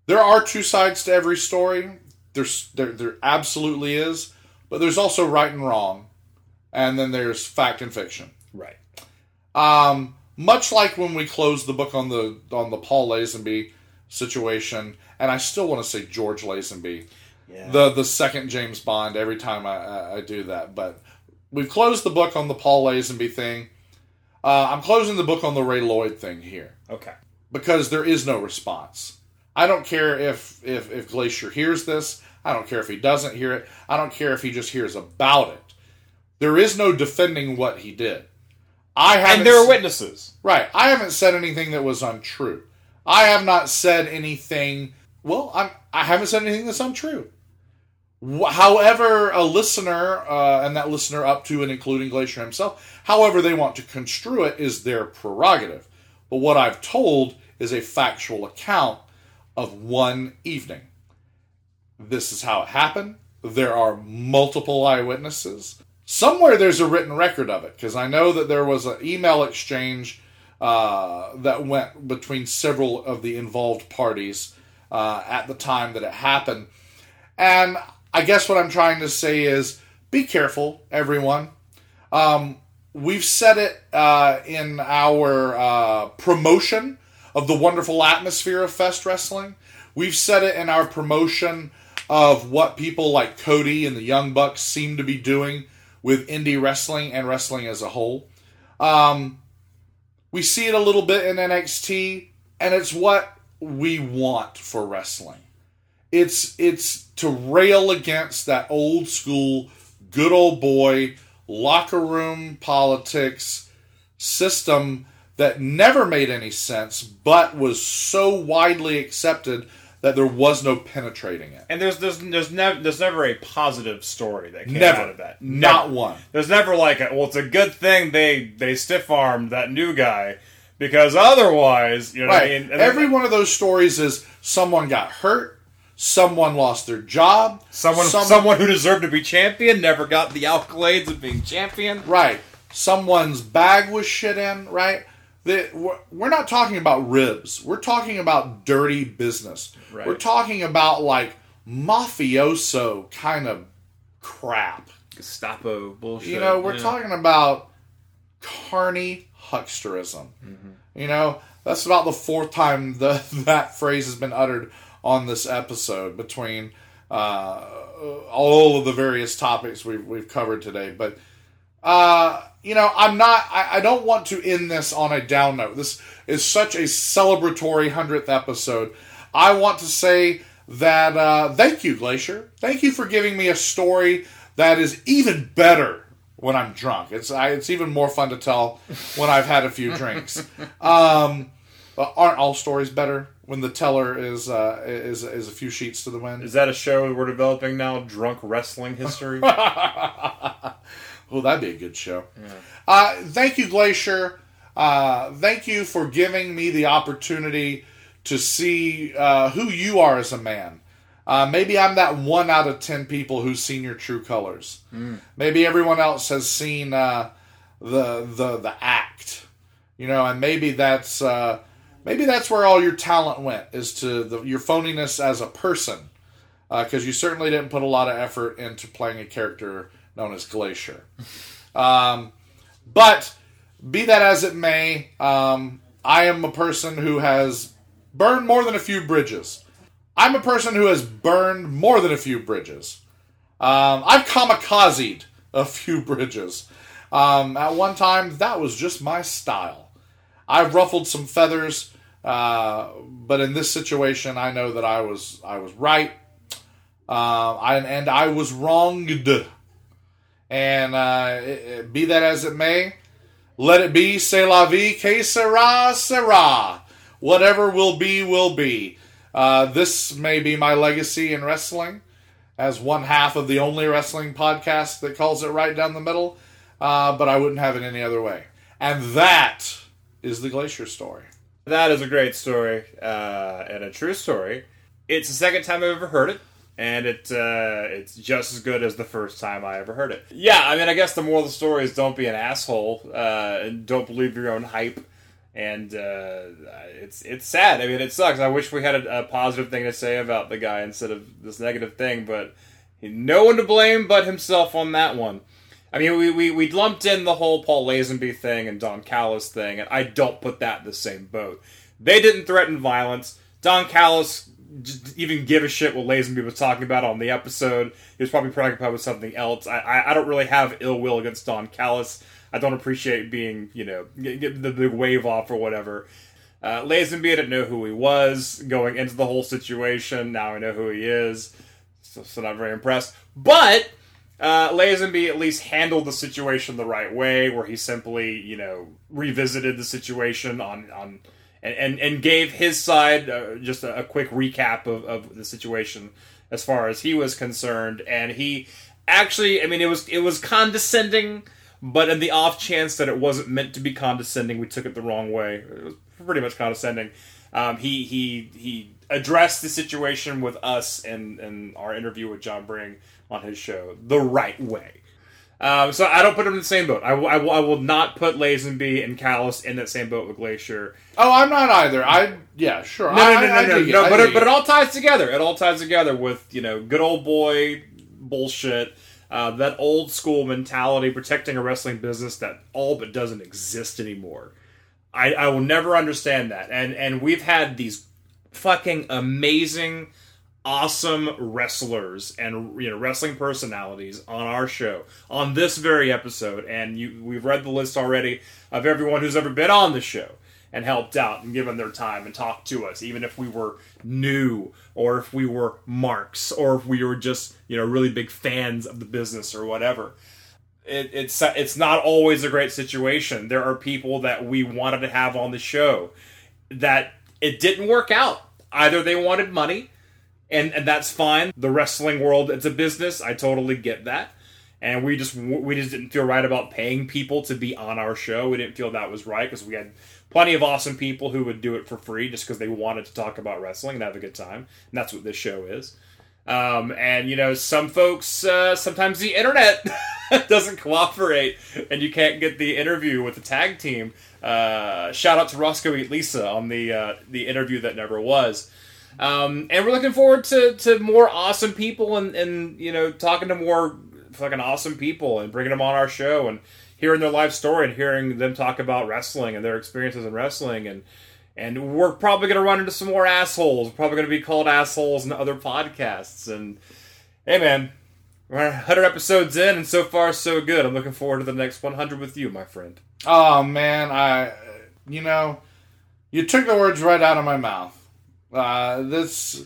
There are two sides to every story. There's there there absolutely is, but there's also right and wrong, and then there's fact and fiction. Right. Um, much like when we closed the book on the on the Paul Lazenby situation, and I still want to say George Lazenby, Yeah. the the second James Bond. Every time I, I, I do that, but we've closed the book on the Paul Lazenby thing. Uh, I'm closing the book on the Ray Lloyd thing here. Okay. Because there is no response. I don't care if, if, if Glacier hears this. I don't care if he doesn't hear it. I don't care if he just hears about it. There is no defending what he did. I haven't And there are witnesses. Right. I haven't said anything that was untrue. I have not said anything. Well, I'm, I haven't said anything that's untrue. However, a listener, uh, and that listener up to and including Glacier himself, however they want to construe it is their prerogative. But what I've told is a factual account of one evening. This is how it happened. There are multiple eyewitnesses. Somewhere there's a written record of it because I know that there was an email exchange uh, that went between several of the involved parties uh, at the time that it happened. And I guess what I'm trying to say is be careful, everyone. Um, we've said it uh, in our uh, promotion of the wonderful atmosphere of Fest Wrestling. We've said it in our promotion of what people like Cody and the Young Bucks seem to be doing with indie wrestling and wrestling as a whole. Um, we see it a little bit in NXT, and it's what we want for wrestling. It's it's to rail against that old school, good old boy locker room politics system that never made any sense, but was so widely accepted that there was no penetrating it. And there's there's there's never there's never a positive story that came Never. out of that. Not one. There's never like a, well, it's a good thing they they stiff armed that new guy because otherwise, you know what I right. mean. Every one of those stories is someone got hurt, someone lost their job, someone some- someone who deserved to be champion never got the accolades of being champion. Right. Someone's bag was shit in, right? The, we're, we're not talking about ribs. We're talking about dirty business. Right. We're talking about like mafioso kind of crap. Gestapo bullshit. You know, we're yeah. talking about carny hucksterism. Mm-hmm. You know, that's about the fourth time the, (laughs) that phrase has been uttered on this episode between uh, all of the various topics we've, we've covered today. But, uh, you know, I'm not, I, I don't want to end this on a down note. This is such a celebratory 100th episode. I want to say that uh, thank you, Glacier. Thank you for giving me a story that is even better when I'm drunk. It's I, it's even more fun to tell when I've had a few drinks. (laughs) Um, but aren't all stories better when the teller is uh, is is a few sheets to the wind? Is that a show we're developing now? Drunk wrestling history. (laughs) well, that'd be a good show. Uh, thank you, Glacier. Uh, thank you for giving me the opportunity to see uh, who you are as a man. Uh, maybe I'm that one out of ten people who's seen your true colors. Mm. Maybe everyone else has seen uh, the the the act, you know, and maybe that's uh, maybe that's where all your talent went is to the, your phoniness as a person, because you certainly didn't put a lot of effort into playing a character known as Glacier. Um, but be that as it may, um, I am a person who has burned more than a few bridges. I'm a person who has burned more than a few bridges. Um, I've kamikazed a few bridges. Um, at one time, that was just my style. I've ruffled some feathers, uh, but in this situation, I know that I was I was right, uh, I, and I was wronged. And uh, it- it- be that as it may, let it be. C'est la vie. Que sera, sera. Whatever will be, will be. Uh, this may be my legacy in wrestling as one half of the only wrestling podcast that calls it right down the middle, uh, but I wouldn't have it any other way. And that is the Glacier story. That is a great story uh, and a true story. It's the second time I've ever heard it, and it uh, it's just as good as the first time I ever heard it. Yeah, I mean, I guess the moral of the story is don't be an asshole uh, and don't believe your own hype. And uh, it's it's sad. I mean, it sucks. I wish we had a, a positive thing to say about the guy instead of this negative thing, but no one to blame but himself on that one. I mean, we, we, we lumped in the whole Paul Lazenby thing and Don Callis thing, and I don't put that in the same boat. They didn't threaten violence. Don Callis even give a shit what Lazenby was talking about on the episode. He was probably preoccupied with something else. I, I, I don't really have ill will against Don Callis. I don't appreciate being, you know, the big wave off or whatever. Uh, Lazenby, didn't know who he was going into the whole situation. Now I know who he is, so, so not very impressed. But uh, Lazenby at least handled the situation the right way, where he simply, you know, revisited the situation on on and and, and gave his side uh, just a, a quick recap of, of the situation as far as he was concerned, and he actually, I mean, it was it was condescending, but in the off chance that it wasn't meant to be condescending, we took it the wrong way. It was pretty much condescending. Um, he he he addressed the situation with us and and our interview with John Bring on his show the right way. Um, so I don't put him in the same boat. I, will- I, will- not put Lazenby and Callis in that same boat with Glacier. Oh, I'm not either. I yeah, sure. No, no, no, I, no, no, it. no, but it, but it all ties together. It all ties together with you know good old boy bullshit. Uh, that old school mentality protecting a wrestling business that all but doesn't exist anymore. I, I will never understand that. And and we've had these fucking amazing, awesome wrestlers and you know wrestling personalities on our show on this very episode. And you we've read the list already of everyone who's ever been on the show and helped out and given their time and talked to us, even if we were new or if we were marks or if we were just you know really big fans of the business or whatever it, it's it's not always a great situation. There are people that we wanted to have on the show that it didn't work out. Either they wanted money, and and that's fine. The wrestling world, it's a business. I totally get that. And we just we just didn't feel right about paying people to be on our show. We didn't feel that was right because we had plenty of awesome people who would do it for free just because they wanted to talk about wrestling and have a good time. And that's what this show is. Um, and you know, some folks uh, sometimes the internet (laughs) doesn't cooperate, and you can't get the interview with the tag team. Uh, shout out to Roscoe Eat Lisa on the uh, the interview that never was. Um, and we're looking forward to, to more awesome people and, and you know talking to more fucking awesome people and bringing them on our show and hearing their life story and hearing them talk about wrestling and their experiences in wrestling and and we're probably going to run into some more assholes. We're probably going to be called assholes in other podcasts. And hey, man, we're 100 episodes in, and so far so good. I'm looking forward to the next 100 with you, my friend. Oh man, I you know, you took the words right out of my mouth. Uh, this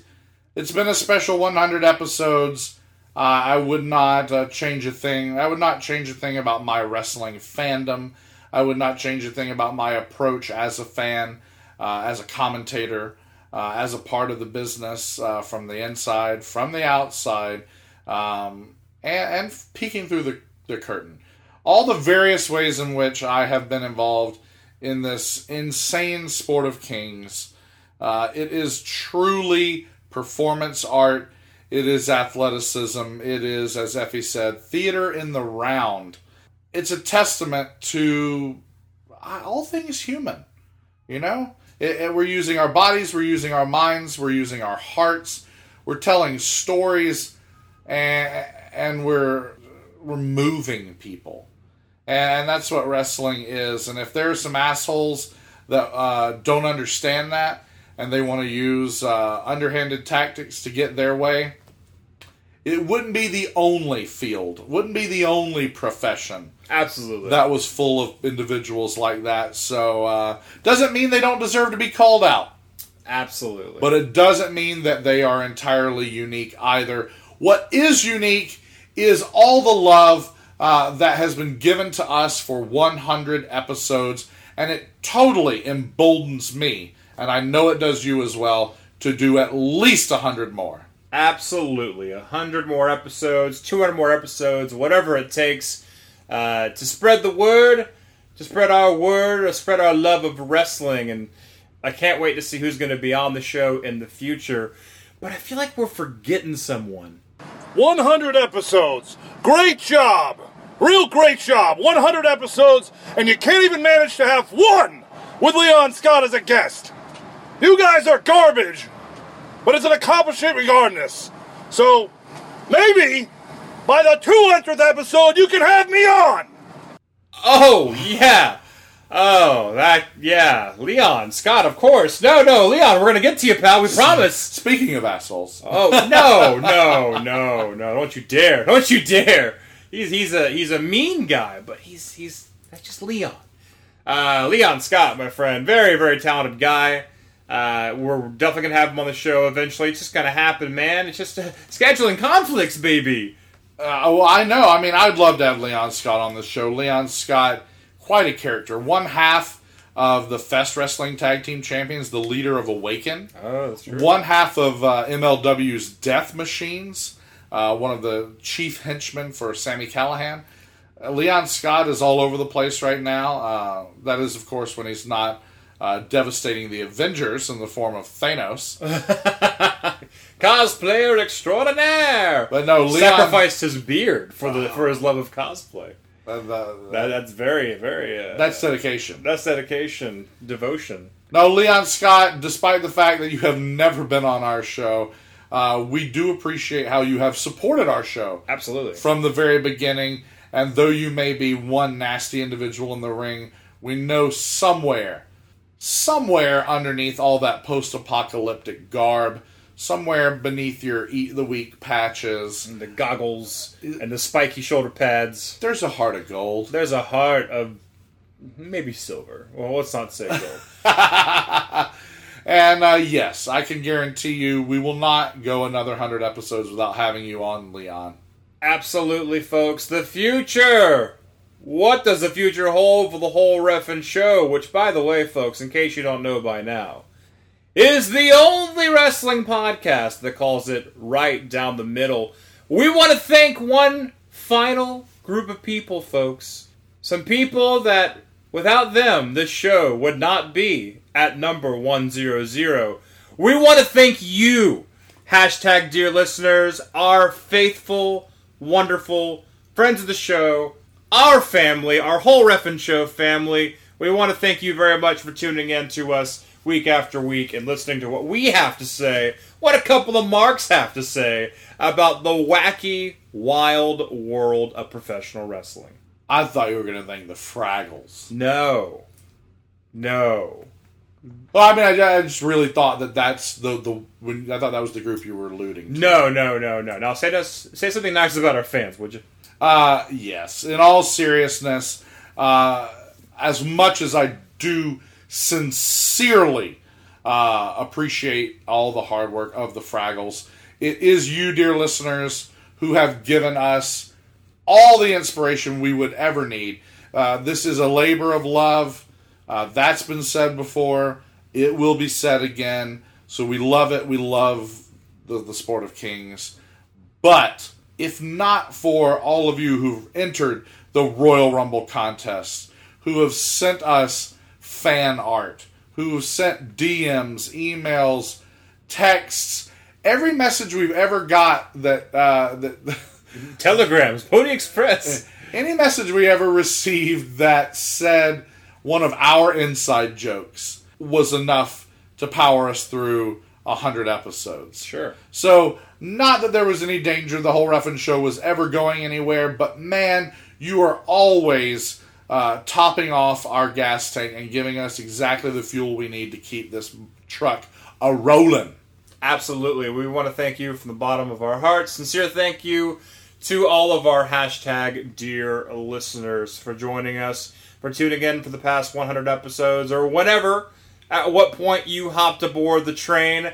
it's been a special 100 episodes. Uh, I would not uh, change a thing. I would not change a thing about my wrestling fandom. I would not change a thing about my approach as a fan, uh, as a commentator, uh, as a part of the business uh, from the inside, from the outside, um, and, and peeking through the, the curtain all the various ways in which I have been involved in this insane sport of kings. Uh, it is truly performance art. It is athleticism. It is, as Effy said, theater in the round. It's a testament to uh, all things human. You know, it, it- we're using our bodies, we're using our minds, we're using our hearts, we're telling stories, and and we're we're moving people, and that's what wrestling is. And if there are some assholes that uh, don't understand that and they want to use uh, underhanded tactics to get their way, it wouldn't be the only field, wouldn't be the only profession Absolutely. that was full of individuals like that. So uh, doesn't mean they don't deserve to be called out. Absolutely. But it doesn't mean that they are entirely unique either. What is unique is all the love uh, that has been given to us for 100 episodes, and it totally emboldens me, and I know it does you as well, to do at least 100 more. Absolutely. A hundred more episodes, 200 more episodes, whatever it takes uh, to spread the word, to spread our word, or spread our love of wrestling. And I can't wait to see who's going to be on the show in the future. But I feel like we're forgetting someone. 100 episodes. Great job. Real great job. 100 episodes, and you can't even manage to have one with Leon Scott as a guest. You guys are garbage, but it's an accomplishment regardless. So, maybe by the 200th episode, you can have me on. Oh, yeah. Oh, that, yeah. Leon, Scott, of course. No, no, Leon, we're going to get to you, pal. We promise. Speaking of assholes. Oh, no, no, no, no. Don't you dare. Don't you dare. He's, he's, a, he's a mean guy, but he's, he's, That's just Leon. Uh, Leon Scott, my friend, very very talented guy. Uh, we're definitely gonna have him on the show eventually. It's just gonna happen, man. It's just uh, scheduling conflicts, baby. Uh, well, I know. I mean, I'd love to have Leon Scott on the show. Leon Scott, quite a character. One half of the Fest Wrestling Tag Team Champions, the leader of Awaken. Oh, that's true. One half of uh, MLW's Death Machines, uh, one of the chief henchmen for Sami Callihan. Uh, Leon Scott is all over the place right now. Uh, that is, of course, when he's not uh, devastating the Avengers in the form of Thanos. (laughs) Cosplayer extraordinaire. But no, Leon sacrificed his beard for the for his love of cosplay. Uh, That, that's very very. Uh, That's dedication. That's dedication, devotion. No, Leon Scott, despite the fact that you have never been on our show, uh, we do appreciate how you have supported our show. Absolutely. From the very beginning. And though you may be one nasty individual in the ring, we know somewhere, somewhere underneath all that post apocalyptic garb, somewhere beneath your Eat the Week patches, and the goggles, and the spiky shoulder pads, there's a heart of gold. There's a heart of maybe silver. Well, let's not say gold. (laughs) And uh, yes, I can guarantee you we will not go another 100 episodes without having you on, Leon. Absolutely, folks. The future. What does the future hold for the whole Reffin show? Which, by the way, folks, in case you don't know by now, is the only wrestling podcast that calls it right down the middle. We want to thank one final group of people, folks. Some people that, without them, this show would not be at number 100. We want to thank you, hashtag dear listeners, our faithful, wonderful friends of the show, our family, our whole Reffin Show family. We want to thank you very much for tuning in to us week after week and listening to what we have to say, what a couple of marks have to say about the wacky, wild world of professional wrestling. I thought you were going to thank the Fraggles. No. No. Well, I mean, I, I just really thought that that's the the when I thought that was the group you were alluding to. No, no, no, no. Now say us say something nice about our fans, would you? Uh, yes. In all seriousness, uh, as much as I do sincerely uh, appreciate all the hard work of the Fraggles, it is you, dear listeners, who have given us all the inspiration we would ever need. Uh, this is a labor of love. Uh, that's been said before. It will be said again. So we love it. We love the, the sport of kings. But if not for all of you who've entered the Royal Rumble contest, who have sent us fan art, who have sent DMs, emails, texts, every message we've ever got that uh, that (laughs) telegrams, Pony Express, any message we ever received that said one of our inside jokes was enough to power us through a hundred episodes. Sure. So, not that there was any danger the whole Reffin show was ever going anywhere, but man, you are always uh, topping off our gas tank and giving us exactly the fuel we need to keep this truck a rolling. Absolutely. We want to thank you from the bottom of our hearts. Sincere thank you to all of our hashtag dear listeners for joining us, for tuning in for the past 100 episodes, or whenever, at what point you hopped aboard the train.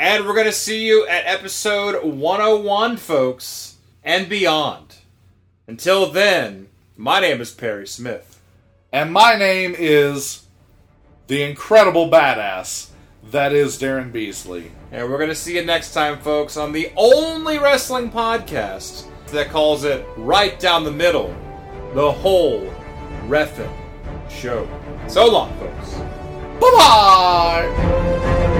And we're going to see you at episode 101, folks, and beyond. Until then, my name is Perry Smith. And my name is the incredible badass that is Daryn Beasley. And we're going to see you next time, folks, on the only wrestling podcast that calls it right down the middle the whole Reffin show. So long, folks. Bye bye!